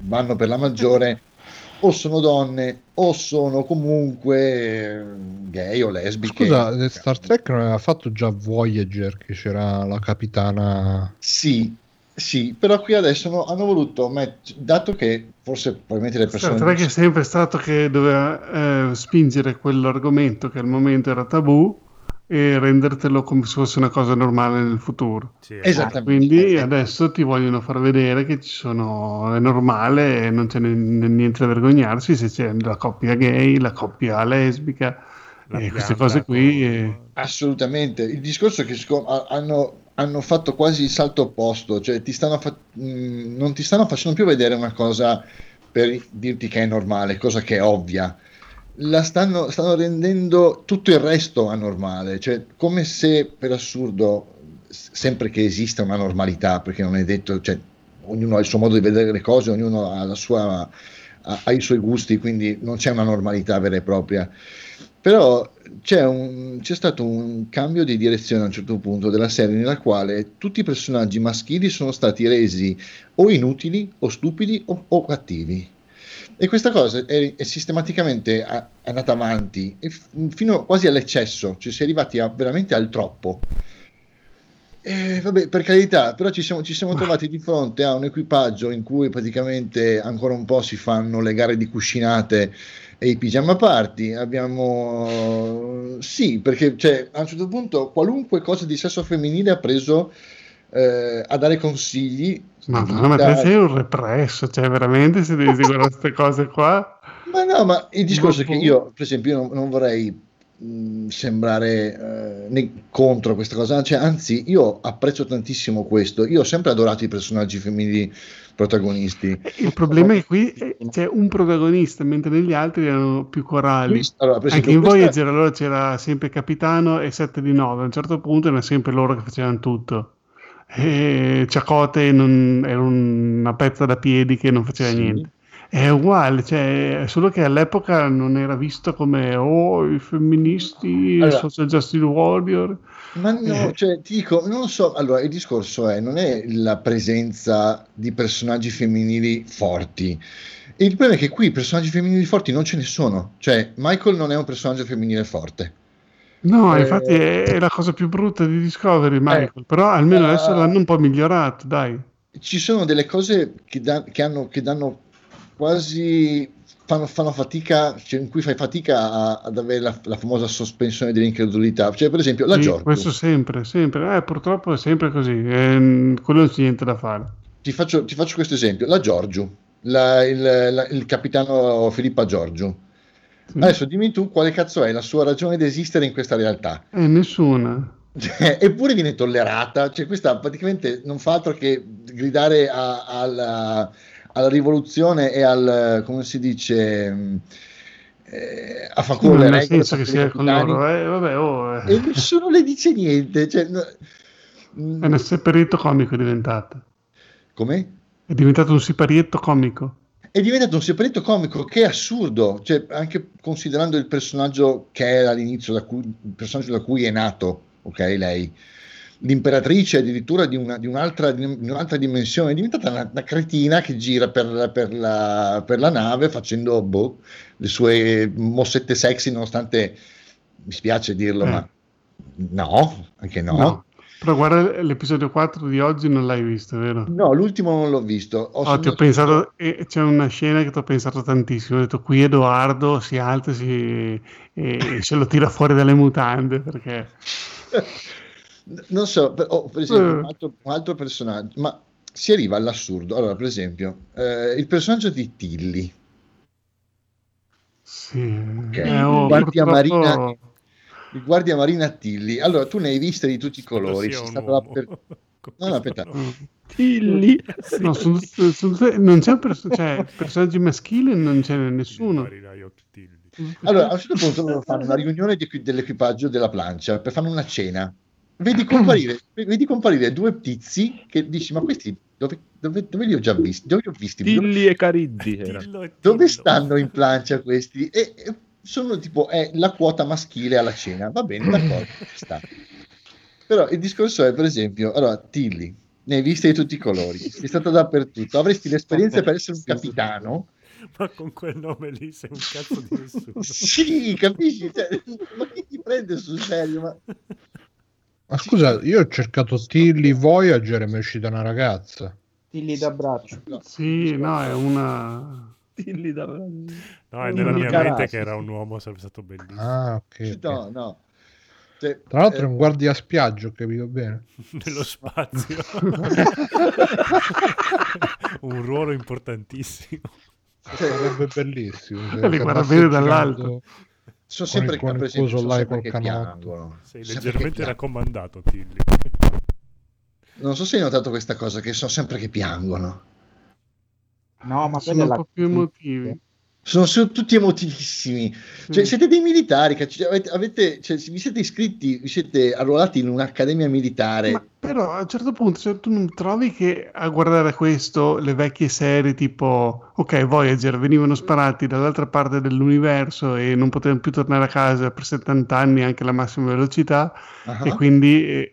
S11: vanno per la maggiore o sono donne o sono comunque eh, gay o lesbiche.
S5: Scusa, Star Trek non aveva fatto già Voyager che c'era la capitana...
S11: Sì, sì, però qui adesso no- hanno voluto, met- dato che forse probabilmente le persone...
S13: Trek è sempre stato che doveva eh, spingere quell'argomento che al momento era tabù e rendertelo come se fosse una cosa normale nel futuro.
S1: Sì,
S11: Esattamente.
S13: Quindi adesso ti vogliono far vedere che ci sono, è normale e non c'è niente da vergognarsi se c'è la coppia gay, la coppia lesbica
S1: La
S13: e queste cose qui.
S1: con-
S13: eh,
S11: Assolutamente, il discorso è che hanno, hanno fatto quasi il salto opposto, cioè ti fa- mh, non ti stanno facendo più vedere una cosa per dirti che è normale, cosa che è ovvia, la stanno, stanno rendendo tutto il resto anormale, cioè come se per assurdo, sempre che esista una normalità, perché non è detto, cioè, ognuno ha il suo modo di vedere le cose, ognuno ha, sua, ha, ha i suoi gusti, quindi non c'è una normalità vera e propria. Però c'è, un- c'è stato un cambio di direzione a un certo punto della serie nella quale tutti i personaggi maschili sono stati resi o inutili o stupidi o, o cattivi. E questa cosa è, è sistematicamente a- è andata avanti fino quasi all'eccesso, cioè si è arrivati a- veramente al troppo. E vabbè, per carità, però ci siamo, ci siamo trovati di fronte a un equipaggio in cui praticamente ancora un po' si fanno le gare di cuscinate e i pigiama party. Abbiamo sì, perché cioè, a un certo punto qualunque cosa di sesso femminile ha preso eh, a dare consigli.
S13: Ma,
S11: di
S13: ma te sei un represso, cioè veramente se devi guardare queste cose qua.
S11: Ma no, ma il discorso è che io, per esempio, io non, non vorrei mh, sembrare eh, ne- contro questa cosa, cioè, anzi, io apprezzo tantissimo questo. Io ho sempre adorato i personaggi femminili protagonisti.
S13: Il problema è che qui eh, c'è un protagonista, mentre negli altri erano più corali.
S11: Allora, per
S13: Anche in Voyager allora c'era sempre Capitano e 7 di 9, a un certo punto erano sempre loro che facevano tutto. E Ciacote non- era una pezza da piedi che non faceva
S11: Sì.
S13: niente. è uguale, cioè, solo che all'epoca non era visto come oh, i femministi, i
S11: Allora-
S13: social justice warrior.
S11: Ma no,
S13: Eh.
S11: cioè, ti dico, non so, allora il discorso è, non è la presenza di personaggi femminili forti. Il problema è che qui personaggi femminili forti non ce ne sono. Cioè, Michael non è un personaggio femminile forte.
S13: No,
S11: Eh,
S13: infatti è, è la cosa più brutta di Discovery, Michael, però almeno
S11: eh,
S13: adesso l'hanno un po' migliorato, dai.
S11: Ci sono delle cose che, da- che hanno, che danno quasi, fanno, fanno fatica, cioè, in cui fai fatica a- ad avere la, la famosa sospensione dell'incredulità. Cioè, per esempio, la
S13: Sì,
S11: Giorgio.
S13: questo sempre, sempre, eh, purtroppo è sempre così, eh, quello non c'è niente da fare.
S11: Ti faccio, ti faccio questo esempio, la Giorgio, la- il, la- il capitano Filippa Giorgio. Adesso dimmi tu quale cazzo è la sua ragione di esistere in questa realtà.
S13: Eh, nessuna.
S11: Cioè, eppure viene tollerata, cioè questa praticamente non fa altro che gridare a- alla, alla rivoluzione e al, come si dice, mh, eh, a
S13: ma
S11: delle
S13: nel senso che sia con loro, eh, vabbè, oh, eh.
S11: e nessuno le dice niente. Cioè, no-
S13: è un siparietto comico è diventato.
S11: Come?
S13: È diventato un siparietto comico.
S11: è diventato un separetto comico che è assurdo, cioè, anche considerando il personaggio che era all'inizio, da cui, il personaggio da cui è nato, ok, lei, l'imperatrice addirittura di, una- di un'altra, di un'altra dimensione, è diventata una, una cretina che gira per, per la, per la nave facendo boh, le sue mossette sexy, nonostante mi spiace dirlo,
S13: Eh.
S11: ma no, anche no.
S13: No. Però guarda l'episodio 4 di oggi non l'hai visto, vero?
S11: No, l'ultimo non l'ho visto. Ho
S13: Oh, ti ho pensato, e c'è una scena che ti ho pensato tantissimo. Ho detto qui Edoardo si alza e, e se lo tira fuori dalle mutande perché
S11: non so, per, oh, per esempio,
S13: Eh.
S11: un, altro, un altro personaggio, ma si arriva all'assurdo. Allora, per esempio, eh, il personaggio di Tilly,
S13: sì,
S11: ok?
S13: eh, oh,
S11: guardia,
S13: purtroppo-
S11: marina, il guardia marina Tilly. Allora, tu ne hai viste di tutti i colori. Sei stato
S1: uomo.
S11: dapper- No, no, aspetta.
S12: Tilly.
S13: No, sono- sono- non c'è un perso- cioè, personaggi maschili, non c'è nessuno.
S11: Allora, a un certo punto loro fanno una riunione di equi- dell'equipaggio della plancia per fare una cena. Vedi comparire, vedi comparire due tizi che dici, ma questi dove, dove- dove li ho già visti? Dove li ho visti?
S2: Tilly e Carizzi
S11: dove stanno in plancia questi? E, e sono tipo, è la quota maschile alla cena, va bene, d'accordo, sta. Però il discorso è, per esempio, allora, Tilly, ne hai viste di tutti i colori, sei stato dappertutto, avresti l'esperienza per essere un capitano?
S1: Ma con quel nome lì sei un cazzo di nessuno.
S11: Sì, capisci? Cioè, ma chi ti prende sul serio? Ma...
S5: Ma scusa, io ho cercato Tilly Voyager e mi è uscita una ragazza.
S7: Tilly d'abbraccio.
S13: Sì, no, è una...
S2: Tilly da...
S1: No, è nella mia mente che era un uomo, sarebbe stato bellissimo.
S5: Ah, ok. ok.
S11: No, no. Cioè,
S5: Tra l'altro è
S11: eh,
S5: un guardia spiaggio, ho capito bene.
S1: Nello spazio. un ruolo importantissimo.
S5: Sarebbe bellissimo. se
S13: Li guarda bene dall'alto.
S11: Sono
S5: con il-
S11: sempre,
S5: con il
S11: per esempio,
S5: coso là
S11: sempre
S5: col
S11: che
S5: canotto.
S11: piangono.
S1: Sei leggermente raccomandato, Tilly.
S11: Non so se hai notato questa cosa, che sono sempre che piangono.
S7: No, ma
S13: sono un
S7: la...
S13: po' più emotivi.
S11: Sono, sono tutti emotivissimi. Cioè,
S13: Sì.
S11: siete dei militari, avete, avete- cioè, vi siete iscritti, vi siete arruolati in un'accademia militare.
S13: Ma però a un certo punto cioè, tu non trovi che a guardare questo le vecchie serie tipo ok Voyager venivano sparati dall'altra parte dell'universo e non potevano più tornare a casa per 70 anni anche alla massima velocità
S11: Ah,
S13: e quindi e,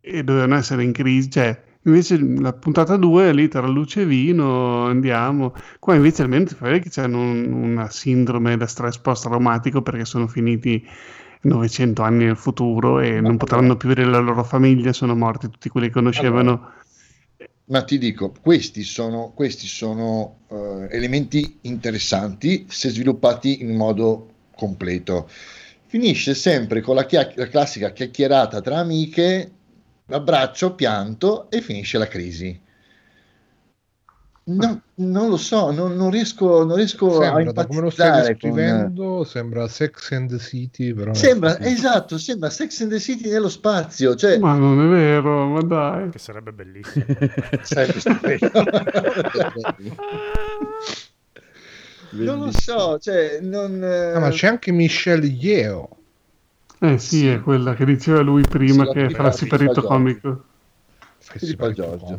S13: e dovevano essere in crisi cioè invece la puntata 2 lì tra luce e vino andiamo qua invece almeno ti fai vedere che hanno un- una sindrome da stress post-traumatico perché sono finiti 900 anni nel futuro e non potranno più vedere la loro famiglia, sono morti tutti quelli che conoscevano.
S11: Ma ti dico, questi sono, questi sono eh, elementi interessanti se sviluppati in modo completo. Finisce sempre con la, chiac- la classica chiacchierata tra amiche, abbraccio, pianto e finisce la crisi. No, non lo so, non, non riesco, non riesco a
S5: Sembra, da come lo stai
S11: empatizzare con...
S5: descrivendo, sembra Sex and the City, però...
S11: Sembra, esatto, sembra Sex and the City nello spazio, cioè
S13: Ma non è vero, ma dai.
S1: Che sarebbe bellissimo.
S11: sarebbe stupendo. non lo so, cioè non...
S5: Ah, ma c'è anche Michelle Yeo.
S13: Eh sì, è quella che diceva lui prima
S11: Sì,
S13: che
S11: la
S13: fa la
S11: prima
S13: siparito
S11: stagione.
S13: comico.
S11: Filippo Giorgio.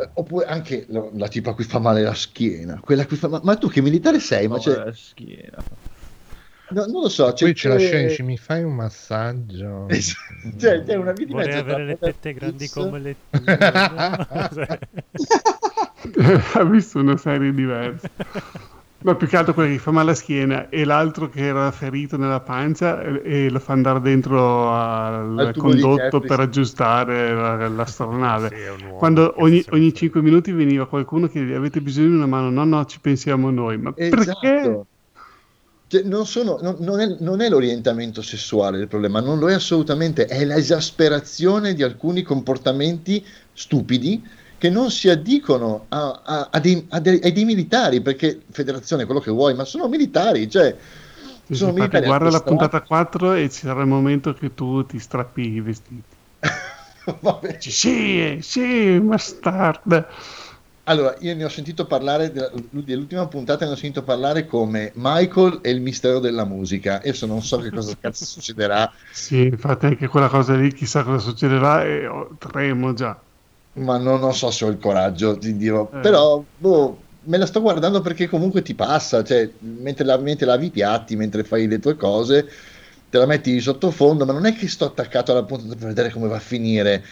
S11: Eh, oppure anche lo- la tipa a cui fa male la schiena, quella a cui fa ma, ma tu che militare sei? Ma c'è-
S2: la schiena.
S11: no, non lo so, c'è,
S5: Poi c'è la dici, mi fai un massaggio?
S11: cioè, c'è una di
S1: Vorrei avere le tette grandi
S11: Kids-
S1: come le tue.
S13: ha visto una serie diversa. Ma più che altro quello che gli fa male alla schiena e l'altro che era ferito nella pancia e, e lo fa andare dentro al,
S11: Al
S13: condotto per aggiustare la- l'astronave.
S1: Sì,
S13: Quando ogni, ogni
S1: frega.
S13: 5 minuti veniva qualcuno che avete bisogno di una mano, no, no, ci pensiamo noi. Ma perché?
S11: Esatto. Cioè, non, sono- non- non è, non è l'orientamento sessuale il problema, non lo è assolutamente, è l'esasperazione di alcuni comportamenti stupidi che non si addicono a, a- a dei, dei- ai dei militari, perché federazione è quello che vuoi, ma sono militari, cioè
S13: Sì,
S11: sono militari
S13: guarda la puntata 4 e ci sarà il momento che tu ti strappi i vestiti.
S11: Vabbè.
S13: Sì, sì, bastard.
S11: Allora, io ne ho sentito parlare dell'ultima puntata, ne ho sentito parlare come Michael e il mistero della musica. Adesso non so che cosa cazzo succederà,
S13: Sì, infatti anche quella cosa lì, chissà cosa succederà e oh, tremo già.
S11: Ma non, non so se ho il coraggio di dirlo.
S13: Eh.
S11: Però, boh, me la sto guardando perché comunque ti passa, cioè, mentre, la- mentre lavi i piatti, mentre fai le tue cose, te la metti di sottofondo, ma non è che sto attaccato alla puntata per vedere come va a finire.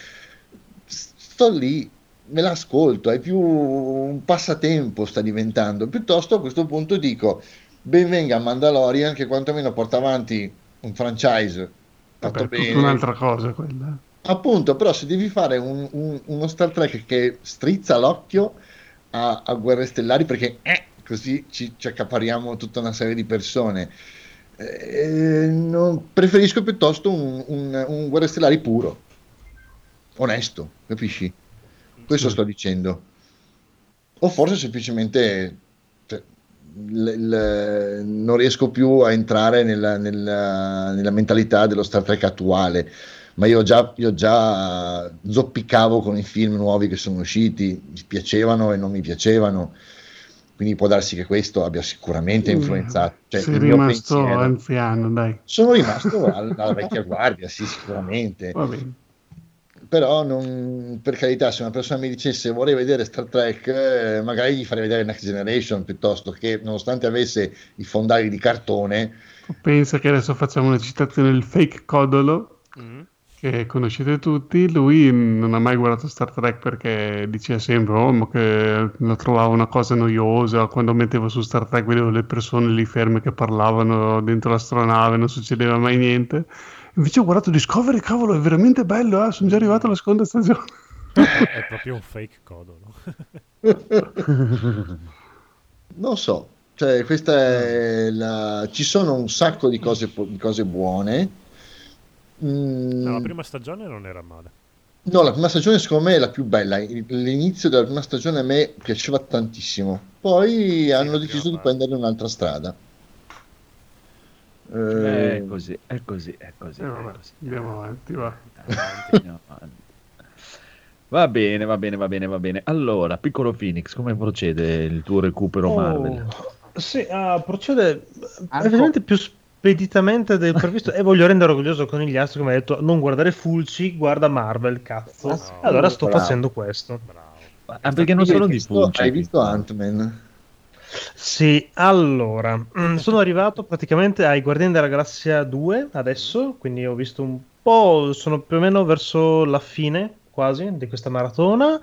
S11: Sto lì, me l'ascolto, è più un passatempo sta diventando. Piuttosto a questo punto dico, ben venga Mandalorian che quantomeno porta avanti un franchise fatto
S13: Vabbè,
S11: bene.
S13: un'altra cosa quella.
S11: Appunto, però se devi fare un- un- uno Star Trek che strizza l'occhio a, a Guerre Stellari perché eh, così ci, ci accapariamo tutta una serie di persone, eh, non- preferisco piuttosto un, un, un Guerre Stellari puro, onesto, capisci? Questo sto dicendo. O forse semplicemente cioè, l- l- non riesco più a entrare nella, nella- nella mentalità dello Star Trek attuale ma io già, io già zoppicavo con i film nuovi che sono usciti, mi piacevano e non mi piacevano, quindi può darsi che questo abbia sicuramente influenzato. Cioè,
S13: Sei
S11: il mio
S13: rimasto
S11: pensiero.
S13: anziano, dai.
S11: Sono rimasto al- alla vecchia guardia, sì, sicuramente. Però, non- per carità, se una persona mi dicesse vorrei vedere Star Trek, eh, magari gli farei vedere Next Generation piuttosto che, nonostante avesse i fondali di cartone,
S13: Pensa che adesso facciamo una citazione del fake Codolo. Che conoscete tutti. Lui non ha mai guardato Star Trek perché diceva sempre oh, ma che lo trovavo una cosa noiosa. Quando mettevo su Star Trek vedevo le persone lì ferme che parlavano dentro l'astronave, non succedeva mai niente. Invece ho guardato Discovery, cavolo, è veramente bello, eh, sono già arrivato alla seconda stagione.
S1: È proprio un fake codolo.
S11: Non so, cioè questa è la... ci sono un sacco di cose, di cose buone. Mm,
S1: No, la prima stagione non era male.
S11: no, la prima stagione secondo me è la più bella. L'inizio della prima stagione a me piaceva tantissimo. Poi hanno deciso di prendere un'altra strada. Eh,
S2: È così, è così, è così.
S13: Eh,
S2: è
S13: vabbè,
S2: così.
S13: andiamo avanti, va.
S2: Avanti, andiamo avanti. Va bene, va bene, va bene, va bene. Allora, piccolo Phoenix, come procede il tuo recupero
S12: Oh,
S2: Marvel?
S12: Sì, ah, procede evidentemente più speditamente del previsto e voglio rendere orgoglioso con gli altri come ha detto non guardare Fulci, guarda Marvel, cazzo.
S11: Ah, sì,
S12: allora sto
S11: bravo.
S12: facendo questo.
S2: Ah, perché non sono di
S11: visto-
S2: Fulci.
S11: Hai visto Ant-Man?
S12: Sì, allora, mm, sono arrivato praticamente ai Guardiani della Galassia 2 adesso, quindi ho visto un po', sono più o meno verso la fine quasi di questa maratona.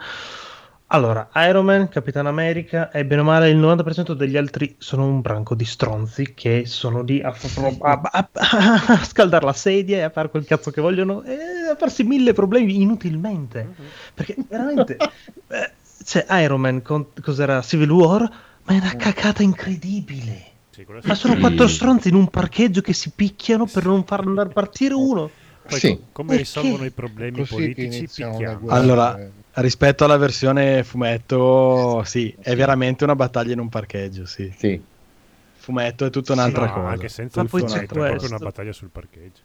S12: Allora, Iron Man, Capitan America e bene o male il 90% degli altri sono un branco di stronzi che sono lì a, a, a- a scaldare la sedia e a fare quel cazzo che vogliono e a farsi mille problemi inutilmente. Perché veramente, eh, c'è Iron Man con cos'era Civil War, ma è una cacata incredibile.
S1: Sì,
S12: Ma sono quattro stronzi in un parcheggio che si picchiano per non far andare a partire uno.
S1: Poi
S11: Sì.
S1: co- come risolvono i problemi
S5: Così
S1: politici.
S3: Allora, rispetto alla versione fumetto, sì, è veramente una battaglia in un parcheggio, sì.
S11: Sì.
S3: Fumetto è tutta un'alttra
S1: No,
S3: cosa.
S1: anche senza
S12: Ma poi c'è
S1: fumetto, è proprio
S12: questo.
S1: una battaglia sul parcheggio.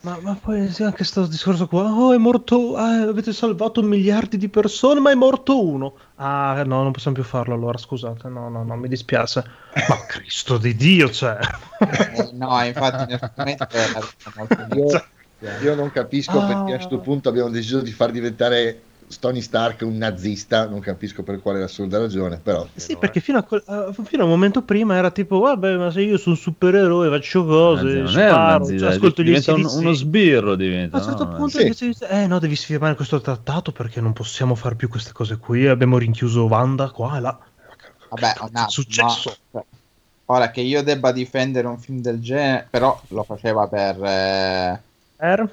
S12: Ma, ma poi sì, anche questo discorso qua, oh è morto, ah, avete salvato miliardi di persone, ma è morto uno. Ah no, non possiamo più farlo allora, scusate, no, no, no, mi dispiace. Ma Cristo di Dio, cioè.
S7: Eh, no, infatti nel fumetto era molto
S11: Io, non capisco
S12: Ah.
S11: perché a questo punto abbiamo deciso di far diventare Tony Stark un nazista, non capisco per quale assurda ragione, però...
S12: Sì, perché fino a, quel- a- fino a un momento prima era tipo, vabbè, ma se io sono un supereroe, faccio cose,
S2: Anzi, non è un
S12: sparo,
S2: nazista,
S12: cioè, ascolto gli
S2: diventa un- uno sbirro diventa.
S12: A un certo
S2: no?
S12: punto
S2: Sì.
S12: invece dice, eh no, devi firmare questo trattato perché non possiamo fare più queste cose qui. Abbiamo rinchiuso Wanda qua e là.
S7: Vabbè, un attimo,
S12: successo?
S7: ma- Ora che io debba difendere un film del genere, però lo faceva per... eh,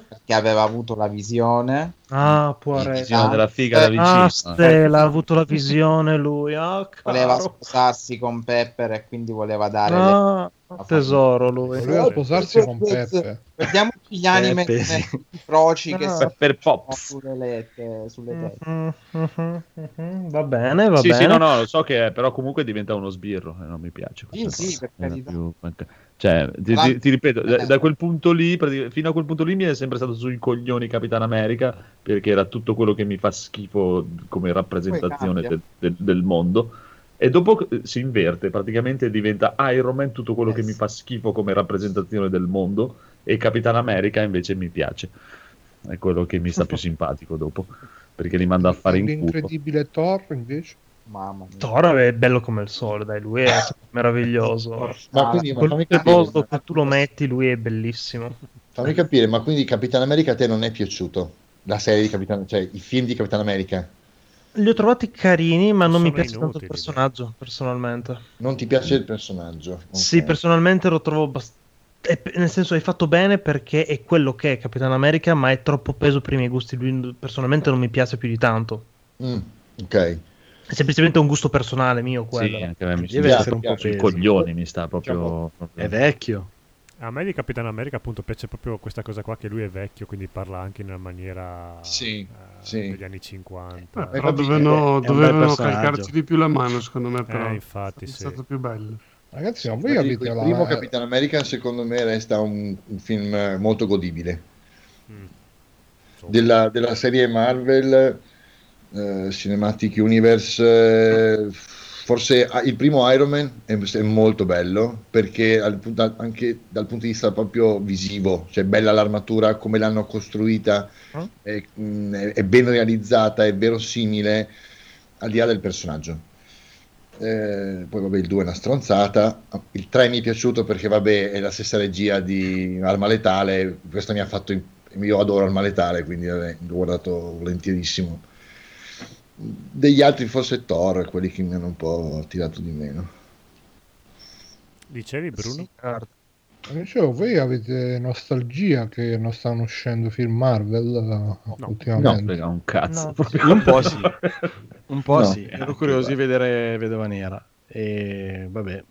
S7: perché aveva avuto la visione.
S12: Ah, può
S7: La
S2: visione della figa da vicino.
S12: Ah, Stella, ha avuto la visione lui. Ah,
S7: Voleva sposarsi con Pepper e quindi voleva dare...
S12: Ah,
S7: le-
S12: tesoro lui.
S5: Voleva sposarsi con Peppe.
S7: Vediamo gli anime
S3: Peppe, sì.
S7: i froci che
S12: Ah.
S7: si
S2: Pepper Pops.
S7: sulle lette, sulle tette.
S12: Mhm, mhm, mhm. Va bene, va
S2: sì,
S12: bene.
S2: sì, no, no, lo so che è, però comunque diventa uno sbirro e non mi piace.
S7: Sì, sì, per carità.
S2: più- Cioè, ti, ti- ti ripeto, da, da quel punto lì, fino a quel punto lì mi è sempre stato sui coglioni Capitan America, perché era tutto quello che mi fa schifo come rappresentazione del, del- del mondo. E dopo eh, si inverte, praticamente diventa Iron Man tutto quello che mi fa schifo come rappresentazione del mondo, e Capitan America invece mi piace. È quello che mi sta più simpatico dopo, perché li manda a fare in culo.
S5: L'incredibile Thor invece.
S7: Mamma mia.
S12: Thor è bello come il sole, dai, lui è meraviglioso.
S11: Ma quindi, ma fammi capire,
S12: modo che tu lo metti, lui è bellissimo.
S11: fammi capire, ma quindi Capitan America a te non è piaciuto? La serie di Capitan, cioè i film di Capitan America?
S12: Li ho trovati carini, ma non mi
S1: Sono
S12: piace tanto il
S1: inutili,
S12: personaggio, personalmente.
S11: Non ti piace il personaggio? Ok.
S12: Sì, personalmente lo trovo abbastanza... Nel senso, hai fatto bene perché è quello che è Capitan America, ma è troppo peso per i miei gusti. Lui personalmente non mi piace più di tanto.
S11: Mm, ok.
S12: È semplicemente un gusto personale mio quello.
S2: Sì, anche a me mi
S3: Deve
S2: sta
S3: essere un po'
S2: sui
S3: peso.
S2: coglioni, mi sta proprio... proprio-
S3: È vecchio.
S1: A me di Capitan America appunto piace proprio questa cosa qua che lui è vecchio, quindi parla anche in una maniera
S11: Sì,
S1: eh,
S11: sì.
S1: degli anni 50.
S13: Eh, però dovevano, dovevano calcarci di più la mano, secondo me, però.
S1: Eh, infatti,
S13: è
S1: sì.
S13: stato più bello.
S5: Ragazzi, Ma voi avete
S11: il
S5: la...
S11: primo Capitan America secondo me resta un, un film eh, molto godibile.
S1: Mm.
S11: Della, della serie Marvel eh, Cinematic Universe eh, forse ah, il primo Iron Man è, molto bello perché anche dal punto di vista proprio visivo cioè bella l'armatura come l'hanno costruita
S12: Mm.
S11: è, mm, è- è ben realizzata è verosimile al di là del personaggio. Eh, poi vabbè il 2 è una stronzata. Il 3 mi è piaciuto perché vabbè è la stessa regia di Arma Letale. Questo mi ha fatto io adoro Arma Letale quindi vabbè, l'ho guardato volentierissimo degli altri forse Thor quelli che mi hanno un po' tirato di meno
S1: Dicevi Bruno?
S5: Dicevo, voi avete nostalgia che non stanno uscendo film Marvel eh,
S2: No,
S5: ultimamente?
S2: frega un cazzo.
S12: No.
S3: Un po' sì. Un po'
S11: No.
S3: sì. Ero curioso di vedere Vedova Nera. E vabbè.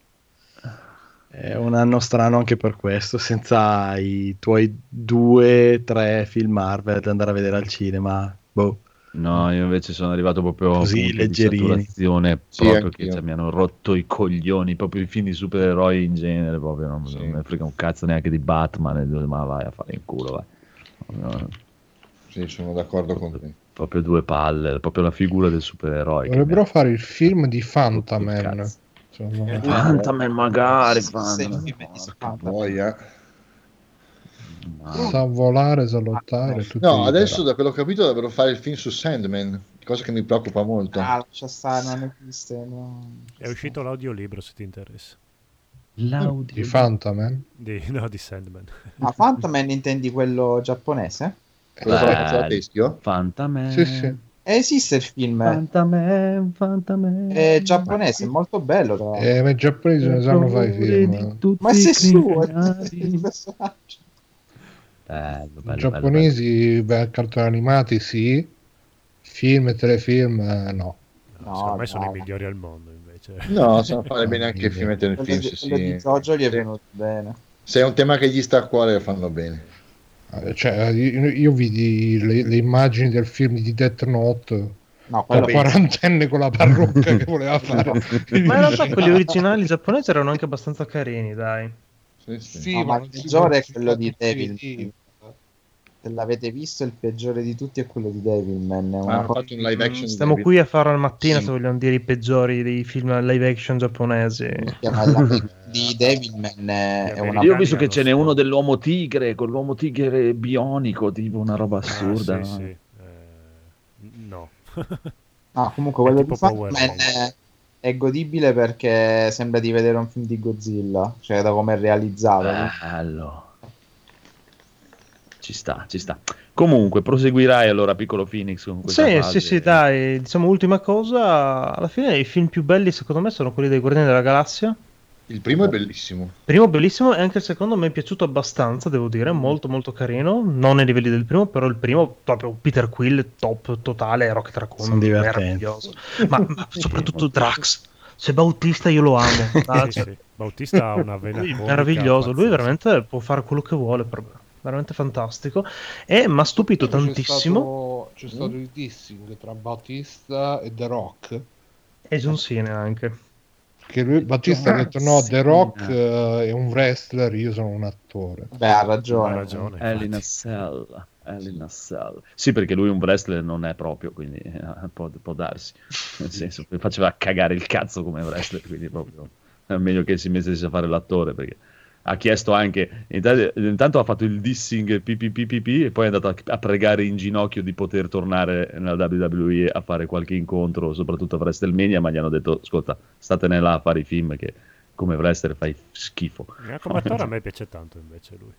S3: È un anno strano anche per questo, senza i tuoi due, tre film Marvel da andare a vedere al cinema. Boh.
S2: No, io invece sono arrivato proprio a
S3: Così, leggerini.
S2: saturazione
S11: Sì,
S2: proprio che cioè, mi hanno rotto i coglioni, proprio i film di supereroi in genere, proprio non,
S11: Sì.
S2: non ne frega un cazzo neanche di Batman, ma vai a fare in culo, vai.
S11: Sì sono d'accordo con te
S2: proprio due palle, proprio la figura del supereroe.
S5: Dovrebbero
S2: mi ha
S5: fare il film di
S2: il
S5: Fantaman. Secondo me.
S2: Fantaman magari,
S7: Sì, sì,
S2: Fantaman.
S7: sì, sì, sì, sì.
S11: Boia.
S2: Ma-
S5: Sa volare, sa lottare. tutti
S11: no adesso da quello che ho capito dovrebbero fare il film su Sandman cosa che mi preoccupa molto
S7: Ah, lascia stare, non esiste. no.
S1: È uscito l'audiolibro se ti interessa.
S5: Di Fantaman?
S1: Di, no, di Sandman.
S7: Ma Phantom intendi quello giapponese?
S11: quello
S2: Bello.
S11: teschio
S2: Fantaman.
S5: Sì, sì.
S7: Eh, esiste il film.
S2: Fantaman, Fantaman.
S7: È giapponese, è molto bello. Tra l'altro.
S5: Eh, ma i giapponesi ne sanno fare i film. eh.
S7: Ma se è suo il personaggio.
S2: Bello,
S5: I
S2: bello,
S5: giapponesi, beh, cartoni animati sì, film e telefilm eh, no.
S1: No,
S7: No,
S1: secondo me sono i migliori al mondo invece.
S11: no sanno fare bene anche il film e telefilm se,
S7: quello di Jojo gli è
S11: se-
S7: venuto bene.
S11: se è un tema che gli sta a cuore lo fanno bene
S5: Eh, Cioè, io, io vidi le, le immagini del film di Death Note,
S7: No, quello
S5: quarantenne con la parrucca che voleva fare.
S12: Ma in realtà quelli originali giapponesi erano anche abbastanza carini, dai.
S11: Sì, sì.
S5: Sì,
S7: No, ma il peggiore è quello di Devil.
S5: dire.
S7: Se l'avete visto, il peggiore di tutti è quello di Devilman.
S11: Hanno
S7: cosa-
S11: fatto un live action di
S12: Stiamo
S11: David-
S12: qui a fare al mattino
S11: Sì.
S12: se vogliamo dire i peggiori dei film live action giapponesi.
S7: di Devilman è è una
S2: Io ho visto che ce n'è uno dell'uomo tigre, con l'uomo tigre bionico, tipo una roba assurda.
S1: Ah, sì,
S2: no?
S1: sì. Eh, no.
S7: No, comunque quello di Fat
S1: Power
S7: Man è, godibile perché sembra di vedere un film di Godzilla, cioè da come è realizzato.
S2: Bello. Ci sta, ci sta. Comunque, proseguirai allora, piccolo Phoenix, con questa
S12: Sì,
S2: fase.
S12: sì, sì, dai, diciamo ultima cosa, alla fine i film più belli secondo me sono quelli dei Guardiani della Galassia.
S11: Il primo è bellissimo.
S12: Il primo bellissimo e anche il secondo mi è piaciuto abbastanza, devo dire, molto molto carino, non ai livelli del primo, però il primo proprio Peter Quill top totale, Rocket Raccoon,
S3: Sono divertenti.
S12: meraviglioso. Ma, ma soprattutto Drax, se Bautista io lo amo. Ah,
S1: Sì,
S12: cioè,
S1: sì. Bautista ha una vena
S12: lui è
S1: comica
S12: meraviglioso, lui veramente può fare quello che vuole, per me. veramente fantastico. E mi ha stupito tantissimo.
S5: C'è stato, c'è stato il dissing tra Bautista e The Rock.
S12: E John Cena anche.
S5: Che lui, Battista ha detto: No, The Rock eh, è un wrestler, io sono un attore.
S7: Beh, ha ragione.
S1: Ha ragione.
S2: Ellie Nassell. Ellie Nassell. Sì, perché lui un wrestler non è proprio, quindi eh, può, può darsi. Nel senso, che faceva cagare il cazzo come wrestler, quindi proprio è meglio che si mettesse a fare l'attore, perché ha chiesto anche, intanto, intanto ha fatto il dissing PPPPP e poi è andato a, a pregare in ginocchio di poter tornare nella WWE a fare qualche incontro, soprattutto a WrestleMania, ma gli hanno detto, ascolta, statene là a fare i film che come wrestler fai schifo.
S1: Eh, Come attore a me piace tanto invece lui.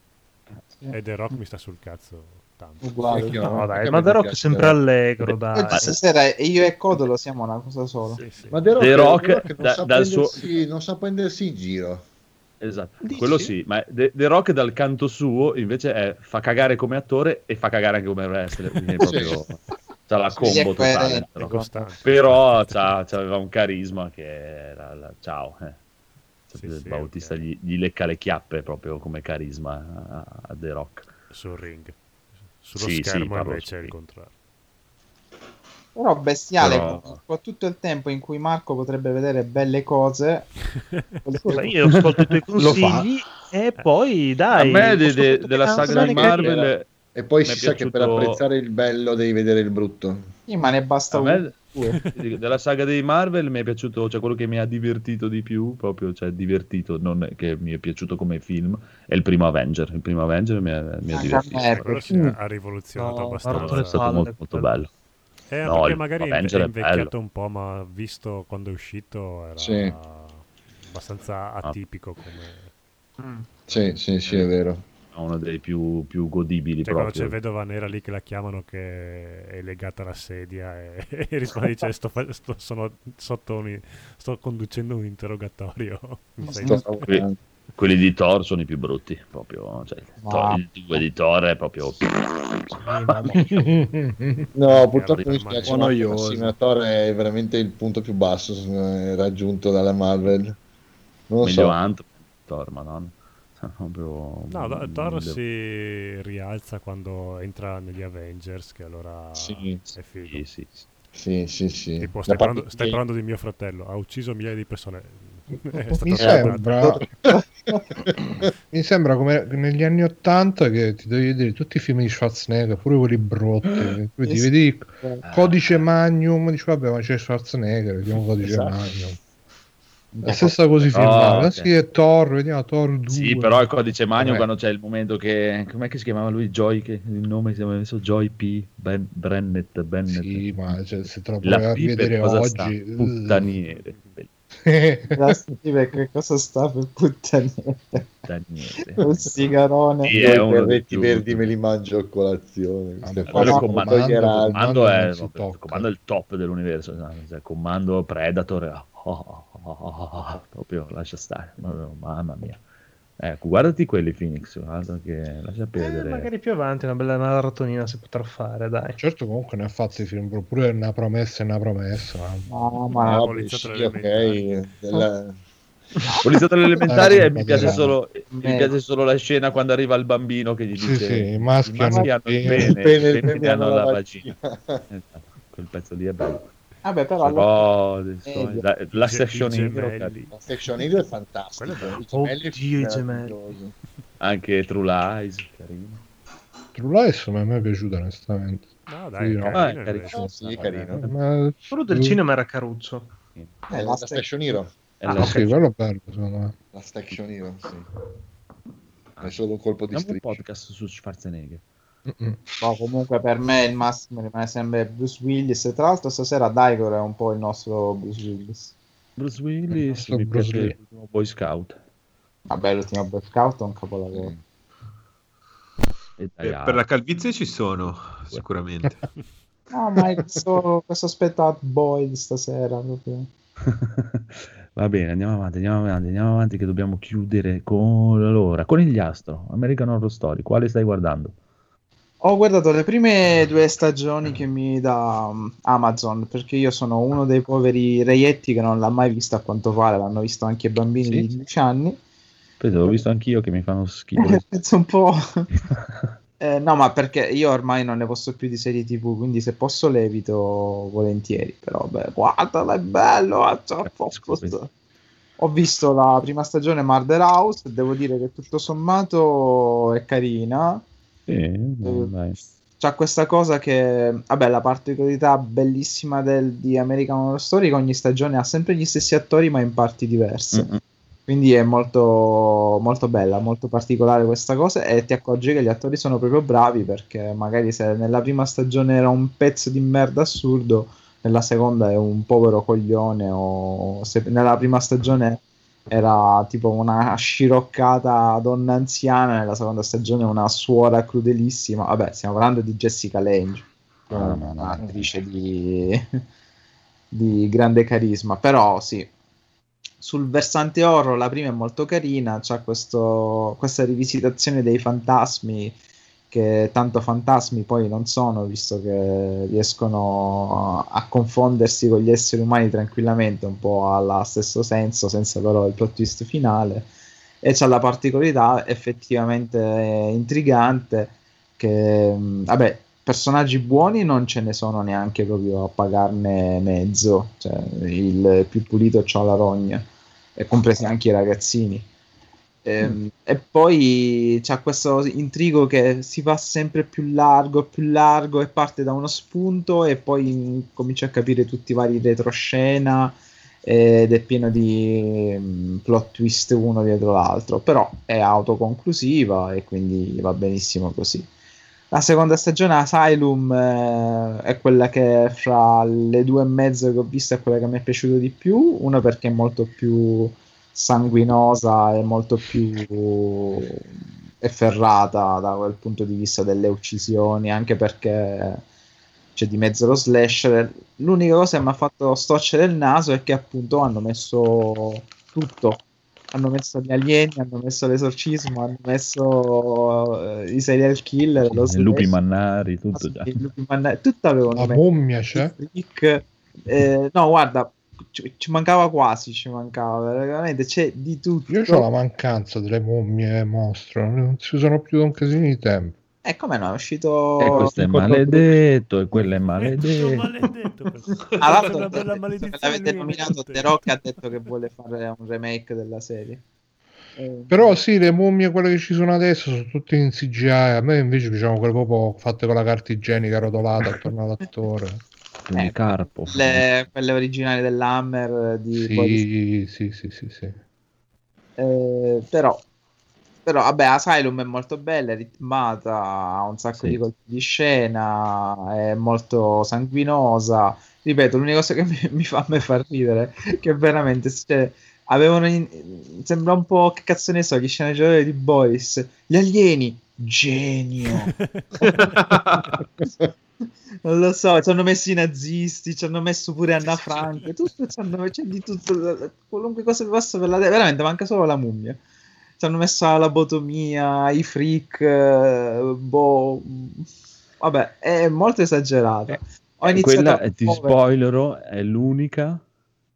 S1: E The Rock mi sta sul cazzo tanto.
S7: Uguale.
S12: No,
S11: no?
S12: dai, ma The Rock è sempre allegro, dai.
S7: Oggi stasera io e Codolo siamo una cosa sola.
S1: Sì, sì.
S11: Ma The Rock,
S2: The Rock,
S11: The Rock non,
S2: da-
S11: sa
S2: dal suo-
S11: non sa prendersi in giro.
S2: Esatto,
S12: Dici?
S2: quello sì, ma The, The Rock dal canto suo invece è, fa cagare come attore e fa cagare anche come wrestler, quindi è proprio c'ha la
S7: Sì,
S2: combo
S7: coerente,
S2: totale. Però. Però c'ha, c'aveva un carisma che era la- ciao, eh.
S1: Sì, sì,
S2: Bautista
S1: ok.
S2: gli, gli lecca le chiappe proprio come carisma a, a The Rock.
S1: Sul ring. Sullo
S2: Sì, sì,
S1: schermo
S2: parlo
S1: invece è il contrario.
S7: Però bestiale,
S2: Però-
S7: con tutto il tempo in cui Marco potrebbe vedere belle cose.
S12: Scusa, io ascolto i tuoi consigli e poi dai.
S2: a me de- de- della saga di Marvel
S11: E poi
S2: è
S11: si sa che per apprezzare il bello devi vedere il brutto.
S7: Sì, ma ne basta uno.
S2: della saga dei Marvel mi è piaciuto, cioè quello che mi ha divertito di più, proprio, cioè divertito, non è che mi è piaciuto come film, è il primo Avenger. Il primo Avenger mi ha, mi ha
S7: Anche a
S2: divertito.
S1: Quello ha rivoluzionato
S12: No,
S2: È
S1: abbastanza.
S2: stato
S12: palle,
S2: molto, molto bello.
S1: Eh,
S2: No,
S1: perché magari è invecchiato
S2: bello.
S1: un po', ma visto quando è uscito era
S11: Sì.
S1: abbastanza atipico come...
S12: Mm.
S11: Sì, sì, sì, è vero.
S2: È uno dei più, più godibili
S1: Cioè, quando
S2: proprio.
S1: c'è Vedova Nera lì che la chiamano che è legata alla sedia e, e risponde dice sto, fa- sto- sono sotto un- sto conducendo un interrogatorio.
S11: Sto-
S2: quelli di Thor sono i più brutti, proprio. Cioè, Thor- il 2 di Thor è proprio.
S11: No, purtroppo mi
S1: il
S11: spiace, ma
S3: noioso.
S11: Simulator è veramente il punto più basso eh, raggiunto dalla Marvel. Non lo
S2: meglio
S11: so.
S2: Ant Thor, madonna. Proprio-
S1: No, da- Thor
S2: devo-
S1: si rialza quando entra negli Avengers, che allora
S11: Sì,
S1: è figo.
S2: Sì, sì, sì.
S11: Sì, sì, sì.
S1: Tipo, stai, parlando, stai parlando di mio fratello, ha ucciso migliaia di persone.
S5: Mi sembra, mi sembra come negli anni Ottanta che ti devi vedere tutti i film di Schwarzenegger, pure quelli brutti. Poi ti vedi Codice Magnum, dici vabbè ma c'è Schwarzenegger, vediamo Codice
S11: Esatto.
S5: Magnum. La stessa cosa si
S2: Però,
S5: filmava,
S2: ok.
S5: sì è Thor, vediamo Thor 2.
S2: Sì, però il codice Magnum
S11: Vabbè.
S2: quando c'è il momento che... Com'è che si chiamava lui? Joy, che il nome si chiama messo Joy P. Ben, Brennett, Bennett.
S5: Sì, ma cioè, se te lo
S2: La
S5: provi a
S2: P per
S5: rivedere
S2: cosa sta?
S5: oggi... uh.
S2: Puttaniere.
S7: Basta dire che cosa sta per puttaniere.
S2: Puttaniere.
S7: Un sigarone.
S2: Sì,
S11: Io i berretti verdi me li mangio a colazione.
S5: Ah,
S11: non
S2: comando, comando è,
S5: tocca.
S2: comando è il top dell'universo. cioè, comando Predator, oh, oh, oh, oh, oh, proprio lascia stare. Mamma mia. Ecco, guardati quelli Phoenix, guarda che lascia
S12: Eh,
S2: perdere.
S12: magari più avanti una bella maratonina si potrà fare, dai.
S5: Certo comunque ne ha fatti film, pure una promessa e una promessa.
S7: No,
S11: Ah,
S7: ma
S11: vabbè,
S1: poliziotto
S11: sì, ok. della-
S2: Poliziotto elementari
S5: Eh,
S2: e mi piace,
S5: eh,
S2: solo, mi
S7: eh.
S2: piace solo la scena quando arriva il bambino che gli
S5: Sì,
S2: dice
S5: sì, i maschi hanno
S2: hanno il
S5: il
S2: pene,
S11: il pene,
S2: i
S11: il
S2: femmine
S11: pene
S2: hanno la
S11: la
S2: vagina. Esatto, quel pezzo lì è bello.
S7: Vabbè, però
S2: adesso-
S7: Eh,
S2: la, la
S1: i
S2: section hero,
S1: gemelli.
S11: La section hero è fantastico.
S1: Quello è bello.
S11: I gemelli
S12: Oddio, i
S11: è
S12: gemelli.
S11: meraviglioso.
S2: anche True Lies, carino.
S5: True Lies a me è piaciuto onestamente.
S1: No, dai,
S5: Sì,
S1: carino
S2: Ah, è
S1: invece.
S2: carino.
S11: No, sì, carino.
S5: Ma...
S12: Quello del cinema era Caruccio.
S11: Eh,
S7: Eh,
S11: la
S7: la
S11: station hero.
S2: È
S12: Ah,
S2: la-
S5: Sì, quello è bello secondo me.
S11: La station hero, sì. È solo un colpo di
S2: Facciamo un
S11: striscia.
S2: podcast su Schwarzenegger.
S7: Boh, comunque per me il massimo rimane sempre Bruce Willis e tra l'altro stasera Daigor è un po' il nostro Bruce Willis.
S2: Bruce Willis mi
S7: Bruce
S2: piace
S7: Lee.
S2: l'ultimo Boy Scout.
S7: Vabbè, l'ultimo Boy Scout è un capolavoro.
S2: E
S4: Eh,
S2: dai,
S4: per la calvizie ci sono, sicuramente.
S7: No, ma è questo, questo aspetto Hot Boy di stasera proprio.
S2: Va bene, andiamo avanti, andiamo avanti, andiamo avanti che dobbiamo chiudere con allora, Conigliastro, American Horror Story, quale stai guardando?
S7: Ho guardato le prime due stagioni che mi dà um, Amazon perché io sono uno dei poveri reietti che non l'ha mai vista a quanto pare, l'hanno visto anche i bambini
S2: Sì?
S7: di 10 anni.
S2: Penso, l'ho visto anch'io che mi fanno schifo.
S7: Penso un po'. Eh, no, ma perché io ormai non ne posso più di serie TV, quindi se posso le evito volentieri. Però, beh, guarda, è bello. cioè, Ho visto la prima stagione Murder House, devo dire che tutto sommato è carina.
S2: Sì, dai.
S7: C'ha questa cosa che, vabbè, la particolarità bellissima del, di American Horror Story che ogni stagione ha sempre gli stessi attori, ma in parti diverse. Quindi è molto, molto bella, molto particolare questa cosa e ti accorgi che gli attori sono proprio bravi perché magari se nella prima stagione era un pezzo di merda assurdo, nella seconda è un povero coglione o se nella prima stagione era tipo una sciroccata donna anziana, nella seconda stagione una suora crudelissima. Vabbè, stiamo parlando di Jessica Lange, un'attrice di, di grande carisma, però sì, sul versante horror la prima è molto carina, questo, questa rivisitazione dei fantasmi che tanto fantasmi poi non sono, visto che riescono a confondersi con gli esseri umani tranquillamente, un po' allo stesso senso, senza però il plot twist finale. E c'ha la particolarità effettivamente intrigante che, vabbè, personaggi buoni non ce ne sono neanche proprio a pagarne mezzo, cioè il più pulito c'ha la rogna, e compresi anche i ragazzini. Ehm, E poi c'è questo intrigo che si va sempre più largo, più largo e parte da uno spunto e poi comincia a capire tutti i vari retroscena ed è pieno di mm, plot twist uno dietro l'altro, però è autoconclusiva e quindi va benissimo così. La seconda stagione Asylum eh, è quella che fra le due e mezzo che ho visto è quella che mi è piaciuta di più, una perché è molto più sanguinosa e molto più efferrata da quel punto di vista delle uccisioni, anche perché c'è di mezzo lo slasher. L'unica cosa che mi ha fatto storcere il naso è che appunto hanno messo tutto. Hanno messo gli alieni, hanno messo l'esorcismo, hanno messo eh, i serial killer, lo
S2: I lupi
S7: slasher,
S2: mannari, tutto già.
S7: lupi mannari, tutto avevano
S5: La
S7: messo.
S5: mummia c'è?
S7: Freak. Eh, no, guarda, ci, ci mancava quasi, ci mancava veramente, c'è di tutto.
S5: Io ho la mancanza delle mummie mostro, non si usano più da un casino di tempo.
S7: E come no, è uscito...
S2: E questo è maledetto, e quello è maledetto.
S7: Ah, l'altro,
S1: Una bella
S7: se
S1: maledizione
S7: l'avete nominato The Rock ha detto che vuole fare un remake della serie. Eh,
S5: Però sì, le mummie, quelle che ci sono adesso, sono tutte in CGI. A me invece piacevano quelle proprio fatte con la carta igienica rotolata attorno all'attore.
S2: Quindi carpo.
S7: le- quelle originali dell'Hammer di Boris-
S5: Sì, sì, sì, sì, sì.
S7: Eh, però, però, vabbè, Asylum è molto bella, è ritmata, ha un sacco
S2: Sì.
S7: di colpi di scena, è molto sanguinosa. Ripeto, l'unica cosa che mi, mi fa a me far ridere è che veramente cioè, avevano in- sembra un po' che cazzo ne so, gli sceneggiatori di Boris, gli alieni, genio. Non lo so, ci hanno messo i nazisti, ci hanno messo pure Anna Frank, tutto, ci hanno- c'è di tutto, qualunque cosa vi passa per la veramente manca solo la mummia. Ci hanno messo la lobotomia, i freak, eh, boh, vabbè, è molto esagerato. Ho iniziato
S2: Quella,
S7: a
S2: eh, ti
S7: muovere-
S2: spoilerò, è l'unica,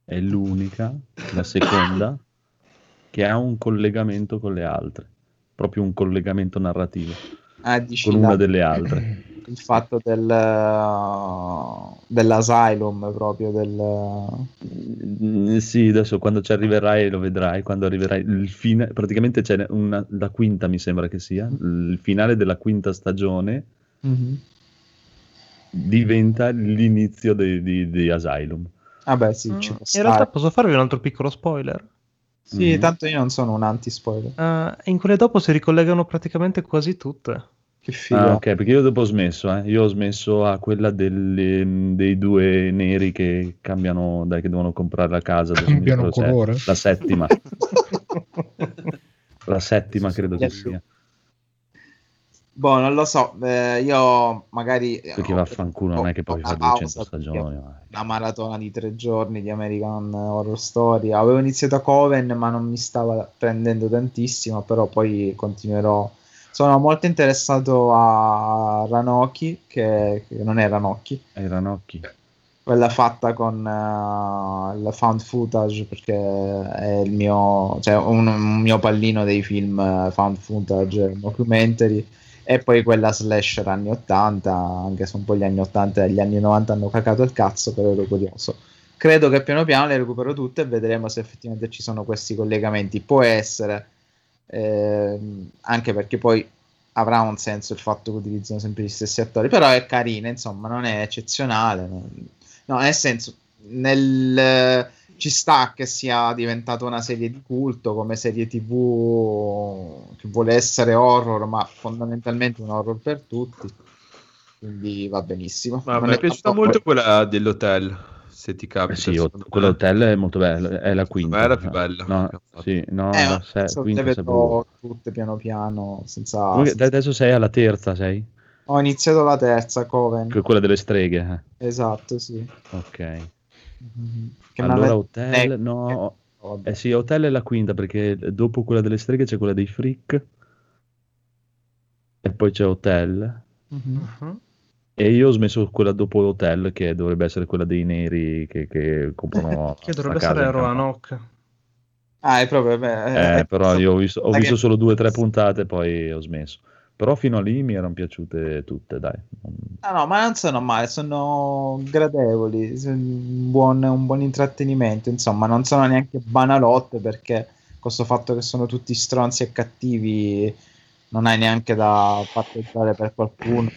S2: è l'unica, la seconda, che ha un collegamento con le altre. Proprio un collegamento narrativo.
S7: Ah,
S2: con una delle altre.
S7: il fatto del, dell'asylum proprio del...
S2: Mm, Sì, adesso quando ci arriverai lo vedrai, quando arriverai il fine, praticamente c'è una, la quinta mi sembra che sia, il finale della quinta stagione
S7: Mhm.
S2: diventa l'inizio di, di, di Asylum.
S7: Vabbè, sì, ci può
S12: In realtà posso farvi un altro piccolo spoiler?
S7: Sì,
S2: Mhm.
S7: tanto io non sono un anti-spoiler.
S12: Eh, in quelle dopo si ricollegano praticamente quasi tutte.
S7: Che figo.
S2: Ah, ok, perché io dopo ho smesso, eh. Io ho smesso a quella delle- dei due neri che cambiano, dai, che devono comprare la casa.
S5: Cambiano colore?
S2: La settima. la settima credo che sia.
S7: Boh, non lo so, eh, io magari...
S2: Perché vaffanculo, non è che poi fa
S7: pausa
S2: 200 stagioni.
S7: una maratona di tre giorni di American Horror Story. Avevo iniziato a Coven, ma non mi stava prendendo tantissimo, però poi continuerò. Sono molto interessato a Ranocchi, che, che non è Ranocchi,
S2: Ai ranocchi.
S7: quella fatta con eh, il found footage, perché è il mio, cioè un, un mio pallino dei film eh, found footage, documentary. E poi quella slasher anni 80, anche se un po' gli anni 80 e gli anni 90 hanno cacato il cazzo, però ero curioso. Credo che piano piano le recupero tutte e vedremo se effettivamente ci sono questi collegamenti. Può essere, ehm, anche perché poi avrà un senso il fatto che utilizzano sempre gli stessi attori, però è carina, insomma, non è eccezionale. non- No, nel senso, nel, ci sta che sia diventata una serie di culto come serie TV che vuole essere horror, ma fondamentalmente un horror per tutti. Quindi va benissimo.
S4: Ma
S7: Non
S4: mi è
S7: è
S4: piaciuta molto quella dell'hotel, se ti
S2: Eh
S4: capita.
S2: sì,
S4: secondo me.
S2: quell'hotel è molto bella, è la quinta.
S4: è la più bella
S2: No,
S4: che
S2: sì, no,
S7: Eh,
S2: la se- quinta
S7: le
S2: sapevo.
S7: vedrò tutte piano piano, senza...
S2: Comunque, te adesso sei alla terza, sei?
S7: Ho iniziato la terza, Coven.
S2: Que- Quella delle streghe. eh.
S7: Esatto, sì.
S2: Ok.
S7: Che mi
S2: allora hotel,
S7: eh,
S2: no.
S7: vabbè.
S2: Eh sì, hotel è la quinta perché dopo quella delle streghe c'è quella dei freak. E poi c'è hotel.
S7: Mhm.
S2: E io ho smesso quella dopo hotel, che dovrebbe essere quella dei neri che, che comprano.
S12: Che
S2: la
S12: dovrebbe
S2: casa
S12: essere
S2: campo.
S12: Roanoke.
S7: Ah, è proprio... beh,
S2: Eh, però io ho visto, ho visto
S7: che-
S2: solo due o tre puntate e poi ho smesso. Però fino a lì mi erano piaciute tutte, dai.
S7: Ah, no, ma non sono male, sono gradevoli, un buon, un buon intrattenimento, insomma, non sono neanche banalotte perché questo fatto che sono tutti stronzi e cattivi non hai neanche da patteggiare per qualcuno.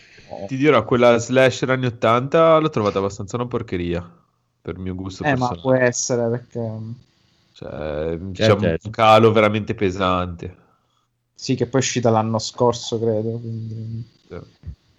S4: Ti dirò, quella slasher anni 80 l'ho trovata abbastanza una porcheria, per il mio gusto
S7: Eh, ma
S4: personale.
S7: può essere perché
S4: Cioè, c'è
S2: Certo,
S4: un calo veramente pesante.
S7: sì, che poi è uscita l'anno scorso, credo, quindi
S4: Sì.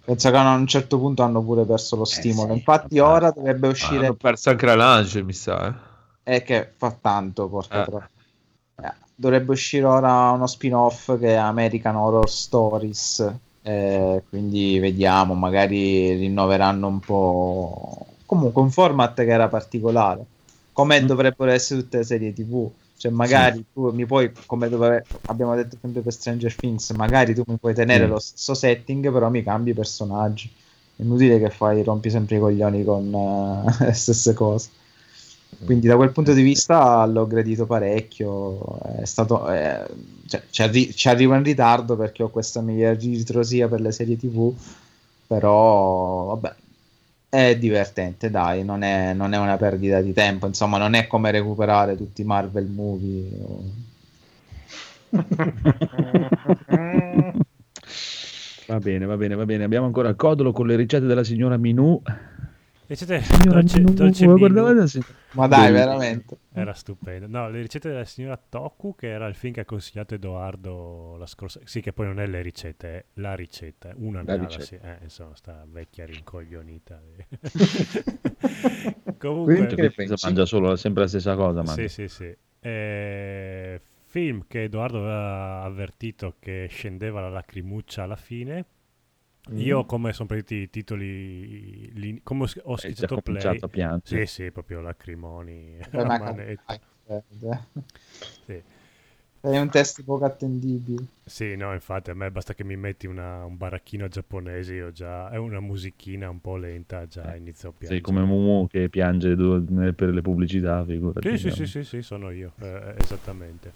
S7: penso che a un certo punto hanno pure perso lo stimolo. Infatti ora dovrebbe uscire
S4: Hanno perso anche la Lange, mi sa. Eh.
S7: è che fa tanto, porca
S4: Eh.
S7: Eh, Dovrebbe uscire ora uno spin-off che è American Horror Stories, eh, quindi vediamo, magari rinnoveranno un po'. Comunque un format che era particolare, come
S2: Mm.
S7: dovrebbero essere tutte le serie TV. Cioè, magari tu mi puoi, come dove abbiamo detto sempre per Stranger Things, magari tu mi puoi tenere
S2: Sì.
S7: lo stesso setting, però mi cambi i personaggi. È inutile che fai, rompi sempre i coglioni con eh, le stesse cose. Quindi da quel punto di vista l'ho gradito parecchio, è stato, eh, cioè, ci, arri- ci arrivo in ritardo perché ho questa mia ritrosia per le serie tv, però vabbè, è divertente, dai, non è, non è una perdita di tempo, insomma non è come recuperare tutti i Marvel movie. o-
S2: Va bene, va bene, va bene. Abbiamo ancora il codolo con le ricette della signora Minù.
S1: Ricette
S2: Signora
S1: dolce,
S2: Minù,
S1: dolce Minù.
S2: guardavate
S7: Ma dai, veramente.
S1: Era stupendo. No, le ricette della signora Toku, che era il film che ha consigliato Edoardo la scorsa... Sì, che poi non è le ricette, è la ricetta. Una
S2: La ricetta.
S1: sì, eh, insomma, sta vecchia rincoglionita.
S2: Quindi
S1: Comunque...
S2: che pensi? mangia solo sempre la stessa cosa. mangia.
S1: Sì, sì, sì. Eh, film che Edoardo aveva avvertito che scendeva la lacrimuccia alla fine.
S2: Mm.
S1: Io, come sono partiti i titoli, li- come ho, schizzato play,
S2: a piangere.
S1: sì, sì, proprio lacrimoni
S7: Eh, ma-
S1: manetta.
S7: eh, eh.
S1: Sì.
S7: È un test poco attendibile.
S1: Sì, no, infatti a me basta che mi metti una- un baracchino giapponese, io già è una musichina un po' lenta, già inizio a piangere.
S2: Sei come Mumu che piange du- per le pubblicità, figurati.
S1: Sì, sì, sì, sì, sì, sono io, eh, esattamente.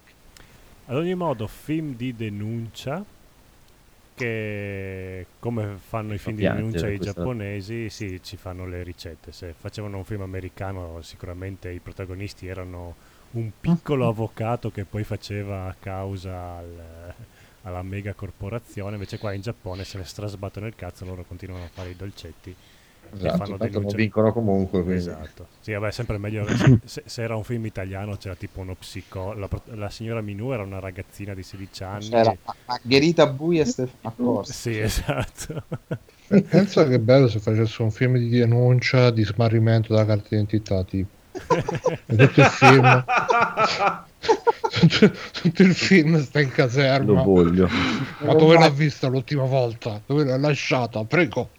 S1: Ad ogni modo, film di denuncia che come fanno i film di denuncia i
S2: questa-
S1: giapponesi, sì, ci fanno le ricette. Se facevano un film americano, sicuramente i protagonisti erano un piccolo avvocato che poi faceva causa al- alla mega corporazione, invece qua in Giappone se ne strasbattono il cazzo, loro continuano a fare i dolcetti
S11: Esatto,
S1: fanno
S11: tanto non vincono comunque, quindi.
S1: Esatto. Sì, vabbè, sempre meglio. se, se- era un film italiano c'era tipo uno psico. La, la signora Minù era una ragazzina di 16 anni.
S7: C'era Margherita Bui e Stefano Accorsi.
S1: Sì, esatto.
S5: Eh, Pensa che bello se facesse un film di denuncia di smarrimento della carta d'identità, tipo. Tutto il film. tutto, tutto il film sta in caserma.
S2: Lo voglio.
S5: Ma dove l'ha vista l'ultima volta? Dove l'ha lasciata? Prego,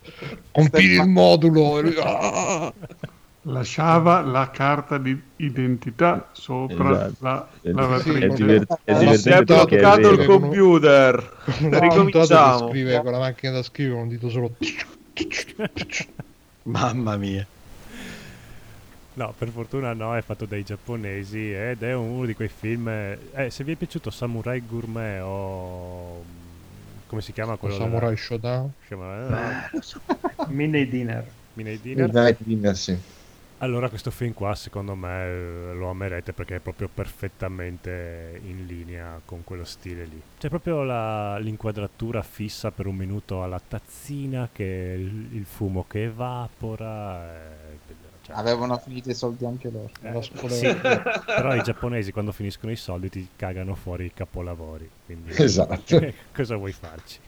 S5: compili il modulo. "Ah!"
S13: Lasciava la carta di identità sopra
S2: Esatto.
S13: la lavatrice.
S2: è diver- è divertente
S13: si è bloccato il computer.
S5: Una
S13: Ricominciamo.
S5: scrive con la macchina da scrivere un dito solo.
S3: Mamma mia.
S1: No, per fortuna no, è fatto dai giapponesi ed è uno di quei film... Eh, se vi è piaciuto Samurai Gourmet o... come si chiama quello?
S5: Samurai
S1: della-
S5: Shodown?
S1: Chiama-
S12: Midnight Dinner.
S1: Midnight Dinner?
S11: Midnight Dinner, sì.
S1: Allora questo film qua secondo me eh, lo amerete perché è proprio perfettamente in linea con quello stile lì. C'è proprio la- l'inquadratura fissa per un minuto alla tazzina, che il, il fumo che evapora. eh, cioè-
S7: Avevano finito i soldi anche loro.
S1: Eh, sì, però i giapponesi quando finiscono i soldi ti cagano fuori i capolavori. Quindi
S11: Esatto.
S1: cosa vuoi farci?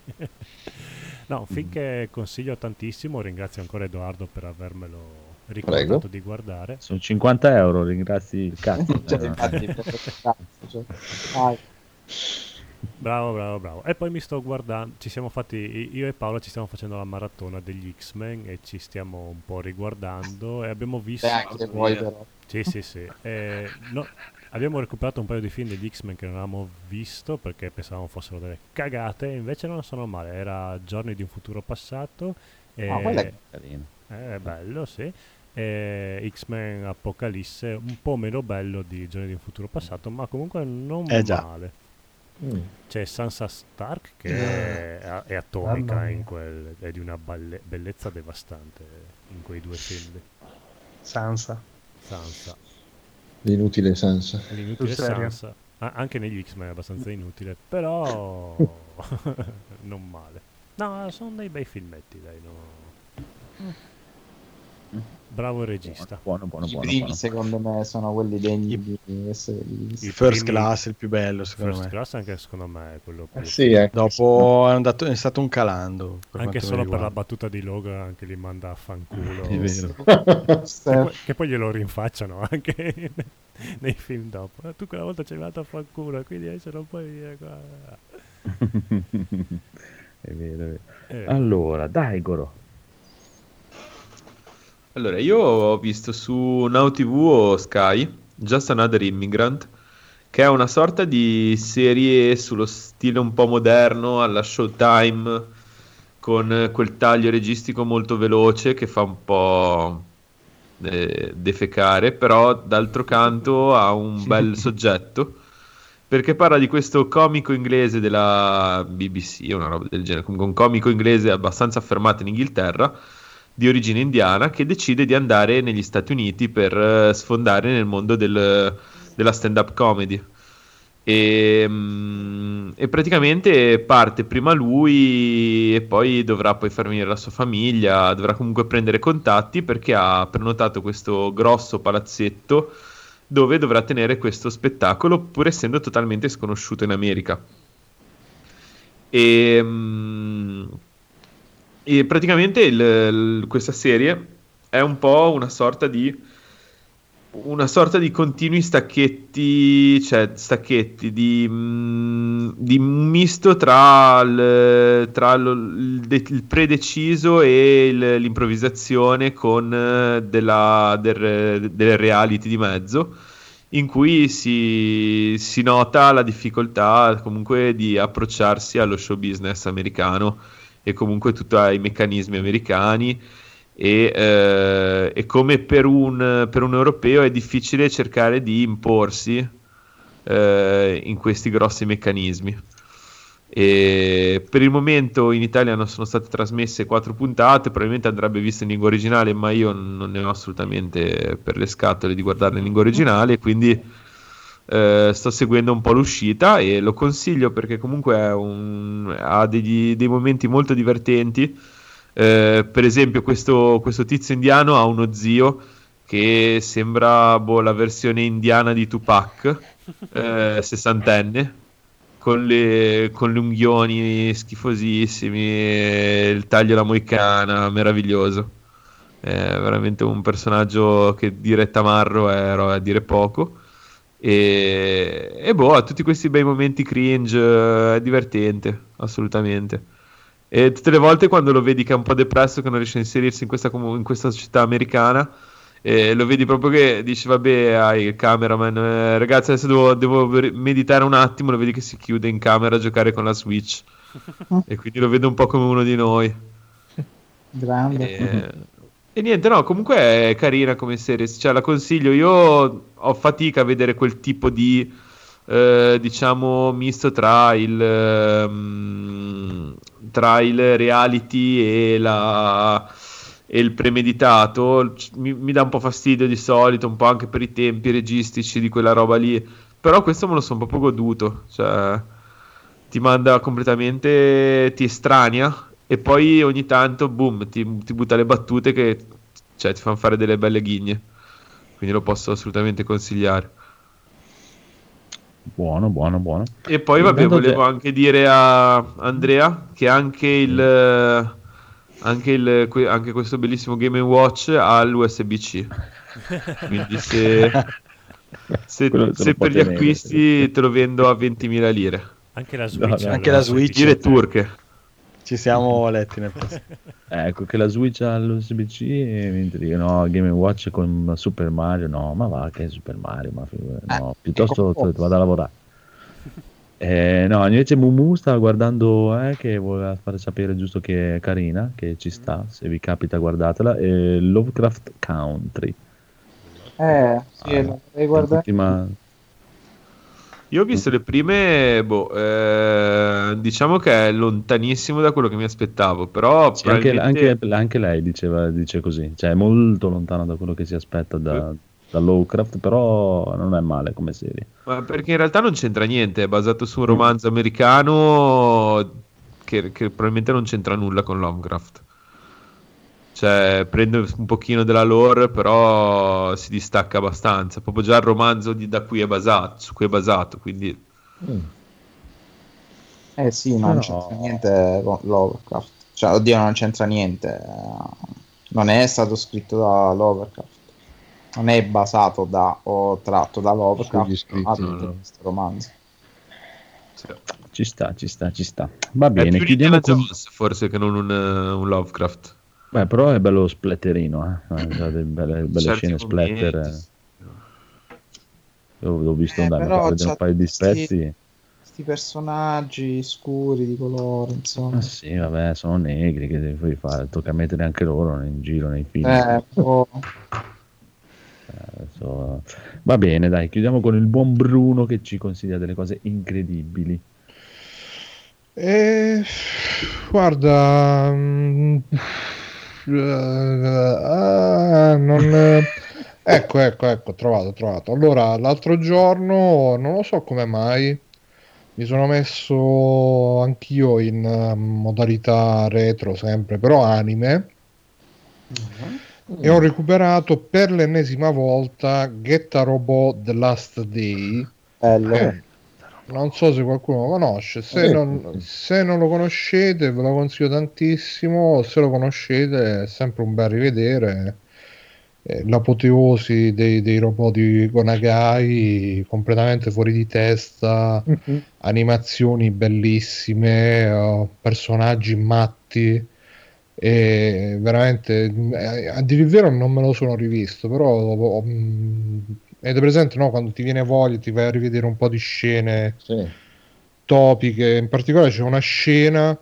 S1: no, un film che consiglio tantissimo, ringrazio ancora Edoardo per avermelo ricordato
S2: Prego.
S1: di guardare.
S2: Sono 50 euro, ringrazi il cazzo.
S7: Cioè, infatti, cazzo, cioè.
S1: Bravo, bravo, bravo. E poi mi sto guardando, ci siamo fatti, io e Paolo ci stiamo facendo la maratona degli X-Men e ci stiamo un po' riguardando e abbiamo visto...
S7: Beh, anche voi però.
S1: Sì, sì, sì. E, no, abbiamo recuperato un paio di film degli X-Men che non avevamo visto perché pensavamo fossero delle cagate, invece non sono male. Era Giorni di un futuro passato. E,
S7: Ah, quello è
S2: carino.
S1: È bello, sì. E X-Men Apocalisse, un po' meno bello di Giorni di un futuro passato, ma comunque non
S3: Eh, già.
S11: Mm.
S1: C'è Sansa Stark che
S5: Eh.
S1: è, è in quel, è di una balle- bellezza devastante in quei due film.
S12: Sansa.
S1: Sansa.
S11: L'inutile Sansa.
S1: L'inutile? Sansa. Ah, anche negli X-Men è abbastanza inutile, però non male. No, sono dei bei filmetti, dai. no. Bravo il regista.
S2: Buono, buono,
S7: I
S2: buono.
S7: primi,
S2: buono.
S7: secondo me, sono quelli degni di essere visti.
S3: Il first
S1: primi-
S3: class è il più bello, secondo
S1: First
S3: me.
S1: Class anche secondo me è quello più...
S11: Eh sì, ecco.
S3: Dopo è, andato- è stato un calando.
S1: Anche solo per la battuta di Logan anche li manda a fanculo.
S2: È vero.
S1: Che poi, che poi glielo rinfacciano anche nei film dopo. "Eh, Tu quella volta ci hai mandato a fanculo, quindi adesso non puoi dire qua.
S2: è vero, è vero.
S1: Eh.
S2: Allora, dai, Goro.
S4: Allora, io ho visto su Now TV o Sky Just Another Immigrant, che è una sorta di serie sullo stile un po' moderno alla Showtime, con quel taglio registico molto veloce che fa un po' eh, defecare, però d'altro canto ha un bel soggetto. Perché parla di questo comico inglese della BBC, una roba del genere, comunque un comico inglese abbastanza affermato in Inghilterra, di origine indiana che decide di andare negli Stati Uniti per eh, sfondare nel mondo del- della stand-up comedy. E, mm, e praticamente parte prima lui e poi dovrà poi far venire la sua famiglia, dovrà comunque prendere contatti perché ha prenotato questo grosso palazzetto dove dovrà tenere questo spettacolo pur essendo totalmente sconosciuto in America. E, mm, e praticamente il- il- questa serie è un po' una sorta di una sorta di continui stacchetti, cioè stacchetti di, mm, di misto tra, il, tra lo- il, il predeciso e il- l'improvvisazione con eh, della, del, del reality di mezzo in cui si, si nota la difficoltà comunque di approcciarsi allo show business americano e comunque tutti i meccanismi americani e, eh, e come per un, per un europeo è difficile cercare di imporsi eh, in questi grossi meccanismi. E per il momento in Italia non sono state trasmesse quattro puntate, probabilmente andrebbe vista in lingua originale, ma io non ne ho assolutamente per le scatole di guardarla in lingua originale, quindi eh, sto seguendo un po' l'uscita e lo consiglio perché comunque è un- ha degli- dei momenti molto divertenti. Eh, per esempio, questo, questo tizio indiano ha uno zio che sembra boh, la versione indiana di Tupac, eh, sessantenne, con le, con le unghioni schifosissimi, il taglio alla moicana, meraviglioso. È veramente un personaggio che dire tamarro è, è a dire poco. E, e boh, ha tutti questi bei momenti cringe, eh, è divertente, assolutamente. E tutte le volte quando lo vedi che è un po' depresso, che non riesce a inserirsi in questa, in questa città americana, e lo vedi proprio che dice vabbè hai il cameraman eh, ragazzi adesso devo, devo meditare un attimo lo vedi che si chiude in camera a giocare con la switch e quindi lo vedo un po' come uno di noi
S7: Grande.
S4: e, e niente no comunque è carina come serie cioè la consiglio io ho fatica a vedere quel tipo di eh, diciamo misto tra il ehm, tra il reality e la e il premeditato mi, mi dà un po' fastidio di solito, un po' anche per i tempi registici di quella roba lì. Però questo me lo sono proprio goduto. Cioè, ti manda completamente, ti estranea e poi ogni tanto, boom, ti, ti butta le battute che cioè, ti fanno fare delle belle ghigne. Quindi lo posso assolutamente consigliare.
S2: Buono, buono, buono.
S4: E poi, vabbè, volevo
S2: te-
S4: anche dire a Andrea che anche il. Anche, il, anche questo bellissimo Game Watch ha l'USB-C. Quindi se, se,
S2: se
S4: per gli
S2: tenere,
S4: acquisti te lo vendo a 20.000 lire.
S1: Anche la Switch.
S2: no,
S3: anche la. Switch.
S4: Lire turche.
S3: Ci siamo letti nel passato.
S2: Ecco che la Switch ha l'USB-C e mi dicono no, Game Watch con Super Mario, no, ma va che è Super Mario, ma no, piuttosto
S3: ecco.
S2: vado a lavorare. Eh, no, invece Mumu stava guardando, eh, che voleva fare sapere giusto che è carina, che ci sta, se vi capita guardatela, eh, Lovecraft Country.
S7: Eh, sì,
S2: Ah. L'ultima-
S4: Io ho visto le prime, boh, eh, diciamo che è lontanissimo da quello che mi aspettavo, però
S2: Sì, anche,
S4: probabilmente-
S2: anche- anche lei diceva, dice così, cioè è molto lontano da quello che si aspetta da, da Lovecraft, però non è male come serie.
S4: Ma perché in realtà non c'entra niente, è basato su un romanzo americano che, che probabilmente non c'entra nulla con Lovecraft. Cioè, prende un pochino della lore, però si distacca abbastanza. Proprio già il romanzo di- da cui è basato, su cui è basato, quindi
S7: Eh sì, non
S2: No.
S7: c'entra niente con Lovecraft. Cioè, oddio, non c'entra niente. Non è stato scritto da Lovecraft. Non è basato da o tratto da Lovecraft
S11: scritti,
S7: ma
S4: no,
S7: questo romanzo.
S2: Ci sta, ci sta, ci sta. Va
S4: è
S2: bene,
S4: più
S2: chiudiamo con...
S4: Jones forse che non un, eh, un Lovecraft.
S2: Beh, però è bello splatterino, eh. Belle, belle
S4: Certi
S2: scene splatter.
S4: momenti.
S2: eh. Io l'ho visto
S7: Eh,
S2: andare, mi
S7: però
S2: un paio di spezzi.
S7: Questi personaggi scuri di colore, insomma.
S2: Ma sì, vabbè, sono negri, che devi fare? Tocca mettere anche loro in giro nei film.
S7: Eh, oh,
S2: Adesso- Va bene, dai, chiudiamo con il buon Bruno che ci consiglia delle cose incredibili.
S5: Eh, guarda, mm, eh, ah, non, eh, ecco, ecco, ecco, trovato, trovato. Allora, l'altro giorno, non lo so come mai, mi sono messo anch'io in modalità retro, sempre, però anime, e ho recuperato per l'ennesima volta Getta Robot The Last Day.
S7: bello.
S5: Eh, non so se qualcuno lo conosce, se,
S11: Eh,
S5: non, se non lo conoscete ve lo consiglio tantissimo, se lo conoscete è sempre un bel rivedere. Eh, L'apoteosi dei, dei robot di Gonagai completamente fuori di testa, animazioni bellissime, eh, personaggi matti. E veramente a dire il vero non me lo sono rivisto, però ed è presente no? quando ti viene voglia, ti vai a rivedere un po' di scene
S11: Sì.
S5: topiche. In particolare c'è una scena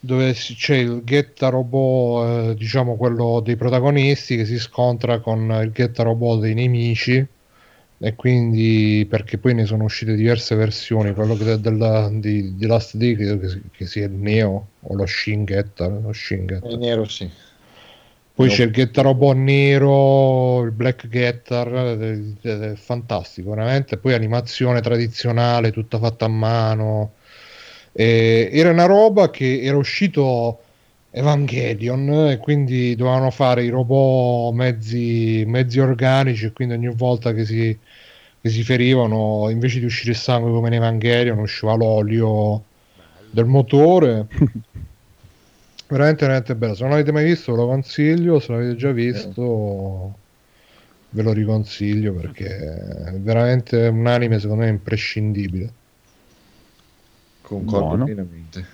S5: dove c'è il Getta Robot, eh, diciamo quello dei protagonisti, che si scontra con il Getta Robot dei nemici. E quindi perché poi ne sono uscite diverse versioni, quello che della, di, di Last Day credo che, che sia il Neo o lo Shin Getta, lo Shin Getta.
S11: È nero, sì.
S5: Poi
S11: No.
S5: c'è il Getter Robot nero, il Black Getter, eh, è fantastico, veramente. Poi animazione tradizionale, tutta fatta a mano. Eh, era una roba che era uscito Evangelion e quindi dovevano fare i robot mezzi, mezzi organici e quindi ogni volta che si, che si ferivano invece di uscire il sangue come in Evangelion usciva l'olio del motore veramente veramente bello se non l'avete mai visto ve lo consiglio se l'avete già visto ve lo riconsiglio perché è veramente un anime secondo me imprescindibile
S11: Concordo
S2: Buono.
S11: pienamente.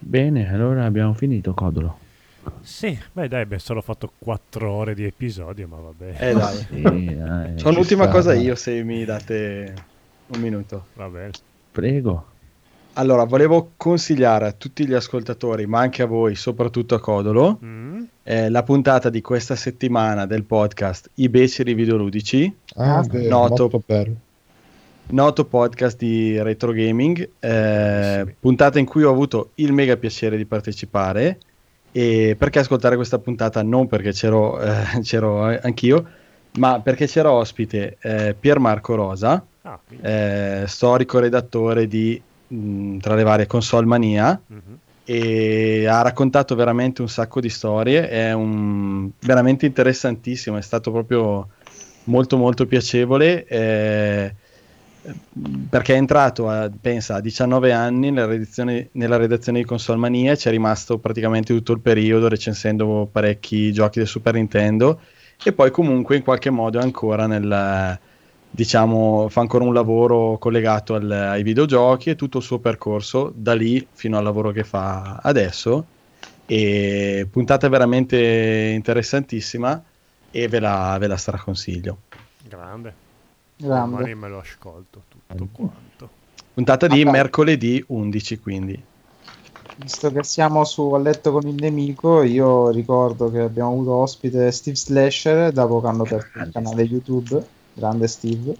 S2: Bene, allora abbiamo finito, Codolo.
S1: Sì, beh dai, abbiamo solo fatto 4 ore di episodio, ma vabbè.
S3: Eh dai.
S2: Sì, dai,
S3: C'ho un'ultima
S2: sta.
S3: cosa io se mi date un minuto.
S1: Va bene.
S2: Prego.
S3: Allora, volevo consigliare a tutti gli ascoltatori, ma anche a voi, soprattutto a Codolo,
S1: Mm?
S3: eh, la puntata di questa settimana del podcast I beceri videoludici,
S5: ah, beh,
S3: noto,
S5: molto bello
S3: noto podcast di retro gaming, eh, puntata in cui ho avuto il mega piacere di partecipare. E perché ascoltare questa puntata? Non perché c'ero, eh, c'ero anch'io, ma perché c'era ospite eh, Pier Marco Rosa,
S1: Ah,
S3: eh, storico redattore di mh, tra le varie console mania
S1: Mhm.
S3: e ha raccontato veramente un sacco di storie è un, veramente interessantissimo è stato proprio molto molto piacevole eh, perché è entrato a, pensa a 19 anni nella redazione, nella redazione di Console Mania e ci è rimasto praticamente tutto il periodo recensendo parecchi giochi del Super Nintendo e poi comunque in qualche modo è ancora nel diciamo fa ancora un lavoro collegato al- ai videogiochi e tutto il suo percorso da lì fino al lavoro che fa adesso. E puntata veramente interessantissima e ve la, ve la straconsiglio.
S1: Grande.
S7: Grande.
S1: Domani me lo ascolto tutto quanto.
S3: puntata di
S7: Ah,
S3: mercoledì 11 quindi.
S7: Visto che siamo su A letto con il nemico, io ricordo che abbiamo avuto ospite Steve Slasher dopo che hanno aperto il canale YouTube, grande Steve,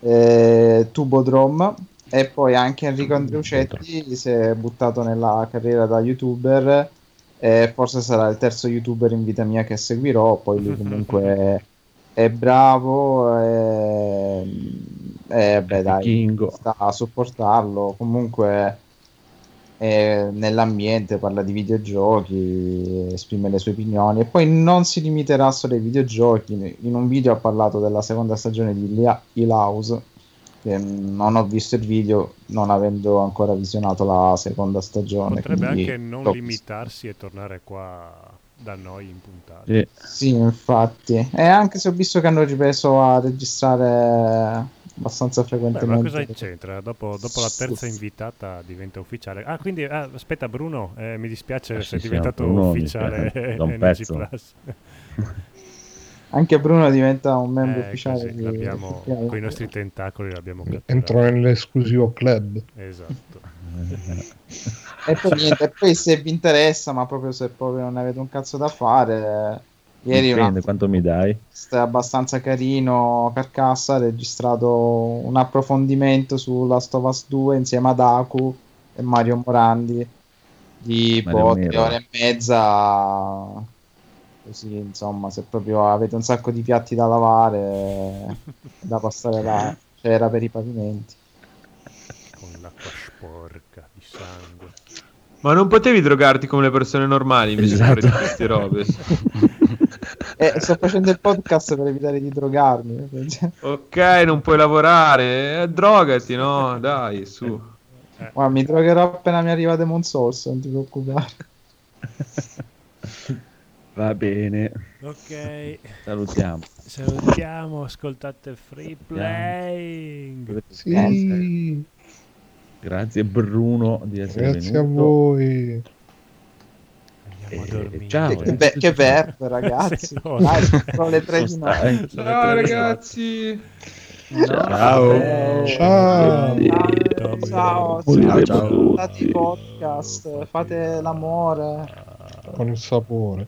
S7: eh, Tubodrom e poi anche Enrico Andreucetti si è buttato nella carriera da youtuber e forse sarà il terzo youtuber in vita mia che seguirò, poi lui comunque è bravo e, e beh dai, sta a supportarlo, comunque è nell'ambiente, parla di videogiochi, esprime le sue opinioni e poi non si limiterà solo ai videogiochi. In un video ha parlato della seconda stagione di Hill House, che non ho visto il video non avendo ancora visionato la seconda stagione.
S1: Potrebbe
S7: quindi
S1: anche non
S7: l'ho
S1: limitarsi e tornare qua da noi in puntata.
S2: Sì.
S7: Sì, infatti. E anche se ho visto che hanno ripreso a registrare abbastanza
S1: Beh, ma
S7: frequentemente.
S1: cosa c'entra? Dopo, dopo la terza invitata diventa ufficiale. Ah, quindi ah, aspetta, Bruno, eh, mi dispiace
S2: Eh,
S1: sei
S2: sì, sì,
S1: diventato
S2: Bruno
S1: ufficiale
S2: un
S1: Energy. Plus.
S7: Anche Bruno diventa un membro
S1: Eh,
S7: ufficiale.
S1: così,
S7: di-
S1: l'abbiamo,
S7: di-
S1: con i nostri tentacoli l'abbiamo catturato.
S5: entro nell'esclusivo club
S1: Esatto.
S7: E poi, niente, e poi se vi interessa, ma proprio se proprio non avete un cazzo da fare, ieri
S2: Dipende quanto mi dai.
S7: podcast abbastanza carino, Carcassa ha registrato un approfondimento su Last of Us 2 insieme ad Aku e Mario Morandi di boh, tre ore e mezza. Così, insomma, se proprio avete un sacco di piatti da lavare, da passare là, c'era per i pavimenti.
S1: Con l'acqua sporca di sangue.
S4: Ma non potevi drogarti come le persone normali invece
S2: Esatto.
S4: di fare queste robe.
S7: Eh, sto facendo il podcast per evitare di drogarmi.
S4: ok, non puoi lavorare, eh, drogati, no? Dai, su.
S7: Ma mi drogherò appena mi arriva Demon Souls, non ti preoccupare.
S2: Va bene.
S1: Ok.
S2: Salutiamo.
S1: Salutiamo, ascoltate Free Playing.
S5: sì
S2: Grazie Bruno di essere
S5: grazie a
S2: venuto.
S5: voi
S2: Eh, ciao.
S7: Che, be- che verbo, ragazzi.
S1: Sì, no.
S7: Dai, sono le tre di notte.
S4: Ciao ragazzi.
S3: Ciao.
S7: Eh,
S5: ciao.
S7: Ciao,
S2: Ciao,
S7: ciao,
S2: ciao.
S7: ascoltate i podcast, fate l'amore.
S5: con il sapore